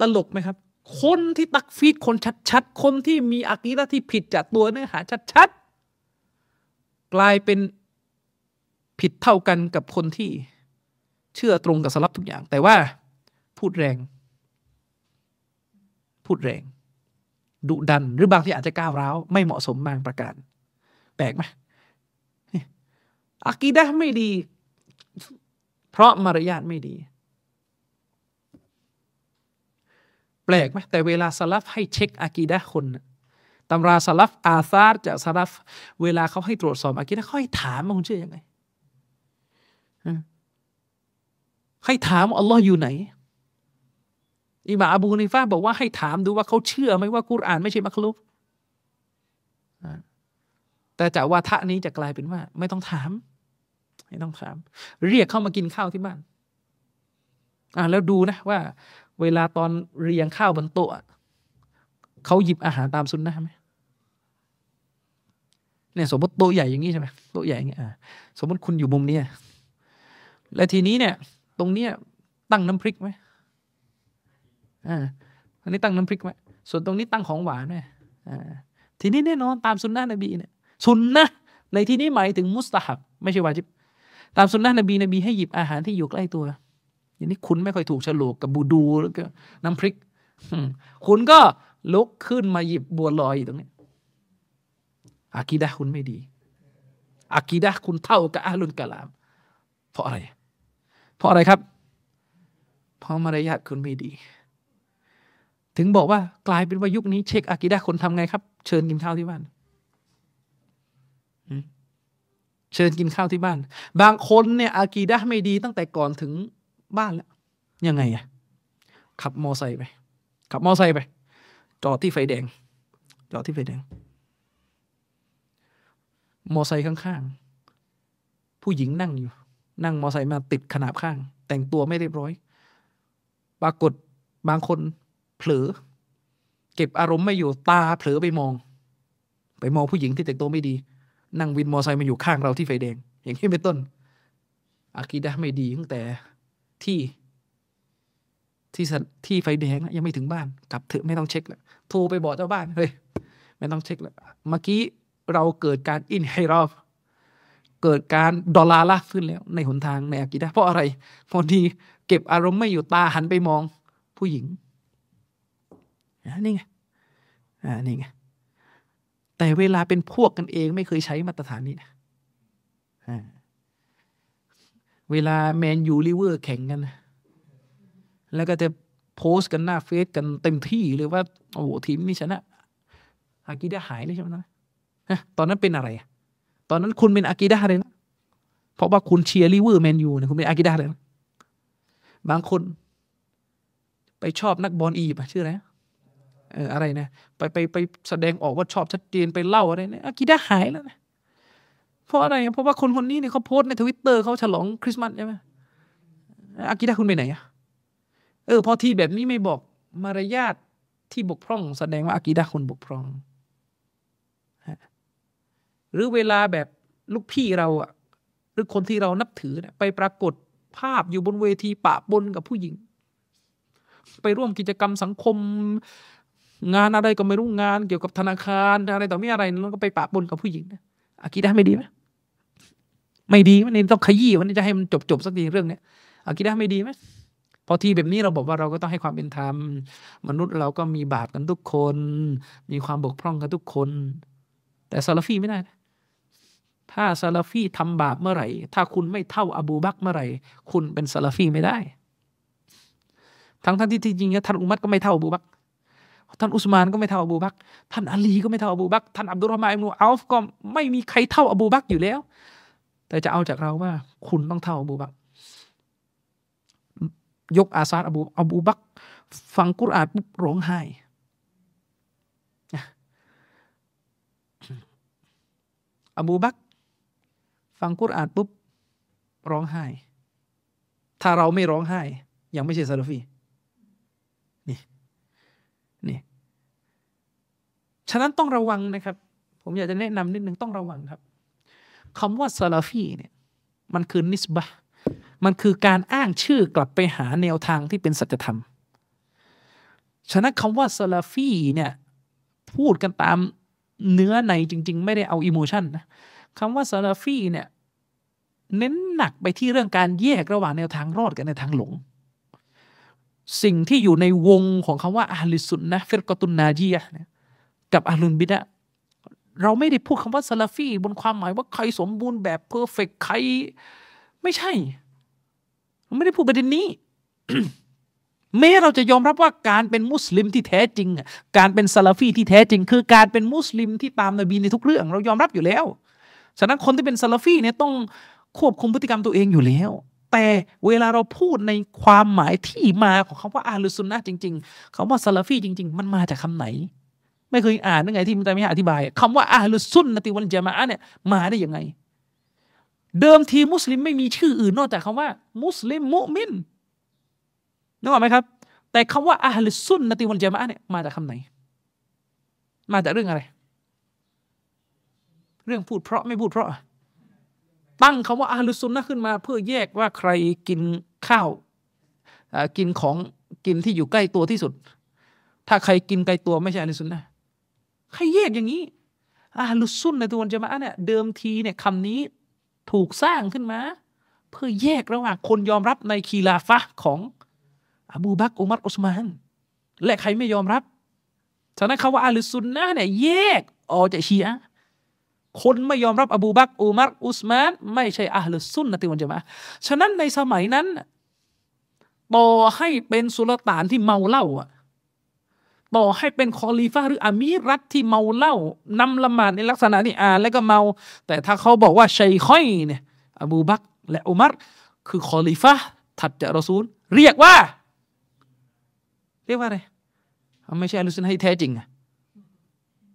ตลกไหมครับ คนที่ตักฟีดคนชัดๆ คนที่มีอากีดะที่ผิดจากตัวเนื้อหาชัดๆ กลายเป็นผิดเท่ากันกับคนที่เชื่อตรงกับสลับทุกอย่าง แต่ว่าพูดแรง พูดแรง ดุดัน หรือบางที่อาจจะก้าวร้าว ไม่เหมาะสมบางประการ แปลกไหมอากีดะไม่ดี เพราะมารยาทไม่ดี แปลกไหมแต่เวลาสลับให้เช็คอากีดะคน ตำราสลับอาซาร์จากสลับเวลาเขาให้ตรวจสอบอากิดะเขาให้ถามว่าคุณเชื่อยังไงให้ถามอัลลอฮ์อยู่ไหนอิมาอบูนิฟาบอกว่าให้ถามดูว่าเขาเชื่อไหมว่ากุรอานไม่ใช่มักลุกแต่จากว่าทะนี้จะกลายเป็นว่า ไม่ต้องถาม ไม่ต้องถาม เรียกเข้ามากินข้าวที่บ้านอ่าแล้วดูนะว่า เวลาตอนเรียงข้าวบนโต๊ะเขาหยิบอาหารตามซุนนะไหม เนี่ยสมมติโต๊ะใหญ่อย่างนี้ใช่ไหมโต๊ะใหญ่อย่างนี้อ่าสมมติคุณอยู่มุมนี้และทีนี้เนี่ย ตรงเนี้ยตั้งน้ำพริกไหมอ่าอันนี้ตั้งน้ำพริกไหมส่วนตรงนี้ตั้งของหวานไหมอ่าทีนี้แน่นอนตามสุนนะนบีเนี่ยสุนนะในที่นี้หมายถึงมุสตาฮับ ไม่ใช่วาจิบ ตามสุนนะนบีนบีให้หยิบอาหารที่อยู่ใกล้ตัว อย่างนี้คุณไม่ค่อยถูกฉลกกับบูดูแล้วก็น้ำพริกคุณก็ลุกขึ้นมาหยิบบัวลอยอยู่ตรงนี้ อากีดะคุณไม่ดีอากีดะคุณเท่ากับอาลุนกะลาม เพราะอะไร เพราะอะไรครับ เพราะมารยาทคุณไม่ดี ถึงบอกว่ากลายเป็นว่ายุคนี้เช็คอากีดะคนทำไงครับ เชิญกินข้าวที่บ้านเชิญกินข้าวที่บ้าน บางคนเนี่ยอากีดะไม่ดีตั้งแต่ก่อนถึงบ้านแล้ว ยังไงอะขับมอไซค์ไป ขับมอไซค์ไป จอดที่ไฟแดง จอดที่ไฟแดง มอไซค์ข้างๆ ผู้หญิงนั่งอยู่ นั่งมอไซค์มาติดขนาบข้าง แต่งตัวไม่เรียบร้อย ปรากฏบางคนเผลอ เก็บอารมณ์ไม่อยู่ตาเผลอไปมอง ไปมองผู้หญิงที่แต่งตัวไม่ดี นั่งวินมอไซค์มาอยู่ข้างเราที่ไฟแดง อย่างนี้เป็นต้นอากีดะไม่ดีตั้งแต่ที่ที่ที่ไฟแดงยังไม่ถึงบ้าน กลับเถอะไม่ต้องเช็คแล้วโทรไปบอกเจ้าบ้านเฮ้ยไม่ต้องเช็คแล้วเมื่อกี้ เราเกิดการอินฮิรอฟเกิดการดอลาละฮ์ขึ้นแล้วในหนทางในอากีดะฮ์เพราะอะไรพอดีเก็บอารมณ์ไม่อยู่ตาหันไปมองผู้หญิงนี่ไงอ่านี่ไงแต่เวลาเป็นพวกกันเองไม่เคยใช้มาตรฐานนี้นะเวลาแมนยูลิเวอร์แข่งกัน แล้วก็จะโพสต์กันหน้าเฟซกันเต็มที่เลยว่า โอ้โหทีมนี้ชนะอากิดาหายเลยใช่ไหมนะ ตอนนั้นเป็นอะไร ตอนนั้นคุณเป็นอากิดาเลยนะเพราะว่าคุณเชียร์ลิเวอร์แมนยูเนี่ยคุณเป็นอากิดาเลยนะบางคนไปชอบนักบอลอียิปต์ชื่ออะไรเอออะไรนะไปไปไปแสดงออกว่าชอบชัดเจนไปเล่าอะไรเนี่ยอากิดาหายแล้วนะเพราะอะไร เพราะว่าคนคนนี้เนี่ยเขาโพสในทวิตเตอร์เขาฉลองคริสต์มาสใช่ไหมอากิดาคุณไปไหนอะเออพอทีแบบนี้ไม่บอกมารยาทที่บกพร่อง แสดงว่าอากีดะคนบกพร่อง หรือเวลาแบบลูกพี่เราอะหรือคนที่เรานับถือนี่ยไปปรากฏภาพอยู่บนเวทีปะบนกับผู้หญิง ไปร่วมกิจกรรมสังคม งานอะไรก็ไม่รู้งาน เกี่ยวกับธนาคารอะไรต่อม่อะไรแล้วก็ไปปะบนกับผู้หญิงนะอากีดะไม่ดีไหมไม่ดีมันนี่ต้องขยี้วันนี้จะให้มันจบจบสักทีเรื่องเนี้ยอากีดะไม่ดีไหมพอทีแบบนี้เราบอกว่าเราก็ต้องให้ความเป็นธรรม มนุษย์เราก็มีบาปกันทุกคน มีความบกพร่องกันทุกคน แต่ซาลาฟีไม่ได้ ถ้าซาลาฟีทำบาปเมื่อไหร่ ถ้าคุณไม่เท่าอบูบักเมื่อไหร่ คุณเป็นซาลาฟีไม่ได้ ทั้งท่านที่จริงๆท่านอุมัตก็ไม่เท่าอบูบัก ท่านอุสมานก็ไม่เท่าอบูบัก ท่านอาลีก็ไม่เท่าอบูบัก ท่านอับดุลรอมาอิบนุอัลฟก็ไม่มีใครเท่าอบูบักอยู่แล้ว แต่จะเอาจากเราว่า คุณต้องเท่าอบูบัก ยกอาซาดอบูอบูบัก ฟังกุรอานปุ๊บร้องไห้อบูบัก ฟังกุรอานปุ๊บร้องไห้ ถ้าเราไม่ร้องไห้ ยังไม่ใช่ซาลฟีนี่นี่ฉะนั้นต้องระวังนะครับ ผมอยากจะแนะนำนิดนึงต้องระวังครับคำว่าซาลฟีเนี่ยมันคือนิสบะมันคือการอ้างชื่อกลับไปหาแนวทางที่เป็นสัจธรรม ฉะนั้นคำว่าซาลาฟีเนี่ยพูดกันตามเนื้อในจริง ๆ ไม่ได้เอาอิโมชันนะ คำว่าซาลาฟีเนี่ยเน้นหนักไปที่เรื่องการแยกระหว่างแนวทางรอดกับแนวทางหลง สิ่งที่อยู่ในวงของคำว่าอะห์ลิสซุนนะฮ์ฟิรเกาะตุนนาญียะฮ์กับอะห์ลุลบิดอะฮ์เราไม่ได้พูดคำว่าซาลาฟีบนความหมายว่าใครสมบูรณ์แบบ perfect ใคร ไม่ใช่ไม่ได้พูดประเด็นนี้แม้เราจะยอมรับว่าการเป็นมุสลิมที่แท้จริง การเป็นซาลาฟีที่แท้จริง คือการเป็นมุสลิมที่ตามนบีในทุกเรื่อง เรายอมรับอยู่แล้ว ฉะนั้นคนที่เป็นซาลาฟีเนี่ยต้องควบคุมพฤติกรรมตัวเองอยู่แล้ว แต่เวลาเราพูดในความหมายที่มาของคำว่าอาลุสุนนะจริง ๆคำว่าซาลาฟีจริง ๆ มันมาจากคำไหน ไม่เคยอ่านยังไงที่มันจะไม่อธิบายคำว่าอาลุสุนนะติวันจามะเนี่ยมาได้ยังไง เดิมทีมุสลิมไม่มีชื่ออื่นนอกจากคำว่า มุสลิมมุมินนึกออกไหมครับ แต่คำว่าอาลิซุนนติวัลจามะเนี่ยมาจากคำไหน มาจากเรื่องอะไร เรื่องพูดเพราะไม่พูดเพราะ ตั้งคำว่าอาลิซุนนะขึ้นมา เพื่อแยกว่าใครกินข้าวกินของกินที่อยู่ใกล้ตัวที่สุด ถ้าใครกินไกลตัวไม่ใช่อาลิซุนนะใครแยกอย่างนี้อาลุซุนในตัวจามะเนี่ยเดิมทีเนี่ยคำนี้ถูกสร้างขึ้นมา เพื่อแยกระหว่างคนยอมรับในคีลาฟะของอบูบักอุมัรอุสมาน และใครไม่ยอมรับฉะนั้นคาว่าอาลุซุนนะเนี่ยแยกออกจากชีอะ คนไม่ยอมรับอบูบักอุมัรอุสมาน ไม่ใช่อาลุซุนนะติวันจะมาฉะนั้นในสมัยนั้นต่อให้เป็นสุลต่านที่เมาเหล้าอะต่อให้เป็นคอลีฟาหรืออามีรัฐที่เมาเหล้านำละหมาดในลักษณะนี้อ่านแล้วก็เมา แต่ถ้าเขาบอกว่าชัยค่อยเนี่ยอบูบักและอุมัรคือคอลีฟาถัดจากรอซูล เรียกว่า เรียกว่าอะไรไม่ใช่อัลุซุนให้แท้จริงอะ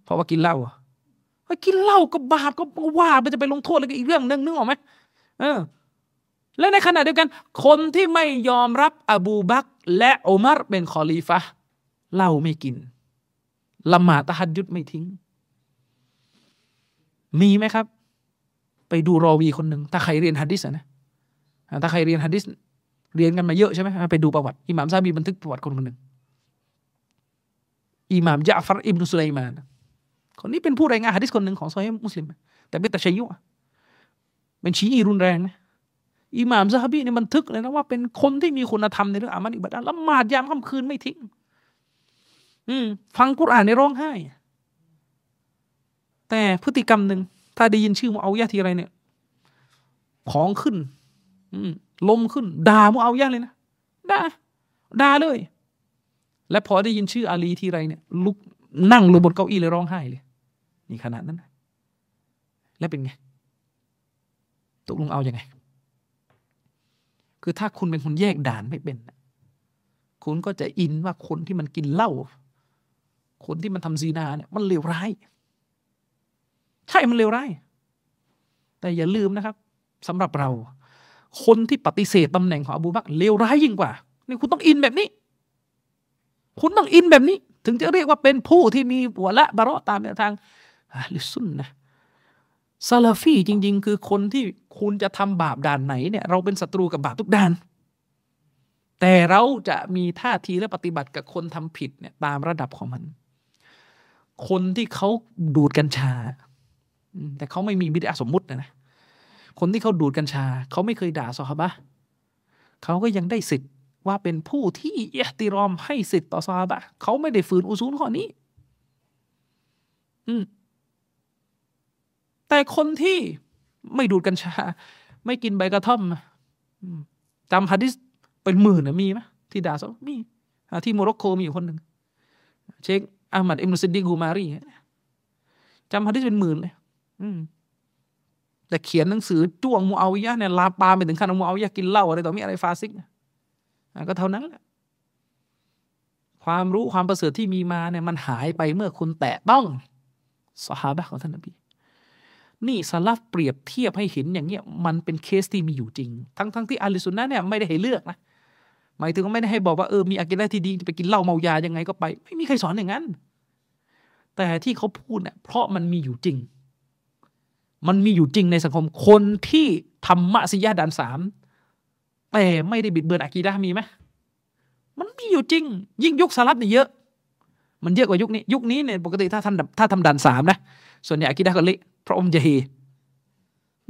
เพราะว่ากินเหล้าอะ กินเหล้าก็บาปก็ว่ามันจะไปลงโทษอะไรก็อีกเรื่องนึงนึกออกไหมเออ และในขณะเดียวกัน คนที่ไม่ยอมรับอบูบัก และอุมัรเป็นคอลีฟะเหล้าไม่กินละหมาดตะฮัดยุดไม่ทิ้ง มีไหมครับ ไปดูรอวีคนหนึ่งถ้าใครเรียนฮัดดิสนะถ้าใครเรียนฮัดดิสเรียนกันมาเยอะใช่ไหมไปดูประวัติอิหม่ามซาบีบันทึกประวัติคนคนหนึ่งอิหม่ามยะฟัรอิบนุสุไลมาน คนนี้เป็นผู้รายงานฮะดิษคนหนึ่งของซอยมุสลิม แต่เป็นตะชัยยุเป็นชีอีรุนแรงนะอิหม่ามซาฮบีเนี่ยมันทึกเลยนะว่าเป็นคนที่มีคุณธรรมในเรื่องอามันอิบัดละหมาดยามค่ำคืนไม่ทิ้ง อืม ฟังกุรอานในร้องไห้ แต่พฤติกรรมหนึ่งถ้าได้ยินชื่อมุเอายะทีไรเนี่ย ของขึ้น อืมลมขึ้นด่ามุเอายะเลยนะด่าด่าเลย และพอได้ยินชื่ออาลีทีไรเนี่ย ลุกนั่งลงบนเก้าอี้เลยร้องไห้เลย นี่ขนาดนั้น แล้วเป็นไงตกลงเอาอยัางไง คือถ้าคุณเป็นคนแยกด่านไม่เป็น คุณก็จะอินว่าคนที่มันกินเหล้า คนที่มันทำซีนาเนี่ย มันเลวร้าย ใช่ มันเลวร้าย แต่อย่าลืมนะครับสำหรับเรา คนที่ปฏิเสธตำแหน่งของอบูบักเลวร้ายยิ่งกว่า นี่คุณต้องอินแบบนี้ คุณต้องอินแบบนี้ ถึงจะเรียกว่าเป็นผู้ที่มีหัวละบาระตามแนวทาง ลิซุนนะซาลาฟีจริง ๆ คือคนที่คุณจะทำบาปด่านไหนเนี่ยเราเป็นศัตรูกับบาปทุกด่าน แต่เราจะมีท่าทีและปฏิบัติกับคนทำผิดเนี่ยตามระดับของมัน คนที่เขาดูดกัญชา แต่เขาไม่มีบิดาสมมุตินะนะคนที่เขาดูดกัญชา เขาไม่เคยด่าซอฮาบะเขาก็ยังได้สิทธิ์ว่าเป็นผู้ที่เอติรอมให้สิทธิ์ต่อซอฮาบะเขาไม่ได้ฝืนอุซูลข้อนี้ อืม แต่คนที่ไม่ดูดกัญชา ไม่กินใบกระท่อมจำฮะดิษเป็นหมื่นนะมีไหมที่ด่าซอมีที่โมร็อกโกมีอยู่คนหนึ่งเชคอามัดอิมรุซินดีกูมารีจำฮะดิษเป็นหมื่นเลยแต่เขียนหนังสือจ้วงมูอาวิยะเนี่ยลาปาไปถึงขั้นมูอาวิยะกินเหล้าอะไรต่อมีอะไรฟาซิกก็เท่านั้นแหละความรู้ความประเสริฐที่มีมาเนี่ยมันหายไปเมื่อคุณแตะต้องสหายของท่านนบี นี่สลับเปรียบเทียบให้เห็นอย่างเงี้ยมันเป็นเคสที่มีอยู่จริง ทั้งทั้งที่อาลิสุนนะเนี่ยไม่ได้ให้เลือกนะหมายถึงไม่ได้ให้บอกว่าเออมีอากิได้ที่ดีไปกินเหล้าเมายายังไงก็ไป ไม่มีใครสอนอย่างนั้น แต่ที่เขาพูดเนี่ยเพราะมันมีอยู่จริง มันมีอยู่จริงในสังคมคนที่ทำมะซิยาดันสามแต่ไม่ได้บิดเบือนอากีดามีไหมมันมีอยู่จริง ยิ่งยุคสลับเนี่ยเยอะ มันเยอะกว่ายุคนี้ ยุคนี้เนี่ยปกติถ้าท่านถ้าทำดันสามนะ ส่วนใหญ่อากีดาก็เละ พระองค์จะเฮ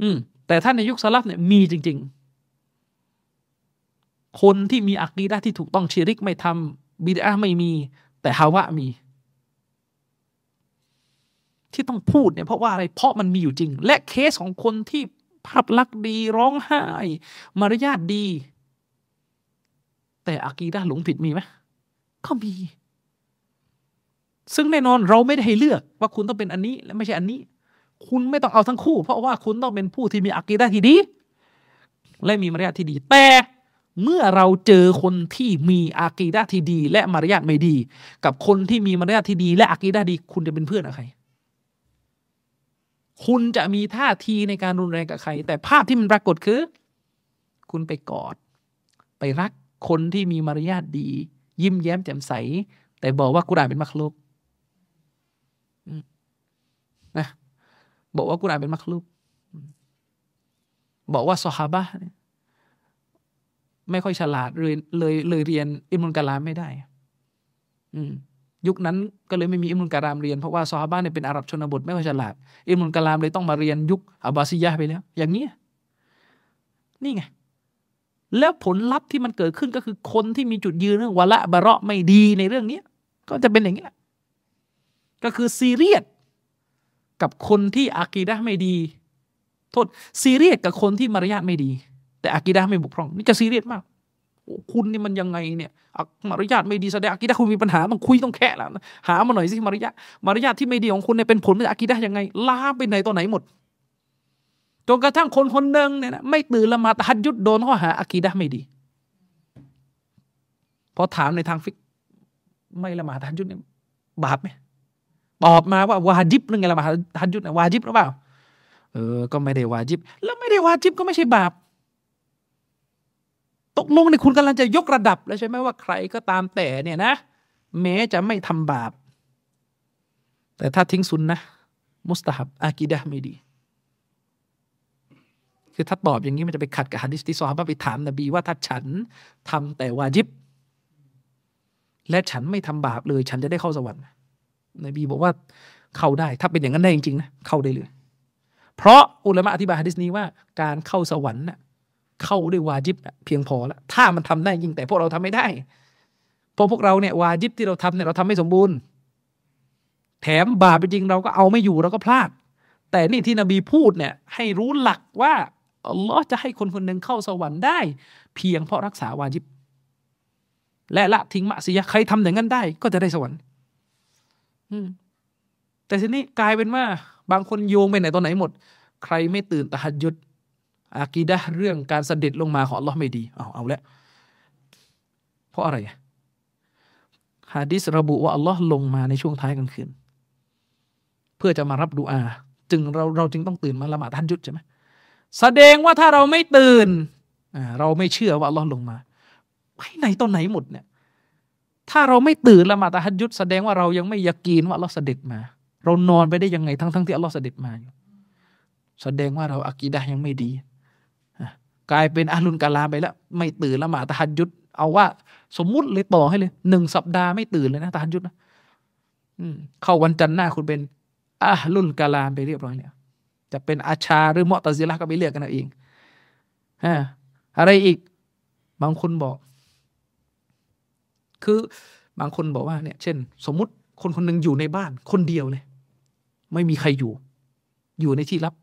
อืม แต่ถ้านในยุคสลับเนี่ยมีจริง ๆ คนที่มีอักีดะที่ถูกต้องชีริกไม่ทำบิดาไม่มี แต่ฮาวะมี ที่ต้องพูดเนี่ยเพราะว่าอะไรเพราะมันมีอยู่จริง และเคสของคนที่ภาพลักษณ์ดีร้องไห้ มารยาทดี แต่อากีดะหลงผิดมีไหมก็มี ซึ่งแน่นอนเราไม่ได้ให้เลือกว่าคุณต้องเป็นอันนี้ และไม่ใช่อันนี้ คุณไม่ต้องเอาทั้งคู่ เพราะว่าคุณต้องเป็นผู้ที่มีอักีดะที่ดี และมีมารยาทที่ดี แต่เมื่อเราเจอคนที่มีอากีดะที่ดี และมารยาทไม่ดี กับคนที่มีมารยาทที่ดี และอากีดะดี คุณจะเป็นเพื่อนกับใคร คุณจะมีท่าทีในการรุนแรงกับใคร แต่ภาพที่มันปรากฏคือ คุณไปกอด ไปรักคนที่มีมารยาทดี ยิ้มแย้มแจ่มใส แต่บอกว่ากุรานเป็นมักลุกนะ บอกว่ากุรอานเป็นมักลุกบอกว่าสฮาบะไม่ค่อยฉลาดเลยเลยเลยเรียนอิมุลกะลามไม่ได้ อืม ยุคนั้นก็เลยไม่มีอิมุลกะลามเรียนเพราะว่าซอฮาบะเนี่ยเป็นอาหรับชนบทไม่ค่อยฉลาดอิมุลกะลามเลยต้องมาเรียนยุคอับบาซียะไปแล้ว อย่างนี้นี่ไงแล้วผลลัพธ์ที่มันเกิดขึ้นก็คือคนที่มีจุดยืนเรื่องวะละบะเราะไม่ดีในเรื่องนี้ก็จะเป็นอย่างนี้แหละก็คือซีเรียส กับคนที่อากีดะไม่ดี โทษซีเรียสกับคนที่มารยาทไม่ดี แต่อากีดะไม่บกพร่อง นี่จะซีเรียสมากคุณนี่มันยังไงเนี่ยมารยาทไม่ดีแสดงอากีดะคุณมีปัญหาต้องคุยต้องแค่แล้วหามาหน่อยสิมารยาทมารยาทที่ไม่ดีของคุณเนี่ยเป็นผลมาจากอากีดะยังไงลาไปไหนตัวไหนหมดจนกระทั่งคนคนหนึ่งเนี่ยนะไม่ตื่นละมาตะฮัดยุดโดนข้อหาอากีดะไม่ดีพอถามในทางฟิก ไม่ละหมาดตะฮัดยุดเนี่ยบาปไหม ตอบมาว่าวาจิบนึงไงละมาฮัดยุดวาจิบหรือเปล่า เออ ก็ไม่ได้วาจิบ แล้วไม่ได้วาจิบก็ไม่ใช่บาป ตกลงในคุณกำลังจะยกระดับแล้วใช่ไหมว่าใครก็ตามแต่เนี่ยนะ แม้จะไม่ทำบาป แต่ถ้าทิ้งซุนนะมุสตาฮับอากีดะไม่ดี คือถ้าตอบอย่างนี้มันจะไปขัดกับฮะดิษที่ซอฮาบะไปถามนบีว่าถ้าฉันทำแต่วาจิบ และฉันไม่ทำบาปเลย ฉันจะได้เข้าสวรรค์ นบีบอกว่าเข้าได้ ถ้าเป็นอย่างนั้นได้จริงๆนะเข้าได้เลย เพราะอุลามะอธิบายฮะดิษนี้ว่า การเข้าสวรรค์น่ะเข้าด้วยวาจิบเพียงพอแล้วถ้ามันทำได้จริงแต่พวกเราทำไม่ได้เพราะพวกเราเนี่ยวาจิบที่เราทำเนี่ยเราทำไม่สมบูรณ์ แถมบาปจริงเราก็เอาไม่อยู่เราก็พลาด แต่นี่ที่นบีพูดเนี่ยให้รู้หลักว่าอัลลอฮ์จะให้คนคนหนึ่งเข้าสวรรค์ได้ เพียงเพราะรักษาวาจิบ และละทิ้งมะซียะใครทำอย่างนั้นได้ ก็จะได้สวรรค์ แต่ทีนี้กลายเป็นว่า บางคนโยงไปไหนตอนไหนหมด ใครไม่ตื่นตะหัดยุดอากีดะเรื่องการเสด็จลงมาของอัลลอฮ์ไม่ดี เอาเอาแล้วเพราะอะไรฮะดิษระบุว่าอัลลอฮ์ลงมาในช่วงท้ายกลางคืน เพื่อจะมารับดูอา จึงเราเราจึงต้องตื่นมาละหมาดทันยุดใช่ไหมแสดงว่าถ้าเราไม่ตื่น เราไม่เชื่อว่าอัลลอฮ์ลงมา ไปไหนตอนไหนหมดเนี่ย ถ้าเราไม่ตื่นละหมาดตะฮัดยุดแสดงว่าเรายังไม่ยากีนว่าอัลลอฮ์เสด็จมา เรานอนไปได้ยังไงทั้งทั้งที่อัลลอฮ์เสด็จมาอยู่แสดงว่าเราอักีดะยังไม่ดีกลายเป็นอาลุนกาลาไปแล้ว ไม่ตื่นละหมาดตะฮัดยุดเอาว่า สมมุติเลยต่อให้เลยหนึ่งสัปดาห์ไม่ตื่นเลยนะตะฮัดยุดนะเข้าวันจันทร์หน้าคุณเป็นอาลุนกาลาไปเรียบร้อยเนี่ยจะเป็นอาชาหรือมอตซิละก็ไปเลือกกันเอาเองฮะอะไรอีก บางคนบอก คือบางคนบอกว่าเนี่ย เช่น สมมุติคนคนหนึ่งอยู่ในบ้าน คนเดียวเลย ไม่มีใครอยู่ อยู่ในที่ลับ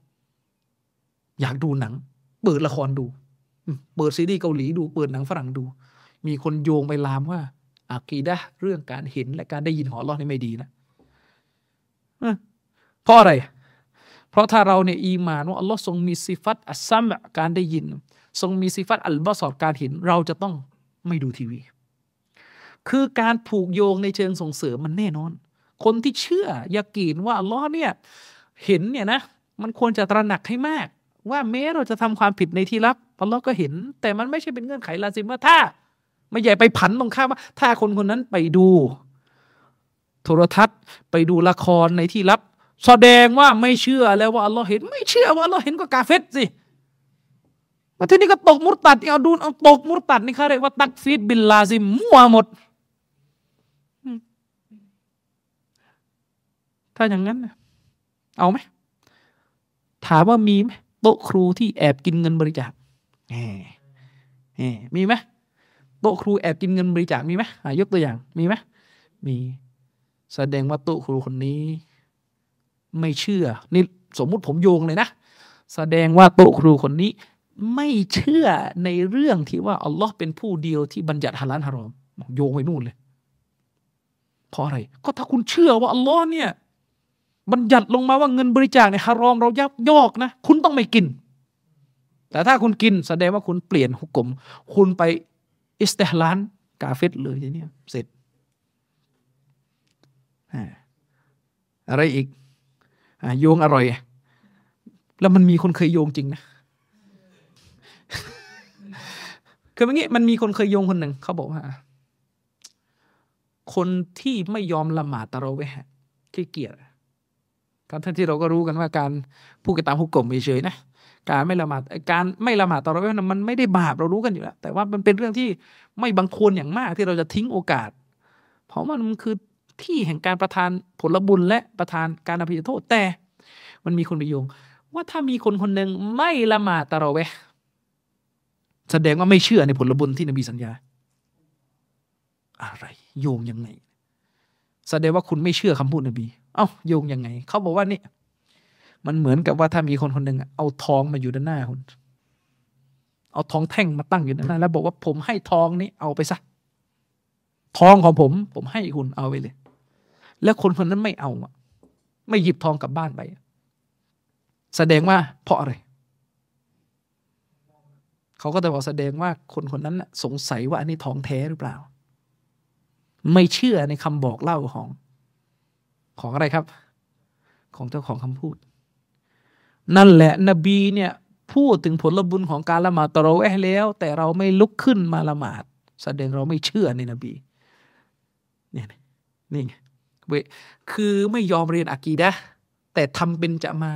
อยากดูหนัง เปิดละครดูเปิดซีรีส์เกาหลีดูเปิดหนังฝรั่งดู มีคนโยงไปลามว่าอากีดะเรื่องการเห็นและการได้ยินหอรอดนี่ไม่ดีนะเพราะอะไร เพราะถ้าเราเนี่ยอีมานว่าอัลลอฮ์ทรงมีสิฟัตอัสสัมอ์การได้ยิน ทรงมีสิฟัตอัลบะศ็อรการเห็น เราจะต้องไม่ดูทีวี คือการผูกโยงในเชิงส่งเสริมมันแน่นอน คนที่เชื่อยากีนว่าอัลลอฮ์เนี่ยเห็นเนี่ยนะ มันควรจะตระหนักให้มาก ว่าแม้เราจะทำความผิดในที่ลับอัลลอฮ์ก็เห็น แต่มันไม่ใช่เป็นเงื่อนไขลาซิมว่าถ้าไม่ใหญ่ไปผันตรงข้ามว่า ถ้าคนคนนั้นไปดู โทรทัศน์ไปดูละครในที่ลับ แสดงว่าไม่เชื่อแล้วว่าอัลลอฮ์เห็น ไม่เชื่อว่าอัลลอฮ์เห็นก็กาเฟรสิมาที่นี่ก็ตกมุรตัดเอาดูเอาตกมุรตัดนี่เขาเรียกว่าตักฟีรบิลลาซิมมั่วหมด ถ้าอย่างนั้นเอาไหมถามว่ามีไหมโต๊ะครูที่แอบกินเงินบริจาคมีไหมโต๊ะครูแอบกินเงินบริจาคมีไหมยกตัวอย่างมีไหมมีแสดงว่าโต๊ะครูคนนี้ ไม่เชื่อนี่สมมุติผมโยงเลยนะ แสดงว่าโต๊ะครูคนนี้ ไม่เชื่อในเรื่องที่ว่าอัลลอฮ์เป็นผู้เดียวที่บัญญัติฮาลาลฮารอมโยงไปนู่นเลย เพราะอะไร ก็ถ้าคุณเชื่อว่าอัลลอฮ์เนี่ย บัญญัติลงมาว่าเงินบริจาคในฮารอมเรายักยอกนะ คุณต้องไม่กิน แต่ถ้าคุณกินแสดงว่าคุณเปลี่ยนหุกกลมคุณไปอิสติฮลานกาเฟตเลยทีนี้เสร็จ อะไรอีกโยงอร่อย แล้วมันมีคนเคยโยงจริงนะคือเมื่อกี้มันมีคนเคยโยงคนหนึ่งเขาบอกว่า คนที่ไม่ยอมละหมาดตะเราเวะขี้เกียจ ท่านที่เราก็รู้กันว่าการพูดกันตามฮุกกลมเฉยๆนะการไม่ละหมาดการไม่ละหมาดตะเราเวะมันไม่ได้บาปเรารู้กันอยู่แล้ว แต่ว่ามันเป็นเรื่องที่ไม่บังควรอย่างมากที่เราจะทิ้งโอกาส เพราะมันคือที่แห่งการประทานผลบุญและประทานการอภัยโทษแต่ มันมีคนไปโยง ว่าถ้ามีคนคนหนึ่งไม่ละหมาดตะเราเวแสดงว่าไม่เชื่อในผลบุญที่นบีสัญญา อะไร โยงยังไงแสดงว่าคุณไม่เชื่อคำพูดนบี เอ้าโยงยังไง เขาบอกว่านี่ มันเหมือนกับว่าถ้ามีคนคนหนึ่งเอาทองมาอยู่ด้านหน้าคุณเอาทองแท่งมาตั้งอยู่ด้านหน้า แล้วบอกว่าผมให้ทองนี้เอาไปซะทองของผม ผมให้คุณเอาไปเลย แล้วคนคนนั้นไม่เอาอะไม่หยิบทองกลับบ้านไป แสดงว่าเพราะอะไร เขาก็จะบอกแสดงว่าคนคนนั้นสงสัยว่าอันนี้ทองแท้หรือเปล่า ไม่เชื่อในคำบอกเล่าของ ของอะไรครับ ของเจ้าของคำพูด นั่นแหละนบีเนี่ยพูดถึงผลบุญของการละหมาดตะเราะแวะแล้ว แต่เราไม่ลุกขึ้นมาละหมาด แสดงเราไม่เชื่อในนบีเนี่ยนี่ไงเวคือไม่ยอมเรียนอากีดะแต่ทำเป็นจะมา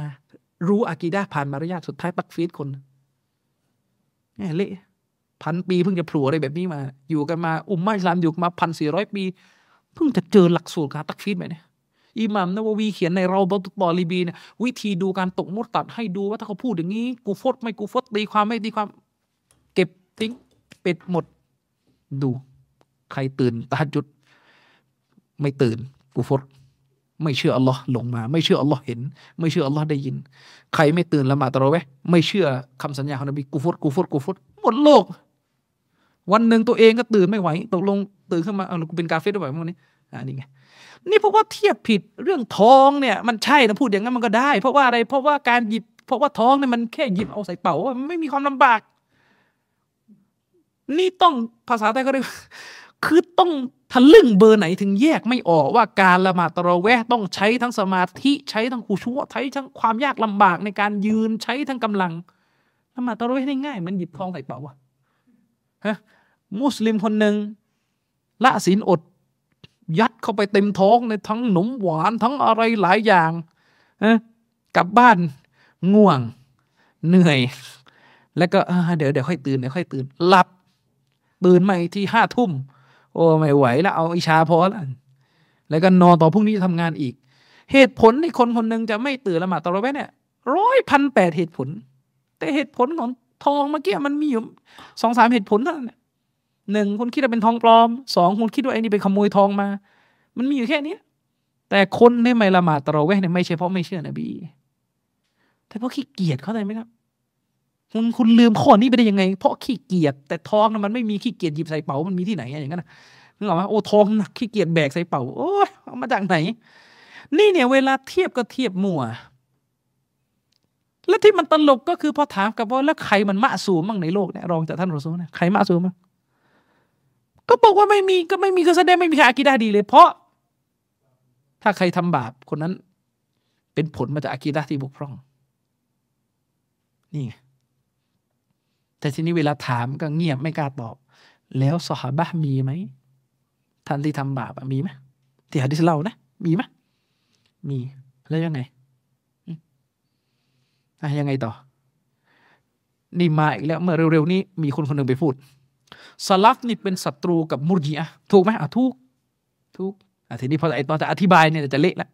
รู้อากีดะผ่านมารยาทสุดท้ายปักฟีดคนเนี่ยเละพันปีเพิ่งจะผัวอะไรแบบนี้มา อยู่กันมา อุมมาอิสลามอยู่มาพันสี่ร้อยปี เพิ่งจะเจอหลักสูตรการตักฟีดแบบนี้ อิหมัมนววีเขียนในเราบตุบอลีบีเนี่ยวิธีดูการตกมุดตัดให้ดูว่าถ้าเขาพูดอย่างนี้ กูฟดไม่กูฟดตีความไม่ตีความ เก็บทิ้งเป็ดหมด ดู ใครตื่นตาจุด ไม่ตื่น กูฟดไม่เชื่ออัลลอฮ์ลงมา ไม่เชื่ออัลลอฮ์เห็น ไม่เชื่ออัลลอฮ์ได้ยิน ใครไม่ตื่นละหมาดตะเราะเวไม่เชื่อคำสัญญาของนบีกูฟดกูฟดกูฟดหมดโลก วันหนึ่งตัวเองก็ตื่นไม่ไหวตกลงตื่นขึ้นมาเอากูเป็นกาเฟ่ด้วยแบบนี้ อ่านี่ไงนี่เพราะว่าเทียบผิดเรื่องทองเนี่ยมันใช่นะพูดอย่างนั้นมันก็ได้ เพราะว่าอะไรเพราะว่าการหยิบ เพราะว่าท้องเนี่ยมันแค่หยิบเอาใส่เป๋ามันไม่มีความลำบาก นี่ต้องภาษาไทยก็เรียกคือต้องทะลึ่งเบอร์ไหนถึงแยกไม่ออกว่าการละหมาดตะระแวะต้องใช้ทั้งสมาธิใช้ทั้งขูชั่วใช้ทั้งความยากลำบากในการยืนใช้ทั้งกำลังละหมาดตะระแวะได้ง่ายมันหยิบทองใส่เป๋าอะฮะมุสลิมคนหนึ่งละศีลอด ยัดเข้าไปเต็มท้องในทั้งหนมหวานทั้งอะไรหลายอย่างฮะกลับบ้านง่วง เหนื่อย แล้วก็เดี๋ยวเดี๋ยวค่อยตื่นเดี๋ยวค่อยตื่นหลับตื่นมาที่ห้าทุ่ม โอ้ไม่ไหวแล้วเอาอิชาพอแล้วแล้วก็นอนต่อพรุ่งนี้จะทำงานอีก เหตุผลที่คนคนหนึ่งจะไม่ตื่นละหมาดตะเระแวะเนี่ยร้อยพันแปดเหตุผล แต่เหตุผลของทองเมื่อกี้มันมีอยู่สองสามเหตุผลเท่านั้น หนึ่งคุณคิดว่าเป็นทองปลอมสองคุณคิดว่าไอ้นี่เป็นขโมยทองมา มันมีอยู่แค่นี้แต่คนที่ไม่ละหมาดตะเราะแวเนี่ยไม่ใช่เพราะไม่เชื่อนบี แต่เพราะขี้เกียจเข้าใจไหมครับ คุณคุณลืมข้อนี้ไปได้ยังไง เพราะขี้เกียจแต่ทองมันไม่มีขี้เกียจหยิบใส่เป๋ามันมีที่ไหนอย่างนั้นนึกออกไหมโอ้ทองหนักขี้เกียจแบกใส่เป๋าโอ้ยเอามาจากไหน นี่เนี่ยเวลาเทียบก็เทียบมั่วและที่มันตลกก็คือพอถามกับว่าแล้วใครมันมะสูมบ้างในโลกเนี่ยรองจากท่านรอซูลเนี่ยใครมะสูมบ้าง ก็บอกว่าไม่มีก็ไม่มีก็แสดงไม่มีใครอากีดาดีเลย เพราะ ถ้าใครทำบาปคนนั้น เป็นผลมาจากอากีดาที่บกพร่อง นี่ไงแต่ทีนี้เวลาถามก็เงียบไม่กล้าตอบ แล้วสหบะมีไหมท่านที่ทำบาปมีไหมที่ฮะดิษเล่านะ มีไหมมีแล้วยังไงอะยังไงต่อ นี่มาอีกแล้ว เมื่อเร็วๆนี้มีคนคนหนึ่งไปพูด สลัฟนี่เป็นศัตรูกับมุรจีอะถูกไหมอะถูกถูกอะทีนี้พอไอตอนจะอธิบายเนี่ยจะเละแล้ว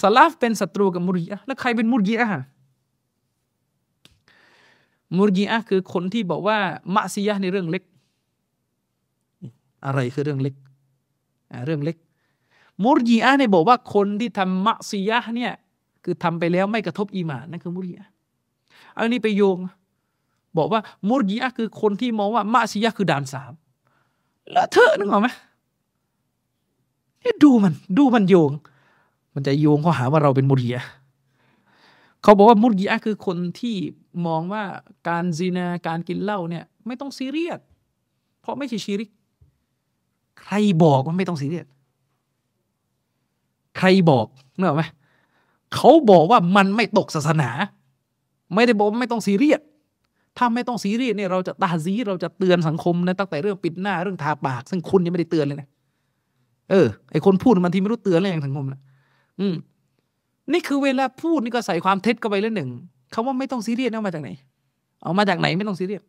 สลัฟเป็นศัตรูกับมุรจีอะแล้วใครเป็นมุรจีอะมุรจีอะคือคนที่บอกว่ามะซียะในเรื่องเล็ก อะไรคือเรื่องเล็กอ่าเรื่องเล็ก มุรจีอะเนี่ยบอกว่าคนที่ทำมะซียะเนี่ยคือทำไปแล้วไม่กระทบอีหมานนั่นคือมุรจีอะอันนี้ไปโยง บอกว่ามุรยีอะคือคนที่มองว่ามะซียะคือด่านสามแล้วเธอนึกออกไหมนี่ดูมันดูมันโยง มันจะโยงเขาหาว่าเราเป็นมุรยีอะเขาบอกว่ามุรยีอะคือคนที่มองว่าการซีนาการกินเหล้าเนี่ย ไม่ต้องซีเรียสเพราะไม่ใช่ชีริก ใครบอกว่าไม่ต้องซีเรียสใครบอกเนอะไหมเขาบอกว่ามันไม่ตกศาสนา ไม่ได้บอกไม่ต้องซีเรียส ถ้าไม่ต้องซีเรียสเนี่ยเราจะตาซีเราจะเตือนสังคมนะตั้งแต่เรื่องปิดหน้าเรื่องทาปาก ซึ่งคุณยังไม่ได้เตือนเลยนะเออไอคนพูดมันทีไม่รู้เตือนอะไรอย่างสังคมนะอืม นี่คือเวลาพูดนี่ก็ใส่ความเท็จเข้าไปแล้วหนึ่งคำว่าไม่ต้องซีเรียสเอามาจากไหน เอามาจากไหนไม่ต้องซีเรียส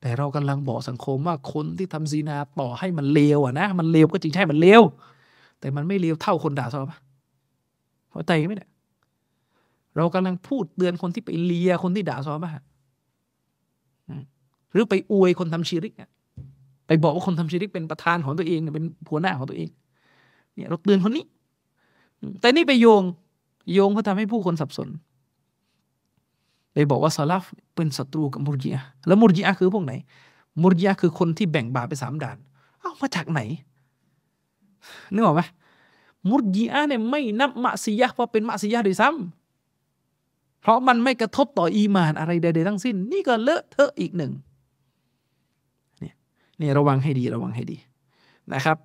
แต่เรากำลังบอกสังคมว่าคนที่ทำซีนาต่อให้มันเลวอะนะมันเลวก็จริงใช่มันเลวแต่มันไม่เลวเท่าคนด่าซอฮาบะฮ์เข้าใจไหมเนี่ยเรากำลังพูดเตือนคนที่ไปเลียคนที่ด่าซอปะ หรือไปอวยคนทำชีริกไปบอกว่าคนทำชีริกเป็นประธานของตัวเองเป็นผัวหน้าของตัวเอง เนี่ยเราเตือนคนนี้ แต่นี่ไปโยงโยงเพื่อทำให้ผู้คนสับสน ไปบอกว่าซาลฟเป็นศัตรูกับมุรจิอะแล้วมุรจิอะคือพวกไหน มุรจิอะคือคนที่แบ่งบาปไปสามด่าน เอามาจากไหนนึกออกไหมมุรจิอะเนี่ยไม่นับมะซียะว่าเป็นมะซียะด้วยซ้ำเพราะมันไม่กระทบต่ออีมานอะไรใดๆทั้งสิ้น นี่ก็เลอะเทอะอีกหนึ่ง นี่ยระวังให้ดีระวังให้ดีนะครับ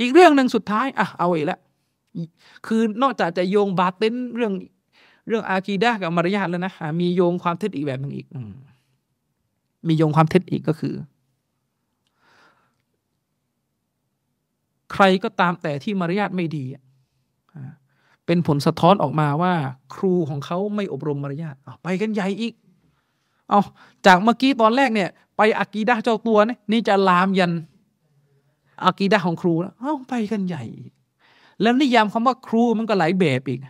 อีกเรื่องหนึ่งสุดท้ายอะเอาอีกแล้วคือนอกจากจะโยงบาเต้นเรื่องเรื่องอากีดะกับมารยาทแล้วนะมีโยงความเท็จอีกแบบหนึ่งอีกมีโยงความเท็จอีกก็คือ ใครก็ตามแต่ที่มารยาทไม่ดีเป็นผลสะท้อนออกมาว่า ครูของเขาไม่อบรมมารยาทไปกันใหญ่อีก เอาจากเมื่อกี้ตอนแรกเนี่ย ไปอากีดะเจ้าตัวนี่นี่จะลามยันอากีดะของครูแล้วเอาไปกันใหญ่ แล้วนิยามคำว่าครูมันก็หลายแบบอีก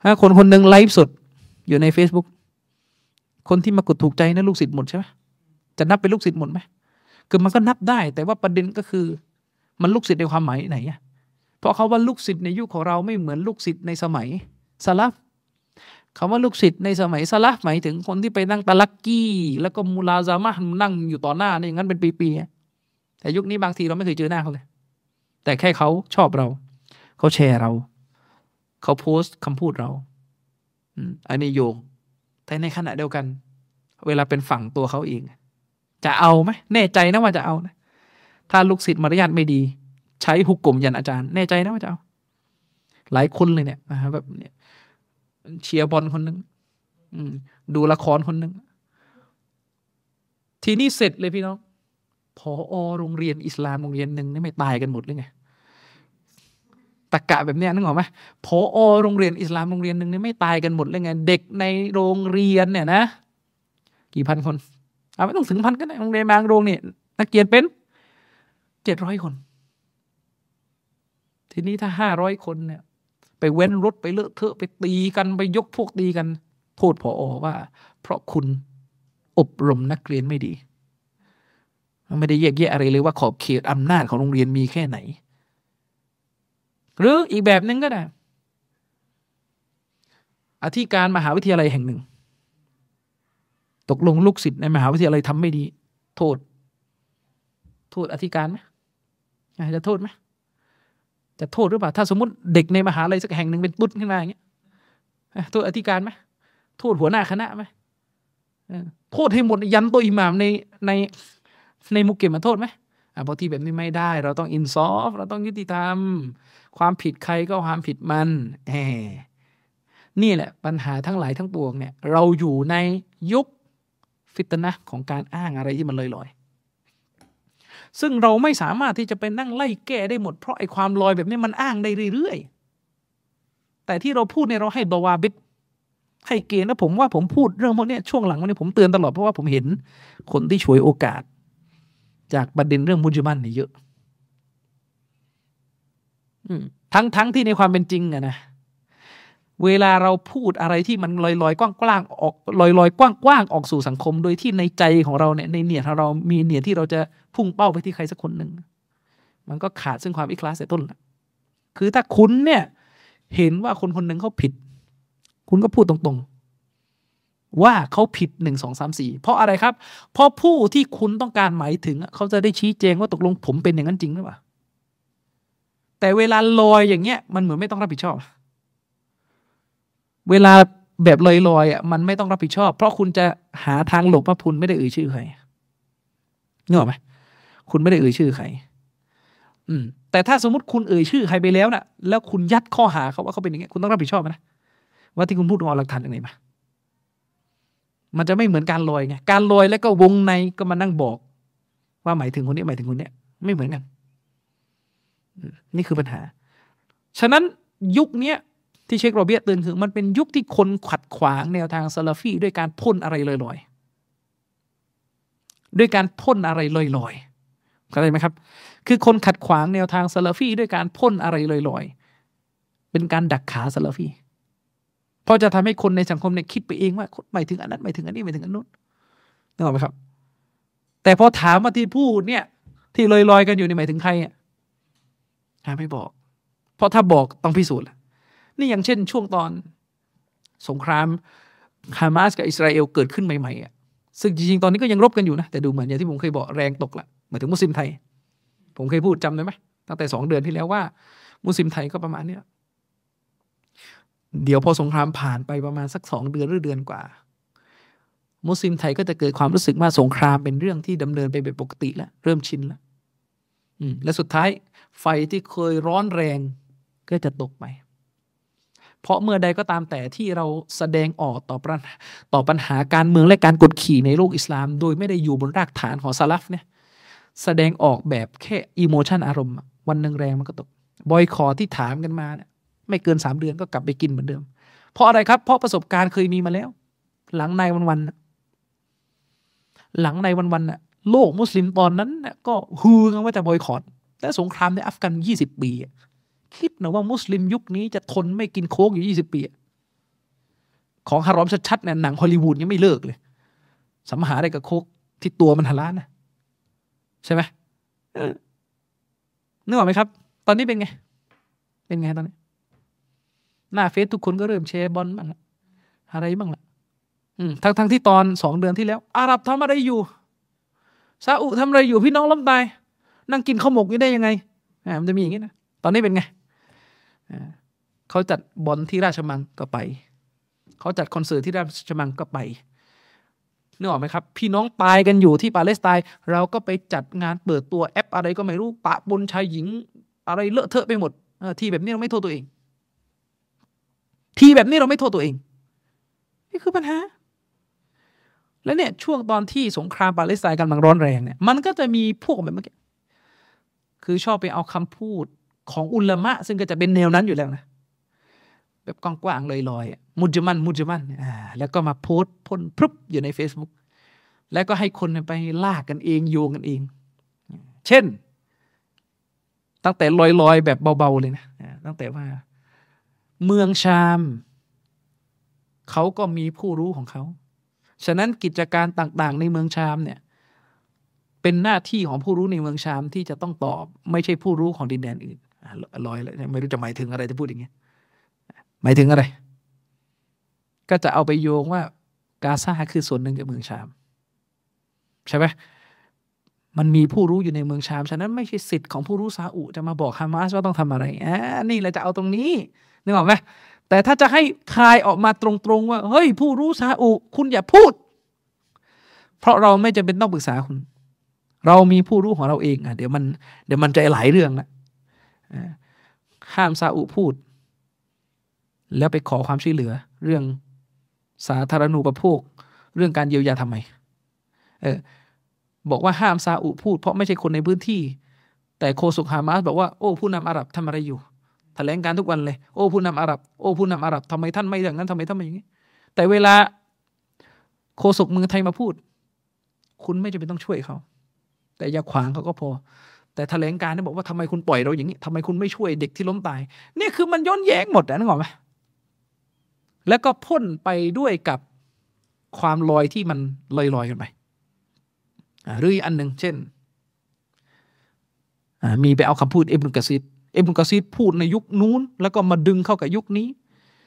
ถ้าคนคนหนึ่งไลฟ์สดอยู่ใน Facebook คนที่มากดถูกใจนะลูกศิษย์หมดใช่ไหมจะนับเป็นลูกศิษย์หมดไหมคือมันก็นับได้ แต่ว่าประเด็นก็คือ มันลูกศิษย์ในความหมายไหนอะเพราะเขาว่าลูกศิษย์ในยุคของเราไม่เหมือนลูกศิษย์ในสมัยสลับ คำว่าลูกศิษย์ในสมัยสลับหมายถึงคนที่ไปนั่งตะลักกี้ แล้วก็มูลาซามะนั่งอยู่ต่อหน้านี่ยงั้นเป็นปีๆแต่ยุคนี้บางทีเราไม่เคยเจอหน้าเขาเลย แต่แค่เขาชอบเรา เขาแชร์เรา เขาโพสต์คำพูดเราอันนี้โยงแต่ในขณะเดียวกัน เวลาเป็นฝั่งตัวเขาเอง จะเอาไหมแน่ใจนะว่าจะเอานะถ้าลูกศิษย์มารยาทไม่ดี ใช้หุกกลมยันอาจารย์ แน่ใจนะว่าจะเอา หลายคนเลยเนี่ยนะแบบเนี่ย เชียร์บอลคนหนึ่งดูละครคนหนึ่งทีนี้เสร็จเลยพี่น้องพออโรงเรียนอิสลามโรงเรียนหนึ่งนี่ไม่ตายกันหมดเลยไงตะกะแบบเนี้ยนึกออกไหมพอโรงเรียนอิสลามโรงเรียนหนึ่งนี่ไม่ตายกันหมดเลยไง เด็กในโรงเรียนเนี่ยนะ กี่พันคนเอาไม่ต้องถึงพันก็ได้โรงเรียนบางโรงเนี่ยนักเรียนเป็นเจ็ดร้อยคน ทีนี้ถ้าห้าร้อยคนเนี่ย ไปเว้นรถไปเลอะเทอะไปตีกันไปยกพวกตีกัน โทษพออว่า เพราะคุณอบรมนักเรียนไม่ดี ไม่ได้แยกแยะอะไรเลยว่าขอบเขตอำนาจของโรงเรียนมีแค่ไหน หรืออีกแบบหนึ่งก็ได้ อธิการมหาวิทยาลัยแห่งหนึ่ง ตกลงลูกศิษย์ในมหาวิทยาลัยทำไม่ดี โทษ โทษอธิการไหมจะโทษไหม จะโทษหรือเปล่า ถ้าสมมติเด็กในมหาลัยสักแห่งหนึ่งเป็นตุ๊ดขึ้นมาอย่างเงี้ยโทษอธิการไหมโทษหัวหน้าคณะไหมโทษให้หมดยันตัวอิหมามในในในมุกเก็บมาโทษไหมอ่าบางทีแบบนี้ไม่ได้ เราต้องอินซอฟเราต้องยุติธรรม ความผิดใครก็ความผิดมันแหมนี่แหละปัญหาทั้งหลายทั้งปวงเนี่ย เราอยู่ในยุคฟิตนะของการอ้างอะไรที่มันลอยๆ ซึ่งเราไม่สามารถที่จะไปนั่งไล่แก้ได้หมดเพราะไอ้ความลอยแบบนี้มันอ้างได้เรื่อยๆ แต่ที่เราพูดเนี่ยเราให้ดวาบิดให้เกณฑ์แล้วผมว่าผมพูดเรื่องพวกนี้ช่วงหลังวันนี้ผมเตือนตลอดเพราะว่าผมเห็นคนที่ช่วยโอกาส จากประเด็นเรื่องมุจมันเนี่ยเยอะทั้งทั้งที่ในความเป็นจริงอะนะ เวลาเราพูดอะไรที่มันลอยลอยกว้างกว้างออกลอยลอยกว้างกว้างออกสู่สังคม โดยที่ในใจของเราเนี่ยในเนียของเรามีเนียที่เราจะพุ่งเป้าไปที่ใครสักคนหนึ่งมันก็ขาดซึ่งความอิคลาสแต่ต้นละคือถ้าคุณเนี่ยเห็นว่าคนคนหนึ่งเขาผิด คุณก็พูดตรงๆ ว่าเขาผิดหนึ่งสองสามสี่เพราะอะไรครับ เพราะผู้ที่คุณต้องการหมายถึงเขาจะได้ชี้แจงว่าตกลงผมเป็นอย่างนั้นจริงหรือเปล่าแต่เวลาลอยอย่างเงี้ยมันเหมือนไม่ต้องรับผิดชอบ เวลาแบบลอยลอยอะมันไม่ต้องรับผิดชอบ เพราะคุณจะหาทางหลบว่าคุณไม่ได้เอ่ยชื่อใครนึกออกไหมคุณไม่ได้เอ่ยชื่อใคร อืม แต่ถ้าสมมติคุณเอ่ยชื่อใครไปแล้วนะ่ะ แล้วคุณยัดข้อหาเขาว่าเขาเป็นอย่างเงี้ยคุณต้องรับผิดชอบนะว่าที่คุณพูดเอาหลักฐานจากไหนมามันจะไม่เหมือนการลอยไงการลอยแล้วก็วงในก็มานั่งบอก ว่าหมายถึงคนนี้หมายถึงคนนี้ไม่เหมือนกัน นี่คือปัญหา ฉะนั้นยุคนี้ ที่เชคโรเบียเตือนคือมันเป็นยุคที่คนขัดขวางแนวทางซาลาฟีด้วยการพ่นอะไรลอยๆด้วยการพ่นอะไรลอยๆเข้าใจไหมครับ คือคนขัดขวางแนวทางซาลาฟีด้วยการพ่นอะไรลอยๆเป็นการดักขาซาลาฟีเพราะจะทำให้คนในสังคมเนี่ยคิดไปเองว่าหมายถึงอันนั้นหมายถึงอันนี้หมายถึงอันนู้นนึกออกไหมครับ แต่พอถามมาที่พูดเนี่ย ที่ลอยๆกันอยู่ในหมายถึงใครอะไม่บอก เพราะถ้าบอกต้องพิสูจน์ นี่อย่างเช่นช่วงตอนสงครามฮามาสกับอิสราเอลเกิดขึ้นใหม่ๆอะซึ่งจริงๆ ตอนนี้ก็ยังรบกันอยู่นะ แต่ดูเหมือนอย่างที่ผมเคยบอกแรงตกละหมายถึงมุสลิมไทย ผมเคยพูดจำได้ไหมตั้งแต่สองเดือนที่แล้วว่า มุสลิมไทยก็ประมาณเนี้ยเดี๋ยวพอสงครามผ่านไปประมาณสักสองเดือนหรือเดือนกว่า มุสลิมไทยก็จะเกิดความรู้สึกว่าสงครามเป็นเรื่องที่ดำเนินไปแบบปกติแล้วเริ่มชินแล้วและสุดท้ายไฟที่เคยร้อนแรงก็จะตกไป เพราะเมื่อใดก็ตามแต่ที่เราแสดงออกต่อปัญต่อปัญหาการเมืองและการกดขี่ในโลกอิสลาม โดยไม่ได้อยู่บนรากฐานของซาลฟเนี่ยแสดงออกแบบแค่อิโมชันอารมณ์วันหนึ่งแรงมันก็ตกบอยคอที่ถามกันมาเนี่ยไม่เกินสามเดือนก็กลับไปกินเหมือนเดิม เพราะอะไรครับ เพราะประสบการณ์เคยมีมาแล้ว หลังในวันวันหลังในวันวันน่ะโลกมุสลิมตอนนั้นน่ะก็ฮือกันว่าจะบอยคอรแต่สงครามในอัฟกันยี่สิบปี คิดนะว่ามุสลิมยุคนี้จะทนไม่กินโค้กอยู่ยี่สิบปี ของฮารอมชัดๆเนี่ยหนังฮอลลีวูดยังไม่เลิกเลยสัมหาได้กับโค้กที่ตัวมันฮาลาลนะใช่ไหมนึกออกไหมครับ ตอนนี้เป็นไง เป็นไงตอนนี้ หน้าเฟซทุกคนก็เริ่มแชร์บอลบ้างอะไรบ้างละทั้งทั้งที่ตอนสองเดือนที่แล้ว อาหรับทำอะไรอยู่ซาอุทำอะไรอยู่พี่น้องล้มตาย นั่งกินข้าวหมกอยู่ได้ยังไงมันจะมีอย่างนี้นะ ตอนนี้เป็นไง เขาจัดบอลที่ราชมังก็ไป เขาจัดคอนเสิร์ตที่ราชมังก็ไปนึกออกไหมครับ พี่น้องตายกันอยู่ที่ปาเลสไตน์เราก็ไปจัดงานเปิดตัวแอปอะไรก็ไม่รู้ปะบนชายหญิง อะไรเลอะเทอะไปหมดที่แบบนี้เราไม่โทษตัวเอง ที่แบบนี้เราไม่โทษตัวเอง นี่คือปัญหาแล้วเนี่ยช่วงตอนที่สงครามปาเลสไตน์กำลังร้อนแรงเนี่ยมันก็จะมีพวกแบบเมื่อกี้คือชอบไปเอาคำพูด ของอุลามะ ซึ่งก็จะเป็นแนวนั้นอยู่แล้วนะ แบบกว้างๆลอยๆมุจมันมุจมันอ่าแล้วก็มาโพสพ่นพรึบอยู่ใน Facebook แล้วก็ให้คนไปลากกันเองโยงกันเอง เช่น ตั้งแต่ลอยๆ แบบเบาๆเลยนะตั้งแต่ว่า เมืองชามเขาก็มีผู้รู้ของเขา ฉะนั้นกิจการต่างๆ ในเมืองชามเนี่ย เป็นหน้าที่ของผู้รู้ในเมืองชามที่จะต้องตอบ ไม่ใช่ผู้รู้ของดินแดนอื่น ลอยเลยไม่รู้จะหมายถึงอะไรจะพูดอย่างเงี้ยหมายถึงอะไร ก็จะเอาไปโยงว่ากาซาคือส่วนหนึ่งจากเมืองชาม ใช่ไหมมันมีผู้รู้อยู่ในเมืองชาม ฉะนั้นไม่ใช่สิทธิ์ของผู้รู้ซาอุจะมาบอกฮามาสว่าต้องทำอะไรอ่านี่เราจะเอาตรงนี้นึกออกไหมแต่ถ้าจะให้คายออกมาตรงๆว่า เฮ้ย ผู้รู้ซาอุคุณอย่าพูด เพราะเราไม่จำเป็นต้องปรึกษาคุณ เรามีผู้รู้ของเราเองอะเดี๋ยวมันเดี๋ยวมันจะหลายเรื่องละ ห้ามซาอุพูด แล้วไปขอความช่วยเหลือ เรื่องสาธารณูปโภค เรื่องการเยียวยาทำไม เออ บอกว่าห้ามซาอุพูด เพราะไม่ใช่คนในพื้นที่ แต่โคสุกฮามาสบอกว่า โอ้ ผู้นำอาหรับทำอะไรอยู่แถลงการทุกวันเลย โอ้ผู้นำอาหรับ โอ้ผู้นำอาหรับทำไมท่านไม่อย่างนั้นทำไมท่านไม่อย่างนี้ แต่เวลาโคศกเมืองไทยมาพูด คุณไม่จำเป็นต้องช่วยเขา แต่อย่าขวางเขาก็พอ แต่แถลงการเนี่ยบอกว่าทำไมคุณปล่อยเราอย่างนี้ทำไมคุณไม่ช่วยเด็กที่ล้มตาย นี่คือมันย้อนแย้งหมดนะนึกออกไหมแล้วก็พ่นไปด้วยกับความลอยที่มันลอยลอยกันไปหรืออันหนึ่งเช่น มีไปเอาคำพูดเอ็บนุกะซิดเอ็บนุกะซิดพูดในยุคนู้น แล้วก็มาดึงเข้ากับยุคนี้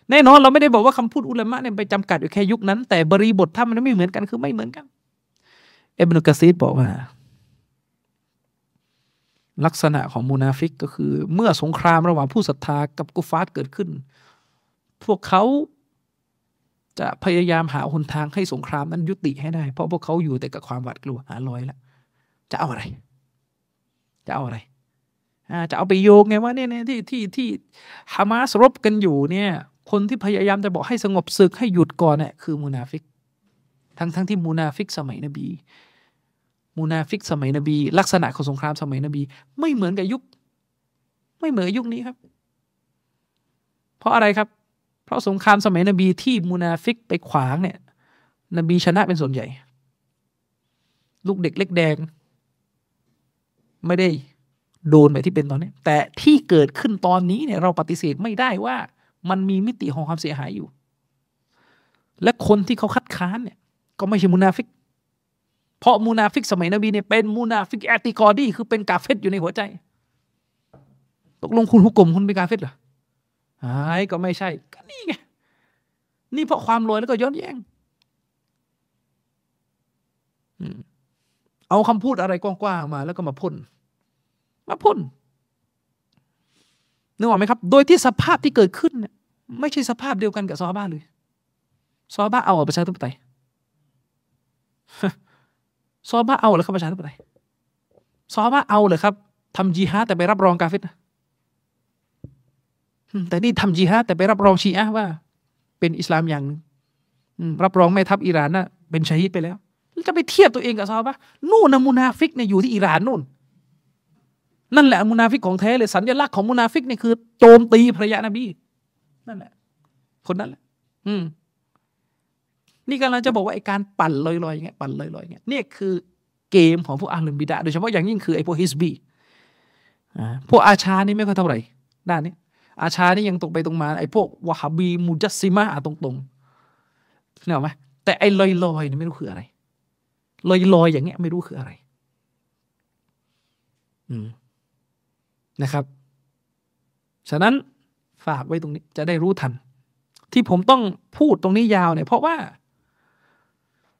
แน่นอนเราไม่ได้บอกว่าคำพูดอุลามะเนี่ยไปจำกัดอยู่แค่ยุคนั้น แต่บริบทถ้ามันไม่เหมือนกันคือไม่เหมือนกัน อิบนุกะษีรบอกว่า ลักษณะของมูนาฟิกก็คือ เมื่อสงครามระหว่างผู้ศรัทธากับกุฟฟาร์เกิดขึ้น พวกเขาจะพยายามหาหนทางให้สงครามนั้นยุติให้ได้ เพราะพวกเขาอยู่แต่กับความหวาดกลัวหาลอยแล้วจะเอาอะไร จะเอาอะไรจะเอาไปโยงไงว่าเนี่ยที่ที่ที่ฮามาสรบกันอยู่เนี่ย คนที่พยายามจะบอกให้สงบศึกให้หยุดก่อนเนี่ยคือมูนาฟิก ทั้งทั้งที่มูนาฟิกสมัยนบี มูนาฟิกสมัยนบี ลักษณะของสงครามสมัยนบี ไม่เหมือนกับยุค ไม่เหมือนยุคนี้ครับ เพราะอะไรครับ เพราะสงครามสมัยนบีที่มูนาฟิกไปขวางเนี่ย นบีชนะเป็นส่วนใหญ่ ลูกเด็กเล็กแดง ไม่ได้โดนแบบที่เป็นตอนนี้ แต่ที่เกิดขึ้นตอนนี้เนี่ยเราปฏิเสธไม่ได้ว่า มันมีมิติของความเสียหายอยู่ และคนที่เขาคัดค้านเนี่ย ก็ไม่ใช่มุนาฟิก เพราะมูนาฟิกสมัยนบีเนี่ยเป็นมูนาฟิก اعتقادي คือเป็นกาเฟรอยู่ในหัวใจ ตกลงคุณฮุกกลมคุณเป็นกาเฟตเหรอไอ้ก็ไม่ใช่ก็นี่ไงนี่เพราะความรวยแล้วก็ย้อนแย้งเอาคำพูดอะไรกว้างๆมาแล้วก็มาพ่นมาพ่นนึกออกไหมครับ โดยที่สภาพที่เกิดขึ้นเนี่ยไม่ใช่สภาพเดียวกันกับซอบ้าเลยซอบ้าเอาประชาธิปไตย ซอบ้าเอาเหรอครับประชาธิปไตยซอฮาบะฮ์เอาเลยครับทำจีฮาดแต่ไปรับรองกาเฟรนะแต่นี่ทำจีฮาดแต่ไปรับรองชีอะฮ์ว่า เป็นอิสลามอย่างรับรองแม่ทัพอิหร่านนะเป็นชาฮิดไปแล้วจะไปเทียบตัวเองกับซอฮาบะฮ์นู่นนะมุนาฟิกเนี่ยอยู่ที่อิหร่านนู่นนั่นแหละมุนาฟิกของแท้เลยสัญลักษณ์ของมุนาฟิกนี่คือโจมตีภรรยานบีนั่นแหละ คนนั้นแหละ อืม นี่กำลังจะบอกว่าไอการปั่นลอยๆอย่างเงี้ยปั่นลอยๆอย่างเงี้ยนี่คือเกมของพวกอาลุนบิดาโดยเฉพาะอย่างยิ่งคือไอพวกฮิสบีอ่าพวกอาชานี่ไม่ค่อยเท่าไหร่ด้านนี้อาชานี่ยังตรงไปตรงมาไอพวกวะฮับีมุจัสซิมาตรงๆเนี่ยไหมแต่ไอลอยๆนี่ไม่รู้คืออะไรลอยๆอย่างเงี้ยไม่รู้คืออะไร อืมนะครับ ฉะนั้นฝากไว้ตรงนี้จะได้รู้ทัน ที่ผมต้องพูดตรงนี้ยาวเนี่ยเพราะว่า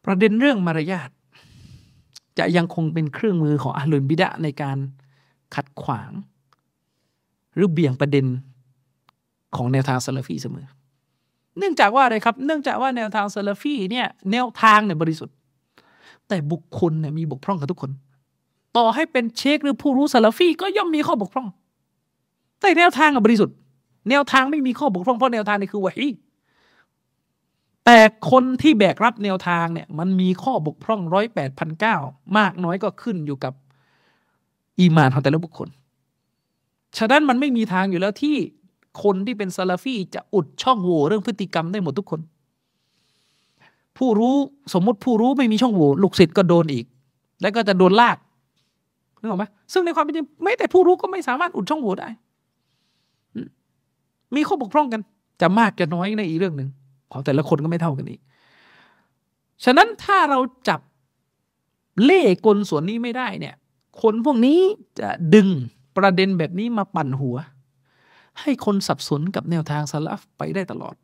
ประเด็นเรื่องมารยาทจะยังคงเป็นเครื่องมือของอาลุนบิดะในการขัดขวาง หรือเบี่ยงประเด็นของแนวทางซาลฟีเสมอ เนื่องจากว่าอะไรครับ เนื่องจากว่าแนวทางซาลฟีเนี่ยแนวทางเนี่ยบริสุทธิ์ แต่บุคคลเนี่ยมีบกพร่องกับทุกคน ต่อให้เป็นเชคหรือผู้รู้ซาลฟีก็ย่อมมีข้อบกพร่อง แต่แนวทางบริสุทธิ์ แนวทางไม่มีข้อบกพร่องเพราะแนวทางนี่คือวะฮี แต่คนที่แบกรับแนวทางเนี่ย มันมีข้อบกพร่องร้อยแปดพันเก้ามากน้อยก็ขึ้นอยู่กับอีมานของแต่ละบุคคล ฉะนั้นมันไม่มีทางอยู่แล้วที่คนที่เป็นซาลาฟีจะอุดช่องโหว่เรื่องพฤติกรรมได้หมดทุกคน ผู้รู้สมมติผู้รู้ไม่มีช่องโหว่ลูกศิษย์ก็โดนอีก แล้วก็จะโดนลากนึกออกไหมซึ่งในความเป็นจริงไม่แต่ผู้รู้ก็ไม่สามารถอุดช่องโหว่ได้ มีข้อบกพร่องกัน จะมากจะน้อยในอีกเรื่องหนึ่ง ของแต่ละคนก็ไม่เท่ากันอีก ฉะนั้นถ้าเราจับเล่กลส่วนนี้ไม่ได้เนี่ย คนพวกนี้จะดึงประเด็นแบบนี้มาปั่นหัว ให้คนสับสนกับแนวทางสลับไปได้ตลอด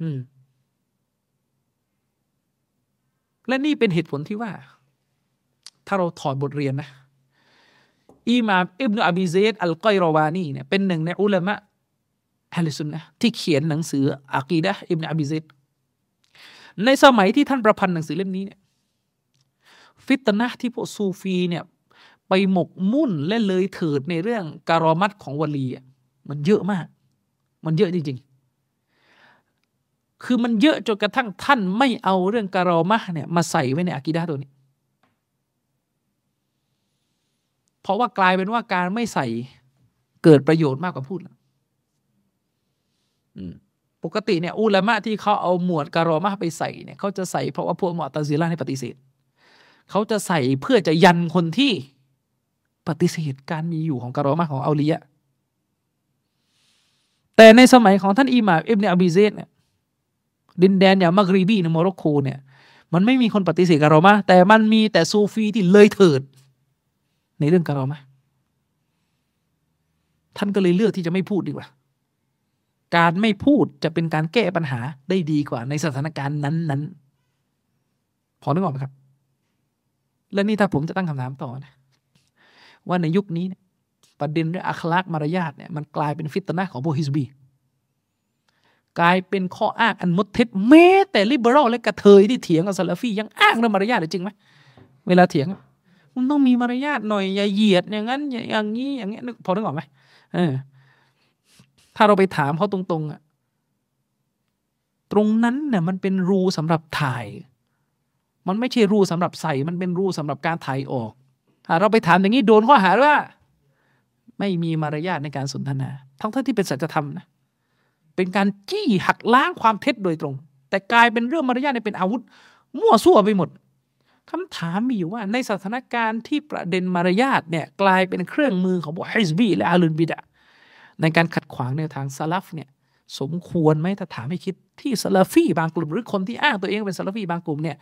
อืม และนี่เป็นเหตุผลที่ว่า ถ้าเราถอดบทเรียนนะอิมามอิบนุอบีเซดอัลกอยรอวานีเนี่ยเป็นหนึ่งในอุลามะ อะฮ์ลุสซุนนะฮ์ที่เขียนหนังสืออากีดะฮ์อิบนุอบีเซดในสมัยที่ท่านประพันธ์หนังสือเล่มนี้เนี่ยฟิตนะที่พวกซูฟีเนี่ยไปหมกมุ่นและเลยเถิดในเรื่องการอมะฮ์ของวลีอะมันเยอะมาก มันเยอะจริง ๆ คือมันเยอะจนกระทั่งท่านไม่เอาเรื่องการอมะฮ์เนี่ยมาใส่ไว้ในอากีดะฮ์ตัวนี้ เพราะว่ากลายเป็นว่าการไม่ใส่เกิดประโยชน์มากกว่าพูด ปกติเนี่ยอุลามะที่เขาเอาหมวดการอมะฮ์ไปใส่เนี่ยเขาจะใส่เพราะว่าพวกมุอ์ตะซิละฮ์ให้ปฏิเสธเขาจะใส่เพื่อจะยันคนที่ปฏิเสธการมีอยู่ของการอมะฮ์ของเอาลิยาอ์แต่ในสมัยของท่านอิหม่ามอิบนุอบีเซดเนี่ยดินแดนอย่างมักรีบีในโมร็อกโกเนี่ย มันไม่มีคนปฏิเสธการอมาแต่มันมีแต่ซูฟีที่เลยเถิด ในเรื่องการอมะท่านก็เลยเลือกที่จะไม่พูดดีกว่า การไม่พูดจะเป็นการแก้ปัญหาได้ดีกว่าในสถานการณ์นั้นๆ พอนึกออกไหมครับ และนี่ถ้าผมจะตั้งคำถามต่อนะว่าในยุคนี้ประเด็นเรื่องอัคลักมารยาทเนี่ยมันกลายเป็นฟิตนะของพวกฮิสบีกลายเป็นข้ออ้างอันมดเท็จแม้แต่ลิเบอรัลและกระเทยที่เถียงกับซาลาฟียังอ้างเรื่องมารยาทเลยจริงไหมเวลาเถียงมันต้องมีมารยาทหน่อยอย่าเหยียดอย่างนั้นอย่างนี้อย่างเงี้ยพอนึกออกไหมเออ ถ้าเราไปถามเขาตรงๆอะตรงนั้นเนี่ยมันเป็นรูสำหรับถ่าย มันไม่ใช่รูสำหรับใส่ มันเป็นรูสำหรับการถ่ายออกถ้าเราไปถามอย่างนี้โดนข้อหาว่า ไม่มีมารยาทในการสนทนา ทั้งท่าที่เป็นสัจธรรมนะ เป็นการจี้หักล้างความเท็จโดยตรง แต่กลายเป็นเรื่องมารยาทเป็นอาวุธ มั่วซั่วไปหมดคำถามมีอยู่ว่า ในสถานการณ์ที่ประเด็นมารยาทเนี่ยกลายเป็นเครื่องมือของบุฮิสบีและอาลุนบิดะ ในการขัดขวางแนวทางซาลฟเนี่ยสมควรไหมถ้าถามให้คิดที่ซาลฟีบางกลุ่ม หรือคนที่อ้างตัวเองเป็นซาลฟีบางกลุ่มเนี่ย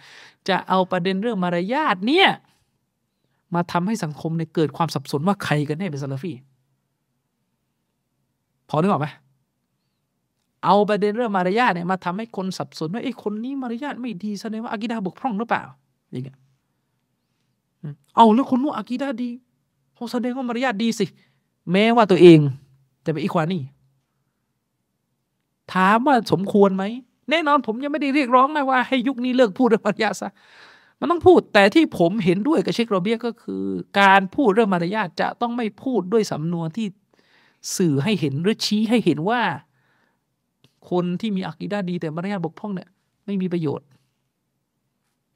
จะเอาประเด็นเรื่องมารยาทเนี่ยมาทำให้สังคมเนี่ยเกิดความสับสนว่าใครกันแน่เป็นซาลฟีพอนึกออกไหมเอาประเด็นเรื่องมารยาทเนี่ยมาทำให้คนสับสนว่าไอ้คนนี้มารยาทไม่ดีแสดงว่าอากิดาบกพร่องหรือเปล่าอย่างเงี้ยเอาแล้วคนนู้นอากิดาดีเขาแสดงว่ามารยาทดีสิ แม้ว่าตัวเอง จะเป็นอีควานี่ ถามว่าสมควรไหม แน่นอนผมยังไม่ได้เรียกร้องนะว่าให้ยุคนี้เลิกพูดเรื่องมารยาทซะมันต้องพูดแต่ที่ผมเห็นด้วยกับเชคโรเบียก็คือ การพูดเรื่องมารยาทจะต้องไม่พูดด้วยสำนวนที่สื่อให้เห็นหรือชี้ให้เห็นว่า คนที่มีอักีดาดีแต่มารยาทบกพร่องเนี่ย ไม่มีประโยชน์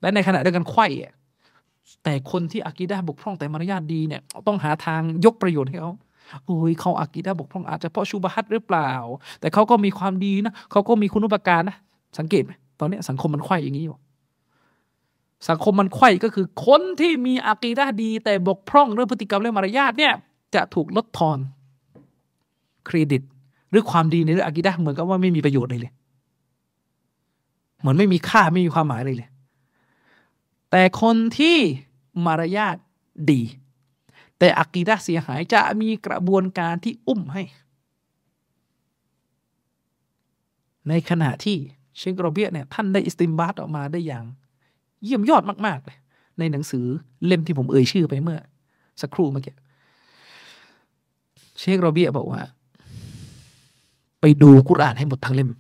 และในขณะเดียวกันไข่แต่คนที่อักีดาบกพร่องแต่มารยาทดีเนี่ย ต้องหาทางยกประโยชน์ให้เขา โอ้ยเขาอักีดาบกพร่องอาจจะเพราะชูบฮัตหรือเปล่า แต่เขาก็มีความดีนะเขาก็มีคุณอุปการนะ สังเกตไหมตอนนี้สังคมมันไข่อย่างนี้อยู่สังคมมันไข่ก็คือคนที่มีอากีดาดี แต่บกพร่องเรื่องพฤติกรรมเรื่องมารยาทเนี่ย จะถูกลดทอนเครดิตหรือความดีในเรื่องอากีดาเหมือนกับว่าไม่มีประโยชน์เลยเลย เหมือนไม่มีค่าไม่มีความหมายเลยเลย แต่คนที่มารยาทดี แต่อากีดาเสียหายจะมีกระบวนการที่อุ้มให้ ในขณะที่เชคโรเบียเนี่ยท่านได้อิสติมบาตออกมาได้อย่าง เยี่ยมยอดมากๆเลยในหนังสือเล่มที่ผมเอ่ยชื่อไปเมื่อ สักครู่เมื่อกี้เชคโรเบียบอกว่า ไปดูกุรอานให้หมดทั้งเล่ม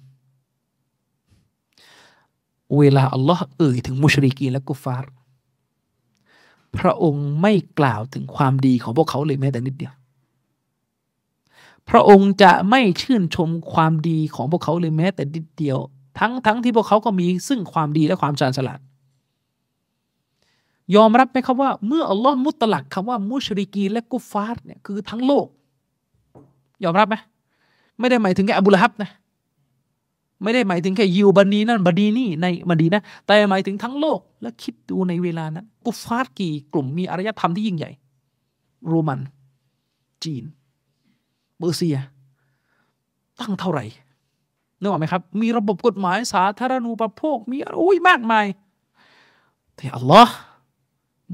เวลาอัลลอฮ์เอ่ยถึงมุชริกีและกุฟาร์ พระองค์ไม่กล่าวถึงความดีของพวกเขาเลยแม้แต่นิดเดียว พระองค์จะไม่ชื่นชมความดีของพวกเขาเลยแม้แต่นิดเดียว ทั้งทั้งที่พวกเขาก็มีซึ่งความดีและความชาญฉลาด ยอมรับไหมครับว่า เมื่ออัลลอฮ์มุตลักคำว่ามุชริกีและกุฟาร์เนี่ยคือทั้งโลก ยอมรับไหมไม่ได้หมายถึงแค่อบูละฮับนะ ไม่ได้หมายถึงแค่ยิวบันีนั่นบันีนี่ในบันีนะ แต่หมายถึงทั้งโลก และคิดดูในเวลานั้นกุฟาร์กี่กลุ่มมีอารยธรรมที่ยิ่งใหญ่ โรมัน จีนเบอร์เซีย ตั้งเท่าไหร่นึกออกไหมครับ มีระบบกฎหมายสาธารณูปโภค มีอุ้ยมากมาย แต่อัลลอฮ์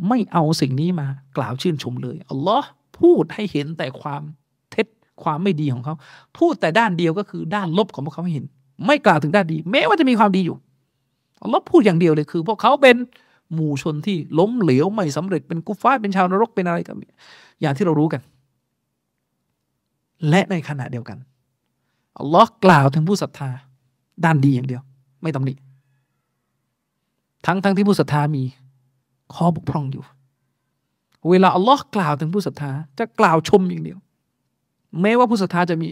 ไม่เอาสิ่งนี้มากล่าวชื่นชมเลย อัลลอฮ์พูดให้เห็นแต่ความเท็จความไม่ดีของเขา พูดแต่ด้านเดียวก็คือด้านลบของพวกเขาให้เห็น ไม่กล่าวถึงด้านดี แม้ว่าจะมีความดีอยู่อัลลอฮ์พูดอย่างเดียวเลยคือ พวกเขาเป็นหมู่ชนที่ล้มเหลวไม่สำเร็จเป็นกุฟาเป็นชาวนรกเป็นอะไรกันอย่างที่เรารู้กัน และในขณะเดียวกันอัลลอฮ์กล่าวถึงผู้ศรัทธา ด้านดีอย่างเดียว ไม่ตำหนิทั้งทั้งที่ผู้ศรัทธามีข้อบกพร่องอยู่ เวลาอัลลอฮ์กล่าวถึงผู้ศรัทธาจะกล่าวชมอย่างเดียว แม้ว่าผู้ศรัทธาจะมี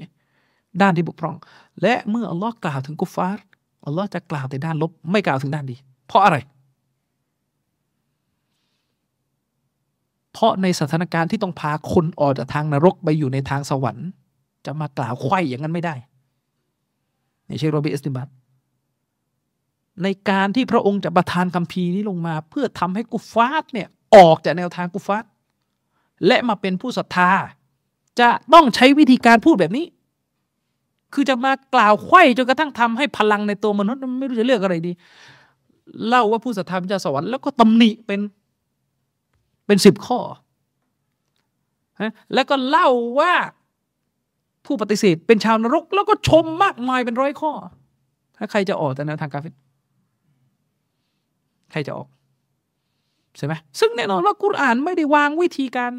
ด้านที่บกพร่อง และเมื่ออัลลอฮ์กล่าวถึงกุฟาร์อัลลอฮ์จะกล่าวแต่ด้านลบ ไม่กล่าวถึงด้านดี เพราะอะไร เพราะในสถานการณ์ที่ต้องพาคนออกจากทางนรกไปอยู่ในทางสวรรค์ จะมากล่าวไข่อย่างนั้นไม่ได้ในเชคโรบิเอสติบัตในการที่พระองค์จะประทานคำพีนี้ลงมา เพื่อทำให้กุฟาตเนี่ยออกจากแนวทางกุฟาตและมาเป็นผู้ศรัทธา จะต้องใช้วิธีการพูดแบบนี้ คือจะมากล่าวไข้จนกระทั่งทำให้พลังในตัวมนุษย์ไม่รู้จะเลือกอะไรดี เล่าว่าผู้ศรัทธาเป็นเจ้าสวรรค์แล้วก็ตำหนิเป็นเป็นสิบข้อแล้วก็เล่าว่าผู้ปฏิเสธเป็นชาวนรก แล้วก็ชมมากมายเป็นร้อยข้อ ถ้าใครจะออกแต่แนวทางกาเฟตใครจะออกใช่ไหมซึ่งแน่นอนว่ากุรอานไม่ได้วางวิธีการ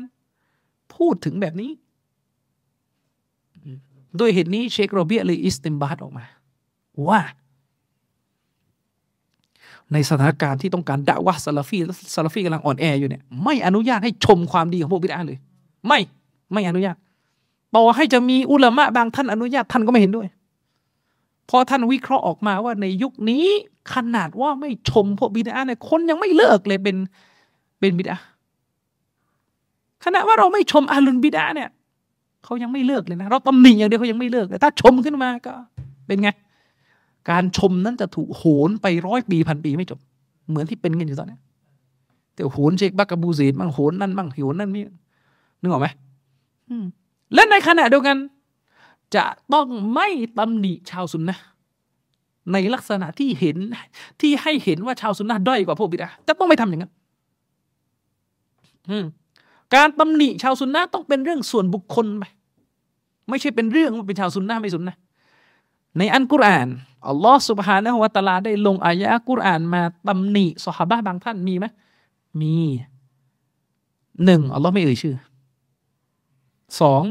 พูดถึงแบบนี้ โดยเหตุนี้เชคโรเบียเลยاستنباط ออกมา ว่า ในสถานการณ์ที่ต้องการดะอ์วะฮ์ซาลาฟีซาลาฟีกำลังอ่อนแออยู่เนี่ยไม่อนุญาตให้ชมความดีของพวกบิดอะฮ์เลย ไม่ไม่อนุญาตต่อให้จะมีอุลามะบางท่านอนุญาตท่านก็ไม่เห็นด้วยพอท่านวิเคราะห์ออกมาว่าในยุคนี้ขนาดว่าไม่ชมพวกบิดอะฮ์เนี่ยคนยังไม่เลิกเลยเป็นเป็นบิดาขณะว่าเราไม่ชมอาลุนบิดาเนี่ย เขายังไม่เลิกเลยนะ เราตำหนิอย่างเดียวเขายังไม่เลิกเลยถ้าชมขึ้นมาก็ เป็นไง การชมนั้นจะถูกโหนไปร้อยปีพันปีไม่จบ เหมือนที่เป็นกันอยู่ตอนนี้แต่โหนเชคบักกบูซีดบ้างโหนนั่นบ้างโหนนั่นนี่นึกออกไหมและในขณะเดียวกัน จะต้องไม่ตำหนิชาวซุนนะในลักษณะที่เห็นที่ให้เห็นว่าชาวซุนนะด้อยกว่าพวกบิดาจะต้องไม่ทำอย่างนั้น การตำหนิชาวซุนนะต้องเป็นเรื่องส่วนบุคคลไปไม่ใช่เป็นเรื่องว่าเป็นชาวซุนนะไม่ซุนนะในอันกุรอานอัลลอฮ์สุบฮานะฮุวาตาลาได้ลงอายะกุรอานมาตำหนิสหาบะบางท่านมีไหมมีหนึ่งอัลลอฮ์ไม่เอ่ยชื่อสอง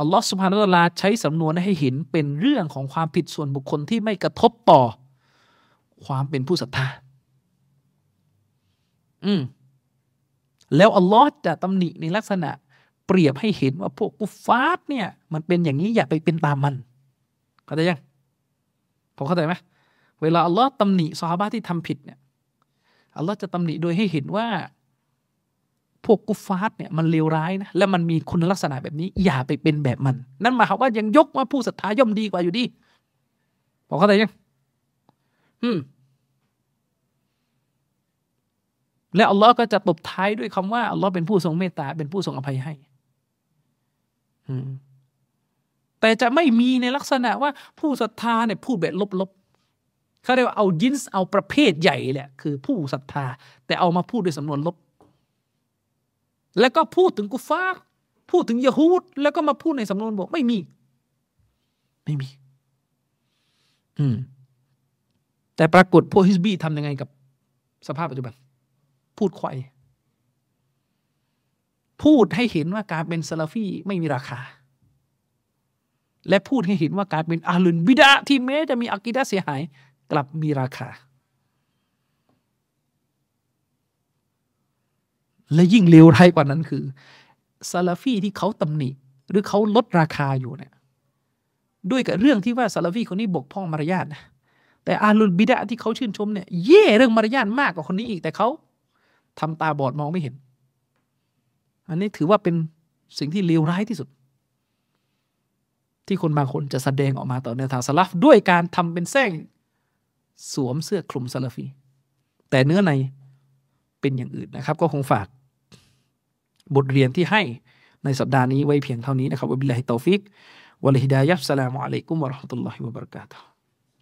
อัลลอฮ์สุบฮานะฮุวาตาลาใช้สำนวนให้เห็นเป็นเรื่องของความผิดส่วนบุคคลที่ไม่กระทบต่อ ความเป็นผู้ศรัทธาอืม แล้วอัลลอฮ์จะตำหนิในลักษณะเปรียบให้เห็นว่าพวกกุฟาร์เนี่ย มันเป็นอย่างนี้อย่าไปเป็นตามมันเข้าใจยังผมเข้าใจไหมเวลาอัลลอฮ์ตำหนิซอฮาบะที่ทำผิดเนี่ยอัลลอฮ์จะตำหนิโดยให้เห็นว่า พวกกุฟาร์เนี่ยมันเลวร้ายนะและมันมีคุณลักษณะแบบนี้ อย่าไปเป็นแบบมัน นั่นหมายความว่ายังยกว่าผู้ศรัทธาย่อมดีกว่าอยู่ดีผมเข้าใจยังอืม และอัลลอฮ์ก็จะตบท้ายด้วยคำว่าอัลลอฮ์เป็นผู้ทรงเมตตาเป็นผู้ทรงอภัยให้อืแต่จะไม่มีในลักษณะว่าผู้ศรัทธาเนี่ยพูดแบบลบๆเขาเรียกว่าเอายินส์เอาประเภทใหญ่แหละคือผู้ศรัทธา แต่เอามาพูดด้วยสำนวนลบ แล้วก็พูดถึงกุฟาร์พูดถึงยะฮูดแล้วก็มาพูดในสำนวนบอกไม่มี ไม่มี อืมแต่ปรากฏพวกฮิสบีทำยังไงกับสภาพปัจจุบัน พูดควายพูดให้เห็นว่าการเป็นซาลาฟีไม่มีราคา และพูดให้เห็นว่าการเป็นอาลุนบิดาที่แม้จะมีอากิดะเสียหาย กลับมีราคา และยิ่งเลวร้ายกว่านั้นคือซาลาฟีที่เขาตำหนิ หรือเขาลดราคาอยู่เนี่ยด้วยกับเรื่องที่ว่าซาลาฟีคนนี้บกพร่องมารยาทนะแต่อาลุนบิดาที่เขาชื่นชมเนี่ยเย่เรื่องมารยาทมากกว่าคนนี้อีกแต่เขา ทำตาบอดมองไม่เห็น อันนี้ถือว่าเป็นสิ่งที่เลวร้ายที่สุด ที่คนบางคนจะแสดงออกมาต่อแนวทางสลับด้วยการทำเป็นแส้งสวมเสื้อคลุมซาลาฟี แต่เนื้อในเป็นอย่างอื่นนะครับ ก็คงฝากบทเรียนที่ให้ในสัปดาห์นี้ไว้เพียงเท่านี้นะครับوبالله التوفيق والهداية والسلام عليكم ورحمة الله وبركاته